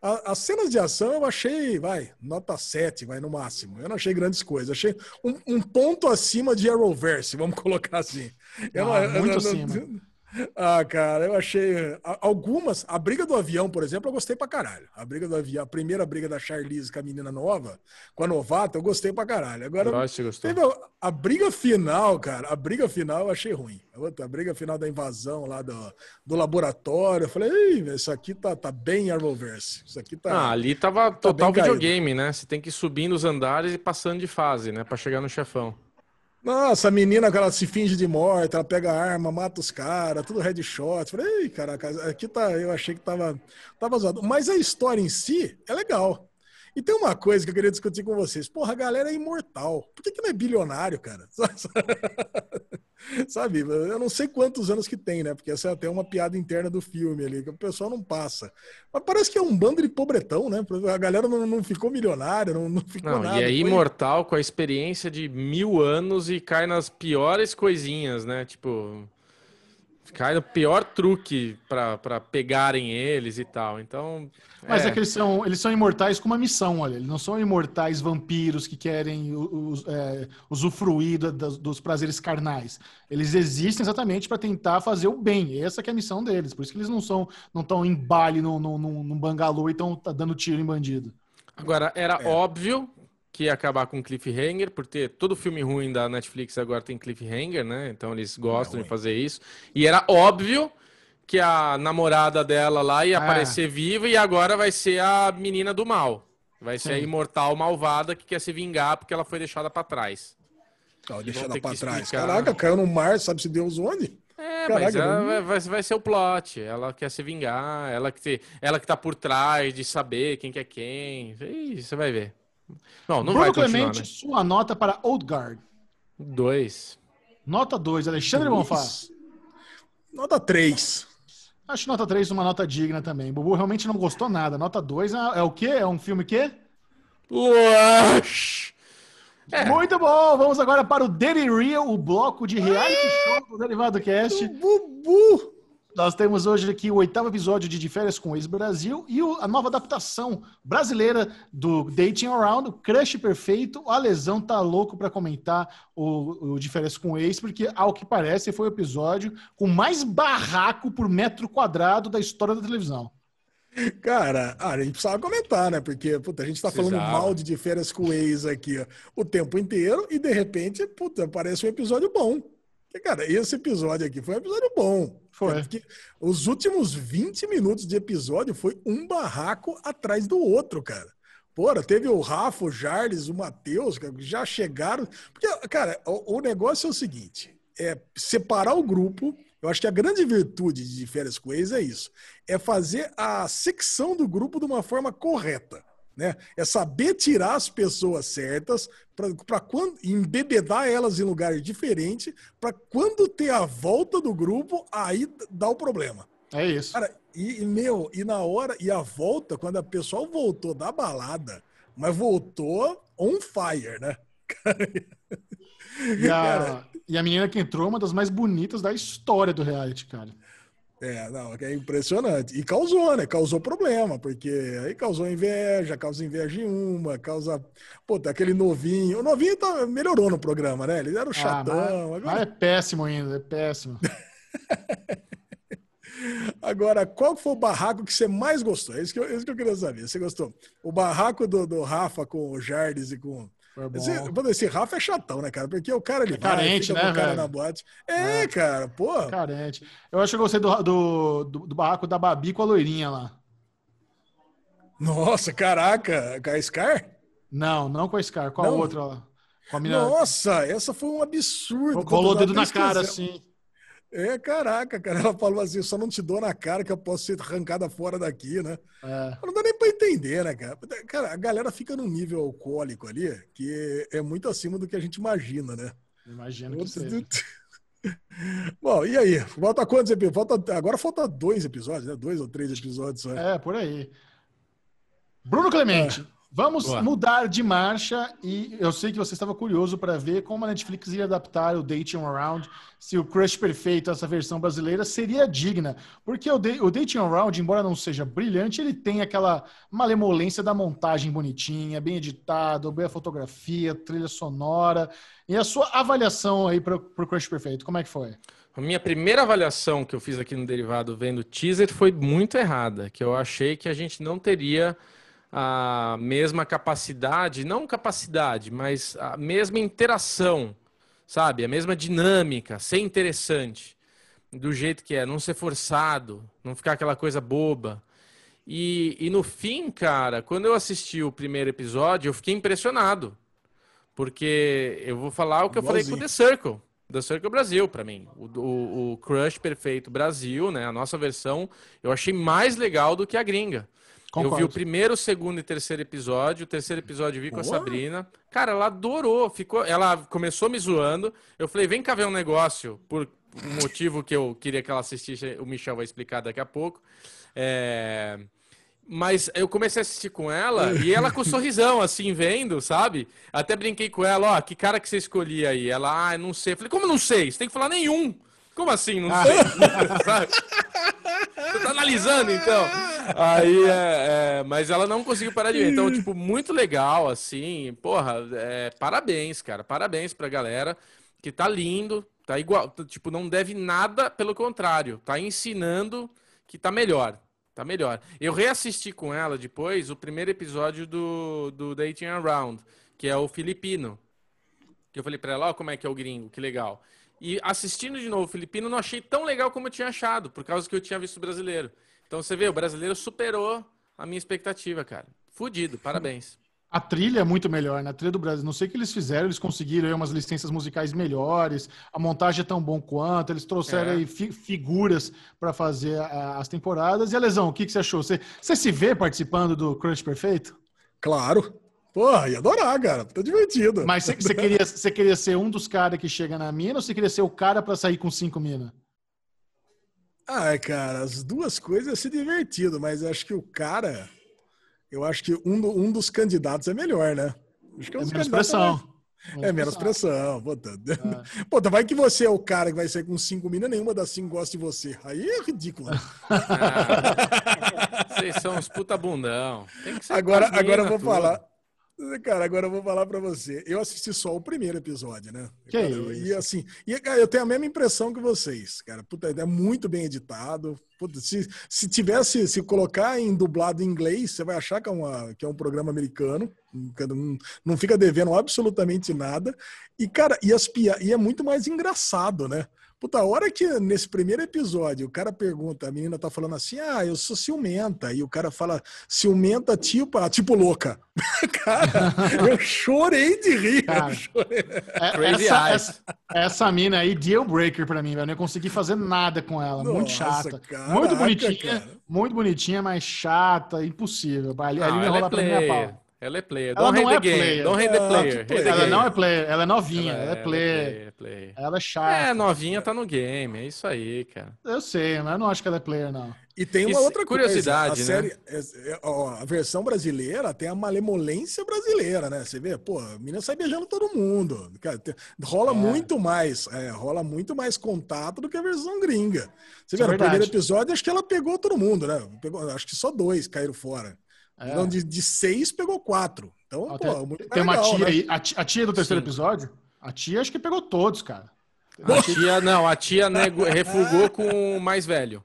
A, as cenas de ação eu achei, vai, nota 7, vai no máximo. Eu não achei grandes coisas. Achei um, um ponto acima de Arrowverse, vamos colocar assim. Eu, Ah, muito eu, acima. Ah, cara, eu achei. a- Algumas. A briga do avião, por exemplo, eu gostei pra caralho. A briga do avião, a primeira briga da Charlize com a menina nova, com a novata, eu gostei pra caralho. Agora, você gostou. a, a briga final, cara. A briga final eu achei ruim. A briga final da invasão lá do, do laboratório. Eu falei, Ei, isso aqui tá, tá bem Arrowverse. Isso aqui tá. Ah, ali tava total bem caído. videogame, né? Você tem que ir subindo os andares e passando de fase, né? Pra chegar no chefão. Nossa, a menina ela se finge de morta, ela pega arma, mata os caras, tudo headshot. Falei, ei, caraca, aqui tá. Eu achei que tava, tava zoado. Mas a história em si é legal. E tem uma coisa que eu queria discutir com vocês. Porra, a galera é imortal. Por que, que não é bilionário, cara? Sabe? Eu não sei quantos anos que tem, né? Porque essa é até uma piada interna do filme ali, que o pessoal não passa. Mas parece que é um bando de pobretão, né? A galera não, não ficou milionária, não, não ficou Não, nada. e é Foi- imortal com a experiência de mil anos e cai nas piores coisinhas, né? Tipo, cai no pior truque pra, pra pegarem eles e tal. Então. Mas é. que eles são, eles são imortais com uma missão, olha. Eles não são imortais vampiros que querem us- é, usufruir da- das- dos prazeres carnais. Eles existem exatamente para tentar fazer o bem. Essa que é a missão deles. Por isso que eles não são não estão em baile no, no, no, num bangalô e estão dando tiro em bandido. Agora, era É. óbvio que ia acabar com cliffhanger, porque todo filme ruim da Netflix agora tem cliffhanger, né? Então eles gostam de ruim. fazer isso. E era óbvio que a namorada dela lá ia Ah. aparecer viva e agora vai ser a menina do mal. Vai ser a imortal malvada que quer se vingar porque ela foi deixada pra trás. Pra que trás. explicar. Caraca, caiu no mar, sabe se Deus onde? É, Caraca, mas ela vai, vai- ser o plot. Ela quer se vingar, ela que, ela que tá por trás de saber quem que é quem. Ih, você vai ver. Não, não Bruno vai Clemente, né? sua nota para Old Guard. Dois. Nota 2. Alexandre Bonfá. Nota 3. Acho nota 3 uma nota digna também. Bubu realmente não gostou nada. Nota 2 é, é o quê? É um filme quê? Lush! É. Muito bom! Vamos agora para o Daily Real, o bloco de reality show do Derivado Cast. Bubu! Nós temos hoje aqui o oitavo episódio de De Férias com o Ex-Brasil e o- a nova adaptação brasileira do Dating Around, o Crush Perfeito. A Lesão tá louco para comentar o, o De Férias com o Ex, porque, ao que parece, foi o episódio com mais barraco por metro quadrado da história da televisão. Cara, ah, a gente precisava comentar, né? Porque, puta, a gente tá falando mal de, de férias com o ex aqui ó, o tempo inteiro e, de repente, puta, parece um episódio bom. Porque, cara, esse episódio aqui foi um episódio bom. Foi. Os últimos 20 minutos de episódio foi um barraco atrás do outro, cara. Porra, teve o Rafa, o Jarles, o Matheus, já chegaram. Porque, cara, o, o negócio é o seguinte: é separar o grupo. Eu acho que a grande virtude de férias ex é isso: é fazer a secção do grupo de uma forma correta. Né? É saber tirar as pessoas certas para quando embebedar elas em lugares diferentes, para quando ter a volta do grupo, aí dá o problema. É isso. Cara, e, e, meu, e na hora, e a volta, quando a pessoa voltou da balada, mas voltou on fire, né? E a, e a menina que entrou é uma das mais bonitas da história do reality, cara. É, não, é impressionante. E causou, né? Causou problema, porque aí causou inveja, causa inveja em uma, causa. Pô, tá aquele novinho. O novinho tá, melhorou no programa, né? Ele era o chatão. Ah, mas, agora... mas é péssimo ainda, é péssimo. Agora, qual foi o barraco que você mais gostou? É isso que eu, isso que eu queria saber. Você gostou? O barraco do, do Rafa com o Jardes e com. Esse, esse Rafa é chatão, né, cara? Porque o cara ele É carente, fica com né, o cara velho? na boate. É, cara, pô. Carente. Eu acho que eu gostei do, do, do, do barraco da Babi com a loirinha lá. Nossa, caraca, com a Scar? Não, não com a Scar, com a Não? outra lá. Com a menina. Nossa, essa foi um absurdo. Colou o dedo na cara, assim. É, caraca, cara. Ela falou assim: só não te dou na cara que eu posso ser arrancada fora daqui, né? É. Não dá nem pra entender, né, cara? Cara, a galera fica num nível alcoólico ali que é muito acima do que a gente imagina, né? Imagino que seja. Bom, e aí? Falta quantos episódios? Falta, agora falta dois episódios, né? Dois ou três episódios. Né? É, por aí. Bruno Clemente. É. Vamos Boa. mudar de marcha e eu sei que você estava curioso para ver como a Netflix ia adaptar o Dating Around, se o Crush Perfeito, essa versão brasileira, seria digna. Porque o, o Dating Around, embora não seja brilhante, ele tem aquela malemolência da montagem bonitinha, bem editado, boa fotografia, trilha sonora. E a sua avaliação aí para o Crush Perfeito, como é que foi? A minha primeira avaliação que eu fiz aqui no Derivado vendo o teaser foi muito errada, que eu achei que a gente não teria a mesma capacidade, não capacidade, mas a mesma interação, sabe? A mesma dinâmica, ser interessante, do jeito que é, não ser forçado, não ficar aquela coisa boba. E, e no fim, cara, quando eu assisti o primeiro episódio, eu fiquei impressionado. Porque eu vou falar o que eu falei com o The Circle. The Circle Brasil, para mim. O, o, o Crush Perfeito Brasil, né? A nossa versão, eu achei mais legal do que a gringa. Concordo. Eu vi o primeiro, o segundo e terceiro episódio. O terceiro episódio eu vi com a Sabrina. Cara, ela adorou. Ficou, ela começou me zoando. Eu falei, vem cá ver um negócio. Por um motivo que eu queria que ela assistisse, o Michel vai explicar daqui a pouco. É... Mas eu comecei a assistir com ela e ela com um sorrisão, assim, vendo, sabe? Até brinquei com ela, ó, que cara que você escolhia aí? Ela, ah, não sei. Eu falei, como não sei? Você tem que falar nenhum. Como assim? Não ah. sei. Você tá analisando, então? Aí, é, é, mas ela não conseguiu parar de ver. Então, tipo, muito legal, assim. Porra, é, parabéns, cara. Parabéns pra galera que tá lindo, tá igual. Tipo, não deve nada, pelo contrário. Tá ensinando que tá melhor. Tá melhor. Eu reassisti com ela depois o primeiro episódio do, do Dating Around, que é o filipino. Que eu falei pra ela, ó, como é que é o gringo, que legal. E assistindo de novo o filipino, não achei tão legal como eu tinha achado, por causa que eu tinha visto brasileiro. Então você vê, o brasileiro superou a minha expectativa, cara. Fudido, parabéns. A trilha é muito melhor, né? A trilha do Brasil. Não sei o que eles fizeram, eles conseguiram aí umas licenças musicais melhores, a montagem é tão bom quanto, eles trouxeram é. aí fi figuras para fazer a, as temporadas. E a Lesão, o que, que você achou? Você, você se vê participando do Crunch Perfeito? Claro. Porra, ia adorar, cara. Tá divertido. Mas você queria, queria ser um dos caras que chega na mina ou você queria ser o cara para sair com cinco minas? Ah, cara, as duas coisas é ser divertido, mas acho que o cara. Eu acho que um, um dos candidatos é melhor, né? Acho que é, é menos pressão. É, é menos pressão. Puta. É. Puta, vai que você é o cara que vai sair com cinco minas, nenhuma das cinco gosta de você. Aí é ridículo. Ah, vocês são uns puta bundão. agora, agora eu vou tudo. falar. Cara, agora eu vou falar para você. Eu assisti só o primeiro episódio, né? Que cara, isso? E assim, e, cara, eu tenho a mesma impressão que vocês, cara. Puta, é muito bem editado. Puta, se, se tivesse, se colocar em dublado em inglês, você vai achar que é, uma, que é um programa americano. Não, não fica devendo absolutamente nada. E, cara, e, as, e é muito mais engraçado, né? Puta, a hora que nesse primeiro episódio o cara pergunta, a menina tá falando assim, ah, eu sou ciumenta. E o cara fala, ciumenta tipo, ah, tipo louca. cara, eu chorei de rir. Cara, é, essa, essa, essa, mina aí, deal breaker pra mim, velho. Eu não consegui fazer nada com ela. Nossa, muito chata. Caraca, muito bonitinha, cara. muito bonitinha, mas chata, impossível. Ali, não, ali me rola é pra minha pau. Ela é player. Ela não é player. Don't hate the player. player. Ela não é player. Ela é novinha. Ela, ela é, é player. É player. Ela é chata. É, novinha tá no game. É isso aí, cara. Eu sei, mas eu não acho que ela é player, não. E tem uma outra curiosidade, coisa. A, né? série, é, ó, a versão brasileira tem a malemolência brasileira, né? Você vê, pô, a menina sai beijando todo mundo. Cara, tem, rola é. muito mais, é, rola muito mais contato do que a versão gringa. Você vê, no primeiro episódio, acho que ela pegou todo mundo, né? Pegou, acho que só dois caíram fora. É. Então, de, de seis, pegou quatro. Então, pô, tem, muito Tem legal, uma tia né? aí, a tia, a tia do terceiro Sim. episódio, a tia acho que pegou todos, cara. A tia, não, a tia nego, refugou com o mais velho.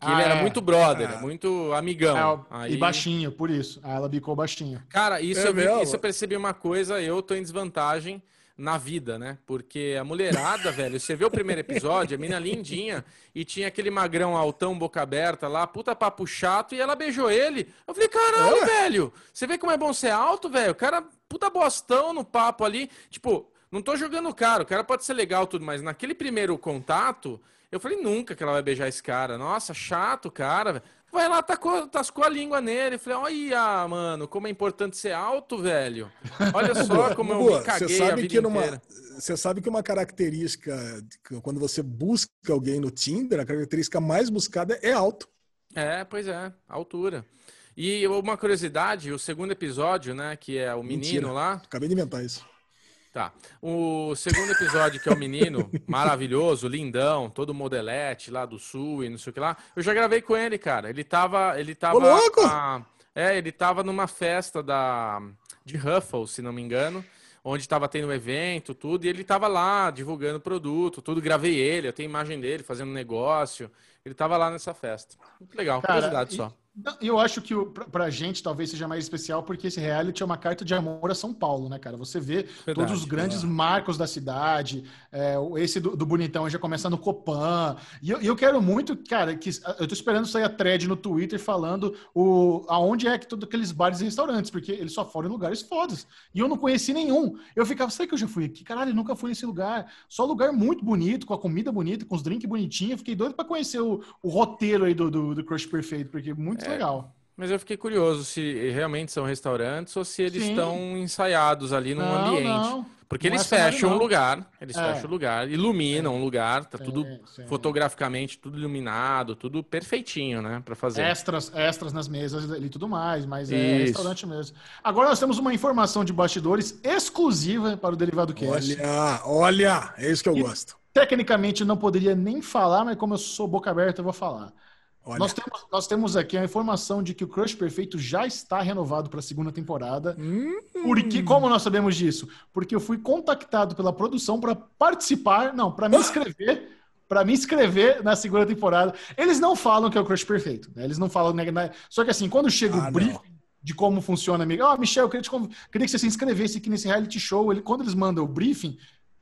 Que ah, ele era é. muito brother, ah. muito amigão. É, aí... E baixinho, por isso. Ela bicou baixinho. Cara, isso, é eu, vi, isso eu percebi uma coisa, eu tô em desvantagem na vida, né? Porque a mulherada, velho, você vê o primeiro episódio, a mina lindinha, e tinha aquele magrão altão, boca aberta lá, puta papo chato, e ela beijou ele. Eu falei, caralho, velho, você vê como é bom ser alto, velho? O cara, puta bostão no papo ali. Tipo, Não tô jogando caro, o cara pode ser legal tudo, mas naquele primeiro contato, eu falei nunca que ela vai beijar esse cara. Nossa, chato, cara. Vai lá, tacou, tascou a língua nele. Falei, olha, mano, como é importante ser alto, velho. Olha só como eu me caguei você sabe que numa, inteira. Você sabe que uma característica, quando você busca alguém no Tinder, a característica mais buscada é alto. É, pois é, altura. E uma curiosidade, o segundo episódio, né, que é o menino Mentira. lá, Acabei de inventar isso. Tá. O segundo episódio, que é o menino, maravilhoso, lindão, todo modelete lá do sul e não sei o que lá. Eu já gravei com ele, cara. Ele tava. Ele tava. Ô, louco! a- é, ele tava numa festa da, de Ruffles, se não me engano. Onde tava tendo um evento, tudo, e ele tava lá divulgando produto, tudo. Gravei ele, eu tenho imagem dele fazendo negócio. Ele tava lá nessa festa. Muito legal, Cara, curiosidade e- só. Eu acho que pra, pra gente talvez seja mais especial porque esse reality é uma carta de amor a São Paulo, né, cara? Você vê todos os grandes marcos da cidade, é, esse do, do Bonitão já começa no Copan. E eu, eu quero muito, cara, que eu tô esperando sair a thread no Twitter falando o, aonde é que todos aqueles bares e restaurantes, porque eles só foram em lugares fodas. E eu não conheci nenhum. Eu ficava, será que eu já fui aqui? Caralho, eu nunca fui nesse lugar. Só lugar muito bonito, com a comida bonita, com os drinks bonitinhos. Fiquei doido pra conhecer o, o roteiro aí do, do, do Crush Perfeito, porque é muito legal. Mas eu fiquei curioso se realmente são restaurantes ou se eles Sim. estão ensaiados ali num Não, ambiente. não. Porque Não eles é fecham o não. lugar, eles É. fecham o lugar, iluminam o lugar, tá tudo fotograficamente, tudo iluminado, tudo perfeitinho, né, Pra fazer. Extras, extras nas mesas e tudo mais, mas é Isso. restaurante mesmo. Agora nós temos uma informação de bastidores exclusiva para o Derivado Cast. Olha, olha, é isso que eu E- gosto. Tecnicamente eu não poderia nem falar, mas como eu sou boca aberta, eu vou falar. Olha. Nós temos, nós temos aqui a informação de que o Crush Perfeito já está renovado para a segunda temporada. Hum, Porque, como nós sabemos disso? Porque eu fui contactado pela produção para participar, não, para me inscrever, para me inscrever na segunda temporada. Eles não falam que é o Crush Perfeito, né? Eles não falam, né? Só que assim, quando chega Ah, o briefing não. de como funciona, amigo, ó, Michel, eu queria, te conv- queria que você se inscrevesse aqui nesse reality show. Ele, quando eles mandam o briefing,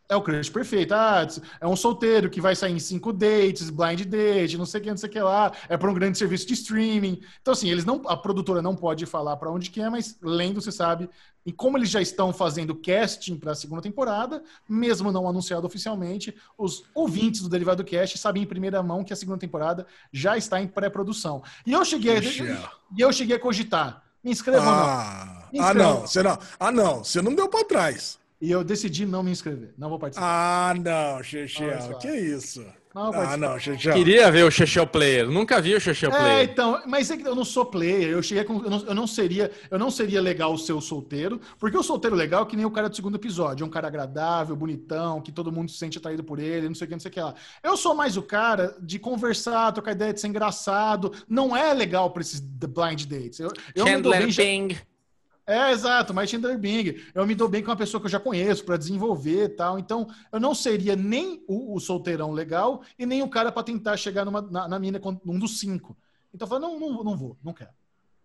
é o crush perfeito. Ah, é um solteiro que vai sair em cinco dates, blind date, não sei o que, não sei o que lá. É para um grande serviço de streaming. Então, assim, eles não, a produtora não pode falar para onde que é, mas lendo, você sabe. E como eles já estão fazendo casting para a segunda temporada, mesmo não anunciado oficialmente, os ouvintes do Derivado Cast sabem em primeira mão que a segunda temporada já está em pré-produção. E eu cheguei, a, Michel. e eu cheguei a cogitar. Me inscreva ou não. Ah, Me ah, inscreva. não, você não. Ah, não, você não deu pra trás. E eu decidi não me inscrever. Não vou participar. Ah, não, Chechel, que isso? Não, Ah, participar. não, Chechel. Queria ver o Chechel Player, nunca vi o Chechel É, Player. então, mas é que eu não sou player, eu cheguei com, eu, não, eu não seria, eu não seria legal ser o solteiro, porque o solteiro legal é que nem o cara do segundo episódio, é um cara agradável, bonitão, que todo mundo se sente atraído por ele, não sei o que, não sei o que lá. Eu sou mais o cara de conversar, trocar ideia, de ser engraçado, não é legal para esses the blind dates. Eu, eu me dou Chandler bem já- Bing. É, exato, mas Chandler Bing. Eu me dou bem com uma pessoa que eu já conheço para desenvolver tal. Então, eu não seria nem o, o solteirão legal e nem o cara para tentar chegar numa, na, na mina um dos cinco. Então, eu falei, não, não, não vou, não quero.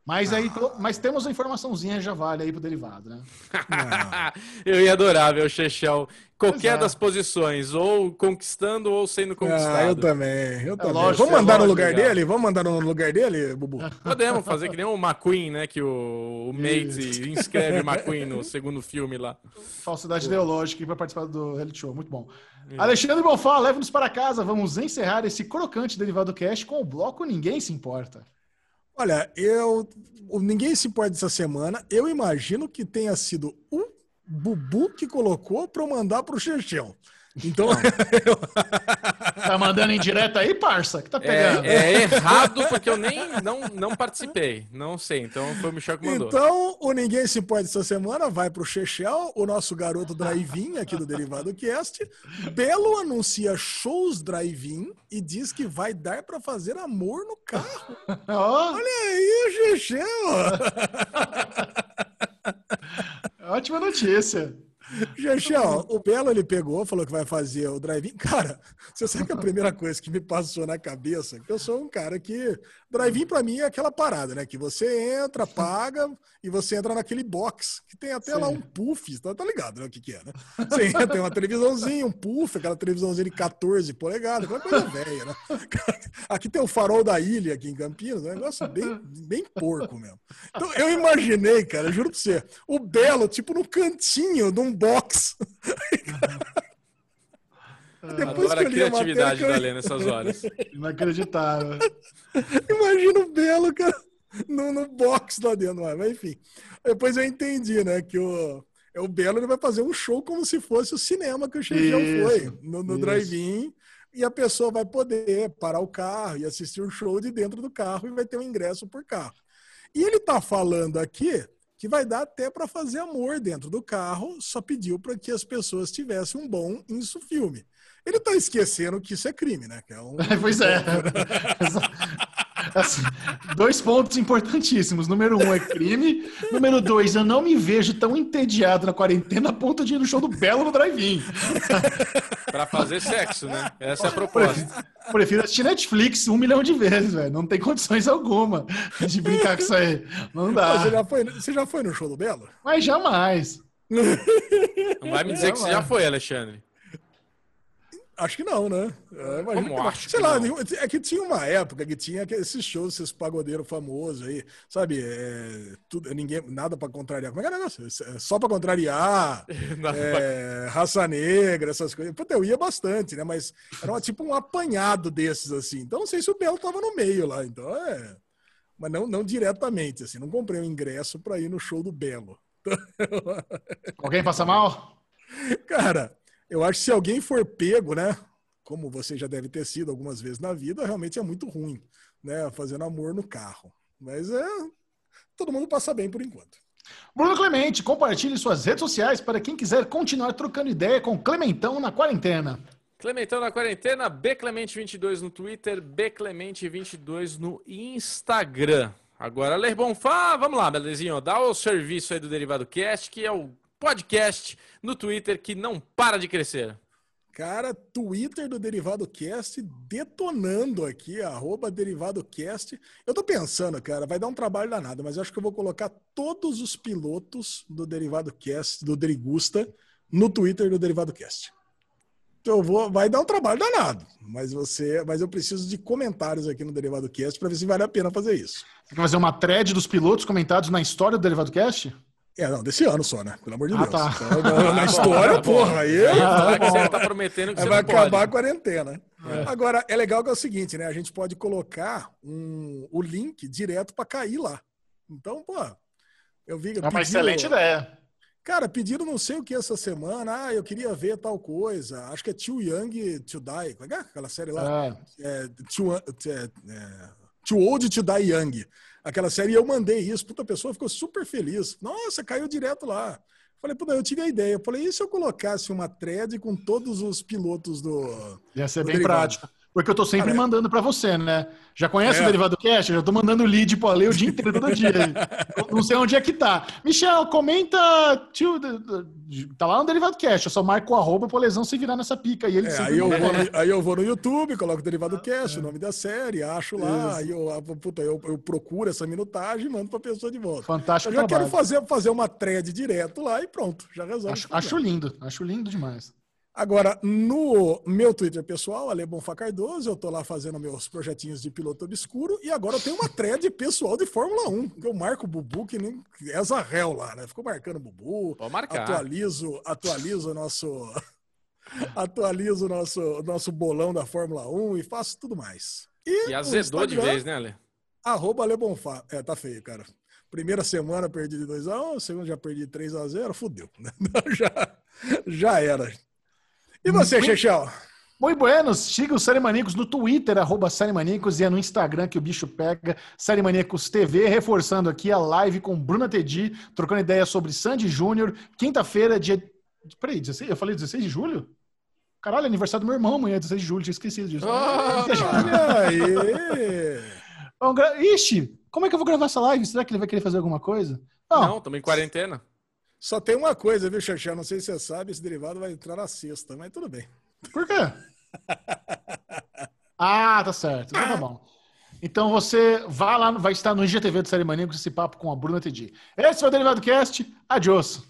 Mas aí, mas temos uma informaçãozinha já vale aí pro derivado, né? Eu ia adorar ver o Chechel qualquer é. das posições, ou conquistando ou sendo conquistado. Ah, eu também, eu também. lógico, Vamos é mandar no lógico, lugar legal. dele? Vamos mandar no lugar dele, Bubu? Podemos fazer que nem o McQueen, né? Que o, o Mate inscreve o McQueen no segundo filme lá. Falsidade ideológica para participar do reality show, muito bom. Alexandre Bonfá, leve-nos para casa. Vamos encerrar esse crocante derivado cast com o bloco Ninguém Se Importa. Olha, eu. o Ninguém se importa dessa semana. Eu imagino que tenha sido o Bubu que colocou para eu mandar pro Chechel. Então, Tá mandando em direto aí, parça? Que tá pegando? É, é errado porque eu nem não, não participei. Não sei, então foi o Michel que mandou. então, o Ninguém Se Importa essa semana vai pro Chechel, o nosso garoto drive-in aqui do Derivado Cast. Belo anuncia shows drive-in e diz que vai dar para fazer amor no carro. Ó, Olha aí, Chechel! ótima notícia. Chechel, o Belo ele pegou, falou que vai fazer o drive-in. Cara, você sabe que a primeira coisa que me passou na cabeça, que eu sou um cara que drive-in pra mim é aquela parada, né? Que você entra, paga e você entra naquele box, que tem até Sim. lá um puff, tá, tá ligado, né? O que que é, né? Você entra, tem uma televisãozinha, um puff, aquela televisãozinha de 14 polegadas, aquela coisa velha, né? Aqui tem o farol da ilha aqui em Campinas, um negócio bem, bem porco mesmo. Então eu imaginei, cara, juro pra você, o Belo, tipo, no cantinho de um box. Depois Adoro que a criatividade matéria, da Lê nessas horas. Inacreditável. Imagina o Belo, cara, no, no box lá dentro. Mas, enfim, depois eu entendi, né, que o, é o Belo ele vai fazer um show como se fosse o cinema que o Xijão foi, no, no drive-in, e a pessoa vai poder parar o carro e assistir o show de dentro do carro e vai ter um ingresso por carro. E ele tá falando aqui que vai dar até para fazer amor dentro do carro, só pediu para que as pessoas tivessem um bom isso filme. Ele tá esquecendo que isso é crime, né? É um... pois é. Assim, dois pontos importantíssimos. Número um é crime. Número dois, eu não me vejo tão entediado na quarentena a ponto de ir no show do Belo no drive-in. pra fazer sexo, né? Essa é a proposta. Prefiro assistir Netflix um milhão de vezes, velho. Não tem condições alguma de brincar com isso aí. Não dá. Você já foi, você já foi no show do Belo? Mas jamais. Não vai me dizer que você já foi, Alexandre. Acho que não, né? É, Como acho Sei lá, não. é que tinha uma época que tinha esses shows, esses pagodeiros famosos aí, sabe? É, tudo, ninguém, nada para contrariar. Como é que é negócio? É só para contrariar, é, pra... raça negra, essas coisas. Puta, eu ia bastante, né? Mas era uma, tipo um apanhado desses, assim. Então não sei se o Belo tava no meio lá. Então é. Mas não, não diretamente, assim. Não comprei um ingresso para ir no show do Belo. Alguém passa mal? Cara, eu acho que se alguém for pego, né? Como você já deve ter sido algumas vezes na vida, realmente é muito ruim, né? Fazendo amor no carro. Mas é. Todo mundo passa bem por enquanto. Bruno Clemente, compartilhe suas redes sociais para quem quiser continuar trocando ideia com Clementão na quarentena. Clementão na quarentena, Bclemente22 no Twitter, Bclemente22 no Instagram. Agora, Ler Bonfá, vamos lá, belezinho. Dá o serviço aí do Derivado Cast, que é o podcast no Twitter que não para de crescer. Cara, Twitter do Derivado Cast detonando aqui, arroba Derivado Cast. Eu tô pensando, cara, vai dar um trabalho danado, mas acho que eu vou colocar todos os pilotos do Derivado Cast, do Derigusta, no Twitter do Derivado Cast. Então eu vou, vai dar um trabalho danado, mas você, mas eu preciso de comentários aqui no Derivado Cast para ver se vale a pena fazer isso. Você quer fazer uma thread dos pilotos comentados na história do Derivado Cast? É, não, desse ano só, né? Pelo amor de ah, Deus. Tá. Então, na história, porra, aí. Ah, que você tá prometendo que você vai acabar pode. a quarentena. É. Agora, é legal que é o seguinte, né? A gente pode colocar um, o link direto para cair lá. Então, pô, eu vi. É uma excelente ideia. Cara, pediram não sei o que essa semana. Ah, eu queria ver tal coisa. Acho que é Too Young to Die. Como é, é aquela série lá? É. É, too, é, é, too Old to Die Young aquela série, eu mandei isso, puta, a pessoa ficou super feliz. Nossa, caiu direto lá. Falei, puta, eu tive a ideia. Eu falei, e se eu colocasse uma thread com todos os pilotos do. Ia ser do bem derivado? prático. Porque eu tô sempre Cara, mandando para você, né? Já conhece é. o Derivado Cash? Eu já tô mandando lead pro Ale o dia inteiro, todo dia. não sei onde é que tá. Michel, comenta. Tio, tá lá no Derivado Cash. Eu só marco o arroba pro lesão se virar nessa pica. E ele é, aí, eu vou no, aí eu vou no YouTube, coloco o Derivado Cash, é. o nome da série, acho lá. Aí eu, puta, eu, eu, procuro essa minutagem e mando pra pessoa de volta. Fantástico. Eu já trabalho. quero fazer, fazer uma thread direto lá e pronto. Já resolve. Acho, acho lindo. Acho lindo demais. Agora, no meu Twitter pessoal, Ale Bonfá Cardoso, eu tô lá fazendo meus projetinhos de piloto obscuro e agora eu tenho uma thread pessoal de Fórmula 1, que eu marco o Bubu, que nem é Zarrel lá, né? Ficou marcando o Bubu, atualizo, atualizo o nosso atualizo o nosso, nosso bolão da Fórmula 1 e faço tudo mais. E, e azedou de vez, né, Ale? Arroba Ale Bonfá. É, tá feio, cara. Primeira semana perdi de 2x1, segunda já perdi 3x0, fudeu. já, já era. E você, Chechel? Muito buenos, siga o Série Maníacos no Twitter, arroba Série Maníacos, e é no Instagram que o bicho pega, Série Maníacos TV, reforçando aqui a live com Bruna Tedi, trocando ideia sobre Sandy Júnior, quinta-feira, dia... Peraí, 16? eu falei 16 de julho? Caralho, é aniversário do meu irmão amanhã, 16 de julho, tinha esquecido disso. Oh, olha aí! Ixi, como é que eu vou gravar essa live? Será que ele vai querer fazer alguma coisa? Não, Não também quarentena. Só tem uma coisa, viu, Xaxá? Não sei se você sabe, esse derivado vai entrar na sexta, mas tudo bem. Por quê? ah, tá certo. Então tá bom. Então você vai lá, vai estar no IGTV do Série Maníaco esse papo com a Bruna Tedi. Esse foi o Derivado Cast. Adiós.